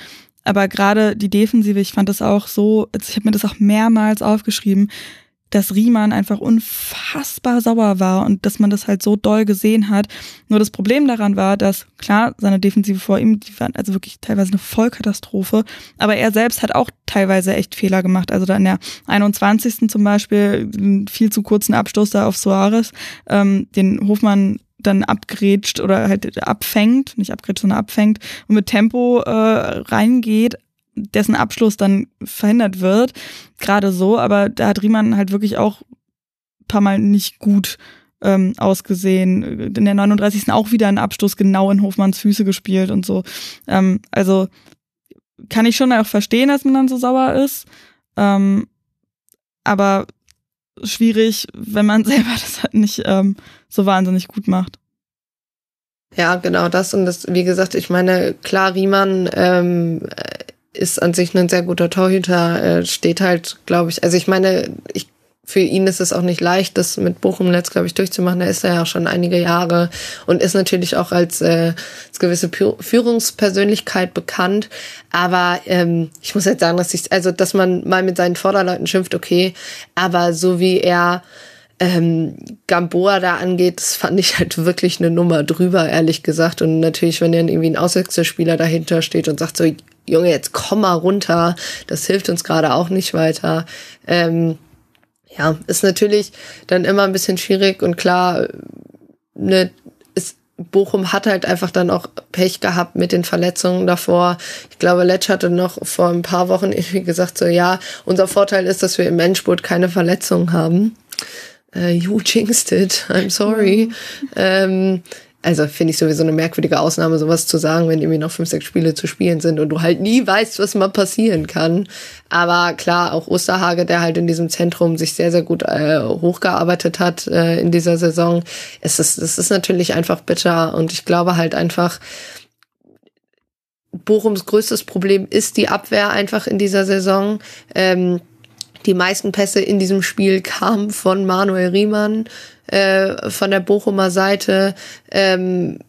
Aber gerade die Defensive, ich fand das auch so, ich habe mir das auch mehrmals aufgeschrieben, dass Riemann einfach unfassbar sauer war und dass man das halt so doll gesehen hat. Nur das Problem daran war, dass klar, seine Defensive vor ihm, die waren also wirklich teilweise eine Vollkatastrophe, aber er selbst hat auch teilweise echt Fehler gemacht. Also da in der 21. zum Beispiel einen viel zu kurzen Abstoß da auf Soares, ähm, den Hofmann dann abgrätscht oder halt abfängt, nicht abgrätscht, sondern abfängt und mit Tempo äh, reingeht, dessen Abschluss dann verhindert wird. Gerade so, aber da hat Riemann halt wirklich auch paar Mal nicht gut ähm, ausgesehen. In der 39. auch wieder ein Abstoß genau in Hofmanns Füße gespielt und so. Ähm, also kann ich schon auch verstehen, dass man dann so sauer ist. Ähm, aber schwierig, wenn man *laughs* selber das halt nicht ähm, so wahnsinnig gut macht. Ja, genau das. Und das, wie gesagt, ich meine, klar, Riemann ähm, ist an sich ein sehr guter Torhüter, äh, steht halt, glaube ich, also ich meine, ich für ihn ist es auch nicht leicht, das mit Bochum letzt, glaube ich, durchzumachen. Er ist ja auch schon einige Jahre und ist natürlich auch als, äh, als gewisse Führungspersönlichkeit bekannt. Aber ähm, ich muss halt sagen, dass ich, also dass man mal mit seinen Vorderleuten schimpft, okay, aber so wie er ähm, Gamboa da angeht, das fand ich halt wirklich eine Nummer drüber, ehrlich gesagt. Und natürlich, wenn dann irgendwie ein Auswechselspieler dahinter steht und sagt so, Junge, jetzt komm mal runter, das hilft uns gerade auch nicht weiter. Ähm, ja, ist natürlich dann immer ein bisschen schwierig und klar, ne, ist, Bochum hat halt einfach dann auch Pech gehabt mit den Verletzungen davor. Ich glaube, Letsch hatte noch vor ein paar Wochen *laughs* irgendwie gesagt, so ja, unser Vorteil ist, dass wir im Endspurt keine Verletzungen haben. äh, you jinxed it, I'm sorry. Ähm, also finde ich sowieso eine merkwürdige Ausnahme, sowas zu sagen, wenn irgendwie noch fünf, sechs Spiele zu spielen sind und du halt nie weißt, was mal passieren kann. Aber klar, auch Osterhage, der halt in diesem Zentrum sich sehr, sehr gut äh, hochgearbeitet hat äh, in dieser Saison. Es ist, es ist natürlich einfach bitter und ich glaube halt einfach, Bochums größtes Problem ist die Abwehr einfach in dieser Saison. Ähm, die meisten Pässe in diesem Spiel kamen von Manuel Riemann äh, von der Bochumer Seite. Ähm,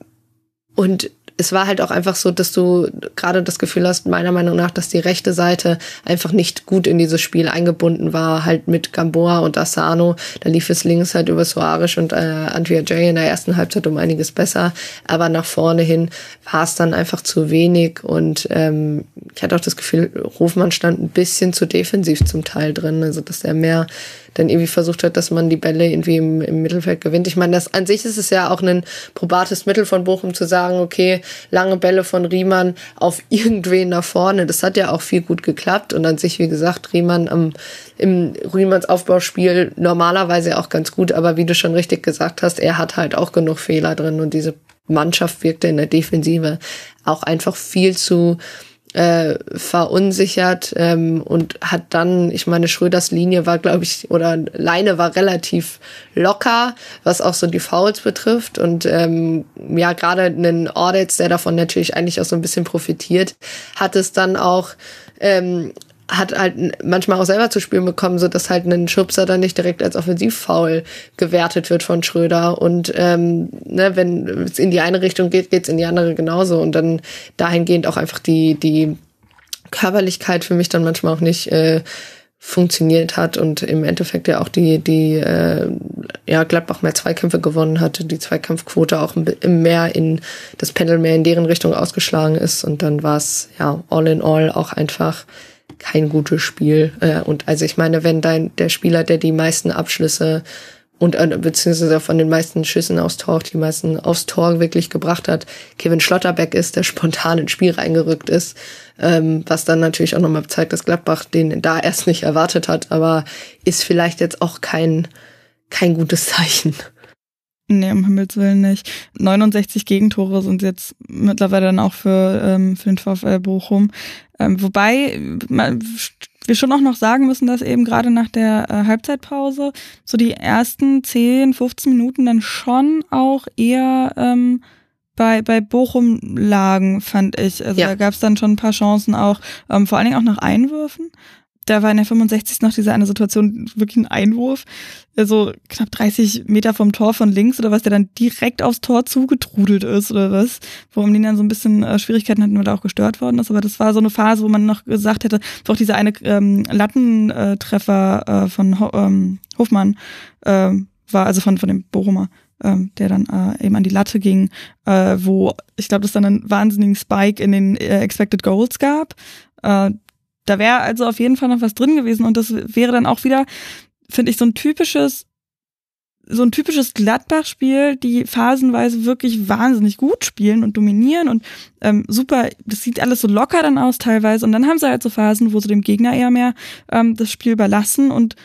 und es war halt auch einfach so, dass du gerade das Gefühl hast, meiner Meinung nach, dass die rechte Seite einfach nicht gut in dieses Spiel eingebunden war, halt mit Gamboa und Asano. Da lief es links halt über Soares und äh, Andrea Jay in der ersten Halbzeit um einiges besser, aber nach vorne hin war es dann einfach zu wenig und ähm, ich hatte auch das Gefühl, Hofmann stand ein bisschen zu defensiv zum Teil drin, also dass er mehr dann irgendwie versucht hat, dass man die Bälle irgendwie im, im Mittelfeld gewinnt. Ich meine, das an sich ist es ja auch ein probates Mittel von Bochum zu sagen, okay, lange Bälle von Riemann auf *laughs* irgendwen nach vorne. Das hat ja auch viel gut geklappt und an sich, wie gesagt, Riemann am, im Riemanns Aufbauspiel normalerweise auch ganz gut, aber wie du schon richtig gesagt hast, er hat halt auch genug Fehler drin und diese Mannschaft wirkte in der Defensive auch einfach viel zu äh, verunsichert ähm, und hat dann, ich meine, Schröders Linie war, glaube ich, oder Leine war relativ locker, was auch so die Fouls betrifft. Und ähm, ja, gerade einen Audits, der davon natürlich eigentlich auch so ein bisschen profitiert, hat es dann auch ähm, hat halt manchmal auch selber zu spielen bekommen, so dass halt ein Schubser dann nicht direkt als Offensivfoul gewertet wird von Schröder. Und ähm, ne, wenn es in die eine Richtung geht, geht's in die andere genauso. Und dann dahingehend auch einfach die, die Körperlichkeit für mich dann manchmal auch nicht äh, funktioniert hat und im Endeffekt ja auch die, die äh, ja, Gladbach mehr Zweikämpfe gewonnen hatte, die Zweikampfquote auch mehr in das Pendel mehr in deren Richtung ausgeschlagen ist. Und dann war es ja all in all auch einfach kein gutes Spiel. Äh, und also ich meine, wenn dein der Spieler, der die meisten Abschlüsse und äh, beziehungsweise von den meisten Schüssen aufs Tor, die meisten aufs Tor wirklich gebracht hat, Kevin Schlotterbeck ist, der spontan ins Spiel reingerückt ist, ähm, was dann natürlich auch nochmal zeigt, dass Gladbach den da erst nicht erwartet hat, aber ist vielleicht jetzt auch kein, kein gutes Zeichen. Nee, um Himmels Willen nicht. 69 Gegentore sind jetzt mittlerweile dann auch für, ähm, für den VfL Bochum. Ähm, wobei man, wir schon auch noch sagen müssen, dass eben gerade nach der äh, Halbzeitpause so die ersten 10, 15 Minuten dann schon auch eher ähm, bei, bei Bochum lagen, fand ich. Also ja. da gab es dann schon ein paar Chancen auch, ähm, vor allen Dingen auch nach Einwürfen da war in der 65. noch diese eine Situation, wirklich ein Einwurf, so knapp 30 Meter vom Tor von links oder was, der dann direkt aufs Tor zugetrudelt ist oder was, wo die dann so ein bisschen äh, Schwierigkeiten hatten, weil er auch gestört worden ist. Aber das war so eine Phase, wo man noch gesagt hätte, auch dieser eine ähm, Lattentreffer äh, von Ho ähm, Hofmann äh, war, also von, von dem Bochumer, ähm, der dann äh, eben an die Latte ging, äh, wo ich glaube, es dann einen wahnsinnigen Spike in den äh, Expected Goals gab. Äh, da wäre also auf jeden Fall noch was drin gewesen und das wäre dann auch wieder, finde ich, so ein typisches so ein typisches Gladbach-Spiel, die phasenweise wirklich wahnsinnig gut spielen und dominieren und ähm, super, das sieht alles so locker dann aus teilweise und dann haben sie halt so Phasen, wo sie dem Gegner eher mehr ähm, das Spiel überlassen und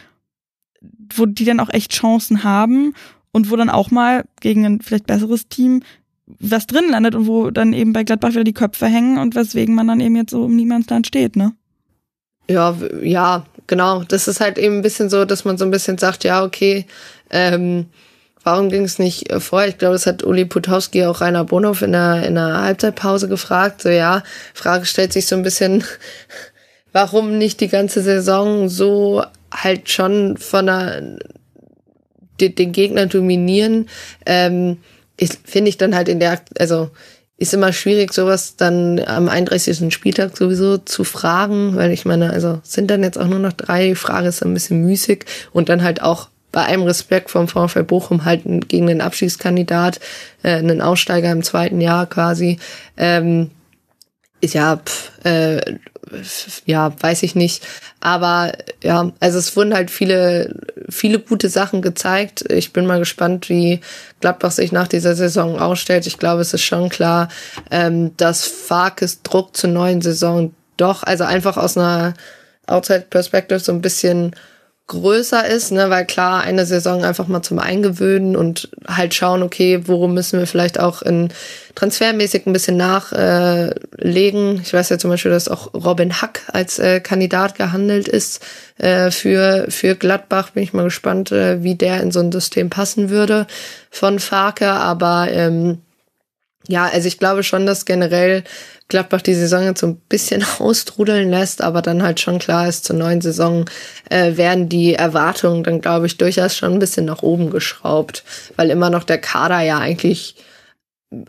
wo die dann auch echt Chancen haben und wo dann auch mal gegen ein vielleicht besseres Team was drin landet und wo dann eben bei Gladbach wieder die Köpfe hängen und weswegen man dann eben jetzt so um Niemandsland steht, ne? Ja, ja, genau. Das ist halt eben ein bisschen so, dass man so ein bisschen sagt, ja, okay, ähm, warum ging es nicht vorher? Ich glaube, das hat Uli Putowski auch Rainer Bonhoff in der, in der Halbzeitpause gefragt. So, ja, Frage stellt sich so ein bisschen, *laughs* warum nicht die ganze Saison so halt schon von der, den Gegner dominieren? Ähm, ich, finde ich dann halt in der, also ist immer schwierig, sowas dann am 31. Spieltag sowieso zu fragen, weil ich meine, also sind dann jetzt auch nur noch drei, die Frage ist ein bisschen müßig und dann halt auch bei allem Respekt vom VfL Bochum halt gegen den Abschiedskandidat, äh, einen Aussteiger im zweiten Jahr quasi, ähm, ja, pff, äh, ja, weiß ich nicht. Aber ja, also es wurden halt viele, viele gute Sachen gezeigt. Ich bin mal gespannt, wie Gladbach sich nach dieser Saison ausstellt. Ich glaube, es ist schon klar, ähm, dass Farkes Druck zur neuen Saison doch, also einfach aus einer Outside Perspective so ein bisschen größer ist, ne, weil klar, eine Saison einfach mal zum Eingewöhnen und halt schauen, okay, worum müssen wir vielleicht auch in transfermäßig ein bisschen nachlegen. Äh, ich weiß ja zum Beispiel, dass auch Robin Hack als äh, Kandidat gehandelt ist äh, für, für Gladbach. Bin ich mal gespannt, äh, wie der in so ein System passen würde von Farke, aber ähm, ja, also ich glaube schon, dass generell Gladbach die Saison jetzt so ein bisschen *laughs* austrudeln lässt, aber dann halt schon klar ist, zur neuen Saison äh, werden die Erwartungen dann, glaube ich, durchaus schon ein bisschen nach oben geschraubt, weil immer noch der Kader ja eigentlich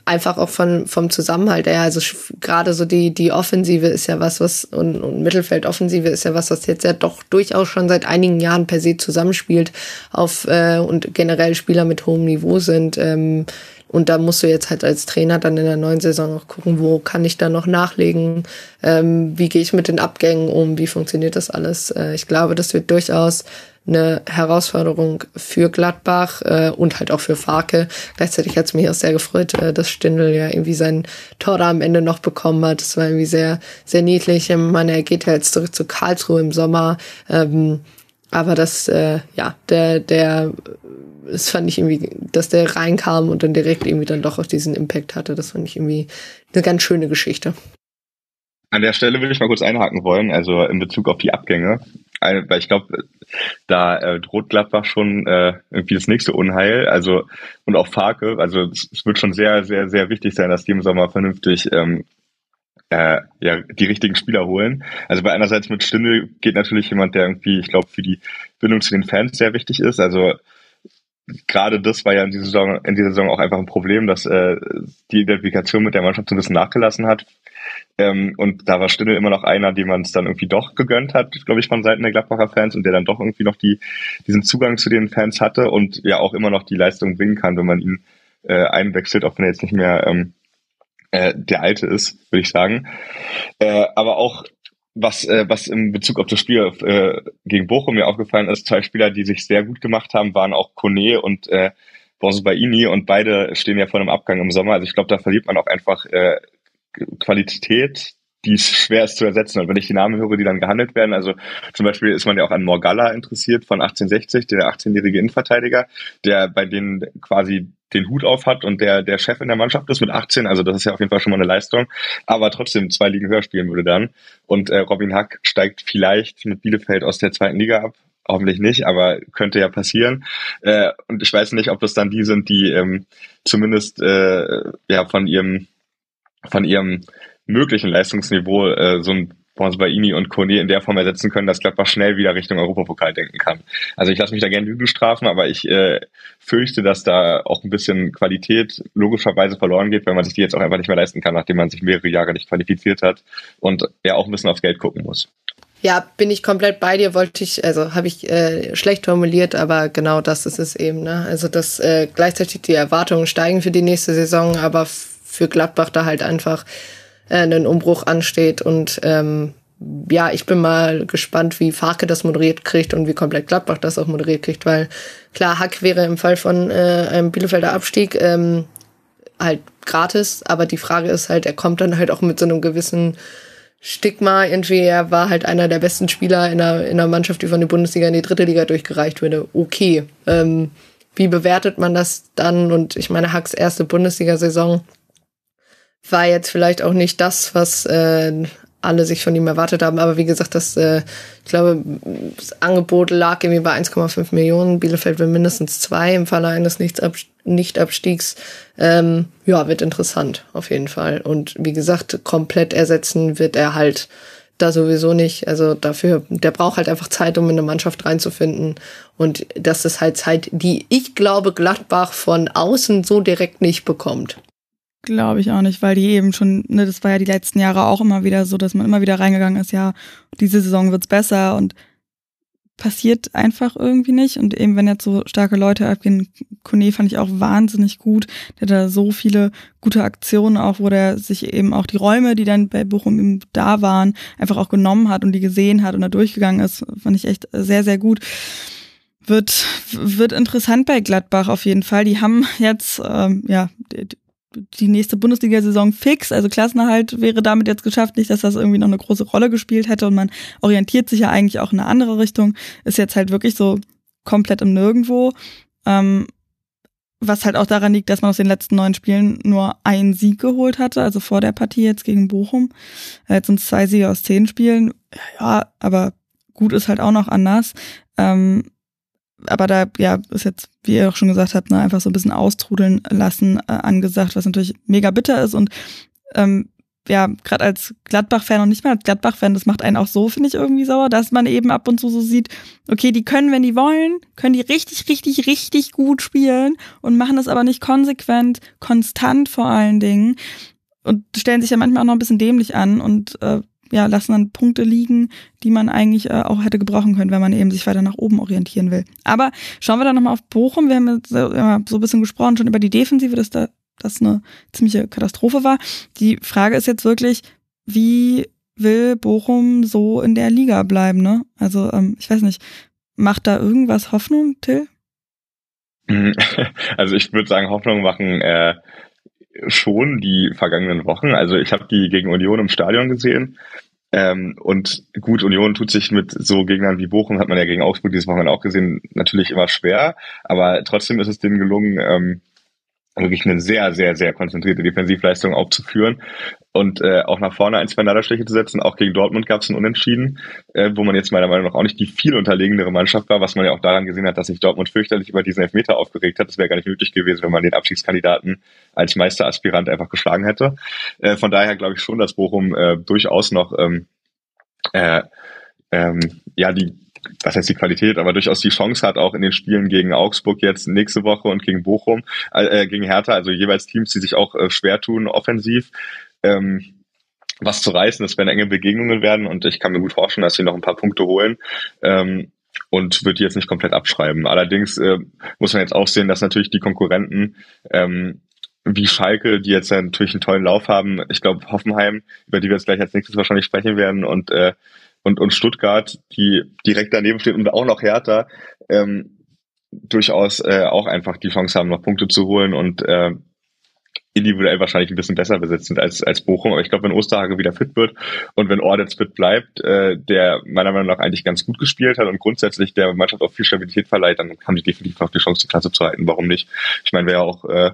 einfach auch von, vom Zusammenhalt her, also gerade so die, die Offensive ist ja was, was, und, und Mittelfeldoffensive ist ja was, was jetzt ja doch durchaus schon seit einigen Jahren per se zusammenspielt auf, äh, und generell Spieler mit hohem Niveau sind. Ähm, und da musst du jetzt halt als Trainer dann in der neuen Saison auch gucken, wo kann ich da noch nachlegen, ähm, wie gehe ich mit den Abgängen um, wie funktioniert das alles. Äh, ich glaube, das wird durchaus eine Herausforderung für Gladbach äh, und halt auch für Farke. Gleichzeitig hat es mich auch sehr gefreut, äh, dass Stindl ja irgendwie sein Tor da am Ende noch bekommen hat. Das war irgendwie sehr, sehr niedlich. Ich meine, er geht ja jetzt zurück zu Karlsruhe im Sommer. Ähm, aber das, äh, ja, der, der das fand ich irgendwie, dass der reinkam und dann direkt irgendwie dann doch auch diesen Impact hatte. Das fand ich irgendwie eine ganz schöne Geschichte. An der Stelle würde ich mal kurz einhaken wollen, also in Bezug auf die Abgänge, weil ich glaube, da äh, droht Gladbach schon äh, irgendwie das nächste Unheil, also und auch Farke, also es, es, wird schon sehr, sehr, sehr wichtig sein, dass die im Sommer vernünftig ähm, äh, ja, die richtigen Spieler holen. Also bei einerseits mit Stindel geht natürlich jemand, der irgendwie, ich glaube, für die Bindung zu den Fans sehr wichtig ist. Also gerade das war ja in dieser Saison, in dieser Saison auch einfach ein Problem, dass äh, die Identifikation mit der Mannschaft so ein bisschen nachgelassen hat. Ähm, und da war Stindl immer noch einer, dem man es dann irgendwie doch gegönnt hat, glaube ich, von Seiten der Gladbacher Fans und der dann doch irgendwie noch die, diesen Zugang zu den Fans hatte und ja auch immer noch die Leistung bringen kann, wenn man ihn äh, einwechselt, auch wenn er jetzt nicht mehr ähm, äh, der Alte ist, würde ich sagen. Äh, aber auch was, äh, was in Bezug auf das Spiel äh, gegen Bochum mir aufgefallen ist, zwei Spieler, die sich sehr gut gemacht haben, waren auch Kone und äh, Baini und beide stehen ja vor einem Abgang im Sommer. Also ich glaube, da verliert man auch einfach äh, Qualität, die schwer ist zu ersetzen. Und wenn ich die Namen höre, die dann gehandelt werden, also zum Beispiel ist man ja auch an Morgalla interessiert von 1860, der 18-jährige Innenverteidiger, der bei denen quasi den Hut auf hat und der der Chef in der Mannschaft ist mit 18, also das ist ja auf jeden Fall schon mal eine Leistung, aber trotzdem zwei Ligen höher spielen würde dann. Und äh, Robin Hack steigt vielleicht mit Bielefeld aus der zweiten Liga ab, hoffentlich nicht, aber könnte ja passieren. Äh, und ich weiß nicht, ob das dann die sind, die ähm, zumindest äh, ja von ihrem von ihrem möglichen Leistungsniveau äh, so ein Baini und Kone in der Form ersetzen können, dass Gladbach schnell wieder Richtung Europapokal denken kann. Also ich lasse mich da gerne Lügen strafen, aber ich äh, fürchte, dass da auch ein bisschen Qualität logischerweise verloren geht, weil man sich die jetzt auch einfach nicht mehr leisten kann, nachdem man sich mehrere Jahre nicht qualifiziert hat und ja auch ein bisschen aufs Geld gucken muss. Ja, bin ich komplett bei dir, wollte ich, also habe ich äh, schlecht formuliert, aber genau das ist es eben. Ne? Also dass äh, gleichzeitig die Erwartungen steigen für die nächste Saison, aber für Gladbach da halt einfach äh, ein Umbruch ansteht. Und ähm, ja, ich bin mal gespannt, wie Farke das moderiert kriegt und wie komplett Gladbach das auch moderiert kriegt, weil klar, Hack wäre im Fall von äh, einem Bielefelder Abstieg ähm, halt gratis, aber die Frage ist halt, er kommt dann halt auch mit so einem gewissen Stigma. Irgendwie, er war halt einer der besten Spieler in einer, in einer Mannschaft, die von der Bundesliga in die dritte Liga durchgereicht wurde. Okay. Ähm, wie bewertet man das dann? Und ich meine, Hacks erste Bundesliga-Saison war jetzt vielleicht auch nicht das, was äh, alle sich von ihm erwartet haben. Aber wie gesagt, das, äh, ich glaube, das Angebot lag irgendwie bei 1,5 Millionen. Bielefeld will mindestens zwei im Falle eines Nichtabstiegs. Ähm, ja, wird interessant, auf jeden Fall. Und wie gesagt, komplett ersetzen wird er halt da sowieso nicht. Also dafür, der braucht halt einfach Zeit, um in eine Mannschaft reinzufinden. Und das ist halt Zeit, die ich glaube, Gladbach von außen so direkt nicht bekommt. Glaube ich auch nicht, weil die eben schon, ne, das war ja die letzten Jahre auch immer wieder so, dass man immer wieder reingegangen ist, ja, diese Saison wird's besser und passiert einfach irgendwie nicht. Und eben, wenn jetzt so starke Leute abgehen, Kone fand ich auch wahnsinnig gut. Der da so viele gute Aktionen auch, wo der sich eben auch die Räume, die dann bei Bochum eben da waren, einfach auch genommen hat und die gesehen hat und da durchgegangen ist, fand ich echt sehr, sehr gut wird wird interessant bei Gladbach auf jeden Fall. Die haben jetzt ähm, ja die nächste Bundesliga-Saison fix. Also Klassenerhalt wäre damit jetzt geschafft, nicht, dass das irgendwie noch eine große Rolle gespielt hätte und man orientiert sich ja eigentlich auch in eine andere Richtung. Ist jetzt halt wirklich so komplett im Nirgendwo. Ähm, was halt auch daran liegt, dass man aus den letzten neun Spielen nur einen Sieg geholt hatte, also vor der Partie jetzt gegen Bochum. Jetzt sind es zwei Siege aus zehn Spielen. Ja, aber gut ist halt auch noch anders. Ähm, aber da ja ist jetzt, wie ihr auch schon gesagt habt, ne, einfach so ein bisschen austrudeln lassen äh, angesagt, was natürlich mega bitter ist und ähm, ja, gerade als Gladbach-Fan und nicht mal als Gladbach-Fan, das macht einen auch so, finde ich, irgendwie sauer, dass man eben ab und zu so sieht, okay, die können, wenn die wollen, können die richtig, richtig, richtig gut spielen und machen das aber nicht konsequent, konstant vor allen Dingen und stellen sich ja manchmal auch noch ein bisschen dämlich an und äh, ja, lassen dann Punkte liegen, die man eigentlich äh, auch hätte gebrauchen können, wenn man eben sich weiter nach oben orientieren will. Aber schauen wir dann nochmal auf Bochum. Wir haben jetzt so, ja, so ein bisschen gesprochen schon über die Defensive, dass da das eine ziemliche Katastrophe war. Die Frage ist jetzt wirklich, wie will Bochum so in der Liga bleiben, ne? Also, ähm, ich weiß nicht, macht da irgendwas Hoffnung, Till? *laughs* Also ich würde sagen, Hoffnung machen äh, schon die vergangenen Wochen. Also ich habe die gegen Union im Stadion gesehen. Ähm, und gut, Union tut sich mit so Gegnern wie Bochum, hat man ja gegen Augsburg dieses Wochenende auch gesehen, natürlich immer schwer. Aber trotzdem ist es denen gelungen, ähm, wirklich eine sehr, sehr, sehr konzentrierte Defensivleistung aufzuführen und äh, auch nach vorne ein, zwei Nadelstiche zu setzen. Auch gegen Dortmund gab es ein Unentschieden, äh, wo man jetzt meiner Meinung nach auch nicht die viel unterlegendere Mannschaft war, was man ja auch daran gesehen hat, dass sich Dortmund fürchterlich über diesen Elfmeter aufgeregt hat. Das wäre gar nicht nötig gewesen, wenn man den Abstiegskandidaten als Meisteraspirant einfach geschlagen hätte. Äh, von daher glaube ich schon, dass Bochum äh, durchaus noch ähm, äh, ähm, ja die was heißt die Qualität, aber durchaus die Chance hat, auch in den Spielen gegen Augsburg jetzt nächste Woche und gegen Bochum, äh, gegen Hertha, also jeweils Teams, die sich auch äh, schwer tun offensiv, ähm, was zu reißen. Das werden enge Begegnungen werden und ich kann mir gut vorstellen, dass sie noch ein paar Punkte holen. Ähm, und wird die jetzt nicht komplett abschreiben. Allerdings äh, muss man jetzt auch sehen, dass natürlich die Konkurrenten ähm, wie Schalke, die jetzt natürlich einen tollen Lauf haben, ich glaube Hoffenheim, über die wir jetzt gleich als nächstes wahrscheinlich sprechen werden, und äh, und, und Stuttgart, die direkt daneben steht und auch noch härter, ähm, durchaus äh, auch einfach die Chance haben, noch Punkte zu holen und äh, individuell wahrscheinlich ein bisschen besser besetzt sind als, als Bochum. Aber ich glaube, wenn Osterhage wieder fit wird und wenn Ordetz fit bleibt, äh, der meiner Meinung nach eigentlich ganz gut gespielt hat und grundsätzlich der Mannschaft auch viel Stabilität verleiht, dann haben die definitiv noch die Chance, die Klasse zu halten. Warum nicht? Ich meine, wer auch äh,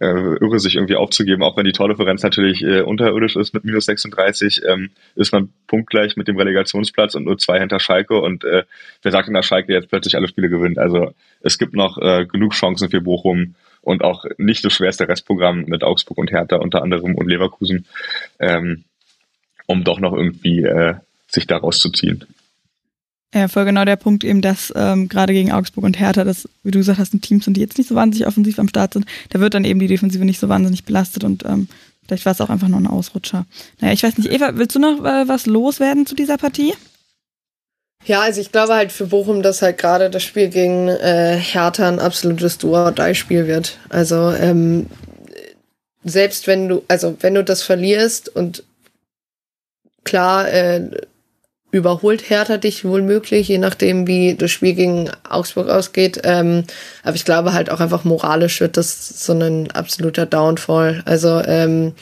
äh, irre, sich irgendwie aufzugeben, auch wenn die Tordifferenz natürlich äh, unterirdisch ist mit minus 36, ähm, ist man punktgleich mit dem Relegationsplatz und nur zwei hinter Schalke und äh, wer sagt denn, dass Schalke jetzt plötzlich alle Spiele gewinnt? Also es gibt noch äh, genug Chancen für Bochum und auch nicht das schwerste Restprogramm mit Augsburg und Hertha unter anderem und Leverkusen, ähm, um doch noch irgendwie äh, sich da rauszuziehen. Ja, voll genau der Punkt eben, dass ähm, gerade gegen Augsburg und Hertha, das, wie du gesagt hast, ein Team sind, die jetzt nicht so wahnsinnig offensiv am Start sind, da wird dann eben die Defensive nicht so wahnsinnig belastet und ähm, vielleicht war es auch einfach nur ein Ausrutscher. Naja, ich weiß nicht, Eva, willst du noch äh, was loswerden zu dieser Partie? Ja, also ich glaube halt für Bochum, dass halt gerade das Spiel gegen äh, Hertha ein absolutes Duo-Die-Spiel wird. Also ähm, selbst wenn du, also wenn du das verlierst und klar, äh, überholt Hertha dich wohl möglich, je nachdem, wie das Spiel gegen Augsburg ausgeht. Ähm, aber ich glaube halt auch einfach moralisch wird das so ein absoluter Downfall. Also ähm,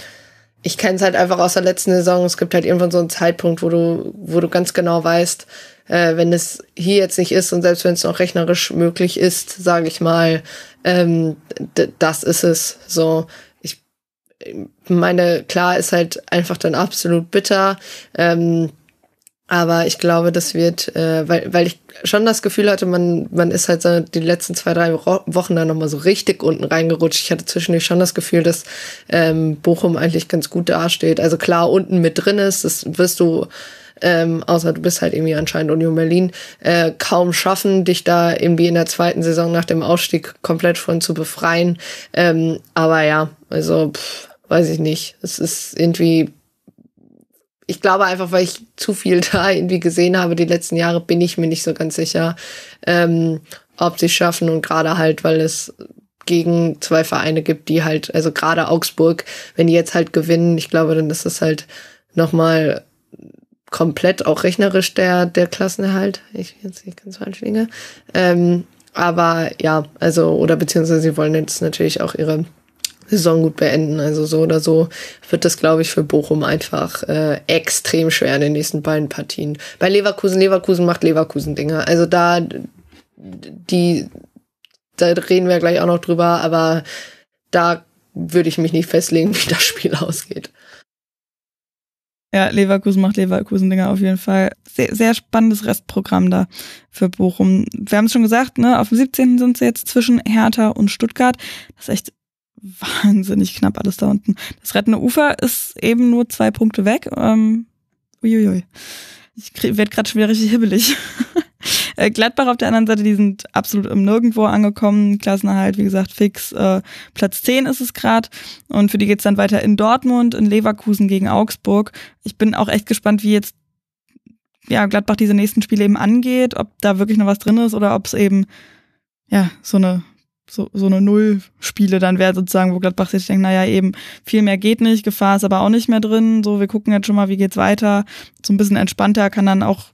ich kenne es halt einfach aus der letzten Saison. Es gibt halt irgendwann so einen Zeitpunkt, wo du, wo du ganz genau weißt, äh, wenn es hier jetzt nicht ist und selbst wenn es noch rechnerisch möglich ist, sage ich mal, ähm, das ist es. So, ich meine, klar ist halt einfach dann absolut bitter. Ähm, aber ich glaube, das wird, äh, weil, weil ich schon das Gefühl hatte, man, man ist halt so die letzten zwei, drei Wochen da nochmal so richtig unten reingerutscht. Ich hatte zwischendurch schon das Gefühl, dass ähm, Bochum eigentlich ganz gut dasteht. Also klar, unten mit drin ist, das wirst du, ähm, außer du bist halt irgendwie anscheinend Union Berlin, äh, kaum schaffen, dich da irgendwie in der zweiten Saison nach dem Ausstieg komplett von zu befreien. Ähm, aber ja, also pff, weiß ich nicht. Es ist irgendwie ich glaube einfach, weil ich zu viel da irgendwie gesehen habe die letzten Jahre, bin ich mir nicht so ganz sicher, ähm, ob sie schaffen und gerade halt, weil es gegen zwei Vereine gibt, die halt, also gerade Augsburg, wenn die jetzt halt gewinnen, ich glaube, dann ist das halt nochmal komplett auch rechnerisch der, der Klassenerhalt. Ich jetzt nicht ganz falsch liege. Ähm, aber ja, also, oder beziehungsweise sie wollen jetzt natürlich auch ihre Saison gut beenden. Also so oder so wird das, glaube ich, für Bochum einfach äh, extrem schwer in den nächsten beiden Partien. Bei Leverkusen, Leverkusen macht Leverkusen Dinge. Also da die, da reden wir gleich auch noch drüber, aber da würde ich mich nicht festlegen, *laughs* wie das Spiel ausgeht. Ja, Leverkusen macht Leverkusen-Dinger auf jeden Fall. Sehr, sehr spannendes Restprogramm da für Bochum. Wir haben es schon gesagt, ne, auf dem 17. sind sie jetzt zwischen Hertha und Stuttgart. Das ist echt wahnsinnig knapp alles da unten. Das rettende Ufer ist eben nur zwei Punkte weg. Ähm, uiuiui. Ich werde gerade schon wieder richtig hibbelig. *laughs* Äh, Gladbach auf der anderen Seite, die sind absolut im Nirgendwo angekommen. Klassenerhalt, wie gesagt, fix. Äh, Platz 10 ist es gerade. Und für die geht's dann weiter in Dortmund, in Leverkusen gegen Augsburg. Ich bin auch echt gespannt, wie jetzt ja, Gladbach diese nächsten Spiele eben angeht, ob da wirklich noch was drin ist oder ob es eben ja so eine so, so eine Null-Spiele dann wäre sozusagen, wo Gladbach sich denkt, naja, eben viel mehr geht nicht, Gefahr ist aber auch nicht mehr drin. So, wir gucken jetzt schon mal, wie geht's weiter. So ein bisschen entspannter kann dann auch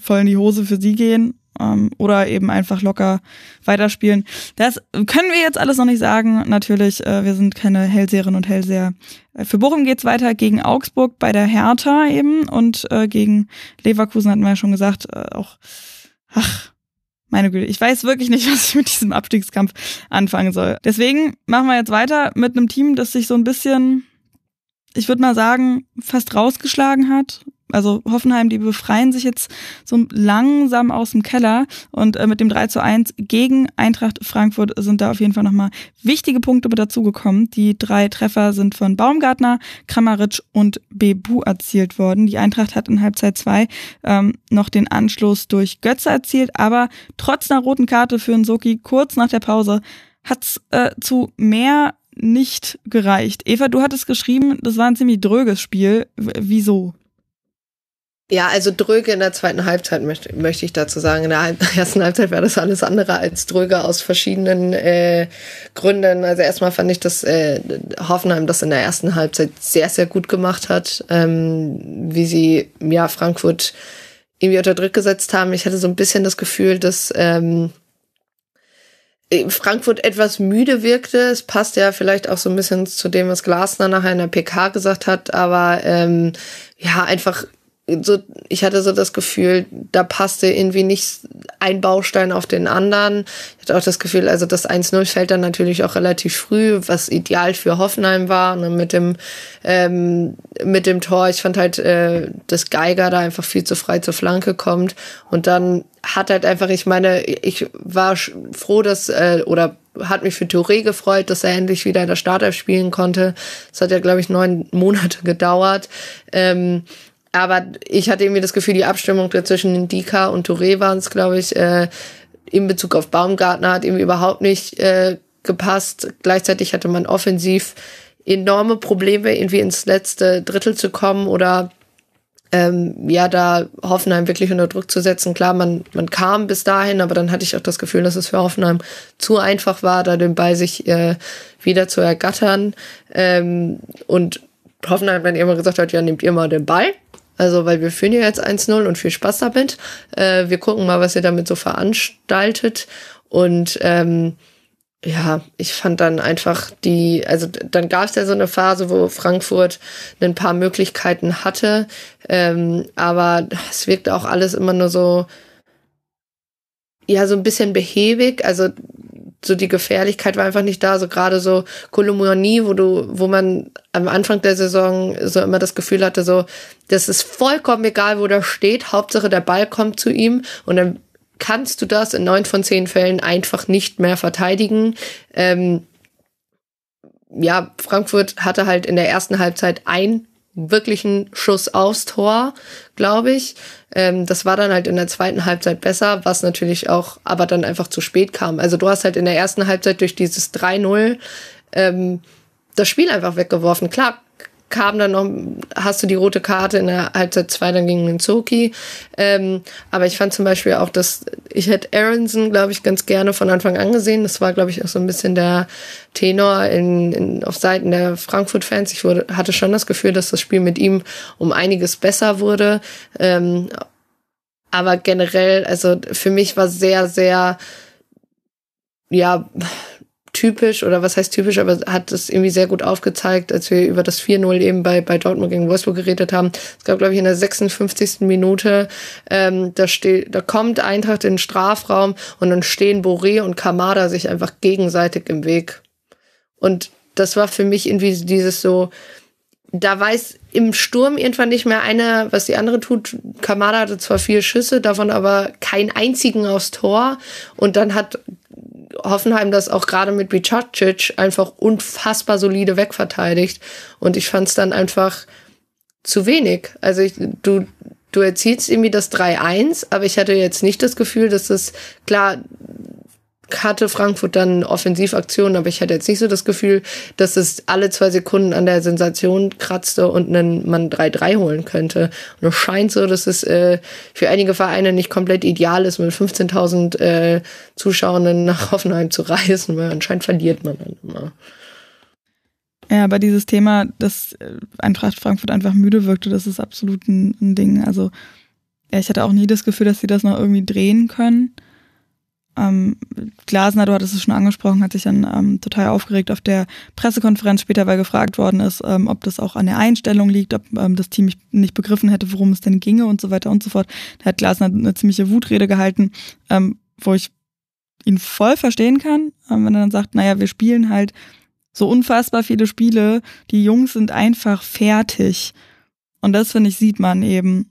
voll in die Hose für sie gehen ähm, oder eben einfach locker weiterspielen. Das können wir jetzt alles noch nicht sagen. Natürlich, äh, wir sind keine Hellseherinnen und Hellseher. Äh, für Bochum geht's weiter gegen Augsburg bei der Hertha eben und äh, gegen Leverkusen hatten wir ja schon gesagt, äh, auch, ach, meine Güte, ich weiß wirklich nicht, *laughs* was ich mit diesem Abstiegskampf anfangen soll. Deswegen machen wir jetzt weiter mit einem Team, das sich so ein bisschen, ich würde mal sagen, fast rausgeschlagen hat also Hoffenheim, die befreien sich jetzt so langsam aus dem Keller und äh, mit dem 3 zu 1 gegen Eintracht Frankfurt sind da auf jeden Fall nochmal wichtige Punkte mit dazugekommen. Die drei Treffer sind von Baumgartner, Kramaric und Bebu erzielt worden. Die Eintracht hat in Halbzeit 2 ähm, noch den Anschluss durch Götze erzielt, aber trotz einer roten Karte für Nsoki kurz nach der Pause hat's äh, zu mehr nicht gereicht. Eva, du hattest geschrieben, das war ein ziemlich dröges Spiel. W wieso? Ja, also dröge in der zweiten Halbzeit möchte, möchte ich dazu sagen. In der *laughs* ersten Halbzeit war das alles andere als dröge aus verschiedenen äh, Gründen. Also erstmal fand ich, dass äh, Hoffenheim das in der ersten Halbzeit sehr, sehr gut gemacht hat, ähm, wie sie ja Frankfurt irgendwie unter Druck gesetzt haben. Ich hatte so ein bisschen das Gefühl, dass ähm, Frankfurt etwas müde wirkte. Es passt ja vielleicht auch so ein bisschen zu dem, was Glasner nachher in der PK gesagt hat, aber ähm, ja, einfach so, ich hatte so das Gefühl, da passte irgendwie nicht ein Baustein auf den anderen. Ich hatte auch das Gefühl, also das 1-0 fällt dann natürlich auch relativ früh, was ideal für Hoffenheim war, ne, mit dem, ähm, mit dem Tor. Ich fand halt, äh, dass Geiger da einfach viel zu frei zur Flanke kommt. Und dann hat halt einfach, ich meine, ich war froh, dass, äh, oder hat mich für Touré gefreut, dass er endlich wieder in der Startelf spielen konnte. Das hat ja, glaube ich, neun Monate *laughs* gedauert. Ähm, aber ich hatte irgendwie das Gefühl, die Abstimmung zwischen Dika und Touré waren es, glaube ich, äh, in Bezug auf Baumgartner hat irgendwie überhaupt nicht äh, gepasst. Gleichzeitig hatte man offensiv enorme Probleme, irgendwie ins letzte Drittel zu kommen oder ähm, ja, da Hoffenheim wirklich unter Druck zu setzen. Klar, man, man kam bis dahin, aber dann hatte ich auch das Gefühl, dass es für Hoffenheim zu einfach war, da den Ball sich äh, wieder zu ergattern. Ähm, und Hoffenheim dann immer gesagt hat, ja, nehmt ihr mal den Ball. Also, weil wir führen ja jetzt 1-0 und viel Spaß damit. Äh, wir gucken mal, was ihr damit so veranstaltet. Und ähm, ja, ich fand dann einfach die, also dann gab es ja so eine Phase, wo Frankfurt ein paar Möglichkeiten hatte, ähm, aber es wirkte auch alles immer nur so, ja, so ein bisschen behäbig. Also so die Gefährlichkeit war einfach nicht da. So gerade so Kolumni, wo du, wo man am Anfang der Saison so immer das Gefühl hatte, so, das ist vollkommen egal, wo der steht. Hauptsache der Ball kommt zu ihm und dann kannst du das in neun von zehn Fällen einfach nicht mehr verteidigen. Ähm, ja, Frankfurt hatte halt in der ersten Halbzeit ein wirklichen Schuss aufs Tor, glaube ich. Ähm, das war dann halt in der zweiten Halbzeit besser, was natürlich auch aber dann einfach zu spät kam. Also du hast halt in der ersten Halbzeit durch dieses 3-0 ähm, das Spiel einfach weggeworfen. Klar, kam dann noch, hast du die rote Karte in der Halbzeit 2 dann gegen den Zoki. Ähm, aber ich fand zum Beispiel auch, dass ich hätte Aronson, glaube ich, ganz gerne von Anfang an gesehen. Das war, glaube ich, auch so ein bisschen der Tenor in, in, auf Seiten der Frankfurt-Fans. Ich wurde, hatte schon das Gefühl, dass das Spiel mit ihm um einiges besser wurde. Ähm, aber generell, also für mich war sehr, sehr, ja, typisch, oder was heißt typisch, aber hat es irgendwie sehr gut aufgezeigt, als wir über das 4-0 eben bei, bei Dortmund gegen Wolfsburg geredet haben. Es gab, glaube ich, in der 56. Minute, ähm, da, steht, da kommt Eintracht in den Strafraum und dann stehen Boré und Kamada sich einfach gegenseitig im Weg. Und das war für mich irgendwie dieses so, da weiß im Sturm irgendwann nicht mehr einer, was die andere tut. Kamada hatte zwar vier Schüsse, davon aber keinen einzigen aufs Tor. Und dann hat Hoffenheim das auch gerade mit Bicacic einfach unfassbar solide wegverteidigt. Und ich fand es dann einfach zu wenig. Also ich, du, du erzielst irgendwie das 3-1, aber ich hatte jetzt nicht das Gefühl, dass es klar, hatte Frankfurt dann Offensivaktionen, aber ich hatte jetzt nicht so das Gefühl, dass es alle zwei Sekunden an der Sensation kratzte und einen, man 3-3 holen könnte. Und es scheint so, dass es äh, für einige Vereine nicht komplett ideal ist, mit 15.000 äh, Zuschauern nach *laughs* Hoffenheim zu reisen, weil anscheinend verliert man dann immer. Ja, aber dieses Thema, dass äh, Eintracht Frankfurt einfach müde wirkte, das ist absolut ein, ein Ding. Also ja, ich hatte auch nie das Gefühl, dass sie das noch irgendwie drehen können. Ähm, Glasner, du hattest es schon angesprochen, hat sich dann ähm, total aufgeregt auf der Pressekonferenz später, weil gefragt worden ist, ähm, ob das auch an der Einstellung liegt, ob ähm, das Team nicht begriffen hätte, worum es denn ginge und so weiter und so fort. Da hat Glasner eine ziemliche Wutrede gehalten, ähm, wo ich ihn voll verstehen kann, ähm, wenn er dann sagt, naja, wir spielen halt so unfassbar viele Spiele, die Jungs sind einfach fertig. Und das, finde ich, sieht man eben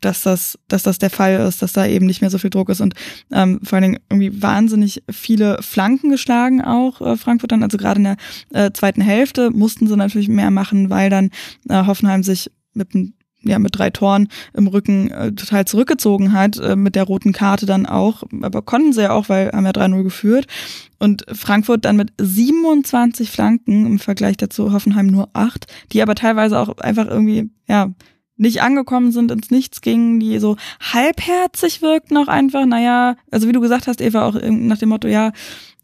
dass das, dass das der Fall ist, dass da eben nicht mehr so viel Druck ist und ähm, vor allen Dingen irgendwie wahnsinnig viele Flanken geschlagen auch äh, Frankfurt dann, also gerade in der äh, zweiten Hälfte mussten sie natürlich mehr machen, weil dann äh, Hoffenheim sich mit ja, mit drei Toren im Rücken äh, total zurückgezogen hat, äh, mit der roten Karte dann auch, aber konnten sie ja auch, weil haben ja 3-0 geführt. Und Frankfurt dann mit 27 Flanken im Vergleich dazu Hoffenheim nur acht, die aber teilweise auch einfach irgendwie, ja, nicht angekommen sind, ins Nichts gingen, die so halbherzig wirkten auch einfach, naja, also wie du gesagt hast, Eva, auch nach dem Motto, ja,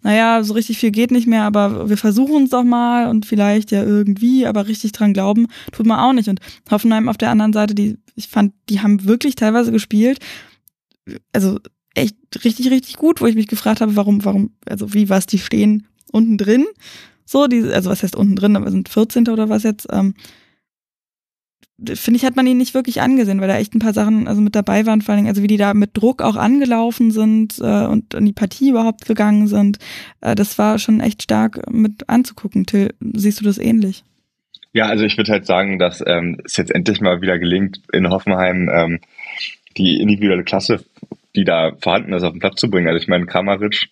naja, so richtig viel geht nicht mehr, aber wir versuchen es doch mal und vielleicht ja irgendwie, aber richtig dran glauben, tut man auch nicht. Und Hoffenheim auf der anderen Seite, die, ich fand, die haben wirklich teilweise gespielt, also echt richtig, richtig gut, wo ich mich gefragt habe, warum, warum, also wie was, die stehen unten drin, so, die, also was heißt unten drin, aber sind 14. oder was jetzt, ähm, finde ich, hat man ihn nicht wirklich angesehen, weil da echt ein paar Sachen also mit dabei waren, vor allem, also wie die da mit Druck auch angelaufen sind äh, und in die Partie überhaupt gegangen sind. Äh, das war schon echt stark mit anzugucken. Till, siehst du das ähnlich? Ja, also ich würde halt sagen, dass ähm, es jetzt endlich mal wieder gelingt, in Hoffenheim ähm, die individuelle Klasse, die da vorhanden ist, auf den Platz zu bringen. Also ich meine, Kamaric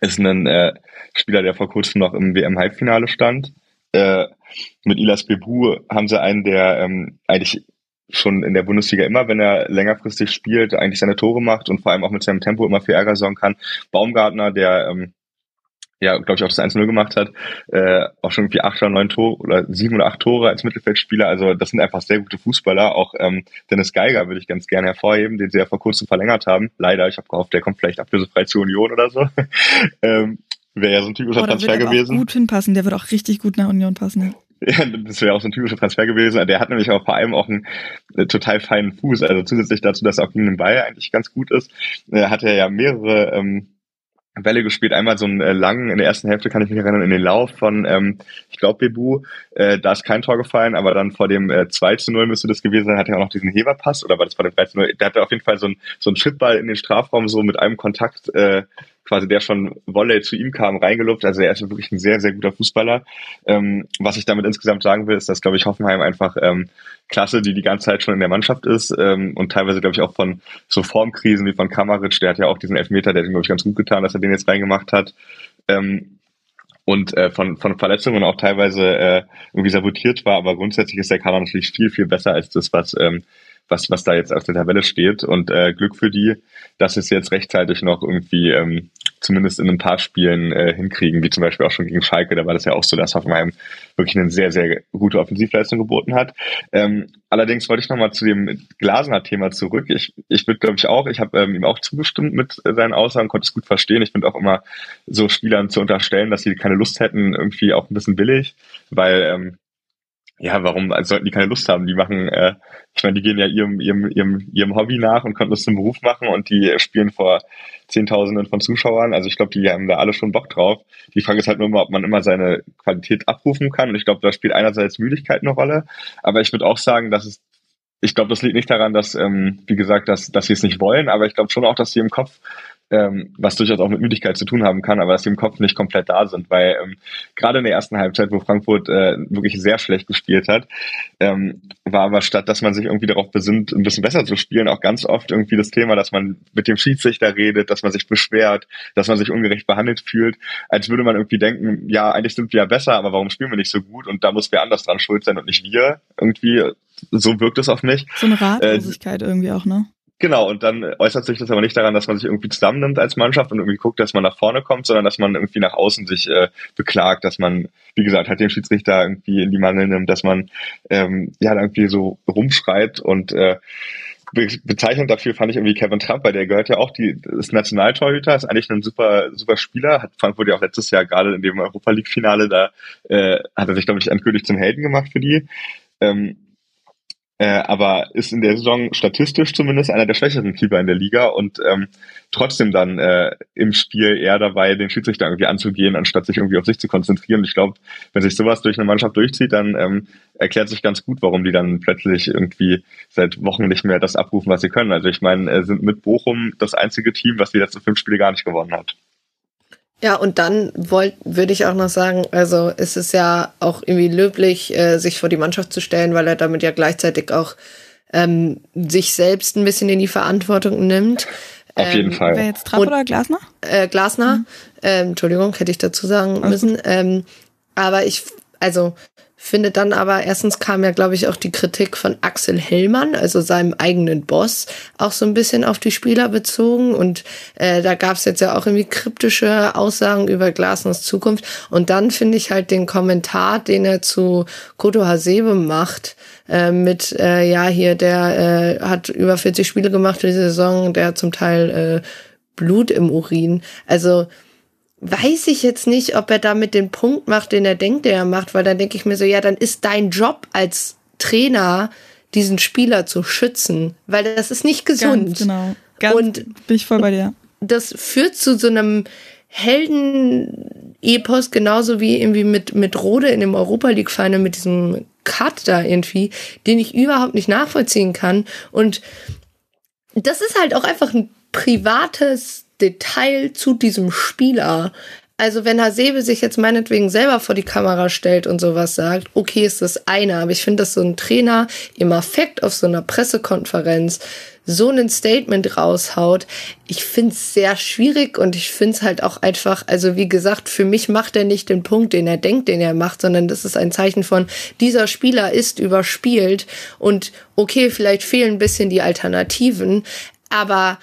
ist ein äh, Spieler, der vor kurzem noch im WM-Halbfinale stand äh, mit Ilas Bebu haben sie einen, der ähm, eigentlich schon in der Bundesliga immer, wenn er längerfristig spielt, eigentlich seine Tore macht und vor allem auch mit seinem Tempo immer viel Ärger sorgen kann. Baumgartner, der ähm, ja, glaube ich, auch das 1-0 gemacht hat, äh, auch schon irgendwie acht oder neun Tore oder sieben oder acht Tore als Mittelfeldspieler. Also das sind einfach sehr gute Fußballer. Auch ähm, Dennis Geiger würde ich ganz gerne hervorheben, den sie ja vor kurzem verlängert haben. Leider, ich habe gehofft, der kommt vielleicht ablösefrei zu Union oder so. *laughs* ähm, Wäre ja so ein typischer oh, Transfer gewesen. gut hinpassen, der wird auch richtig gut nach Union passen. Ja. *laughs* Ja, das wäre auch so ein typischer Transfer gewesen. Der hat nämlich auch vor allem auch einen äh, total feinen Fuß. Also zusätzlich dazu, dass er auch gegen den Ball eigentlich ganz gut ist, äh, hat er ja mehrere ähm, Welle gespielt. Einmal so einen äh, langen, in der ersten Hälfte kann ich mich erinnern, in den Lauf von, ähm, ich glaube, Bebu. Äh, da ist kein Tor gefallen, aber dann vor dem äh, 2 zu 0 müsste das gewesen sein, hat er auch noch diesen Heberpass, oder war das vor dem 3 zu 0? Der hatte auf jeden Fall so einen so einen Chipball in den Strafraum, so mit einem Kontakt äh, quasi der schon Volley zu ihm kam, reingeluft. Also er ist wirklich ein sehr, sehr guter Fußballer. Ähm, was ich damit insgesamt sagen will, ist, dass, glaube ich, Hoffenheim einfach ähm, Klasse, die die ganze Zeit schon in der Mannschaft ist ähm, und teilweise, glaube ich, auch von so Formkrisen wie von Kamaric, der hat ja auch diesen Elfmeter, der hat ihm, glaube ich, ganz gut getan, dass er den jetzt reingemacht hat. Ähm, und äh, von, von Verletzungen auch teilweise äh, irgendwie sabotiert war, aber grundsätzlich ist der Kader natürlich viel, viel besser als das, was ähm, was, was da jetzt auf der Tabelle steht. Und äh, Glück für die, dass es jetzt rechtzeitig noch irgendwie ähm, zumindest in ein paar Spielen äh, hinkriegen, wie zum Beispiel auch schon gegen Schalke, da war das ja auch so, dass Hoffenheim wirklich eine sehr, sehr gute Offensivleistung geboten hat. Ähm, allerdings wollte ich nochmal zu dem Glasner-Thema zurück. Ich, ich würde, glaube ich, auch, ich habe ähm, ihm auch zugestimmt mit seinen Aussagen, konnte es gut verstehen. Ich finde auch immer so Spielern zu unterstellen, dass sie keine Lust hätten, irgendwie auch ein bisschen billig, weil ähm, ja, warum also sollten die keine Lust haben? Die machen, äh, ich meine, die gehen ja ihrem, ihrem, ihrem, ihrem Hobby nach und konnten das zum Beruf machen und die spielen vor Zehntausenden von Zuschauern. Also ich glaube, die haben da alle schon Bock drauf. Die Frage ist halt nur immer, ob man immer seine Qualität abrufen kann. Und ich glaube, da spielt einerseits Müdigkeit eine Rolle. Aber ich würde auch sagen, dass es ich glaube, das liegt nicht daran, dass, ähm, wie gesagt, dass, dass sie es nicht wollen, aber ich glaube schon auch, dass sie im Kopf ähm, was durchaus auch mit Müdigkeit zu tun haben kann, aber dass sie im Kopf nicht komplett da sind, weil ähm, gerade in der ersten Halbzeit, wo Frankfurt äh, wirklich sehr schlecht gespielt hat, ähm, war aber statt, dass man sich irgendwie darauf besinnt, ein bisschen besser zu spielen, auch ganz oft irgendwie das Thema, dass man mit dem Schiedsrichter redet, dass man sich beschwert, dass man sich ungerecht behandelt fühlt, als würde man irgendwie denken, ja, eigentlich sind wir ja besser, aber warum spielen wir nicht so gut und da muss wer anders dran schuld sein und nicht wir irgendwie. So wirkt es auf mich. So eine Ratlosigkeit äh, irgendwie auch, ne? Genau, und dann äußert sich das aber nicht daran, dass man sich irgendwie zusammennimmt als Mannschaft und irgendwie guckt, dass man nach vorne kommt, sondern dass man irgendwie nach außen sich äh, beklagt, dass man, wie gesagt, halt den Schiedsrichter irgendwie in die Mangel nimmt, dass man ähm, ja irgendwie so rumschreit und äh, bezeichnend dafür fand ich irgendwie Kevin Trump, weil der gehört ja auch, die ist Nationaltorhüter, ist eigentlich ein super, super Spieler, hat Frankfurt ja auch letztes Jahr gerade in dem Europa League Finale da, äh, hat er sich, glaube ich, endgültig zum Helden gemacht für die. Ähm, äh, aber ist in der Saison statistisch zumindest einer der schwächeren Keeper in der Liga und ähm, trotzdem dann äh, im Spiel eher dabei, den Schiedsrichter irgendwie anzugehen, anstatt sich irgendwie auf sich zu konzentrieren. Ich glaube, wenn sich sowas durch eine Mannschaft durchzieht, dann ähm, erklärt sich ganz gut, warum die dann plötzlich irgendwie seit Wochen nicht mehr das abrufen, was sie können. Also ich meine, äh, sind mit Bochum das einzige Team, was die letzten fünf Spiele gar nicht gewonnen hat. Ja, und dann wollt, würde ich auch noch sagen, also ist es ja auch irgendwie löblich, äh, sich vor die Mannschaft zu stellen, weil er damit ja gleichzeitig auch ähm, sich selbst ein bisschen in die Verantwortung nimmt. Auf jeden ähm, Fall. Wer jetzt Trapp oder Glasner? Äh, Glasner. Mhm. Ähm, Entschuldigung, hätte ich dazu sagen müssen. Ähm, aber ich, also finde dann aber, erstens kam ja, glaube ich, auch die Kritik von Axel Hellmann, also seinem eigenen Boss, auch so ein bisschen auf die Spieler bezogen. Und äh, da gab es jetzt ja auch irgendwie kryptische Aussagen über Glasners Zukunft. Und dann finde ich halt den Kommentar, den er zu Koto Hasebe macht, äh, mit, äh, ja, hier, der äh, hat über 40 Spiele gemacht für die Saison, der hat zum Teil äh, Blut im Urin. Also weiß ich jetzt nicht, ob er damit den Punkt macht, den er denkt, der er macht, weil dann denke ich mir so, ja, dann ist dein Job als Trainer, diesen Spieler zu schützen, weil das ist nicht gesund. Ganz genau. Ganz und bin ich voll bei dir. Das führt zu so einem Helden-Epos, genauso wie irgendwie mit, mit Rode in dem Europa League-Final mit diesem Cut da irgendwie, den ich überhaupt nicht nachvollziehen kann. Und das ist halt auch einfach ein privates Detail zu diesem Spieler. Also wenn Hasebe sich jetzt meinetwegen selber vor die Kamera stellt und sowas sagt, okay, ist das eine, aber ich finde, dass so ein Trainer im Affekt auf so einer Pressekonferenz so ein Statement raushaut, ich finde es sehr schwierig und ich finde es halt auch einfach, also wie gesagt, für mich macht er nicht den Punkt, den er denkt, den er macht, sondern das ist ein Zeichen von, dieser Spieler ist überspielt und okay, vielleicht fehlen ein bisschen die Alternativen, aber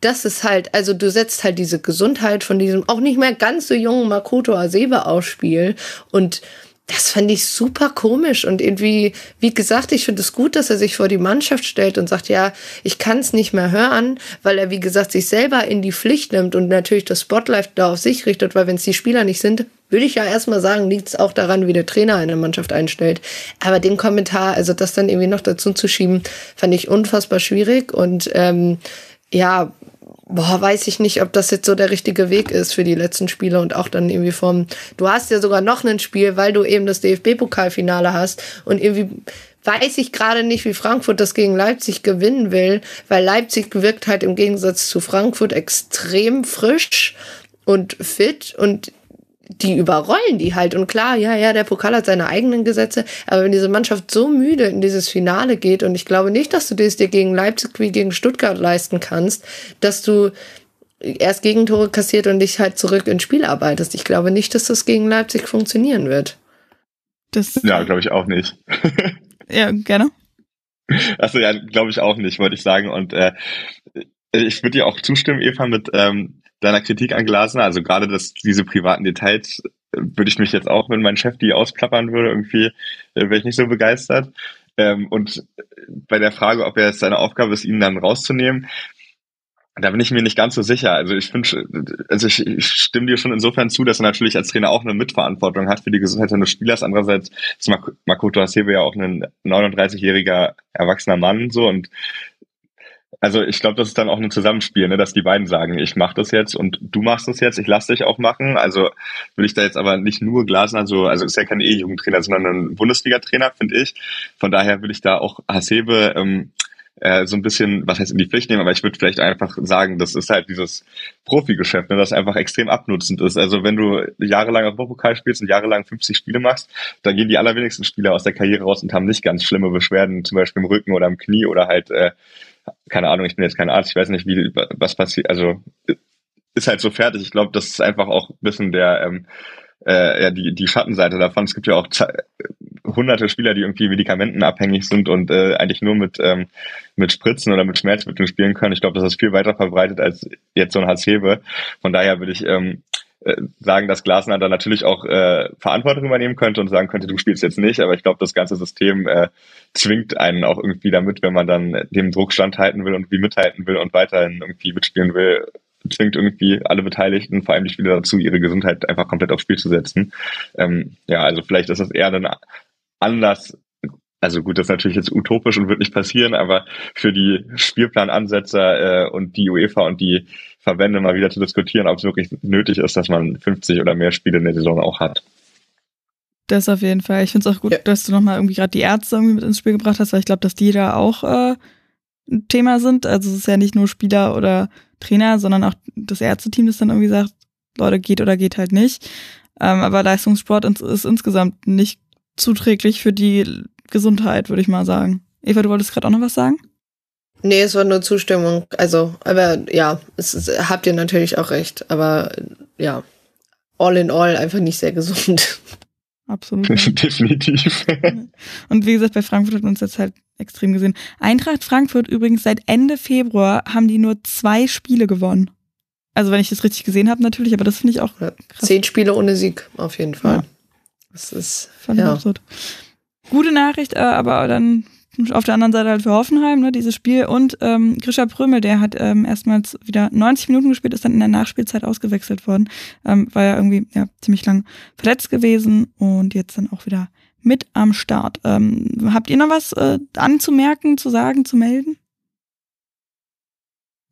das ist halt, also du setzt halt diese Gesundheit von diesem auch nicht mehr ganz so jungen Makoto Asebe aufs Spiel. Und das fand ich super komisch. Und irgendwie, wie gesagt, ich finde es gut, dass er sich vor die Mannschaft stellt und sagt, ja, ich kann es nicht mehr hören, weil er, wie gesagt, sich selber in die Pflicht nimmt und natürlich das Spotlight da auf sich richtet, weil wenn es die Spieler nicht sind, würde ich ja erstmal sagen, liegt es auch daran, wie der Trainer eine Mannschaft einstellt. Aber den Kommentar, also das dann irgendwie noch dazu zu schieben, fand ich unfassbar schwierig. Und ähm, ja, boah, weiß ich nicht, ob das jetzt so der richtige Weg ist für die letzten Spiele und auch dann irgendwie vom, du hast ja sogar noch ein Spiel, weil du eben das DFB-Pokalfinale hast und irgendwie weiß ich gerade nicht, wie Frankfurt das gegen Leipzig gewinnen will, weil Leipzig wirkt halt im Gegensatz zu Frankfurt extrem frisch und fit und die überrollen die halt. Und klar, ja, ja, der Pokal hat seine eigenen Gesetze, aber wenn diese Mannschaft so müde in dieses Finale geht, und ich glaube nicht, dass du das dir gegen Leipzig wie gegen Stuttgart leisten kannst, dass du erst Gegentore kassiert und dich halt zurück ins Spiel arbeitest. Ich glaube nicht, dass das gegen Leipzig funktionieren wird. Das ja, glaube ich auch nicht. *laughs* ja, gerne. Also ja, glaube ich auch nicht, wollte ich sagen. Und äh, ich würde dir auch zustimmen, Eva, mit ähm, deiner Kritik an Glasner, also gerade dass diese privaten Details, äh, würde ich mich jetzt auch, wenn mein Chef die ausplappern würde, irgendwie äh, wäre ich nicht so begeistert. Ähm, und bei der Frage, ob er es seine Aufgabe ist, ihn dann rauszunehmen, da bin ich mir nicht ganz so sicher. Also ich finde, also ich, ich stimme dir schon insofern zu, dass er natürlich als Trainer auch eine Mitverantwortung hat für die Gesundheit seines Spielers. Andererseits ist Makoto Hasebe ja auch ein 39-jähriger erwachsener Mann so und also ich glaube, das ist dann auch ein Zusammenspiel, ne, dass die beiden sagen, ich mache das jetzt und du machst das jetzt, ich lass dich auch machen. Also will ich da jetzt aber nicht nur Glasner so, also ist ja kein E-Jugendtrainer, sondern ein Bundesliga-Trainer, finde ich. Von daher will ich da auch Hasebe ähm, äh, so ein bisschen, was heißt in die Pflicht nehmen, aber ich würde vielleicht einfach sagen, das ist halt dieses Profigeschäft, ne, das einfach extrem abnutzend ist. Also wenn du jahrelang auf Europapokal spielst und jahrelang 50 Spiele machst, dann gehen die allerwenigsten Spieler aus der Karriere raus und haben nicht ganz schlimme Beschwerden, zum Beispiel im Rücken oder im Knie oder halt, äh, keine Ahnung, ich bin jetzt kein Arzt, ich weiß nicht, wie was passiert, also ist halt so fertig. Ich glaube, das ist einfach auch ein bisschen der ähm, äh, ja, die, die Schattenseite davon. Es gibt ja auch hunderte Spieler, die irgendwie medikamentenabhängig sind und äh, eigentlich nur mit, ähm, mit Spritzen oder mit Schmerzmitteln spielen können. Ich glaube, das ist viel weiter verbreitet als jetzt so ein Hasebe. Von daher würde ich ähm, äh, sagen, dass Glasner da natürlich auch äh, Verantwortung übernehmen könnte und sagen könnte, du spielst jetzt nicht, aber ich glaube, das ganze System äh, zwingt einen auch irgendwie damit, wenn man dann dem Druck standhalten will und irgendwie mithalten will und weiterhin irgendwie mitspielen will, zwingt irgendwie alle Beteiligten, vor allem die Spieler dazu, ihre Gesundheit einfach komplett aufs Spiel zu setzen. Ähm, ja, also vielleicht ist das eher ein Anlass, also gut, das ist natürlich jetzt utopisch und wird nicht passieren, aber für die Spielplanansetzer äh, und die UEFA und die Verbände mal wieder zu diskutieren, ob es wirklich nötig ist, dass man 50 oder mehr Spiele in der Saison auch hat. Das auf jeden Fall. Ich finde es auch gut, ja. dass du nochmal irgendwie gerade die Ärzte irgendwie mit ins Spiel gebracht hast, weil ich glaube, dass die da auch äh, ein Thema sind. Also es ist ja nicht nur Spieler oder Trainer, sondern auch das Ärzteteam, das dann irgendwie sagt, Leute, geht oder geht halt nicht. Ähm, aber Leistungssport ist insgesamt nicht zuträglich für die Gesundheit, würde ich mal sagen. Eva, du wolltest gerade auch noch was sagen? Nee, es war nur Zustimmung. Also, aber ja, es ist, habt ihr natürlich auch recht. Aber ja, all in all einfach nicht sehr gesund. Absolut. *laughs* Definitiv. Und wie gesagt, bei Frankfurt hat man uns jetzt halt extrem gesehen. Eintracht Frankfurt übrigens seit Ende Februar haben die nur zwei Spiele gewonnen. Also wenn ich das richtig gesehen habe natürlich, aber das finde ich auch krass. Zehn Spiele ohne Sieg, auf jeden Fall. Ja. Das ist Fand ja. absurd. Gute Nachricht, äh, aber dann auf der anderen Seite halt für Hoffenheim, ne, dieses Spiel. Und ähm, Grisha Prömel, der hat ähm, erstmals wieder 90 Minuten gespielt, ist dann in der Nachspielzeit ausgewechselt worden. Ähm, war ja irgendwie ja, ziemlich lang verletzt gewesen und jetzt dann auch wieder mit am Start. Ähm, habt ihr noch was äh, anzumerken, zu sagen, zu melden?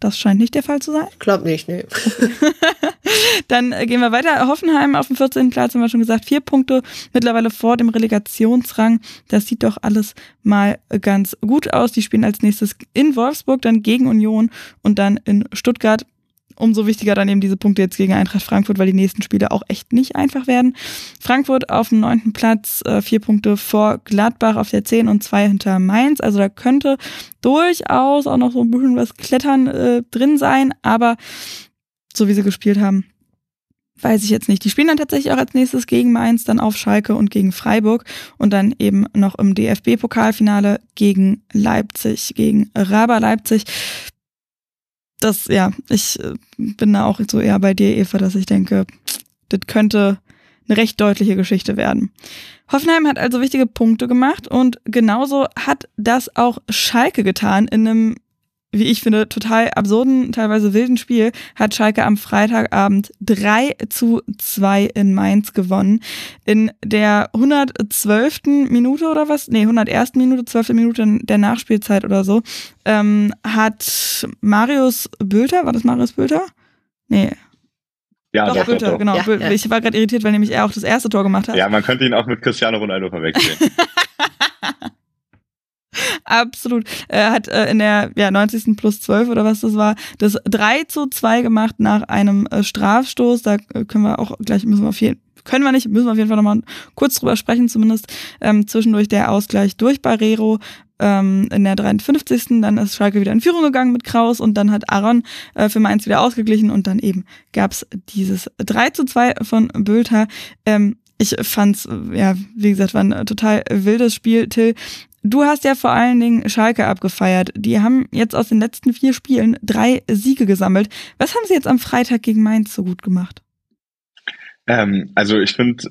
Das scheint nicht der Fall zu sein. Glaub nicht, nee. *laughs* Dann äh, gehen wir weiter. Hoffenheim auf dem 14. Platz haben wir schon gesagt. Vier Punkte mittlerweile vor dem Relegationsrang. Das sieht doch alles mal ganz gut aus. Die spielen als nächstes in Wolfsburg, dann gegen Union und dann in Stuttgart umso wichtiger dann eben diese Punkte jetzt gegen Eintracht Frankfurt, weil die nächsten Spiele auch echt nicht einfach werden. Frankfurt auf dem neunten Platz, äh, vier Punkte vor Gladbach auf der zehn und zwei hinter Mainz. Also da könnte durchaus auch noch so ein bisschen was Klettern äh, drin sein, aber so wie sie gespielt haben, weiß ich jetzt nicht. Die spielen dann tatsächlich auch als nächstes gegen Mainz, dann auf Schalke und gegen Freiburg und dann eben noch im DFB-Pokalfinale gegen Leipzig, gegen Raber Leipzig das, ja, ich äh, bin da auch so eher bei dir, Eva, dass ich denke, das könnte eine recht deutliche Geschichte werden. Hoffenheim hat also wichtige Punkte gemacht und genauso hat das auch Schalke getan in einem wie ich finde, total absurden, teilweise wilden Spiel hat Schalke am Freitagabend 3 zu 2 in Mainz gewonnen. In der 112. Minute oder was? Nee, 101. Minute, 12. Minute der Nachspielzeit oder so, ähm, hat Marius Bülter, war das Marius Bülter? Nee, ja, doch, doch, Bülter, doch. genau. Ja, ich war gerade irritiert, weil nämlich er auch das erste Tor gemacht hat. Ja, man könnte ihn auch mit Cristiano Ronaldo verwechseln. *laughs* Absolut. Er hat äh, in der ja, 90. plus 12 oder was das war, das 3 zu 2 gemacht nach einem äh, Strafstoß. Da äh, können wir auch gleich, müssen wir auf jeden können wir nicht, müssen wir auf jeden Fall nochmal kurz drüber sprechen, zumindest ähm, zwischendurch der Ausgleich durch Barrero ähm, in der 53. Dann ist Schalke wieder in Führung gegangen mit Kraus und dann hat Aaron äh, für Mainz wieder ausgeglichen und dann eben gab's dieses 3 zu 2 von Bülter. Ähm, ich fand's, ja, wie gesagt, war ein total wildes Spiel. Till, Du hast ja vor allen Dingen Schalke abgefeiert. Die haben jetzt aus den letzten vier Spielen drei Siege gesammelt. Was haben sie jetzt am Freitag gegen Mainz so gut gemacht? Ähm, also ich finde,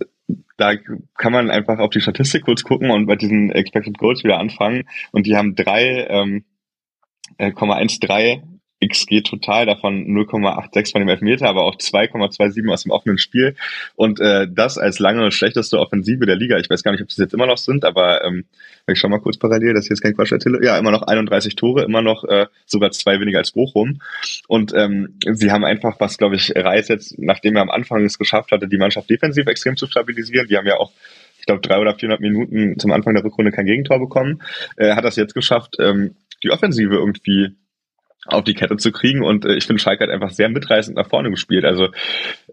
da kann man einfach auf die Statistik kurz gucken und bei diesen Expected Goals wieder anfangen. Und die haben drei ähm, 0,13 XG total, davon 0,86 von dem Elfmeter, aber auch 2,27 aus dem offenen Spiel. Und äh, das als lange schlechteste Offensive der Liga. Ich weiß gar nicht, ob das jetzt immer noch sind, aber ähm, ich schau mal kurz parallel, dass ich jetzt kein Quatsch erzähle. Ja, immer noch 31 Tore, immer noch äh, sogar zwei weniger als Bochum. Und ähm, sie haben einfach, was glaube ich, Reis jetzt, nachdem er am Anfang es geschafft hatte, die Mannschaft defensiv extrem zu stabilisieren. Die haben ja auch ich glaube, drei oder 400 Minuten zum Anfang der Rückrunde kein Gegentor bekommen, äh, hat das jetzt geschafft, ähm, die Offensive irgendwie auf die Kette zu kriegen. Und äh, ich finde, Schalke hat einfach sehr mitreißend nach vorne gespielt. Also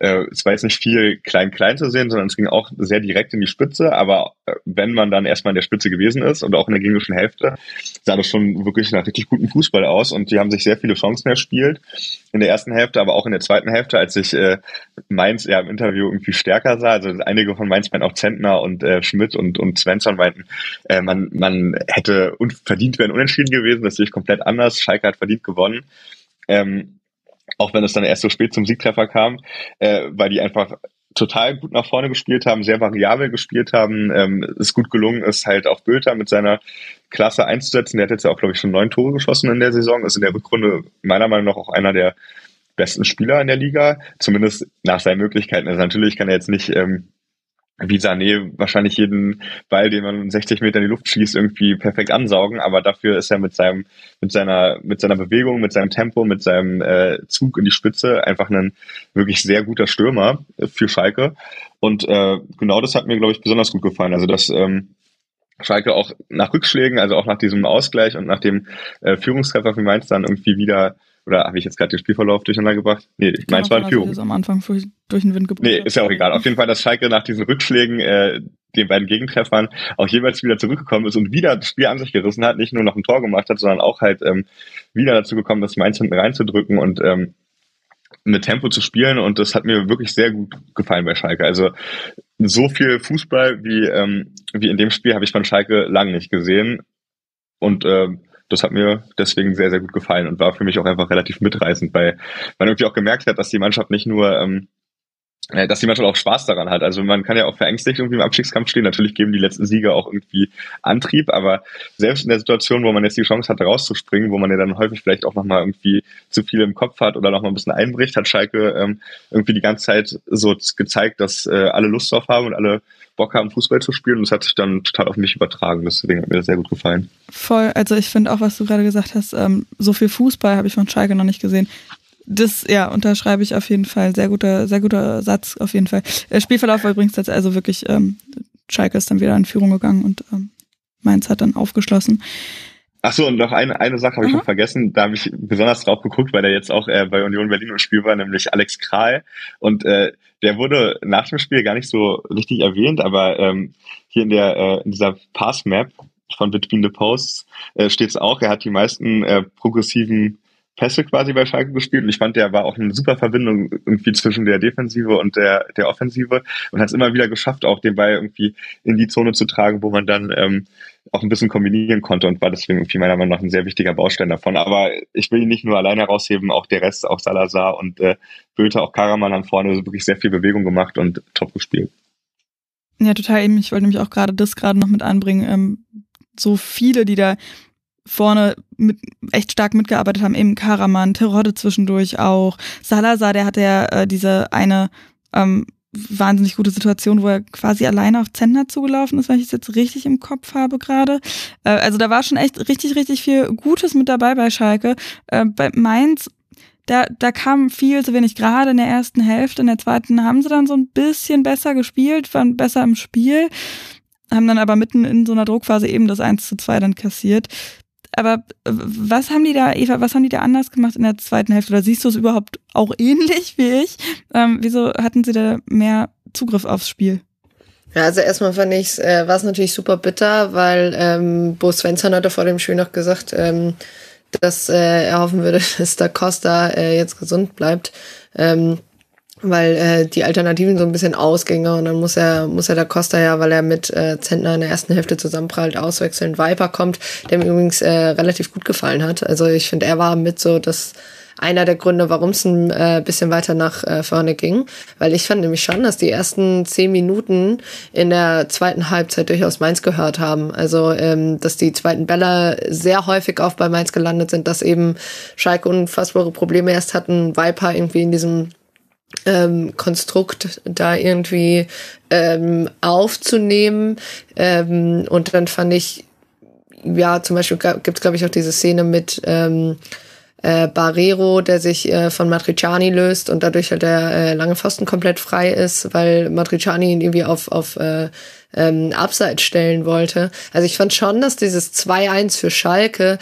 äh, es war jetzt nicht viel klein-klein zu sehen, sondern es ging auch sehr direkt in die Spitze. Aber äh, wenn man dann erstmal in der Spitze gewesen ist und auch in der gegnerischen Hälfte, sah das schon wirklich nach richtig guten Fußball aus. Und die haben sich sehr viele Chancen erspielt in der ersten Hälfte, aber auch in der zweiten Hälfte, als ich äh, Mainz ja im Interview irgendwie stärker sah. Also einige von Mainz meinten auch Zentner und äh, Schmidt und, und Svensson meinten, äh, man, man hätte verdient werden unentschieden gewesen. Das sehe ich komplett anders. Schalke hat verdient gewonnen gewonnen. Ähm, auch wenn es dann erst so spät zum Siegtreffer kam, äh, weil die einfach total gut nach vorne gespielt haben, sehr variabel gespielt haben. Ähm, ist gut gelungen, ist halt auch Bülter mit seiner Klasse einzusetzen. Der hat jetzt ja auch, glaube ich, schon neun Tore geschossen in der Saison. Ist in der Rückrunde meiner Meinung nach auch einer der besten Spieler in der Liga, zumindest nach seinen Möglichkeiten. Also natürlich kann er jetzt nicht ähm, wie Sané wahrscheinlich jeden Ball, den man 60 Meter in die Luft schießt, irgendwie perfekt ansaugen, aber dafür ist er mit seinem, mit seiner, mit seiner Bewegung, mit seinem Tempo, mit seinem äh, Zug in die Spitze einfach ein wirklich sehr guter Stürmer für Schalke. Und äh, genau das hat mir, glaube ich, besonders gut gefallen. Also dass ähm, Schalke auch nach Rückschlägen, also auch nach diesem Ausgleich und nach dem äh, Führungstreffer für Mainz dann irgendwie wieder oder habe ich jetzt gerade den Spielverlauf durcheinander gebracht? Nee, ich meine, es war in Führung. Ist am Anfang durch den Wind gebracht. Nee, ist ja auch egal. Auf jeden Fall, dass Schalke nach diesen Rückschlägen, äh, den beiden Gegentreffern, auch jeweils wieder zurückgekommen ist und wieder das Spiel an sich gerissen hat, nicht nur noch ein Tor gemacht hat, sondern auch halt ähm, wieder dazu gekommen, das Mainz hinten reinzudrücken und ähm, mit Tempo zu spielen und das hat mir wirklich sehr gut gefallen bei Schalke. Also so viel Fußball wie, ähm, wie in dem Spiel habe ich von Schalke lang nicht gesehen und äh, das hat mir deswegen sehr, sehr gut gefallen und war für mich auch einfach relativ mitreißend, weil man irgendwie auch gemerkt hat, dass die Mannschaft nicht nur ähm, äh, dass die Mannschaft auch Spaß daran hat. Also man kann ja auch verängstigt irgendwie im Abstiegskampf stehen. Natürlich geben die letzten Siege auch irgendwie Antrieb, aber selbst in der Situation, wo man jetzt die Chance hat, rauszuspringen, wo man ja dann häufig vielleicht auch nochmal irgendwie zu viel im Kopf hat oder nochmal ein bisschen einbricht, hat Schalke ähm, irgendwie die ganze Zeit so gezeigt, dass äh, alle Lust drauf haben und alle Bock haben, Fußball zu spielen. Und das hat sich dann total auf mich übertragen. Deswegen hat mir das sehr gut gefallen. Voll. Also ich finde auch, was du gerade gesagt hast, ähm, so viel Fußball habe ich von Schalke noch nicht gesehen. Das, ja, unterschreibe ich auf jeden Fall. Sehr guter, sehr guter Satz auf jeden Fall. Der Spielverlauf war übrigens jetzt also wirklich, ähm, Schalke ist dann wieder in Führung gegangen und ähm, Mainz hat dann aufgeschlossen. Ach so, und noch eine, eine Sache habe ich noch vergessen, da habe ich besonders drauf geguckt, weil der jetzt auch äh, bei Union Berlin im Spiel war, nämlich Alex Kral. Und äh, der wurde nach dem Spiel gar nicht so richtig erwähnt, aber ähm, hier in der äh, in dieser Pass-Map von Between the Posts äh, steht es auch, er hat die meisten äh, progressiven Pässe quasi bei Schalke gespielt und ich fand, der war auch eine super Verbindung irgendwie zwischen der Defensive und der, der Offensive und hat es immer wieder geschafft, auch den Ball irgendwie in die Zone zu tragen, wo man dann ähm, auch ein bisschen kombinieren konnte und war deswegen irgendwie meiner Meinung nach ein sehr wichtiger Baustein davon. Aber ich will ihn nicht nur alleine herausheben, auch der Rest, auch Salazar und äh, Bülter, auch Karaman an vorne, wirklich sehr viel Bewegung gemacht und top gespielt. Ja, total eben. Ich wollte nämlich auch gerade das gerade noch mit anbringen. Ähm, so viele, die da vorne mit, echt stark mitgearbeitet haben, eben Karaman, Terodde zwischendurch auch, Salazar, der hatte ja äh, diese eine ähm, wahnsinnig gute Situation, wo er quasi alleine auf Zentner zugelaufen ist, wenn ich es jetzt richtig im Kopf habe gerade. Äh, also da war schon echt richtig, richtig viel Gutes mit dabei bei Schalke. Äh, bei Mainz da, da kam viel zu wenig. Gerade in der ersten Hälfte, in der zweiten haben sie dann so ein bisschen besser gespielt, waren besser im Spiel, haben dann aber mitten in so einer Druckphase eben das 1 zu 2 dann kassiert. Aber äh, was haben die da, Eva, was haben die da anders gemacht in der zweiten Hälfte? Oder siehst du es überhaupt auch *laughs* ähnlich wie ich? Ähm, wieso hatten sie da mehr Zugriff aufs Spiel? Ja, also erstmal fand ich äh, war es natürlich super bitter, weil ähm, Bo Svensson hatte vor dem Spiel noch gesagt, ähm, dass äh, er hoffen würde, *laughs* dass da Costa äh, jetzt gesund bleibt. Ähm, weil äh, die Alternativen so ein bisschen Ausgänge und dann muss er muss er da Costa ja, weil er mit äh, Zentner in der ersten Hälfte zusammenprallt, auswechseln. Viper kommt, der mir übrigens äh, relativ gut gefallen hat. Also ich finde, er war mit so das einer der Gründe, warum es ein äh, bisschen weiter nach äh, vorne ging. Weil ich fand nämlich schon, dass die ersten zehn Minuten in der zweiten Halbzeit durchaus Mainz gehört haben. Also, ähm, dass die zweiten Bälle sehr häufig auf bei Mainz gelandet sind, dass eben Schalke unfassbare Probleme erst hatten, Viper irgendwie in diesem ähm, Konstrukt da irgendwie ähm, aufzunehmen. Ähm, und dann fand ich, ja, zum Beispiel gibt es, glaube ich, auch diese Szene mit ähm, äh, Barrero, der sich äh, von Matriciani löst und dadurch halt der äh, lange Pfosten komplett frei ist, weil Matriciani ihn irgendwie auf, auf äh, ähm, Abseits stellen wollte. Also ich fand schon, dass dieses 2-1 für Schalke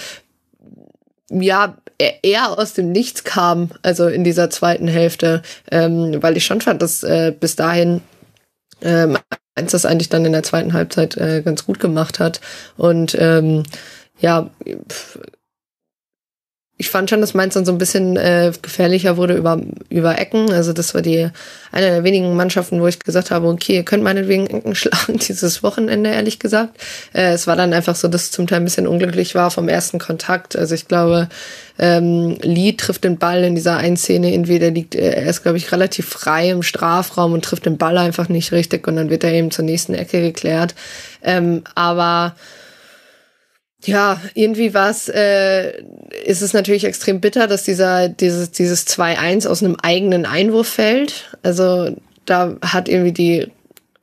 ja eher aus dem Nichts kam, also in dieser zweiten Hälfte, ähm, weil ich schon fand, dass äh, bis dahin ähm, eins das eigentlich dann in der zweiten Halbzeit äh, ganz gut gemacht hat und ähm, ja ich fand schon, dass Mainz dann so ein bisschen äh, gefährlicher wurde über, über Ecken. Also das war die eine der wenigen Mannschaften, wo ich gesagt habe, okay, ihr könnt meinetwegen Ecken *laughs* schlagen dieses Wochenende, ehrlich gesagt. Äh, es war dann einfach so, dass es zum Teil ein bisschen unglücklich war vom ersten Kontakt. Also ich glaube, ähm, Lee trifft den Ball in dieser einen Szene, entweder liegt, äh, er ist, glaube ich, relativ frei im Strafraum und trifft den Ball einfach nicht richtig und dann wird er eben zur nächsten Ecke geklärt. Ähm, aber ja, irgendwie war es, äh, ist es natürlich extrem bitter, dass dieser, dieses, dieses 2-1 aus einem eigenen Einwurf fällt. Also da hat irgendwie die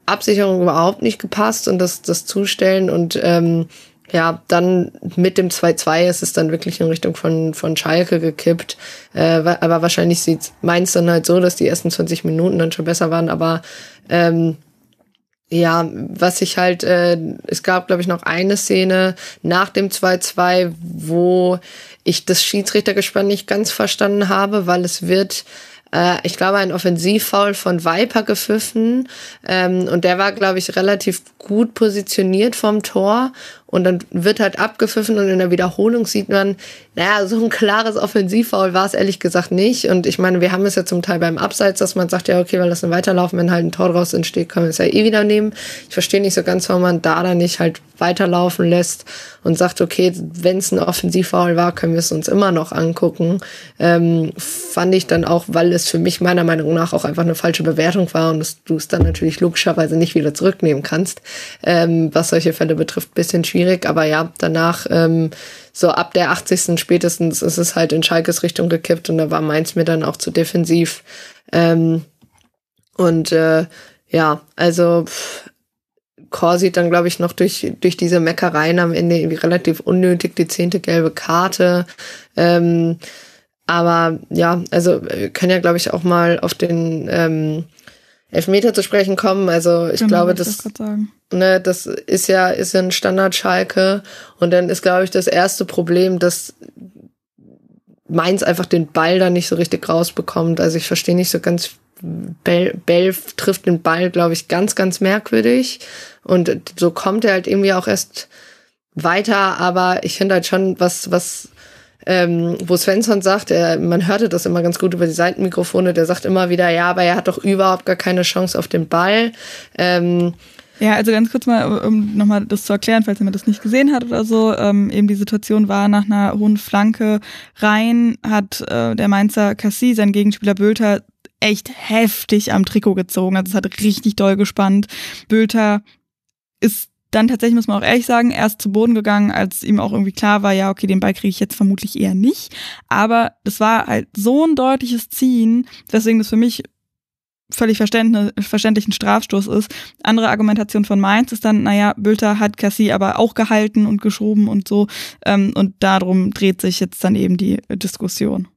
Absicherung überhaupt nicht gepasst und das, das Zustellen und ähm, ja, dann mit dem 2-2 ist es dann wirklich in Richtung von, von Schalke gekippt. Äh, aber wahrscheinlich sieht Mainz dann halt so, dass die ersten 20 Minuten dann schon besser waren, aber ähm, ja, was ich halt, äh, es gab, glaube ich, noch eine Szene nach dem 2-2, wo ich das Schiedsrichtergespann nicht ganz verstanden habe, weil es wird äh, ich glaube, ein Offensivfoul von Viper gepfiffen. Ähm, und der war, glaube ich, relativ gut positioniert vom Tor. Und dann wird halt abgepfiffen und in der Wiederholung sieht man, naja, so ein klares Offensivfoul war es ehrlich gesagt nicht. Und ich meine, wir haben es ja zum Teil beim Abseits, dass man sagt, ja, okay, wir lassen weiterlaufen, wenn halt ein Tor draus entsteht, können wir es ja eh wieder nehmen. Ich verstehe nicht so ganz, warum man da dann nicht halt weiterlaufen lässt und sagt, okay, wenn es ein Offensivfoul war, können wir es uns immer noch angucken. Ähm, fand ich dann auch, weil es für mich meiner Meinung nach auch einfach eine falsche Bewertung war und du es dann natürlich logischerweise nicht wieder zurücknehmen kannst, ähm, was solche Fälle betrifft, bisschen schwierig. Aber ja, danach ähm, so ab der 80. spätestens ist es halt in Schalkes Richtung gekippt und da war Mainz mir dann auch zu defensiv. Ähm, und äh, ja, also pff, Corsi dann, glaube ich, noch durch, durch diese Meckereien am Ende irgendwie relativ unnötig die zehnte gelbe Karte. Ähm, aber ja, also wir können ja, glaube ich, auch mal auf den ähm, Elfmeter zu sprechen kommen. Also ich genau, glaube, das, ne, das ist ja, ist ja ein Standard Schalke. Und dann ist, glaube ich, das erste Problem, dass Mainz einfach den Ball da nicht so richtig rausbekommt. Also ich verstehe nicht so ganz, Bell, Bell trifft den Ball, glaube ich, ganz, ganz merkwürdig. Und so kommt er halt irgendwie auch erst weiter. Aber ich finde halt schon, was, was ähm, wo Svensson sagt, er, man hörte das immer ganz gut über die Seitenmikrofone, der sagt immer wieder, ja, aber er hat doch überhaupt gar keine Chance auf den Ball. Ähm, ja, also ganz kurz mal, um nochmal das zu erklären, falls jemand das nicht gesehen hat oder so. Ähm, eben die Situation war nach einer hohen Flanke rein, hat äh, der Mainzer Cassie, sein Gegenspieler Bülter, echt heftig am Trikot gezogen. Also es hat richtig doll gespannt. Bülter ist dann tatsächlich muss man auch ehrlich sagen, erst zu Boden gegangen, als ihm auch irgendwie klar war, ja, okay, den Ball kriege ich jetzt vermutlich eher nicht. Aber das war halt so ein deutliches Ziehen, deswegen das für mich völlig verständlich ein Strafstoß ist. Andere Argumentation von Mainz ist dann, naja, Bülter hat Cassie aber auch gehalten und geschoben und so. Ähm, und darum dreht sich jetzt dann eben die Diskussion.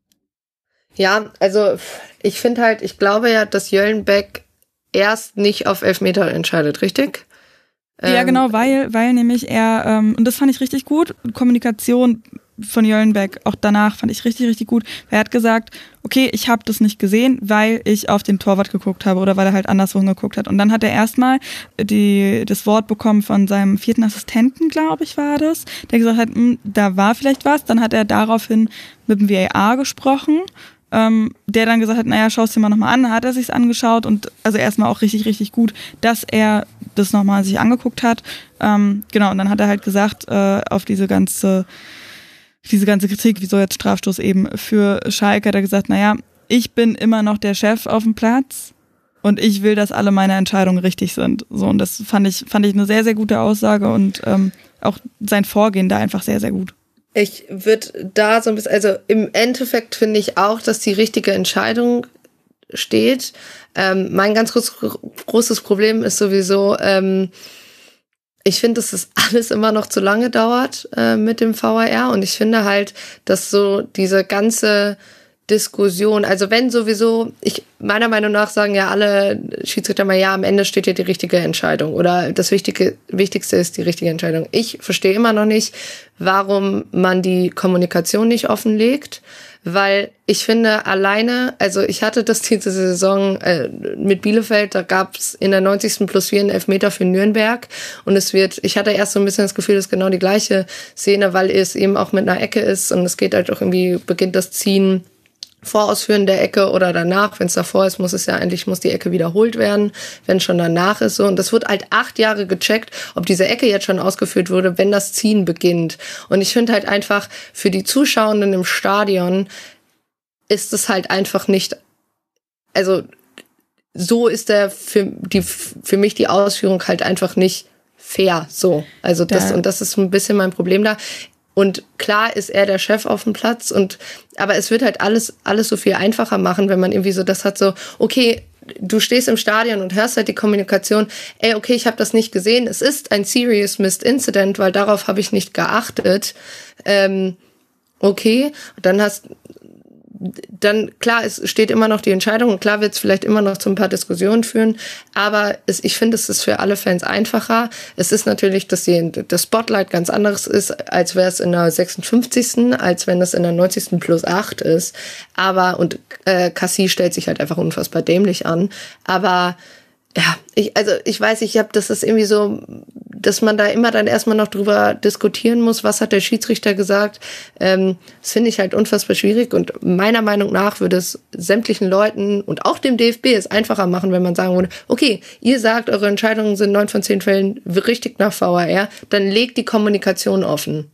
Ja, also ich finde halt, ich glaube ja, dass Jöllenbeck erst nicht auf Elfmeter entscheidet, richtig? Ja, ähm, genau, weil, weil nämlich er, ähm, und das fand ich richtig gut, Kommunikation von Jöllenbeck, auch danach fand ich richtig, richtig gut. Er hat gesagt, okay, ich habe das nicht gesehen, weil ich auf den Torwart geguckt habe oder weil er halt anderswo hingeguckt hat. Und dann hat er erstmal die, das Wort bekommen von seinem vierten Assistenten, glaube ich, war das, der gesagt hat, hm, da war vielleicht was. Dann hat er daraufhin mit dem VAR gesprochen ähm, der dann gesagt hat, naja, schau es dir mal nochmal an, hat er sich's angeschaut und also erstmal auch richtig, richtig gut, dass er das nochmal sich angeguckt hat. Ähm, genau, und dann hat er halt gesagt, äh, auf diese ganze, diese ganze Kritik, wieso jetzt Strafstoß eben für Schalke, hat er gesagt, naja, ich bin immer noch der Chef auf dem Platz und ich will, dass alle meine Entscheidungen richtig sind. So, und das fand ich, fand ich eine sehr, sehr gute Aussage und ähm, auch sein Vorgehen da einfach sehr, sehr gut. Ich würde da so ein bisschen, also im Endeffekt finde ich auch, dass die richtige Entscheidung steht. Ähm, mein ganz groß, großes Problem ist sowieso, ähm, ich finde, dass das alles immer noch zu lange dauert äh, mit dem VAR und ich finde halt, dass so diese ganze Diskussion. Also wenn sowieso, ich meiner Meinung nach sagen ja alle Schiedsrichter mal, ja, am Ende steht ja die richtige Entscheidung oder das Wichtige, Wichtigste ist die richtige Entscheidung. Ich verstehe immer noch nicht, warum man die Kommunikation nicht offenlegt, weil ich finde alleine, also ich hatte das *laughs* diese Saison äh, mit Bielefeld, da gab es in der 90. plus 4 einen Elfmeter für Nürnberg und es wird, ich hatte erst so ein bisschen das Gefühl, es ist genau die gleiche Szene, weil es eben auch mit einer Ecke ist und es geht halt auch irgendwie, beginnt das Ziehen Vorausführen der Ecke oder danach. Wenn es davor ist, muss es ja eigentlich, muss die Ecke wiederholt werden, wenn schon danach ist so. Und das wird halt acht Jahre gecheckt, ob diese Ecke jetzt schon ausgeführt wurde, wenn das Ziehen beginnt. Und ich finde halt einfach, für die Zuschauenden im Stadion ist es halt einfach nicht, also so ist der für die für mich die Ausführung halt einfach nicht fair so. Also das und das ist ein bisschen mein Problem da. Und klar ist er der Chef auf dem Platz und aber es wird halt alles alles so viel einfacher machen, wenn man irgendwie so das hat so okay, du stehst im Stadion und hörst halt die Kommunikation, ey, okay, ich habe das nicht gesehen, es ist ein serious missed incident, weil darauf habe ich nicht geachtet. Ähm, okay, dann hast dann klar, es steht immer noch die Entscheidung und klar wird es vielleicht immer noch zu ein paar Diskussionen führen, aber es, ich finde, es ist für alle Fans einfacher. Es ist natürlich, dass die, das Spotlight ganz anderes ist, als wäre es in der 56., als wenn es in der 90. plus 8 ist. Aber, und äh, Cassie stellt sich halt einfach unfassbar dämlich an. Aber ja, ich, also ich weiß, ich habe, das ist irgendwie so, dass man da immer dann erstmal noch drüber diskutieren muss, was hat der Schiedsrichter gesagt. Ähm, das finde ich halt unfassbar schwierig und meiner Meinung nach würde es sämtlichen Leuten und auch dem DFB es einfacher machen, wenn man sagen würde, okay, ihr sagt, eure Entscheidungen sind neun von zehn Fällen richtig nach VAR, dann legt die Kommunikation offen.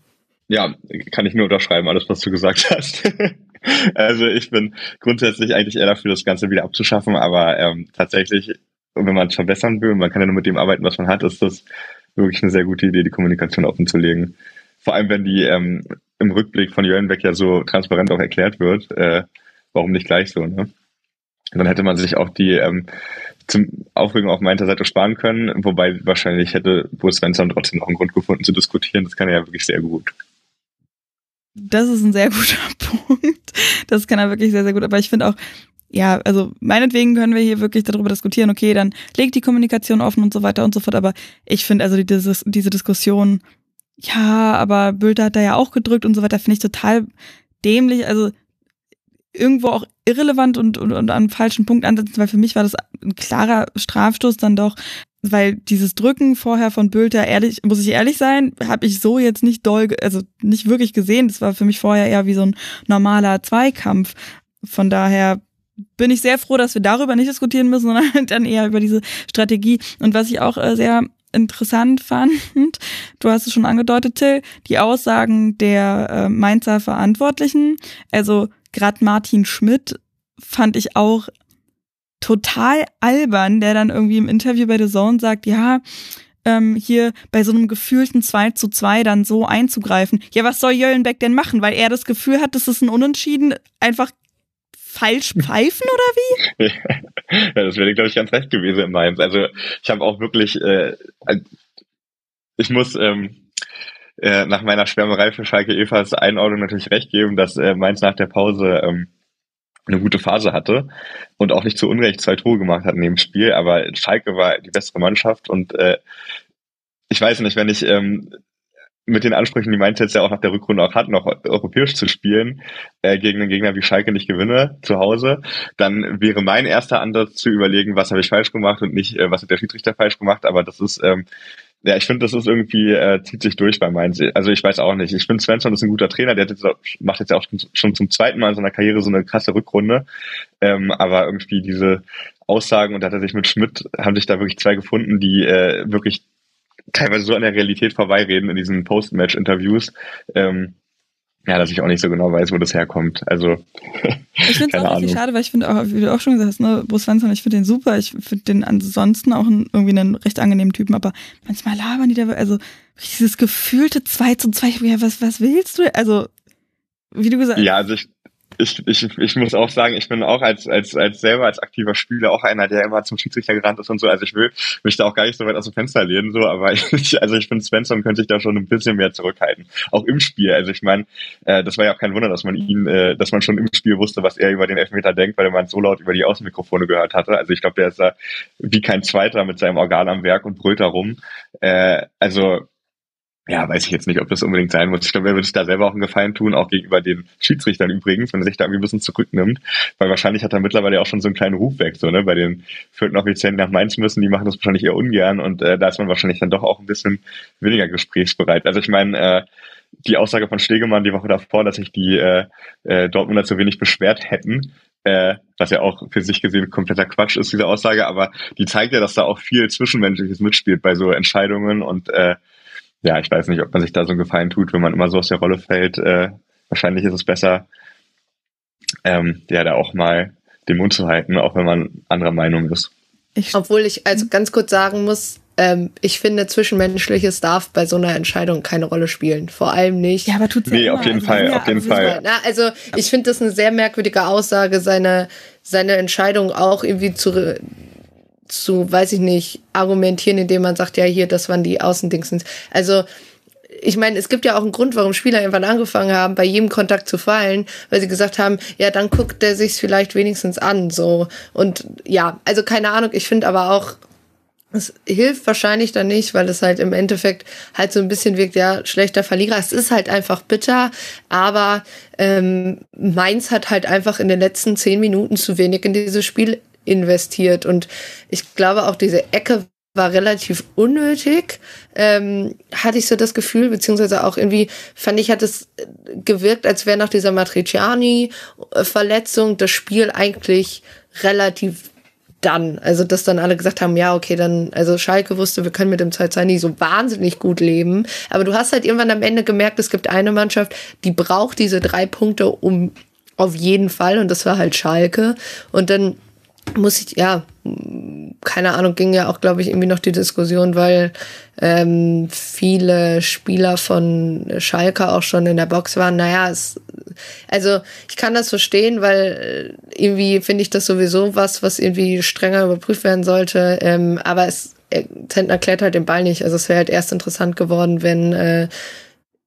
Ja, kann ich nur unterschreiben, alles, was du gesagt hast. *laughs* also ich bin grundsätzlich eigentlich eher dafür, das Ganze wieder abzuschaffen, aber ähm, tatsächlich und wenn man es verbessern will, man kann ja nur mit dem arbeiten, was man hat, ist das wirklich eine sehr gute Idee, die Kommunikation offen zu legen. Vor allem, wenn die ähm, im Rückblick von Jörn Beck ja so transparent auch erklärt wird, äh, warum nicht gleich so, ne? Dann hätte man sich auch die ähm, zum Aufregung auf meiner Seite sparen können, wobei wahrscheinlich hätte Boris Svensson trotzdem noch einen Grund gefunden zu diskutieren. Das kann er ja wirklich sehr gut. Das ist ein sehr guter *laughs* Punkt. Das kann er wirklich sehr, sehr gut. Aber ich finde auch, ja, also meinetwegen können wir hier wirklich darüber diskutieren, okay, dann legt die Kommunikation offen und so weiter und so fort, aber ich finde also diese, diese Diskussion, ja, aber Bülter hat da ja auch gedrückt und so weiter, finde ich total dämlich, also irgendwo auch irrelevant und, und, und an falschen Punkt ansetzen, weil für mich war das ein klarer Strafstoß dann doch, weil dieses Drücken vorher von Bülter, ehrlich, muss ich ehrlich sein, habe ich so jetzt nicht doll, also nicht wirklich gesehen. Das war für mich vorher eher wie so ein normaler Zweikampf. Von daher bin ich sehr froh, dass wir darüber nicht diskutieren müssen, *laughs* sondern dann eher über diese Strategie. Und was ich auch äh, sehr interessant fand, *laughs* du hast es schon angedeutet, Till, die Aussagen der äh, Mainzer Verantwortlichen, also gerade Martin Schmidt fand ich auch total albern, der dann irgendwie im Interview bei The Zone sagt, ja, ähm, hier bei so einem gefühlten 2 zu 2 dann so einzugreifen. Ja, was soll Jöllenbeck denn machen? Weil er das Gefühl hat, dass es ein Unentschieden einfach falsch pfeifen oder wie? *laughs* ja, das wäre, glaube ich, ganz recht gewesen in Mainz. Also ich habe auch wirklich, äh, ich muss ähm, äh, nach meiner Schwärmerei für Schalke Evas Einordnung natürlich recht geben, dass äh, Mainz nach der Pause ähm, eine gute Phase hatte und auch nicht zu Unrecht zwei Tore gemacht hat in dem Spiel, aber Schalke war die bessere Mannschaft und äh, ich weiß nicht, wenn ich ähm, mit den Ansprüchen, die Mainz jetzt ja auch nach der Rückrunde auch hat, noch europäisch zu spielen, äh, gegen einen Gegner wie Schalke nicht gewinne zu Hause, dann wäre mein erster Ansatz zu überlegen, was habe ich falsch gemacht und nicht, äh, was hat der Schiedsrichter falsch gemacht. Aber das ist ähm, ja, ich finde, das ist irgendwie, äh, zieht sich durch bei Mainz. Also ich weiß auch nicht. Ich finde, Svensson ist ein guter Trainer, der jetzt, macht jetzt auch schon zum zweiten Mal in seiner Karriere so eine krasse Rückrunde. Ähm, aber irgendwie diese Aussagen, und da hat er sich mit Schmidt, haben sich da wirklich zwei gefunden, die äh, wirklich teilweise so an der Realität vorbeireden in diesen Post-Match-Interviews. Ähm, ja, dass ich auch nicht so genau weiß, wo das herkommt. Also ich finde *laughs* es auch richtig schade, weil ich finde auch, wie du auch schon gesagt hast, ne, Bruce Svensson, ich finde den super. Ich finde den ansonsten auch ein, irgendwie einen recht angenehmen Typen, aber manchmal labern die da, also dieses gefühlte 2 zu 2, ja, was, was willst du? Also, wie du gesagt hast. Ja, also ich, ich, ich, ich muss auch sagen, ich bin auch als, als, als selber als aktiver Spieler auch einer, der immer zum Schiedsrichter gerannt ist und so. Also ich will mich da auch gar nicht so weit aus dem Fenster lehnen, so, aber *laughs* ich, also ich finde, Svensson könnte sich da schon ein bisschen mehr zurückhalten. Auch im Spiel. Also ich meine, äh, das war ja auch kein Wunder, dass man ihn, äh, dass man schon im Spiel wusste, was er über den Elfmeter denkt, weil man so laut über die Außenmikrofone gehört hatte. Also ich glaube, der ist da wie kein Zweiter mit seinem Organ am Werk und brüllt da rum. Äh, also ja, weiß ich jetzt nicht, ob das unbedingt sein muss. Ich glaube, er würde sich da selber auch einen Gefallen tun, auch gegenüber den Schiedsrichtern übrigens, wenn er sich da irgendwie ein bisschen zurücknimmt. Weil wahrscheinlich hat er mittlerweile auch schon so einen kleinen Ruf weg, so, ne? Bei den vierten Offiziellen nach Mainz müssen, die machen das wahrscheinlich eher ungern und äh, da ist man wahrscheinlich dann doch auch ein bisschen weniger gesprächsbereit. Also ich meine, äh, die Aussage von Stegemann die Woche davor, dass sich die äh, äh, Dortmunder zu wenig beschwert hätten, äh, was ja auch für sich gesehen kompletter Quatsch ist, diese Aussage, aber die zeigt ja, dass da auch viel Zwischenmenschliches mitspielt bei so Entscheidungen und äh, ja, ich weiß nicht, ob man sich da so einen Gefallen tut, wenn man immer so aus der Rolle fällt. Äh, wahrscheinlich ist es besser, ähm, ja, da auch mal den Mund zu halten, auch wenn man anderer Meinung ist. Ich Obwohl ich also ganz kurz sagen muss, ähm, ich finde, Zwischenmenschliches darf bei so einer Entscheidung keine Rolle spielen. Vor allem nicht. Ja, aber tut's Nee, ja auf jeden also, Fall, ja, auf jeden Fall. Na, also, ich finde das eine sehr merkwürdige Aussage, seine, seine Entscheidung auch irgendwie zu, zu, weiß ich nicht, argumentieren, indem man sagt, ja, hier, das waren die Außendingsens. Also, ich meine, es gibt ja auch einen Grund, warum Spieler irgendwann angefangen haben, bei jedem Kontakt zu fallen, weil sie gesagt haben, ja, dann guckt der sich's vielleicht wenigstens an, so. Und ja, also keine Ahnung, ich finde aber auch, es hilft wahrscheinlich dann nicht, weil es halt im Endeffekt halt so ein bisschen wirkt, ja, schlechter Verlierer. Es ist halt einfach bitter, aber ähm, Mainz hat halt einfach in den letzten zehn Minuten zu wenig in dieses Spiel investiert. Und ich glaube auch diese Ecke war relativ unnötig, ähm, hatte ich so das Gefühl, beziehungsweise auch irgendwie fand ich, hat es gewirkt, als wäre nach dieser Matriciani-Verletzung das Spiel eigentlich relativ dann. Also, dass dann alle gesagt haben, ja, okay, dann, also Schalke wusste, wir können mit dem 2-2 nicht so wahnsinnig gut leben. Aber du hast halt irgendwann am Ende gemerkt, es gibt eine Mannschaft, die braucht diese drei Punkte um auf jeden Fall und das war halt Schalke. Und dann muss ich, ja, keine Ahnung, ging ja auch, glaube ich, irgendwie noch die Diskussion, weil ähm, viele Spieler von Schalke auch schon in der Box waren. Naja, es, also ich kann das verstehen, weil äh, irgendwie finde ich das sowieso was, was irgendwie strenger überprüft werden sollte. Ähm, aber es Zentner klärt halt den Ball nicht. Also es wäre halt erst interessant geworden, wenn äh,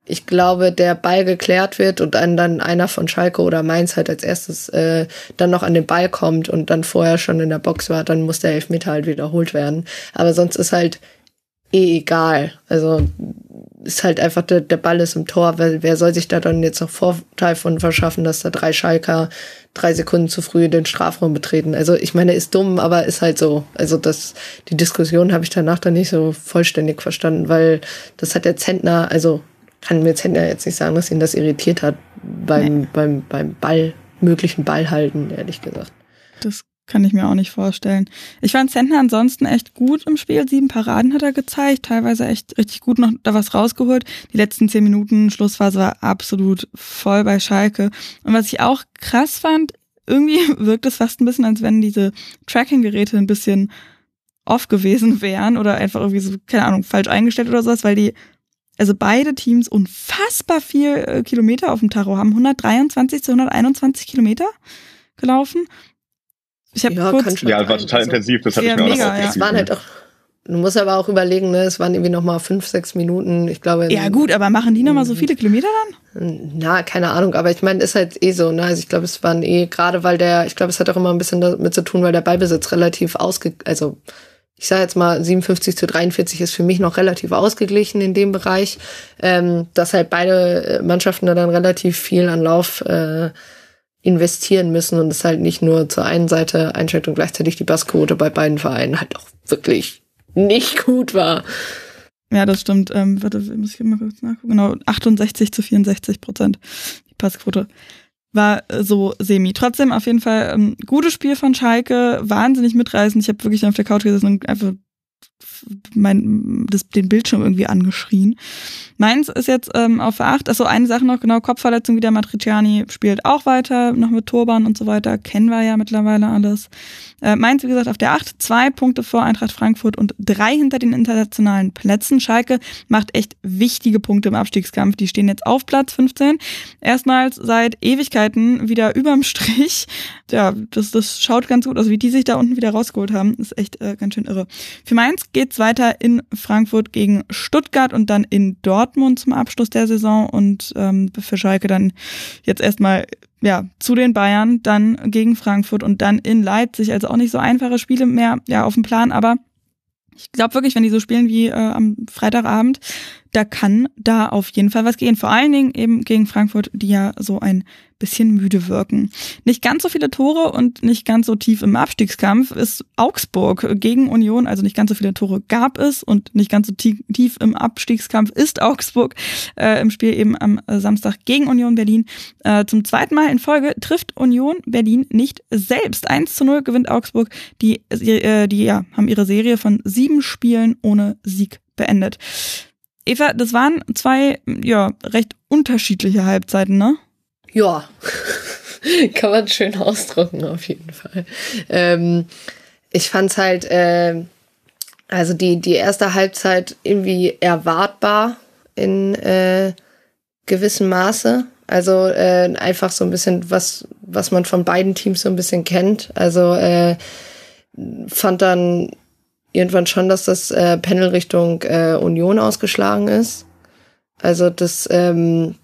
ich glaube, der Ball geklärt wird und dann, dann einer von Schalke oder Mainz halt als erstes äh, dann noch an den Ball kommt und dann vorher schon in der Box war, dann muss der Elfmeter halt wiederholt werden. Aber sonst ist halt eh egal. Also ist halt einfach der, der Ball ist im Tor. Wer, wer soll sich da dann jetzt noch Vorteil von verschaffen, dass da drei Schalker drei Sekunden zu früh den Strafraum betreten? Also ich meine, ist dumm, aber ist halt so. Also das, die Diskussion habe ich danach dann nicht so vollständig verstanden, weil das hat der Zentner, also kann mir Zentner jetzt nicht sagen, dass ihn das irritiert hat beim, nee. beim, beim Ball, möglichen Ballhalten, ehrlich gesagt. Das kann ich mir auch nicht vorstellen. Ich fand Zentner ansonsten echt gut im Spiel. Sieben Paraden hat er gezeigt, teilweise echt richtig gut noch da was rausgeholt. Die letzten zehn Minuten Schlussphase war absolut voll bei Schalke. Und was ich auch krass fand, irgendwie *laughs* wirkt es fast ein bisschen, als wenn diese Tracking-Geräte ein bisschen off gewesen *laughs* wären oder einfach irgendwie so, keine Ahnung, falsch eingestellt oder sowas, weil die also beide Teams unfassbar viel äh, Kilometer auf dem Tacho haben. 123 zu 121 Kilometer gelaufen. Ich habe ja, kurz, ja, war total intensiv. Das hatte ja, ich mir mega, auch ja. Es waren halt auch Du musst aber auch überlegen, ne, es waren irgendwie noch mal fünf, sechs Minuten. Ich glaube. Ja gut, aber machen die noch mal so viele Kilometer dann? Na, keine Ahnung. Aber ich meine, ist halt eh so. Ne? Also ich glaube, es waren eh gerade, weil der, ich glaube, es hat auch immer ein bisschen damit zu tun, weil der Ballbesitz relativ ausge, also ich sage jetzt mal 57 zu 43 ist für mich noch relativ ausgeglichen in dem Bereich, ähm, dass halt beide äh, Mannschaften da dann relativ viel an Lauf äh, investieren müssen und es halt nicht nur zur einen Seite einschränkt und gleichzeitig die Bassquote bei beiden Vereinen halt auch wirklich nicht gut war. Ja, das stimmt. Ähm, warte, muss ich mal kurz nachgucken. Genau, 68 zu 64 Prozent die Passquote war so semi. Trotzdem auf jeden Fall ähm, gutes Spiel von Schalke, wahnsinnig mitreißend. Ich habe wirklich auf der Couch gesessen und einfach mein, das, den Bildschirm irgendwie angeschrien. Mainz ist jetzt ähm, auf 8. Achso, eine Sache noch, genau, Kopfverletzung wieder. Matriciani spielt auch weiter, noch mit Turban und so weiter. Kennen wir ja mittlerweile alles. Äh, Mainz, wie gesagt, auf der 8. Zwei Punkte vor Eintracht Frankfurt und drei hinter den internationalen Plätzen. Schalke macht echt wichtige Punkte im Abstiegskampf. Die stehen jetzt auf Platz 15. Erstmals seit Ewigkeiten wieder *laughs* überm Strich. Ja, das, das schaut ganz gut aus, wie die sich da unten wieder rausgeholt haben. Ist echt äh, ganz schön irre. Für Mainz geht's weiter in Frankfurt gegen Stuttgart und dann in Dortmund zum Abschluss der Saison und ähm, für Schalke dann jetzt erstmal ja zu den Bayern, dann gegen Frankfurt und dann in Leipzig. Also auch nicht so einfache Spiele mehr ja auf dem Plan, aber ich glaube wirklich, wenn die so spielen wie äh, am Freitagabend, da kann da auf jeden Fall was gehen. Vor allen Dingen eben gegen Frankfurt, die ja so ein bisschen müde wirken. Nicht ganz so viele Tore und nicht ganz so tief im Abstiegskampf ist Augsburg gegen Union. Also nicht ganz so viele Tore gab es und nicht ganz so tief im Abstiegskampf ist Augsburg äh, im Spiel eben am Samstag gegen Union Berlin. Äh, zum zweiten Mal in Folge trifft Union Berlin nicht selbst. 1 zu 0 gewinnt Augsburg. Die, äh, die ja, haben ihre Serie von sieben Spielen ohne Sieg beendet. Eva, das waren zwei ja recht unterschiedliche Halbzeiten, ne? Ja, *laughs* kann man schön ausdrücken auf jeden Fall. Ähm, ich fand's halt, äh, also die, die erste Halbzeit irgendwie erwartbar in äh, gewissem Maße. Also äh, einfach so ein bisschen was, was man von beiden Teams so ein bisschen kennt. Also äh, fand dann irgendwann schon, dass das äh, Panel Richtung äh, Union ausgeschlagen ist. Also das ähm,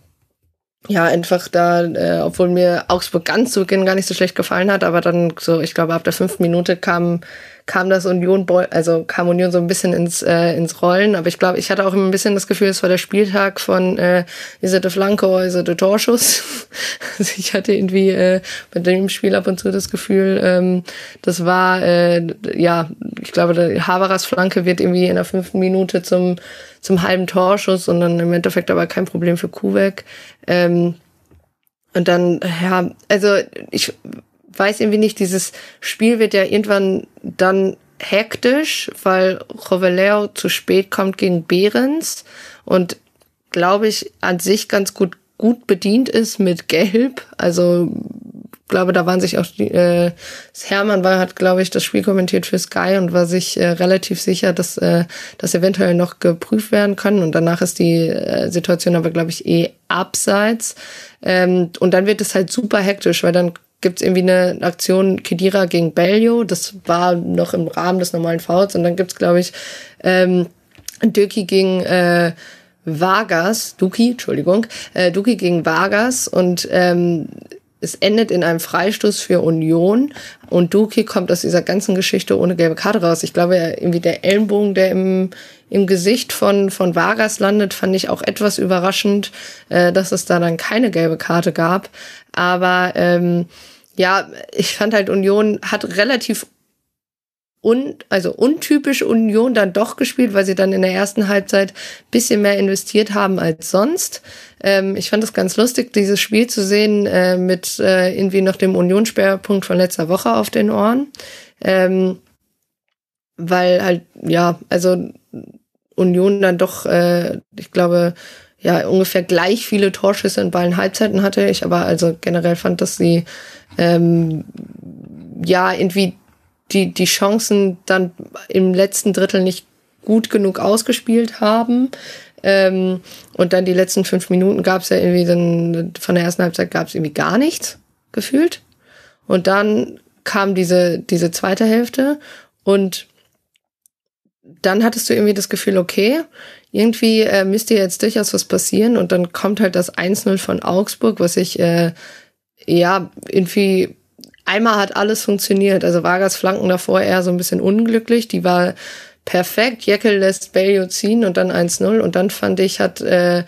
ja, einfach da, äh, obwohl mir Augsburg ganz zu Beginn gar nicht so schlecht gefallen hat, aber dann so, ich glaube, ab der fünften Minute kam, kam das Union, also kam Union so ein bisschen ins, äh, ins Rollen. Aber ich glaube, ich hatte auch immer ein bisschen das Gefühl, es war der Spieltag von, äh, der Flanke oder ist es der Torschuss? *laughs* also ich hatte irgendwie äh, bei dem Spiel ab und zu das Gefühl, ähm, das war, äh, ja, ich glaube, der Haveras Flanke wird irgendwie in der fünften Minute zum, zum halben Torschuss und dann im Endeffekt aber kein Problem für Kuhweg. Ähm, und dann, ja, also ich weiß irgendwie nicht, dieses Spiel wird ja irgendwann dann hektisch, weil Roveleo zu spät kommt gegen Behrens und glaube ich an sich ganz gut gut bedient ist mit Gelb. Also glaube, da waren sich auch die, äh, Hermann war, hat, glaube ich, das Spiel kommentiert für Sky und war sich äh, relativ sicher, dass äh, das eventuell noch geprüft werden kann. Und danach ist die äh, Situation aber, glaube ich, eh abseits. Ähm, und dann wird es halt super hektisch, weil dann gibt's irgendwie eine Aktion Kedira gegen Bellio. Das war noch im Rahmen des normalen Fouls. Und dann gibt's, glaube ich, ähm, Döki gegen äh, Vargas, Duki, Entschuldigung, äh, Duki gegen Vargas und ähm, es endet in einem Freistoß für Union und Duki kommt aus dieser ganzen Geschichte ohne gelbe Karte raus. Ich glaube, irgendwie der Ellenbogen, der im, im Gesicht von, von Vargas landet, fand ich auch etwas überraschend, äh, dass es da dann keine gelbe Karte gab. Aber ähm, ja, ich fand halt Union hat relativ un, also untypisch Union dann doch gespielt, weil sie dann in der ersten Halbzeit bisschen mehr investiert haben als sonst. Ähm, ich fand es ganz lustig, dieses Spiel zu sehen äh, mit äh, irgendwie noch dem Unionsperrpunkt von letzter Woche auf den Ohren. Ähm, weil halt, ja, also Union dann doch, äh, ich glaube, ja, ungefähr gleich viele Torschüsse in beiden Halbzeiten hatte. Ich aber also generell fand, dass sie ähm, ja irgendwie die, die Chancen dann im letzten Drittel nicht gut genug ausgespielt haben. Ähm, und dann die letzten fünf Minuten gab es ja irgendwie dann, von der ersten Halbzeit gab es irgendwie gar nichts gefühlt. Und dann kam diese, diese zweite Hälfte und dann hattest du irgendwie das Gefühl, okay, irgendwie äh, müsste jetzt durchaus was passieren und dann kommt halt das 1-0 von Augsburg, was ich äh, ja irgendwie einmal hat alles funktioniert. Also Vargas Flanken davor eher so ein bisschen unglücklich. Die war perfekt. Jekyll lässt Bellio ziehen und dann 1-0. Und dann fand ich, hat äh,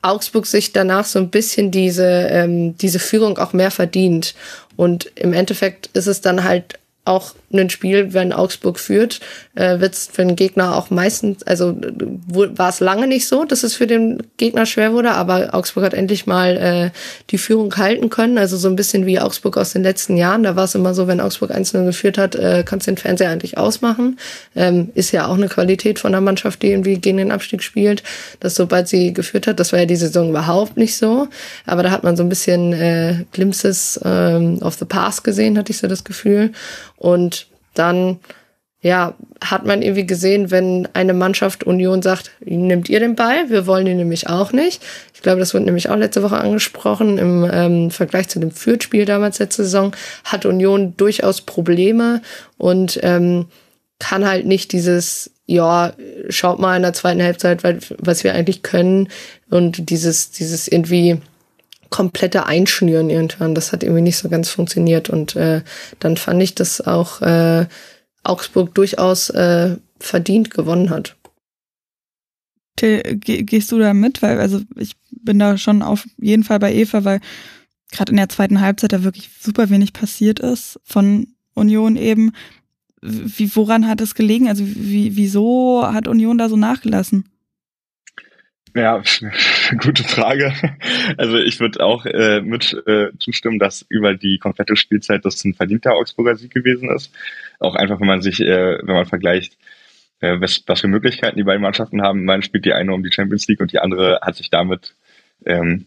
Augsburg sich danach so ein bisschen diese, ähm, diese Führung auch mehr verdient. Und im Endeffekt ist es dann halt auch ein Spiel, wenn Augsburg führt, äh, wird es für den Gegner auch meistens, also war es lange nicht so, dass es für den Gegner schwer wurde, aber Augsburg hat endlich mal äh, die Führung halten können. Also so ein bisschen wie Augsburg aus den letzten Jahren. Da war es immer so, wenn Augsburg 1-0 geführt hat, äh, kannst du den Fernseher eigentlich ausmachen. Ähm, ist ja auch eine Qualität von der Mannschaft, die irgendwie gegen den Abstieg spielt, dass sobald sie geführt hat, das war ja die Saison überhaupt nicht so. Aber da hat man so ein bisschen äh, Glimpses ähm, of the past gesehen, hatte ich so das Gefühl. Und dann, ja, hat man irgendwie gesehen, wenn eine Mannschaft Union sagt, nimmt ihr den Ball, wir wollen ihn nämlich auch nicht. Ich glaube, das wurde nämlich auch letzte Woche angesprochen. Im ähm, Vergleich zu dem Fürth-Spiel damals letzte Saison hat Union durchaus Probleme und ähm, kann halt nicht dieses, ja, schaut mal in der zweiten Halbzeit, was wir eigentlich können und dieses, dieses irgendwie komplette Einschnüren irgendwann. Das hat irgendwie nicht so ganz funktioniert. Und äh, dann fand ich, dass auch äh, Augsburg durchaus äh, verdient gewonnen hat. Till, gehst du da mit? Weil, also ich bin da schon auf jeden Fall bei Eva, weil gerade in der zweiten Halbzeit da wirklich super wenig passiert ist von Union eben. Wie, woran hat es gelegen? Also wie, wieso hat Union da so nachgelassen? Ja, *laughs* gute Frage. Also ich würde auch äh, mit äh, zustimmen, dass über die komplette Spielzeit das ein verdienter Augsburger Sieg gewesen ist. Auch einfach, wenn man sich, äh, wenn man vergleicht, äh, was, was für Möglichkeiten die beiden Mannschaften haben. Man spielt die eine um die Champions League und die andere hat sich damit ähm,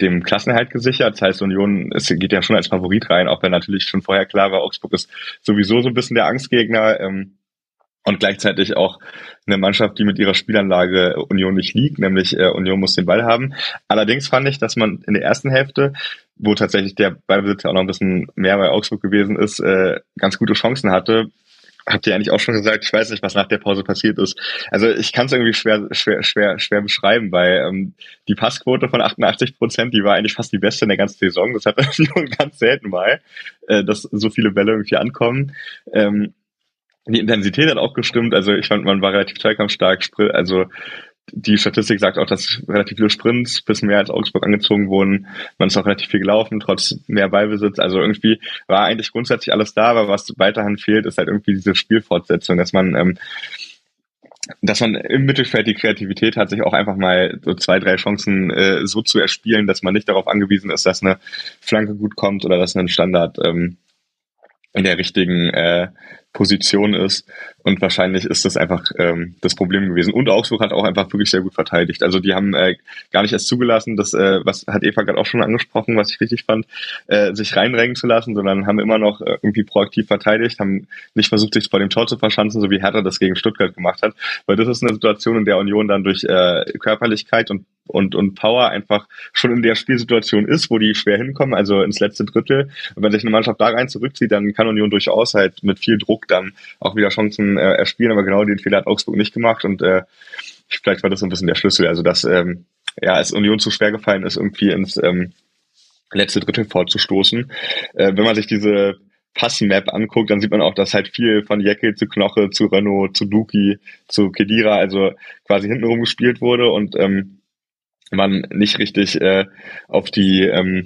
dem Klassenhalt gesichert. Das heißt, Union es geht ja schon als Favorit rein, auch wenn natürlich schon vorher klar war, Augsburg ist sowieso so ein bisschen der Angstgegner. Ähm, und gleichzeitig auch eine Mannschaft, die mit ihrer Spielanlage Union nicht liegt, nämlich äh, Union muss den Ball haben. Allerdings fand ich, dass man in der ersten Hälfte, wo tatsächlich der Ballbesitz auch noch ein bisschen mehr bei Augsburg gewesen ist, äh, ganz gute Chancen hatte. Habt ihr eigentlich auch schon gesagt, ich weiß nicht, was nach der Pause passiert ist. Also ich kann es irgendwie schwer, schwer, schwer, schwer beschreiben, weil ähm, die Passquote von 88 Prozent, die war eigentlich fast die beste in der ganzen Saison. Das hat *laughs* Union ganz selten mal, äh, dass so viele Bälle irgendwie ankommen. Ähm, die Intensität hat auch gestimmt. Also ich fand, man war relativ zweikampfstark. Also die Statistik sagt auch, dass relativ viele Sprints bis mehr als Augsburg angezogen wurden. Man ist auch relativ viel gelaufen, trotz mehr Ballbesitz. Also irgendwie war eigentlich grundsätzlich alles da, aber was weiterhin fehlt, ist halt irgendwie diese Spielfortsetzung, dass man ähm, dass man im Mittelfeld die Kreativität hat, sich auch einfach mal so zwei, drei Chancen äh, so zu erspielen, dass man nicht darauf angewiesen ist, dass eine Flanke gut kommt oder dass ein Standard ähm, in der richtigen äh, Position ist. Und wahrscheinlich ist das einfach ähm, das Problem gewesen. Und Augsburg hat auch einfach wirklich sehr gut verteidigt. Also die haben äh, gar nicht erst zugelassen, das, äh, was hat Eva gerade auch schon angesprochen, was ich richtig fand, äh, sich reinrängen zu lassen, sondern haben immer noch äh, irgendwie proaktiv verteidigt, haben nicht versucht, sich vor dem Tor zu verschanzen, so wie Hertha das gegen Stuttgart gemacht hat. Weil das ist eine Situation, in der Union dann durch äh, Körperlichkeit und und, und Power einfach schon in der Spielsituation ist, wo die schwer hinkommen, also ins letzte Drittel. Und wenn sich eine Mannschaft da rein zurückzieht, dann kann Union durchaus halt mit viel Druck dann auch wieder Chancen äh, erspielen. Aber genau den Fehler hat Augsburg nicht gemacht und äh, vielleicht war das so ein bisschen der Schlüssel. Also dass ähm, ja, es Union zu schwer gefallen ist, irgendwie ins ähm, letzte Drittel vorzustoßen. Äh, wenn man sich diese Passmap anguckt, dann sieht man auch, dass halt viel von Jacke zu Knoche, zu Renault, zu Duki, zu Kedira, also quasi hintenrum gespielt wurde und ähm, man nicht richtig äh, auf die ähm,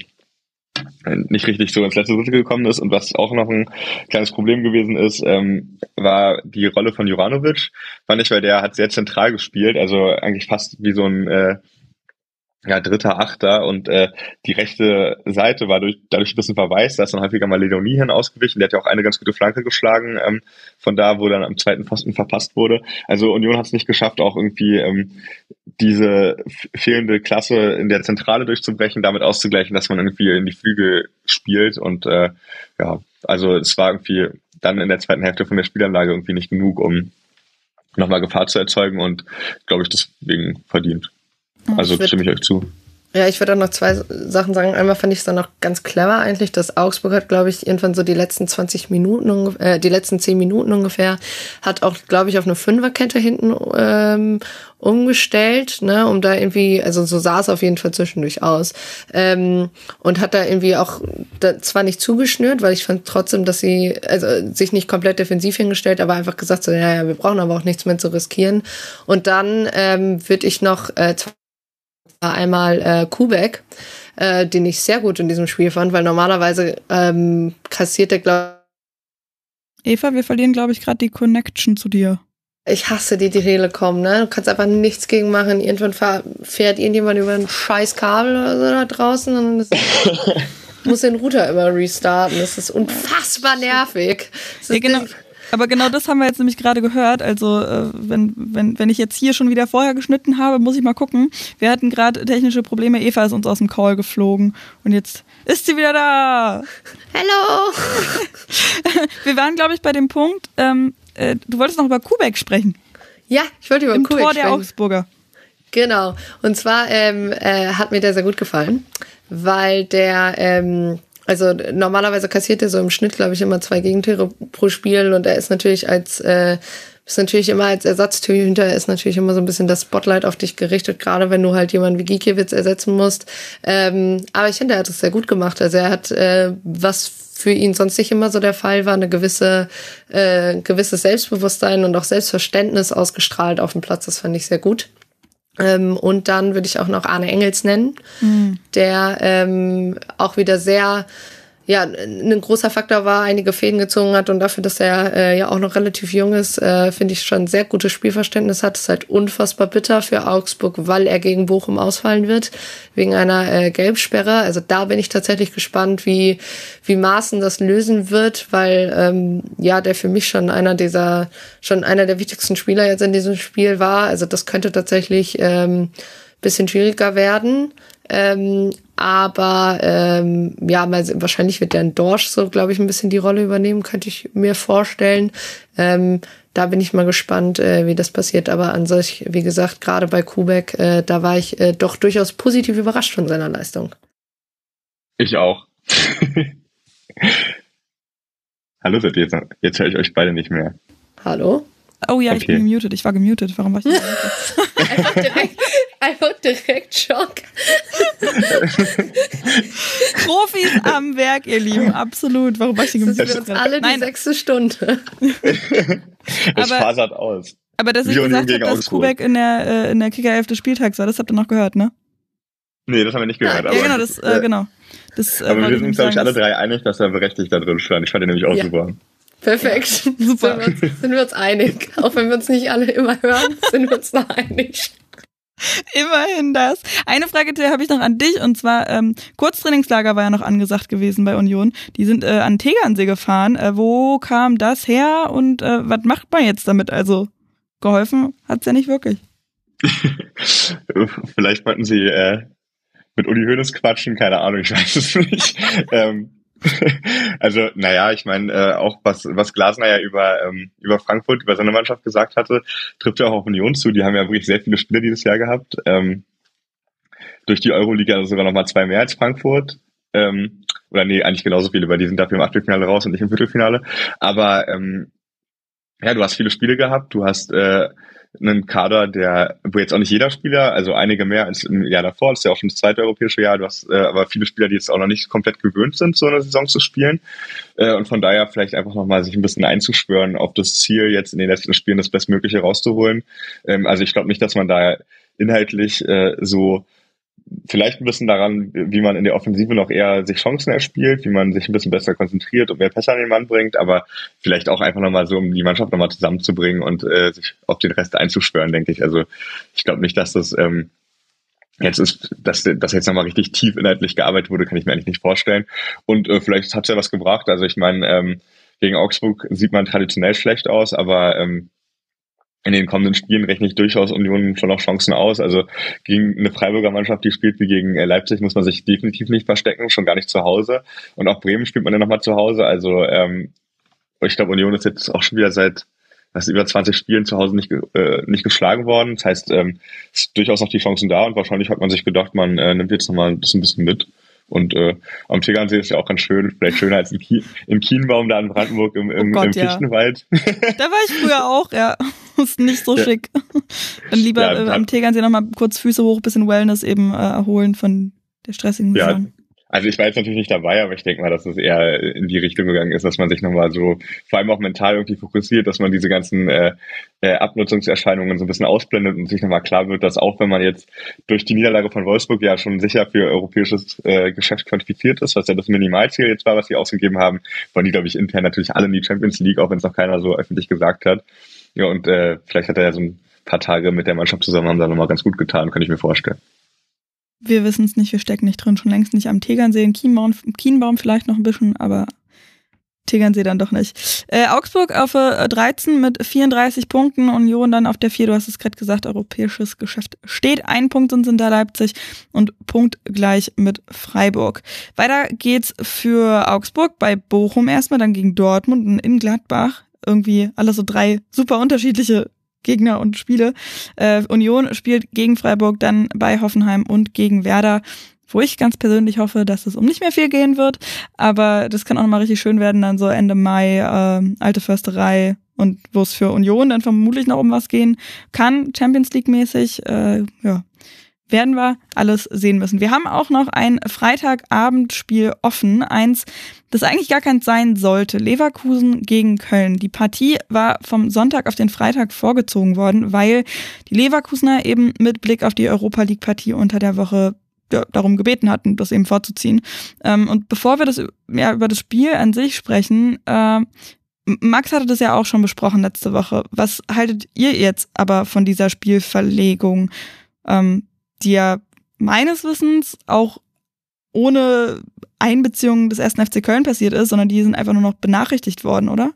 nicht richtig so ins letzte Drittel gekommen ist. Und was auch noch ein kleines Problem gewesen ist, ähm, war die Rolle von Juranovic, fand ich, weil der hat sehr zentral gespielt, also eigentlich fast wie so ein äh, ja, dritter, achter. Und äh, die rechte Seite war durch, dadurch ein bisschen verwaist, da ist dann häufiger mal Leonie hin ausgewichen, der hat ja auch eine ganz gute Flanke geschlagen, ähm, von da, wo dann am zweiten Pfosten verpasst wurde. Also Union hat es nicht geschafft, auch irgendwie ähm, diese fehlende Klasse in der Zentrale durchzubrechen, damit auszugleichen, dass man irgendwie in die Flügel spielt. Und äh, ja, also es war irgendwie dann in der zweiten Hälfte von der Spielanlage irgendwie nicht genug, um nochmal Gefahr zu erzeugen. Und glaube ich deswegen verdient. Also stimme ich euch zu. Ja, ich würde auch noch zwei Sachen sagen. Einmal fand ich es dann noch ganz clever eigentlich, dass Augsburg hat, glaube ich, irgendwann so die letzten 20 Minuten, äh, die letzten 10 Minuten ungefähr, hat auch, glaube ich, auf eine Fünferkette hinten ähm, umgestellt, ne, um da irgendwie, also so sah es auf jeden Fall zwischendurch aus. Ähm, und hat da irgendwie auch da zwar nicht zugeschnürt, weil ich fand trotzdem, dass sie, also sich nicht komplett defensiv hingestellt, aber einfach gesagt so, ja, ja, wir brauchen aber auch nichts mehr zu riskieren. Und dann ähm, würde ich noch äh, einmal äh, Kubek, äh, den ich sehr gut in diesem Spiel fand, weil normalerweise ähm, kassiert er, glaube Eva, wir verlieren, glaube ich, gerade die Connection zu dir. Ich hasse die, die Telekom, ne? Du kannst einfach nichts gegen machen. Irgendwann fährt irgendjemand über ein scheiß Kabel oder so da draußen und das *laughs* muss den Router immer restarten. Das ist unfassbar nervig. Das ja, genau. Aber genau das haben wir jetzt nämlich gerade gehört. Also äh, wenn, wenn, wenn ich jetzt hier schon wieder vorher geschnitten habe, muss ich mal gucken. Wir hatten gerade technische Probleme. Eva ist uns aus dem Call geflogen und jetzt ist sie wieder da. Hallo. *laughs* wir waren, glaube ich, bei dem Punkt, ähm, äh, du wolltest noch über Kubek sprechen. Ja, ich wollte über Im Kubek Tor sprechen. der Augsburger. Genau. Und zwar ähm, äh, hat mir der sehr gut gefallen, weil der, ähm, also normalerweise kassiert er so im Schnitt, glaube ich, immer zwei Gegentore pro Spiel und er ist natürlich als äh, ist natürlich immer als Ersatztürhüter ist natürlich immer so ein bisschen das Spotlight auf dich gerichtet, gerade wenn du halt jemanden wie Gikiewicz ersetzen musst. Ähm, aber ich finde, er hat es sehr gut gemacht. Also er hat äh, was für ihn sonst nicht immer so der Fall war, eine gewisse, äh, gewisses Selbstbewusstsein und auch Selbstverständnis ausgestrahlt auf dem Platz. Das fand ich sehr gut. Ähm, und dann würde ich auch noch Arne Engels nennen, mhm. der ähm, auch wieder sehr ja, ein großer Faktor war, einige Fäden gezogen hat und dafür, dass er äh, ja auch noch relativ jung ist, äh, finde ich schon sehr gutes Spielverständnis hat. ist halt unfassbar bitter für Augsburg, weil er gegen Bochum ausfallen wird, wegen einer äh, Gelbsperre. Also da bin ich tatsächlich gespannt, wie, wie Maaßen das lösen wird, weil ähm, ja, der für mich schon einer dieser, schon einer der wichtigsten Spieler jetzt in diesem Spiel war. Also das könnte tatsächlich ähm, bisschen schwieriger werden. Ähm, aber ähm, ja, wahrscheinlich wird der ein Dorsch so, glaube ich, ein bisschen die Rolle übernehmen, könnte ich mir vorstellen. Ähm, da bin ich mal gespannt, äh, wie das passiert. Aber an sich, wie gesagt, gerade bei Kubek, äh, da war ich äh, doch durchaus positiv überrascht von seiner Leistung. Ich auch. *laughs* Hallo, seid ihr jetzt, jetzt höre ich euch beide nicht mehr. Hallo? Oh ja, okay. ich bin gemutet. Ich war gemutet. Warum war ich nicht *laughs* einfach, direkt, einfach direkt Schock. *laughs* Profis am Werk, ihr Lieben. Absolut. Warum war ich gemutet? Das ist uns alle die Nein. sechste Stunde. *laughs* es fasert aus. Aber dass ich gesagt habe, dass Kubek in der, äh, in der Kicker-Elf des Spieltags war, das habt ihr noch gehört, ne? Nee, das haben wir nicht gehört. Ja, aber, genau, das, äh, genau. Das, äh, aber wir sind uns, glaube ich, alle drei einig, dass er berechtigt da drin stand. Ich fand ihn nämlich auch ja. super. Perfekt. Ja, super. Sind wir, uns, sind wir uns einig. Auch wenn wir uns nicht alle immer hören, sind wir uns da einig. Immerhin das. Eine Frage habe ich noch an dich und zwar ähm, Kurztrainingslager war ja noch angesagt gewesen bei Union. Die sind äh, an Tegernsee gefahren. Äh, wo kam das her und äh, was macht man jetzt damit? Also geholfen hat's ja nicht wirklich. *laughs* Vielleicht wollten sie äh, mit Uli Hoeneß quatschen, keine Ahnung, ich weiß es nicht. *laughs* ähm, *laughs* also, naja, ich meine, äh, auch was, was Glasner ja über, ähm, über Frankfurt, über seine Mannschaft gesagt hatte, trifft ja auch auf Union zu. Die haben ja wirklich sehr viele Spiele dieses Jahr gehabt. Ähm, durch die Euroliga sogar nochmal zwei mehr als Frankfurt. Ähm, oder nee, eigentlich genauso viele, weil die sind dafür im Achtelfinale raus und nicht im Viertelfinale. Aber ähm, ja, du hast viele Spiele gehabt, du hast äh, einen Kader, der, wo jetzt auch nicht jeder Spieler, also einige mehr als im Jahr davor, das ist ja auch schon das zweite europäische Jahr, du hast äh, aber viele Spieler, die jetzt auch noch nicht komplett gewöhnt sind, so eine Saison zu spielen. Äh, und von daher vielleicht einfach nochmal sich ein bisschen einzuschwören auf das Ziel, jetzt in den letzten Spielen das Bestmögliche rauszuholen. Ähm, also ich glaube nicht, dass man da inhaltlich äh, so vielleicht ein bisschen daran, wie man in der Offensive noch eher sich Chancen erspielt, wie man sich ein bisschen besser konzentriert und mehr Pässe an den Mann bringt, aber vielleicht auch einfach nochmal so, um die Mannschaft nochmal zusammenzubringen und äh, sich auf den Rest einzuschwören, denke ich. Also ich glaube nicht, dass das ähm, jetzt ist, dass, dass jetzt nochmal richtig tief inhaltlich gearbeitet wurde, kann ich mir eigentlich nicht vorstellen. Und äh, vielleicht hat es ja was gebracht. Also ich meine, ähm, gegen Augsburg sieht man traditionell schlecht aus, aber ähm, in den kommenden Spielen rechne ich durchaus Union schon noch Chancen aus. Also gegen eine Freiburger Mannschaft, die spielt wie gegen äh, Leipzig, muss man sich definitiv nicht verstecken, schon gar nicht zu Hause. Und auch Bremen spielt man dann nochmal zu Hause. Also ähm, ich glaube, Union ist jetzt auch schon wieder seit was über 20 Spielen zu Hause nicht, äh, nicht geschlagen worden. Das heißt, ähm, ist durchaus noch die Chancen da und wahrscheinlich hat man sich gedacht, man äh, nimmt jetzt nochmal ein bisschen, bisschen mit. Und äh, am Tegernsee ist ja auch ganz schön, vielleicht schöner als im, Ki im Kienbaum da in Brandenburg im, im, oh Gott, im Fichtenwald. Ja. Da war ich früher auch, ja. *laughs* Ist nicht so ja. schick. Dann lieber ja, äh, am Tegernsee nochmal kurz Füße hoch, bisschen Wellness eben äh, erholen von der stressigen Saison. Also ich war jetzt natürlich nicht dabei, aber ich denke mal, dass es eher in die Richtung gegangen ist, dass man sich nochmal so, vor allem auch mental irgendwie fokussiert, dass man diese ganzen äh, äh, Abnutzungserscheinungen so ein bisschen ausblendet und sich nochmal klar wird, dass auch wenn man jetzt durch die Niederlage von Wolfsburg ja schon sicher für europäisches äh, Geschäft quantifiziert ist, was ja das Minimalziel jetzt war, was sie ausgegeben haben, wollen die, glaube ich, intern natürlich alle in die Champions League, auch wenn es noch keiner so öffentlich gesagt hat. Ja, und äh, vielleicht hat er ja so ein paar Tage mit der Mannschaft zusammen haben da nochmal ganz gut getan, kann ich mir vorstellen. Wir wissen es nicht, wir stecken nicht drin, schon längst nicht am Tegernsee, in Kienbaum, Kienbaum vielleicht noch ein bisschen, aber Tegernsee dann doch nicht. Äh, Augsburg auf äh, 13 mit 34 Punkten, Union dann auf der 4, du hast es gerade gesagt, europäisches Geschäft steht. Ein Punkt sind hinter Leipzig und Punkt gleich mit Freiburg. Weiter geht's für Augsburg bei Bochum erstmal, dann gegen Dortmund und in Gladbach. Irgendwie alles so drei super unterschiedliche Gegner und Spiele. Äh, Union spielt gegen Freiburg, dann bei Hoffenheim und gegen Werder wo ich ganz persönlich hoffe, dass es um nicht mehr viel gehen wird. Aber das kann auch nochmal richtig schön werden, dann so Ende Mai, äh, alte Försterei und wo es für Union dann vermutlich noch um was gehen kann, Champions League mäßig. Äh, ja, werden wir alles sehen müssen. Wir haben auch noch ein Freitagabendspiel offen, eins, das eigentlich gar keins sein sollte. Leverkusen gegen Köln. Die Partie war vom Sonntag auf den Freitag vorgezogen worden, weil die Leverkusener eben mit Blick auf die Europa League Partie unter der Woche ja, darum gebeten hatten, das eben vorzuziehen. Ähm, und bevor wir das ja, über das Spiel an sich sprechen, äh, Max hatte das ja auch schon besprochen letzte Woche. Was haltet ihr jetzt aber von dieser Spielverlegung? Ähm, die ja meines Wissens auch ohne Einbeziehung des ersten FC Köln passiert ist, sondern die sind einfach nur noch benachrichtigt worden, oder?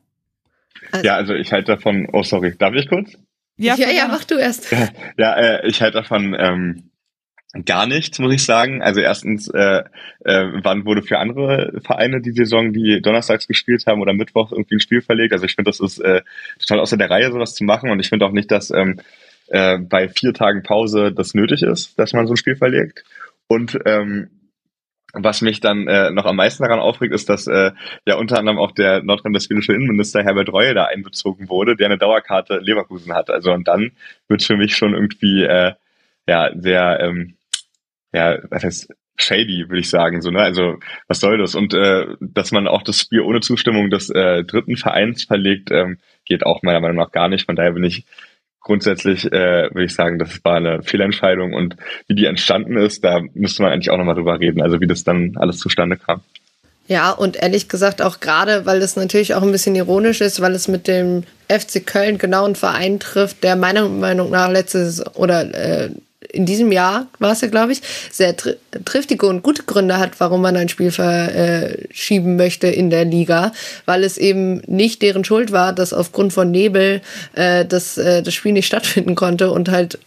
Also, ja, also ich halte davon, oh sorry, darf ich kurz? Ja, ja, ja mach du erst. Ja, ja äh, ich halte davon ähm, gar nichts, muss ich sagen. Also erstens, äh, äh, wann wurde für andere Vereine die Saison, die donnerstags gespielt haben oder Mittwoch irgendwie ein Spiel verlegt? Also ich finde, das ist äh, total außer der Reihe, sowas zu machen und ich finde auch nicht, dass ähm, äh, bei vier Tagen Pause das nötig ist, dass man so ein Spiel verlegt. Und ähm, was mich dann äh, noch am meisten daran aufregt, ist, dass äh, ja unter anderem auch der nordrhein-westfälische Innenminister Herbert Reue da einbezogen wurde, der eine Dauerkarte Leverkusen hat. Also und dann wird für mich schon irgendwie äh, ja sehr ähm, ja was heißt shady, würde ich sagen. So, ne? Also was soll das? Und äh, dass man auch das Spiel ohne Zustimmung des äh, dritten Vereins verlegt, ähm, geht auch meiner Meinung nach gar nicht. Von daher bin ich grundsätzlich äh, würde ich sagen, das war eine Fehlentscheidung und wie die entstanden ist, da müsste man eigentlich auch nochmal drüber reden, also wie das dann alles zustande kam. Ja, und ehrlich gesagt auch gerade, weil das natürlich auch ein bisschen ironisch ist, weil es mit dem FC Köln genau einen Verein trifft, der meiner Meinung nach letztes oder äh, in diesem Jahr war es ja, glaube ich, sehr tr triftige und gute Gründe hat, warum man ein Spiel verschieben möchte in der Liga, weil es eben nicht deren Schuld war, dass aufgrund von Nebel äh, das, äh, das Spiel nicht stattfinden konnte und halt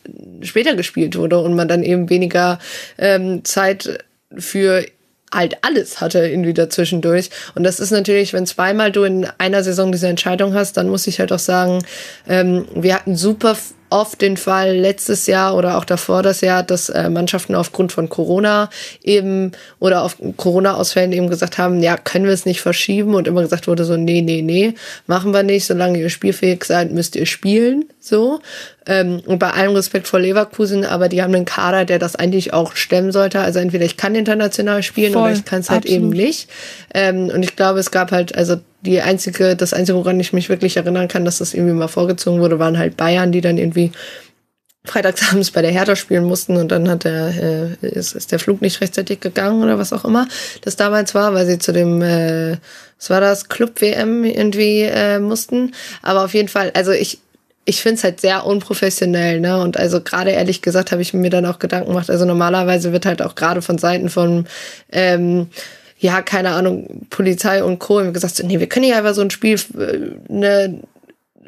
später gespielt wurde und man dann eben weniger ähm, Zeit für halt alles hatte irgendwie dazwischendurch. Und das ist natürlich, wenn zweimal du in einer Saison diese Entscheidung hast, dann muss ich halt auch sagen, ähm, wir hatten super oft den Fall letztes Jahr oder auch davor das Jahr, dass äh, Mannschaften aufgrund von Corona eben oder auf Corona-Ausfällen eben gesagt haben, ja, können wir es nicht verschieben und immer gesagt wurde so, nee, nee, nee, machen wir nicht, solange ihr spielfähig seid, müsst ihr spielen, so. Ähm, und bei allem Respekt vor Leverkusen, aber die haben einen Kader, der das eigentlich auch stemmen sollte. Also entweder ich kann international spielen Voll, oder ich kann es halt eben nicht. Ähm, und ich glaube, es gab halt, also die einzige, das einzige, woran ich mich wirklich erinnern kann, dass das irgendwie mal vorgezogen wurde, waren halt Bayern, die dann irgendwie freitagsabends bei der Hertha spielen mussten und dann hat der, äh, ist, ist der Flug nicht rechtzeitig gegangen oder was auch immer das damals war, weil sie zu dem, äh, was war das, Club WM irgendwie äh, mussten. Aber auf jeden Fall, also ich, ich finde es halt sehr unprofessionell, ne? Und also gerade ehrlich gesagt habe ich mir dann auch Gedanken gemacht. Also normalerweise wird halt auch gerade von Seiten von ähm, ja, keine Ahnung, Polizei und Co. haben gesagt, nee, wir können nicht einfach so ein Spiel äh, ne,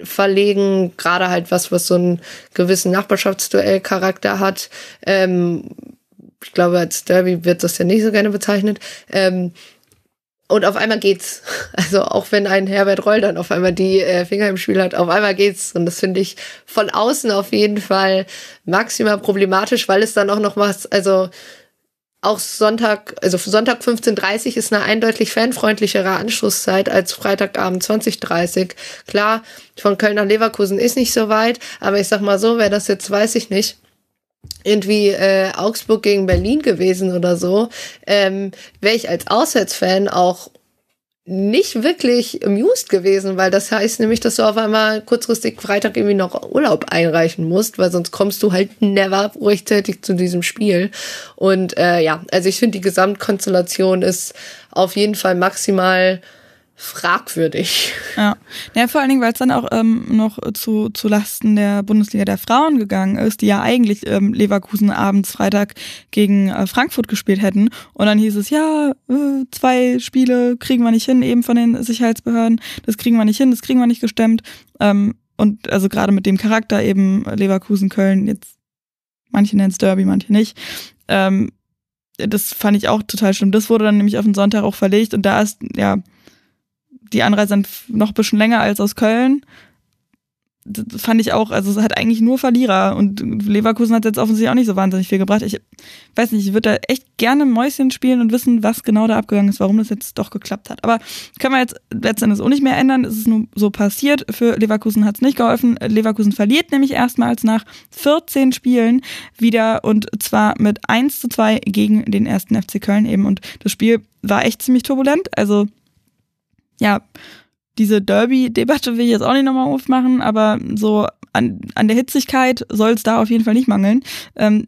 verlegen, gerade halt was, was so einen gewissen Nachbarschaftsduell-Charakter hat. Ähm, ich glaube, als Derby wird das ja nicht so gerne bezeichnet. Ähm, und auf einmal geht's. *laughs* Also auch wenn ein Herbert Reul dann auf einmal die äh, Finger im Spiel hat, auf einmal geht's. Und das finde ich von außen auf jeden Fall maximal problematisch, weil es dann auch noch was, also auch Sonntag, also Sonntag 15.30 ist eine eindeutig fanfreundlichere Anschlusszeit als Freitagabend 20.30. Klar, von Köln nach Leverkusen ist nicht so weit, aber ich sag mal so, wer das jetzt weiß ich nicht irgendwie äh, Augsburg gegen Berlin gewesen oder so, ähm, wäre ich als Auswärtsfan auch nicht wirklich amused gewesen, weil das heißt nämlich, dass du auf einmal kurzfristig Freitag irgendwie noch Urlaub einreichen musst, weil sonst kommst du halt never rechtzeitig zu diesem Spiel. Und äh, ja, also ich finde, die Gesamtkonstellation ist auf jeden Fall maximal fragwürdig. Ja, ja vor allen Dingen, weil es dann auch ähm, noch zu, zu Lasten der Bundesliga der Frauen gegangen ist, die ja eigentlich ähm, Leverkusen abends Freitag gegen äh, Frankfurt gespielt hätten. Und dann hieß es, ja, äh, zwei Spiele kriegen wir nicht hin, eben von den Sicherheitsbehörden. Das kriegen wir nicht hin, das kriegen wir nicht gestemmt. Ähm, und also gerade mit dem Charakter eben Leverkusen, Köln, jetzt manche nennen es Derby, manche nicht. Ähm, das fand ich auch total schlimm. Das wurde dann nämlich auf den Sonntag auch verlegt und da ist, ja, die Anreise noch ein bisschen länger als aus Köln. Das fand ich auch, also es hat eigentlich nur Verlierer und Leverkusen hat jetzt offensichtlich auch nicht so wahnsinnig viel gebracht. Ich weiß nicht, ich würde da echt gerne Mäuschen spielen und wissen, was genau da abgegangen ist, warum das jetzt doch geklappt hat. Aber können wir jetzt letztendlich auch nicht mehr ändern. Es ist nur so passiert. Für Leverkusen hat es nicht geholfen. Leverkusen verliert nämlich erstmals nach 14 Spielen wieder und zwar mit 1 zu 2 gegen den ersten FC Köln eben. Und das Spiel war echt ziemlich turbulent. Also ja, diese Derby-Debatte will ich jetzt auch nicht nochmal aufmachen, aber so an, an der Hitzigkeit soll es da auf jeden Fall nicht mangeln. Ähm,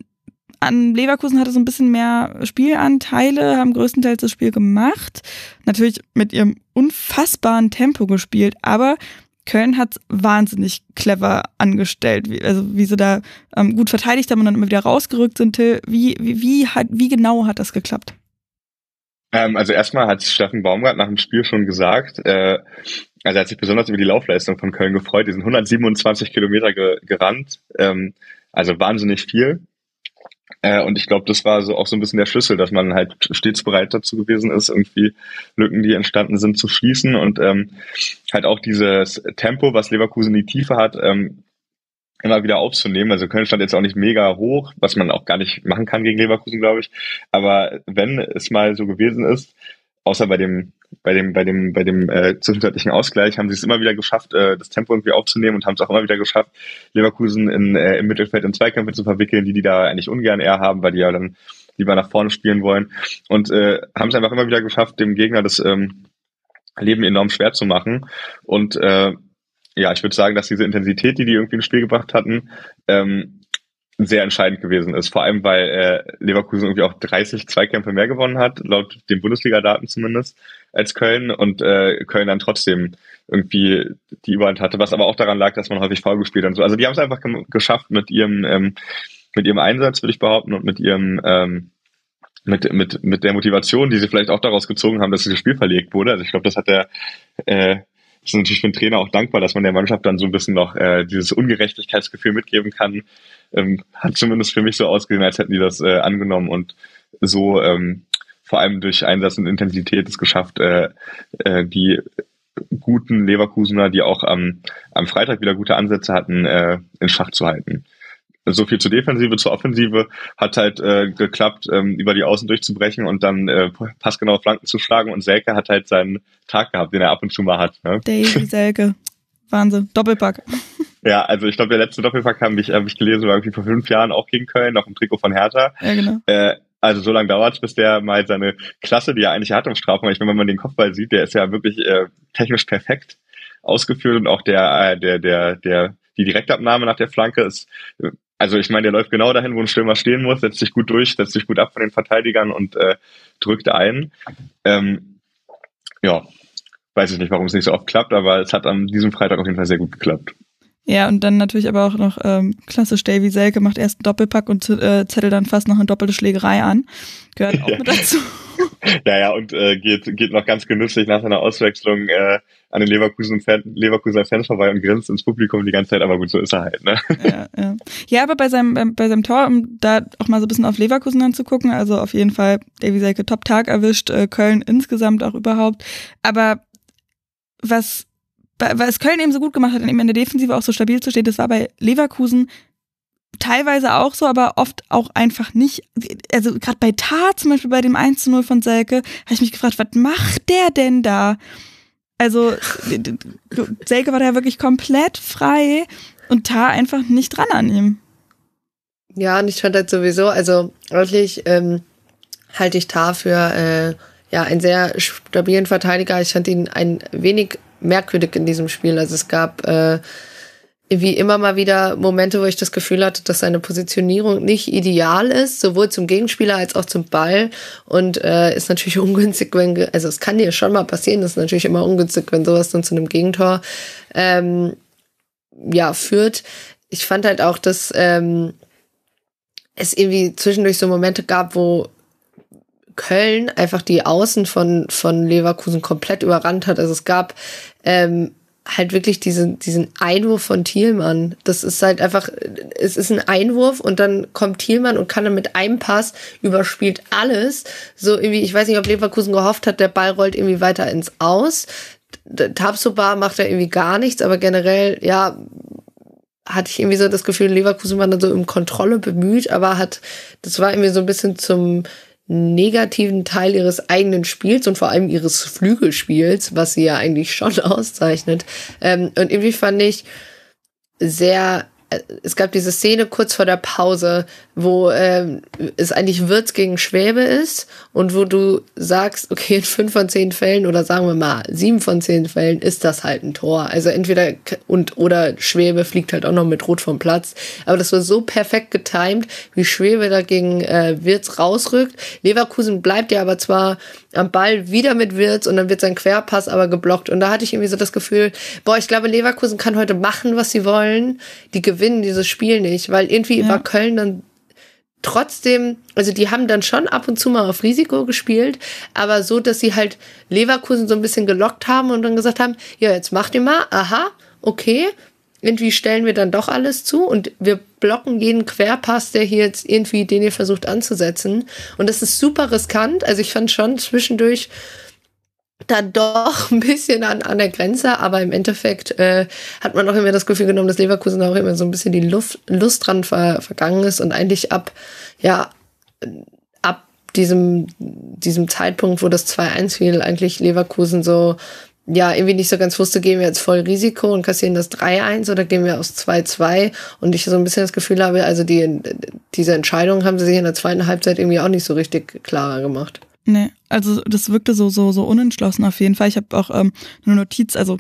an Leverkusen hatte so ein bisschen mehr Spielanteile, haben größtenteils das Spiel gemacht. Natürlich mit ihrem unfassbaren Tempo gespielt, aber Köln hat wahnsinnig clever angestellt, wie, also wie sie da ähm, gut verteidigt haben und dann immer wieder rausgerückt sind. Till, wie, wie, wie, hat, wie genau hat das geklappt? Ähm, also erstmal hat Steffen Baumgart nach dem Spiel schon gesagt, äh, also er hat sich besonders über die Laufleistung von Köln gefreut. Die sind 127 Kilometer ge gerannt, ähm, also wahnsinnig viel. Äh, und ich glaube, das war so auch so ein bisschen der Schlüssel, dass man halt stets bereit dazu gewesen ist, irgendwie Lücken, die entstanden sind, zu schließen und ähm, halt auch dieses Tempo, was Leverkusen in die Tiefe hat, ähm, immer wieder aufzunehmen. Also Köln stand jetzt auch nicht mega hoch, was man auch gar nicht machen kann gegen Leverkusen, glaube ich. Aber wenn es mal so gewesen ist, außer bei dem bei dem bei dem bei dem äh, zwischenzeitlichen Ausgleich haben sie es immer wieder geschafft, äh, das Tempo irgendwie aufzunehmen und haben es auch immer wieder geschafft, Leverkusen in, äh, im Mittelfeld in Zweikämpfe zu verwickeln, die die da eigentlich ungern eher haben, weil die ja dann lieber nach vorne spielen wollen und äh, haben es einfach immer wieder geschafft, dem Gegner das ähm, Leben enorm schwer zu machen und äh, ja, ich würde sagen, dass diese Intensität, die die irgendwie ins Spiel gebracht hatten, ähm, sehr entscheidend gewesen ist. Vor allem, weil äh, Leverkusen irgendwie auch 30 Zweikämpfe mehr gewonnen hat, laut den Bundesliga-Daten zumindest, als Köln und äh, Köln dann trotzdem irgendwie die Überhand hatte, was aber auch daran lag, dass man häufig faul gespielt hat und so. Also die haben es einfach geschafft mit ihrem ähm, mit ihrem Einsatz, würde ich behaupten, und mit ihrem ähm, mit, mit, mit der Motivation, die sie vielleicht auch daraus gezogen haben, dass dieses Spiel verlegt wurde. Also ich glaube, das hat der äh, ist natürlich für den Trainer auch dankbar, dass man der Mannschaft dann so ein bisschen noch äh, dieses Ungerechtigkeitsgefühl mitgeben kann. Ähm, hat zumindest für mich so ausgesehen, als hätten die das äh, angenommen und so ähm, vor allem durch Einsatz und Intensität es geschafft, äh, äh, die guten Leverkusener, die auch am, am Freitag wieder gute Ansätze hatten, äh, in Schach zu halten so viel zur Defensive, zur Offensive hat halt äh, geklappt, ähm, über die Außen durchzubrechen und dann äh, passgenau Flanken zu schlagen und Selke hat halt seinen Tag gehabt, den er ab und zu mal hat. Ne? Davy *laughs* Selke. Wahnsinn. Doppelpack. Ja, also ich glaube, der letzte Doppelpack habe ich, hab ich gelesen, war irgendwie vor fünf Jahren auch gegen Köln, noch im Trikot von Hertha. Ja, genau. Äh, also so lange dauert es, bis der mal seine Klasse, die er eigentlich hat im Strafraum, ich meine, wenn man den Kopfball sieht, der ist ja wirklich äh, technisch perfekt ausgeführt und auch der, äh, der, der, der, die Direktabnahme nach der Flanke ist äh, also ich meine, der läuft genau dahin, wo ein Stürmer stehen muss, setzt sich gut durch, setzt sich gut ab von den Verteidigern und äh, drückt ein. Ähm, ja, weiß ich nicht, warum es nicht so oft klappt, aber es hat an diesem Freitag auf jeden Fall sehr gut geklappt. Ja, und dann natürlich aber auch noch ähm, klassisch Davy Selke macht erst einen Doppelpack und äh, zettelt dann fast noch eine doppelte Schlägerei an. Gehört auch ja. *laughs* mit dazu. Ja, ja, und äh, geht, geht noch ganz genüsslich nach seiner Auswechslung äh, an den Leverkusen Fan, Leverkusener Fans vorbei und grinst ins Publikum die ganze Zeit, aber gut, so ist er halt, ne? Ja, ja. ja aber bei seinem, bei seinem Tor, um da auch mal so ein bisschen auf Leverkusen anzugucken, also auf jeden Fall Davy Selke Top-Tag erwischt, äh, Köln insgesamt auch überhaupt. Aber was was Köln eben so gut gemacht hat, eben in der Defensive auch so stabil zu stehen, das war bei Leverkusen teilweise auch so, aber oft auch einfach nicht. Also gerade bei Tar, zum Beispiel bei dem 1 zu 0 von Selke, habe ich mich gefragt, was macht der denn da? Also Selke war da wirklich komplett frei und Tar einfach nicht dran an ihm. Ja, und ich fand halt sowieso, also wirklich ähm, halte ich Tar für äh, ja einen sehr stabilen Verteidiger. Ich fand ihn ein wenig merkwürdig in diesem Spiel. Also es gab äh, wie immer mal wieder Momente, wo ich das Gefühl hatte, dass seine Positionierung nicht ideal ist, sowohl zum Gegenspieler als auch zum Ball. Und äh, ist natürlich *laughs* ungünstig, wenn, also es kann dir schon mal passieren, das ist natürlich immer ungünstig, wenn sowas dann zu einem Gegentor ähm, ja, führt. Ich fand halt auch, dass ähm, es irgendwie zwischendurch so Momente gab, wo Köln einfach die Außen von, von Leverkusen komplett überrannt hat. Also es gab ähm, halt wirklich diesen, diesen Einwurf von Thielmann. Das ist halt einfach, es ist ein Einwurf und dann kommt Thielmann und kann dann mit einem Pass überspielt alles. So irgendwie, ich weiß nicht, ob Leverkusen gehofft hat, der Ball rollt irgendwie weiter ins Aus. Tabsoba macht da irgendwie gar nichts, aber generell, ja, hatte ich irgendwie so das Gefühl, Leverkusen war dann so im Kontrolle bemüht, aber hat, das war irgendwie so ein bisschen zum negativen Teil ihres eigenen Spiels und vor allem ihres Flügelspiels, was sie ja eigentlich schon *laughs* auszeichnet. Ähm, und irgendwie fand ich sehr es gab diese Szene kurz vor der Pause, wo ähm, es eigentlich Wirtz gegen Schwäbe ist und wo du sagst, okay, in fünf von zehn Fällen oder sagen wir mal sieben von zehn Fällen ist das halt ein Tor. Also entweder und oder Schwäbe fliegt halt auch noch mit Rot vom Platz. Aber das war so perfekt getimed, wie Schwäbe dagegen äh, Wirtz rausrückt. Leverkusen bleibt ja aber zwar am Ball wieder mit Wirtz und dann wird sein Querpass aber geblockt. Und da hatte ich irgendwie so das Gefühl, boah, ich glaube, Leverkusen kann heute machen, was sie wollen. Die gewinnen dieses Spiel nicht, weil irgendwie ja. war Köln dann trotzdem, also die haben dann schon ab und zu mal auf Risiko gespielt, aber so, dass sie halt Leverkusen so ein bisschen gelockt haben und dann gesagt haben, ja, jetzt macht ihr mal, aha, okay, irgendwie stellen wir dann doch alles zu und wir blocken jeden Querpass, der hier jetzt irgendwie, den ihr versucht anzusetzen. Und das ist super riskant. Also ich fand schon zwischendurch dann doch ein bisschen an, an der Grenze, aber im Endeffekt äh, hat man auch immer das Gefühl genommen, dass Leverkusen auch immer so ein bisschen die Luft, Lust dran ver, vergangen ist und eigentlich ab, ja, ab diesem, diesem Zeitpunkt, wo das 2-1 fiel, eigentlich Leverkusen so ja, irgendwie nicht so ganz wusste, gehen wir jetzt voll Risiko und kassieren das 3-1 oder gehen wir aus 2-2 und ich so ein bisschen das Gefühl habe, also die, diese Entscheidung haben sie sich in der zweiten Halbzeit irgendwie auch nicht so richtig klarer gemacht. Nee, also das wirkte so, so, so unentschlossen auf jeden Fall. Ich habe auch ähm, eine Notiz, also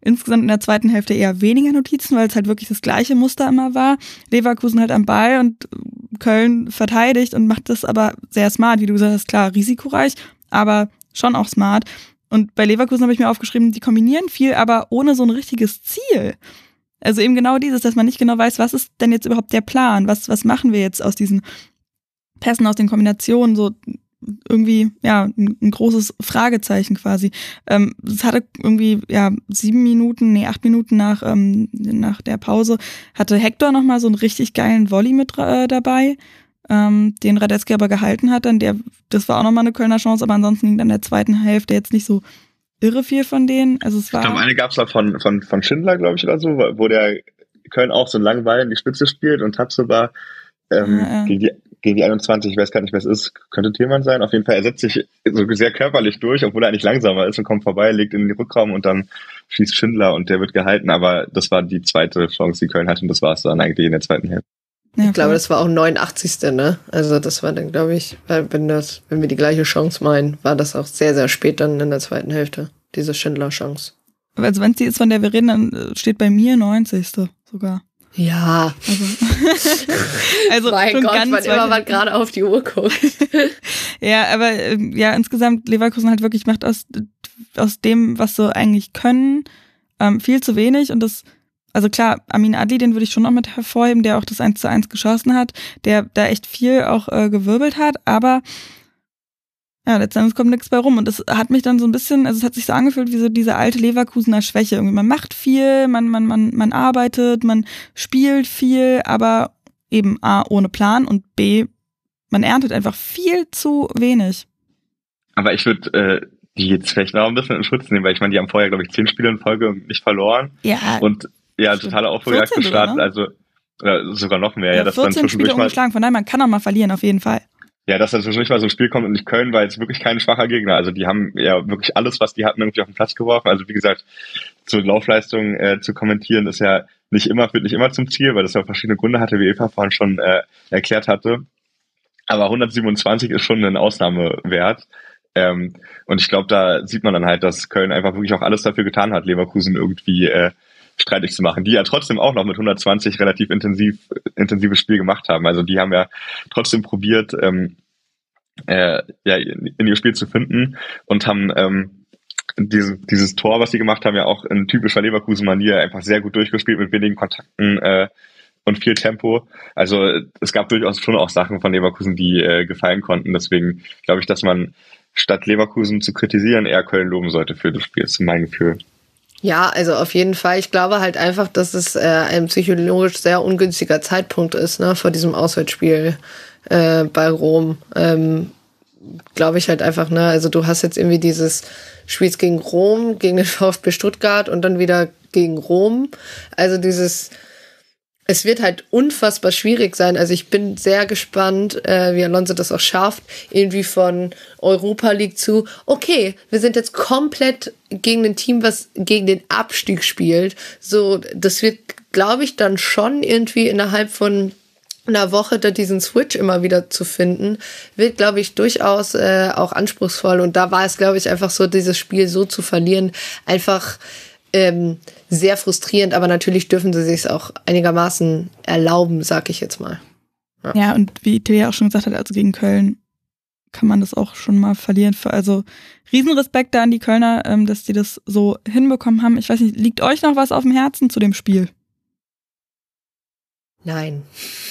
insgesamt in der zweiten Hälfte eher weniger Notizen, weil es halt wirklich das gleiche Muster immer war. Leverkusen halt am Ball und Köln verteidigt und macht das aber sehr smart, wie du gesagt hast, klar, risikoreich, aber schon auch smart. Und bei Leverkusen habe ich mir aufgeschrieben, die kombinieren viel, aber ohne so ein richtiges Ziel. Also eben genau dieses, dass man nicht genau weiß, was ist denn jetzt überhaupt der Plan? Was, was machen wir jetzt aus diesen Pässen, aus den Kombinationen? So irgendwie, ja, ein, ein großes Fragezeichen quasi. Ähm, es hatte irgendwie, ja, sieben Minuten, nee, acht Minuten nach, ähm, nach der Pause hatte Hector nochmal so einen richtig geilen Volley mit äh, dabei ähm, den Radetzky aber gehalten hat, dann der, das war auch nochmal eine Kölner Chance, aber ansonsten ging dann der zweiten Hälfte jetzt nicht so irre viel von denen. Also es war. Ich glaube, eine gab es da von, von, von Schindler, glaube ich, oder so, wo der Köln auch so einen langen Ball in die Spitze spielt und Tabsoba ähm, ja, ja. gegen, die, gegen die 21, ich weiß gar nicht, wer es ist, könnte Thielmann sein. Auf jeden Fall, er setzt sich so sehr körperlich durch, obwohl er eigentlich langsamer ist und kommt vorbei, legt in den Rückraum und dann schießt Schindler und der wird gehalten. Aber das war die zweite Chance, die Köln hatte und das war es dann eigentlich in der zweiten Hälfte. Ja, ich glaube, das war auch 89. Ne? Also das war dann, glaube ich, wenn das, wenn wir die gleiche Chance meinen, war das auch sehr, sehr spät dann in der zweiten Hälfte, diese Schindler-Chance. Also wenn es die ist, von der wir reden, dann äh, steht bei mir 90. sogar. Ja. Also, *laughs* also mein schon Gott, ganz wann immer man gerade auf die Uhr guckt. *laughs* ja, aber ähm, ja, insgesamt Leverkusen halt wirklich macht aus, aus dem, was sie eigentlich können, ähm, viel zu wenig und das also klar, Amin Adli, den würde ich schon noch mit hervorheben, der auch das 1 zu 1 geschossen hat, der da echt viel auch äh, gewirbelt hat, aber ja, letztendlich kommt nichts bei rum. Und das hat mich dann so ein bisschen, also es hat sich so angefühlt wie so diese alte Leverkusener Schwäche. Irgendwie man macht viel, man, man, man, man arbeitet, man spielt viel, aber eben A, ohne Plan und B, man erntet einfach viel zu wenig. Aber ich würde äh, die jetzt vielleicht noch ein bisschen in Schutz nehmen, weil ich meine, die haben vorher, glaube ich, zehn Spiele in Folge nicht verloren. Ja. Und ja, totale Aufholjagd gestartet, also oder sogar noch mehr. Ja, ja das 14 dann Spiele ungeschlagen, von daher, man kann auch mal verlieren, auf jeden Fall. Ja, dass dann zwischendurch mal so ein Spiel kommt und nicht Köln war jetzt wirklich kein schwacher Gegner. Also die haben ja wirklich alles, was die hatten, irgendwie auf den Platz geworfen. Also wie gesagt, zur Laufleistung äh, zu kommentieren, ist ja nicht immer, führt nicht immer zum Ziel, weil das ja verschiedene Gründe hatte, wie Eva vorhin schon äh, erklärt hatte. Aber 127 ist schon ein Ausnahmewert. Ähm, und ich glaube, da sieht man dann halt, dass Köln einfach wirklich auch alles dafür getan hat, Leverkusen irgendwie äh, streitig zu machen, die ja trotzdem auch noch mit 120 relativ intensiv intensives Spiel gemacht haben. Also die haben ja trotzdem probiert, ähm, äh, ja, in ihr Spiel zu finden und haben ähm, diese, dieses Tor, was sie gemacht haben, ja auch in typischer Leverkusen-Manier einfach sehr gut durchgespielt mit wenigen Kontakten äh, und viel Tempo. Also es gab durchaus schon auch Sachen von Leverkusen, die äh, gefallen konnten. Deswegen glaube ich, dass man statt Leverkusen zu kritisieren eher Köln loben sollte für das Spiel, ist mein Gefühl. Ja, also auf jeden Fall. Ich glaube halt einfach, dass es äh, ein psychologisch sehr ungünstiger Zeitpunkt ist, ne, vor diesem Auswärtsspiel äh, bei Rom. Ähm, glaube ich halt einfach, ne, also du hast jetzt irgendwie dieses Spiels gegen Rom, gegen den *laughs* VfB Stuttgart und dann wieder gegen Rom. Also dieses es wird halt unfassbar schwierig sein. Also ich bin sehr gespannt, äh, wie Alonso das auch schafft, irgendwie von Europa League zu, okay, wir sind jetzt komplett gegen ein Team, was gegen den Abstieg spielt. So, das wird, glaube ich, dann schon irgendwie innerhalb von einer Woche da diesen Switch immer wieder zu finden, wird, glaube ich, durchaus äh, auch anspruchsvoll. Und da war es, glaube ich, einfach so, dieses Spiel so zu verlieren, einfach ähm, sehr frustrierend, aber natürlich dürfen sie sich auch einigermaßen erlauben, sag ich jetzt mal. Ja, ja und wie Tilly auch schon gesagt hat, also gegen Köln kann man das auch schon mal verlieren. Also Riesenrespekt da an die Kölner, ähm, dass die das so hinbekommen haben. Ich weiß nicht, liegt euch noch was auf dem Herzen zu dem Spiel? Nein.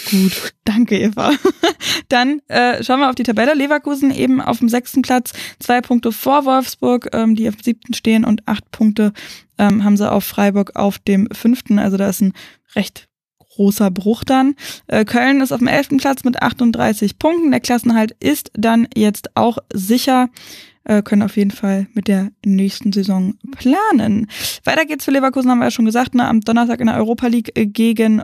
Gut, danke Eva. *laughs* Dann äh, schauen wir auf die Tabelle. Leverkusen eben auf dem sechsten Platz, zwei Punkte vor Wolfsburg, ähm, die auf dem siebten stehen und acht Punkte ähm, haben sie auf Freiburg auf dem fünften. Also da ist ein recht großer Bruch dann. Äh, Köln ist auf dem elften Platz mit 38 Punkten. Der Klassenhalt ist dann jetzt auch sicher können auf jeden Fall mit der nächsten Saison planen. Weiter geht's für Leverkusen, haben wir ja schon gesagt, ne, am Donnerstag in der Europa League äh, gegen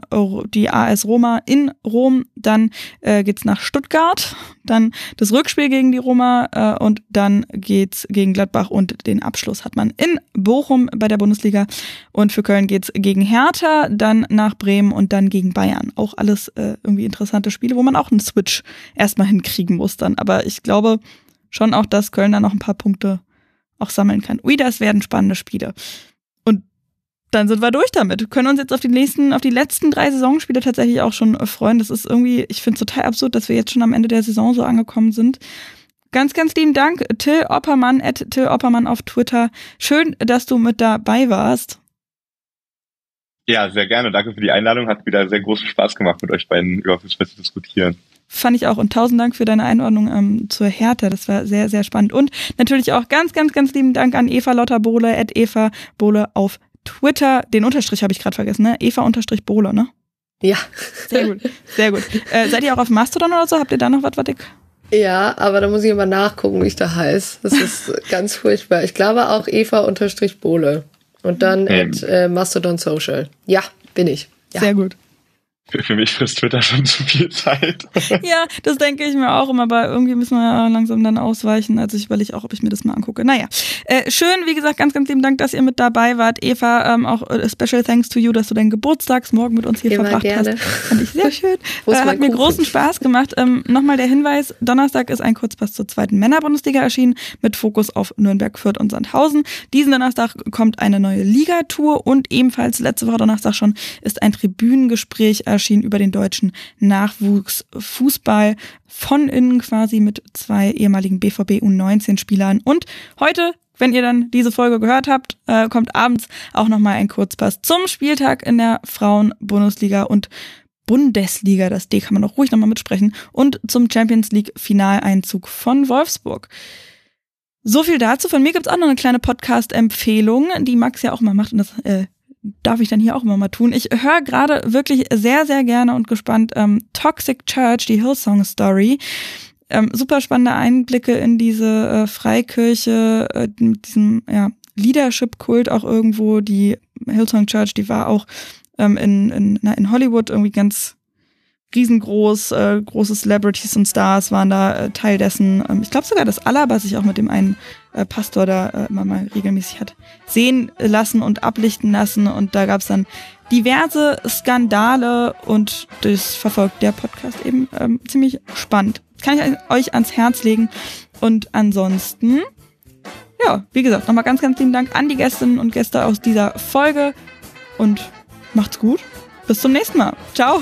die AS Roma in Rom. Dann äh, geht's nach Stuttgart, dann das Rückspiel gegen die Roma äh, und dann geht's gegen Gladbach und den Abschluss hat man in Bochum bei der Bundesliga. Und für Köln geht's gegen Hertha, dann nach Bremen und dann gegen Bayern. Auch alles äh, irgendwie interessante Spiele, wo man auch einen Switch erstmal hinkriegen muss dann. Aber ich glaube, schon auch, dass Köln da noch ein paar Punkte auch sammeln kann. Ui, das werden spannende Spiele. Und dann sind wir durch damit. Können uns jetzt auf die nächsten, auf die letzten drei Saisonspiele tatsächlich auch schon freuen. Das ist irgendwie, ich finde es total absurd, dass wir jetzt schon am Ende der Saison so angekommen sind. Ganz, ganz lieben Dank, Till Oppermann, at Till Oppermann auf Twitter. Schön, dass du mit dabei warst. Ja, sehr gerne. Danke für die Einladung. Hat wieder sehr großen Spaß gemacht, mit euch beiden über Fußball zu diskutieren. Fand ich auch. Und tausend Dank für deine Einordnung ähm, zur Härte. Das war sehr, sehr spannend. Und natürlich auch ganz, ganz, ganz lieben Dank an Eva Lotter Bohle, at Eva Bohle auf Twitter. Den Unterstrich habe ich gerade vergessen, ne? Eva Unterstrich Bohle, ne? Ja. Sehr gut, sehr gut. Äh, seid ihr auch auf Mastodon oder so? Habt ihr da noch was, was ich ja, aber da muss ich immer nachgucken, wie ich da heiße. Das ist *laughs* ganz furchtbar. Ich glaube auch Eva unterstrich Bohle. Und dann ähm. at äh, Mastodon Social. Ja, bin ich. Ja. Sehr gut für, für mich frisst Twitter schon zu viel Zeit. *laughs* ja, das denke ich mir auch immer, aber irgendwie müssen wir langsam dann ausweichen. Also ich überlege auch, ob ich mir das mal angucke. Naja, äh, schön, wie gesagt, ganz, ganz lieben Dank, dass ihr mit dabei wart. Eva, ähm, auch äh, special thanks to you, dass du deinen Geburtstagsmorgen mit uns hier immer verbracht gerne. hast. Fand ich sehr schön. *laughs* äh, hat mir großen Spaß gemacht. Ähm, Nochmal der Hinweis, Donnerstag ist ein Kurzpass zur zweiten Männerbundesliga erschienen mit Fokus auf Nürnberg, Fürth und Sandhausen. Diesen Donnerstag kommt eine neue Ligatour und ebenfalls letzte Woche Donnerstag schon ist ein Tribünengespräch erschienen erschienen über den deutschen Nachwuchsfußball von innen quasi mit zwei ehemaligen BVB U19-Spielern. Und heute wenn ihr dann diese Folge gehört habt, äh, kommt abends auch nochmal ein Kurzpass zum Spieltag in der Frauen-Bundesliga und Bundesliga. Das D kann man auch ruhig nochmal mitsprechen. Und zum Champions League Finaleinzug von Wolfsburg. So viel dazu. Von mir gibt's auch noch eine kleine Podcast-Empfehlung, die Max ja auch mal macht und das äh, darf ich dann hier auch immer mal tun. Ich höre gerade wirklich sehr, sehr gerne und gespannt ähm, Toxic Church, die Hillsong Story. Ähm, super spannende Einblicke in diese äh, Freikirche, äh, mit diesem ja, Leadership-Kult auch irgendwo. Die Hillsong Church, die war auch ähm, in, in, na, in Hollywood irgendwie ganz riesengroß, äh, große Celebrities und Stars waren da äh, Teil dessen. Ähm, ich glaube sogar, dass Alaba sich auch mit dem einen äh, Pastor da äh, immer mal regelmäßig hat sehen lassen und ablichten lassen. Und da gab es dann diverse Skandale und das verfolgt der Podcast eben ähm, ziemlich spannend. Kann ich euch ans Herz legen. Und ansonsten, ja, wie gesagt, nochmal ganz, ganz lieben Dank an die Gästinnen und Gäste aus dieser Folge und macht's gut. Bis zum nächsten Mal. Ciao.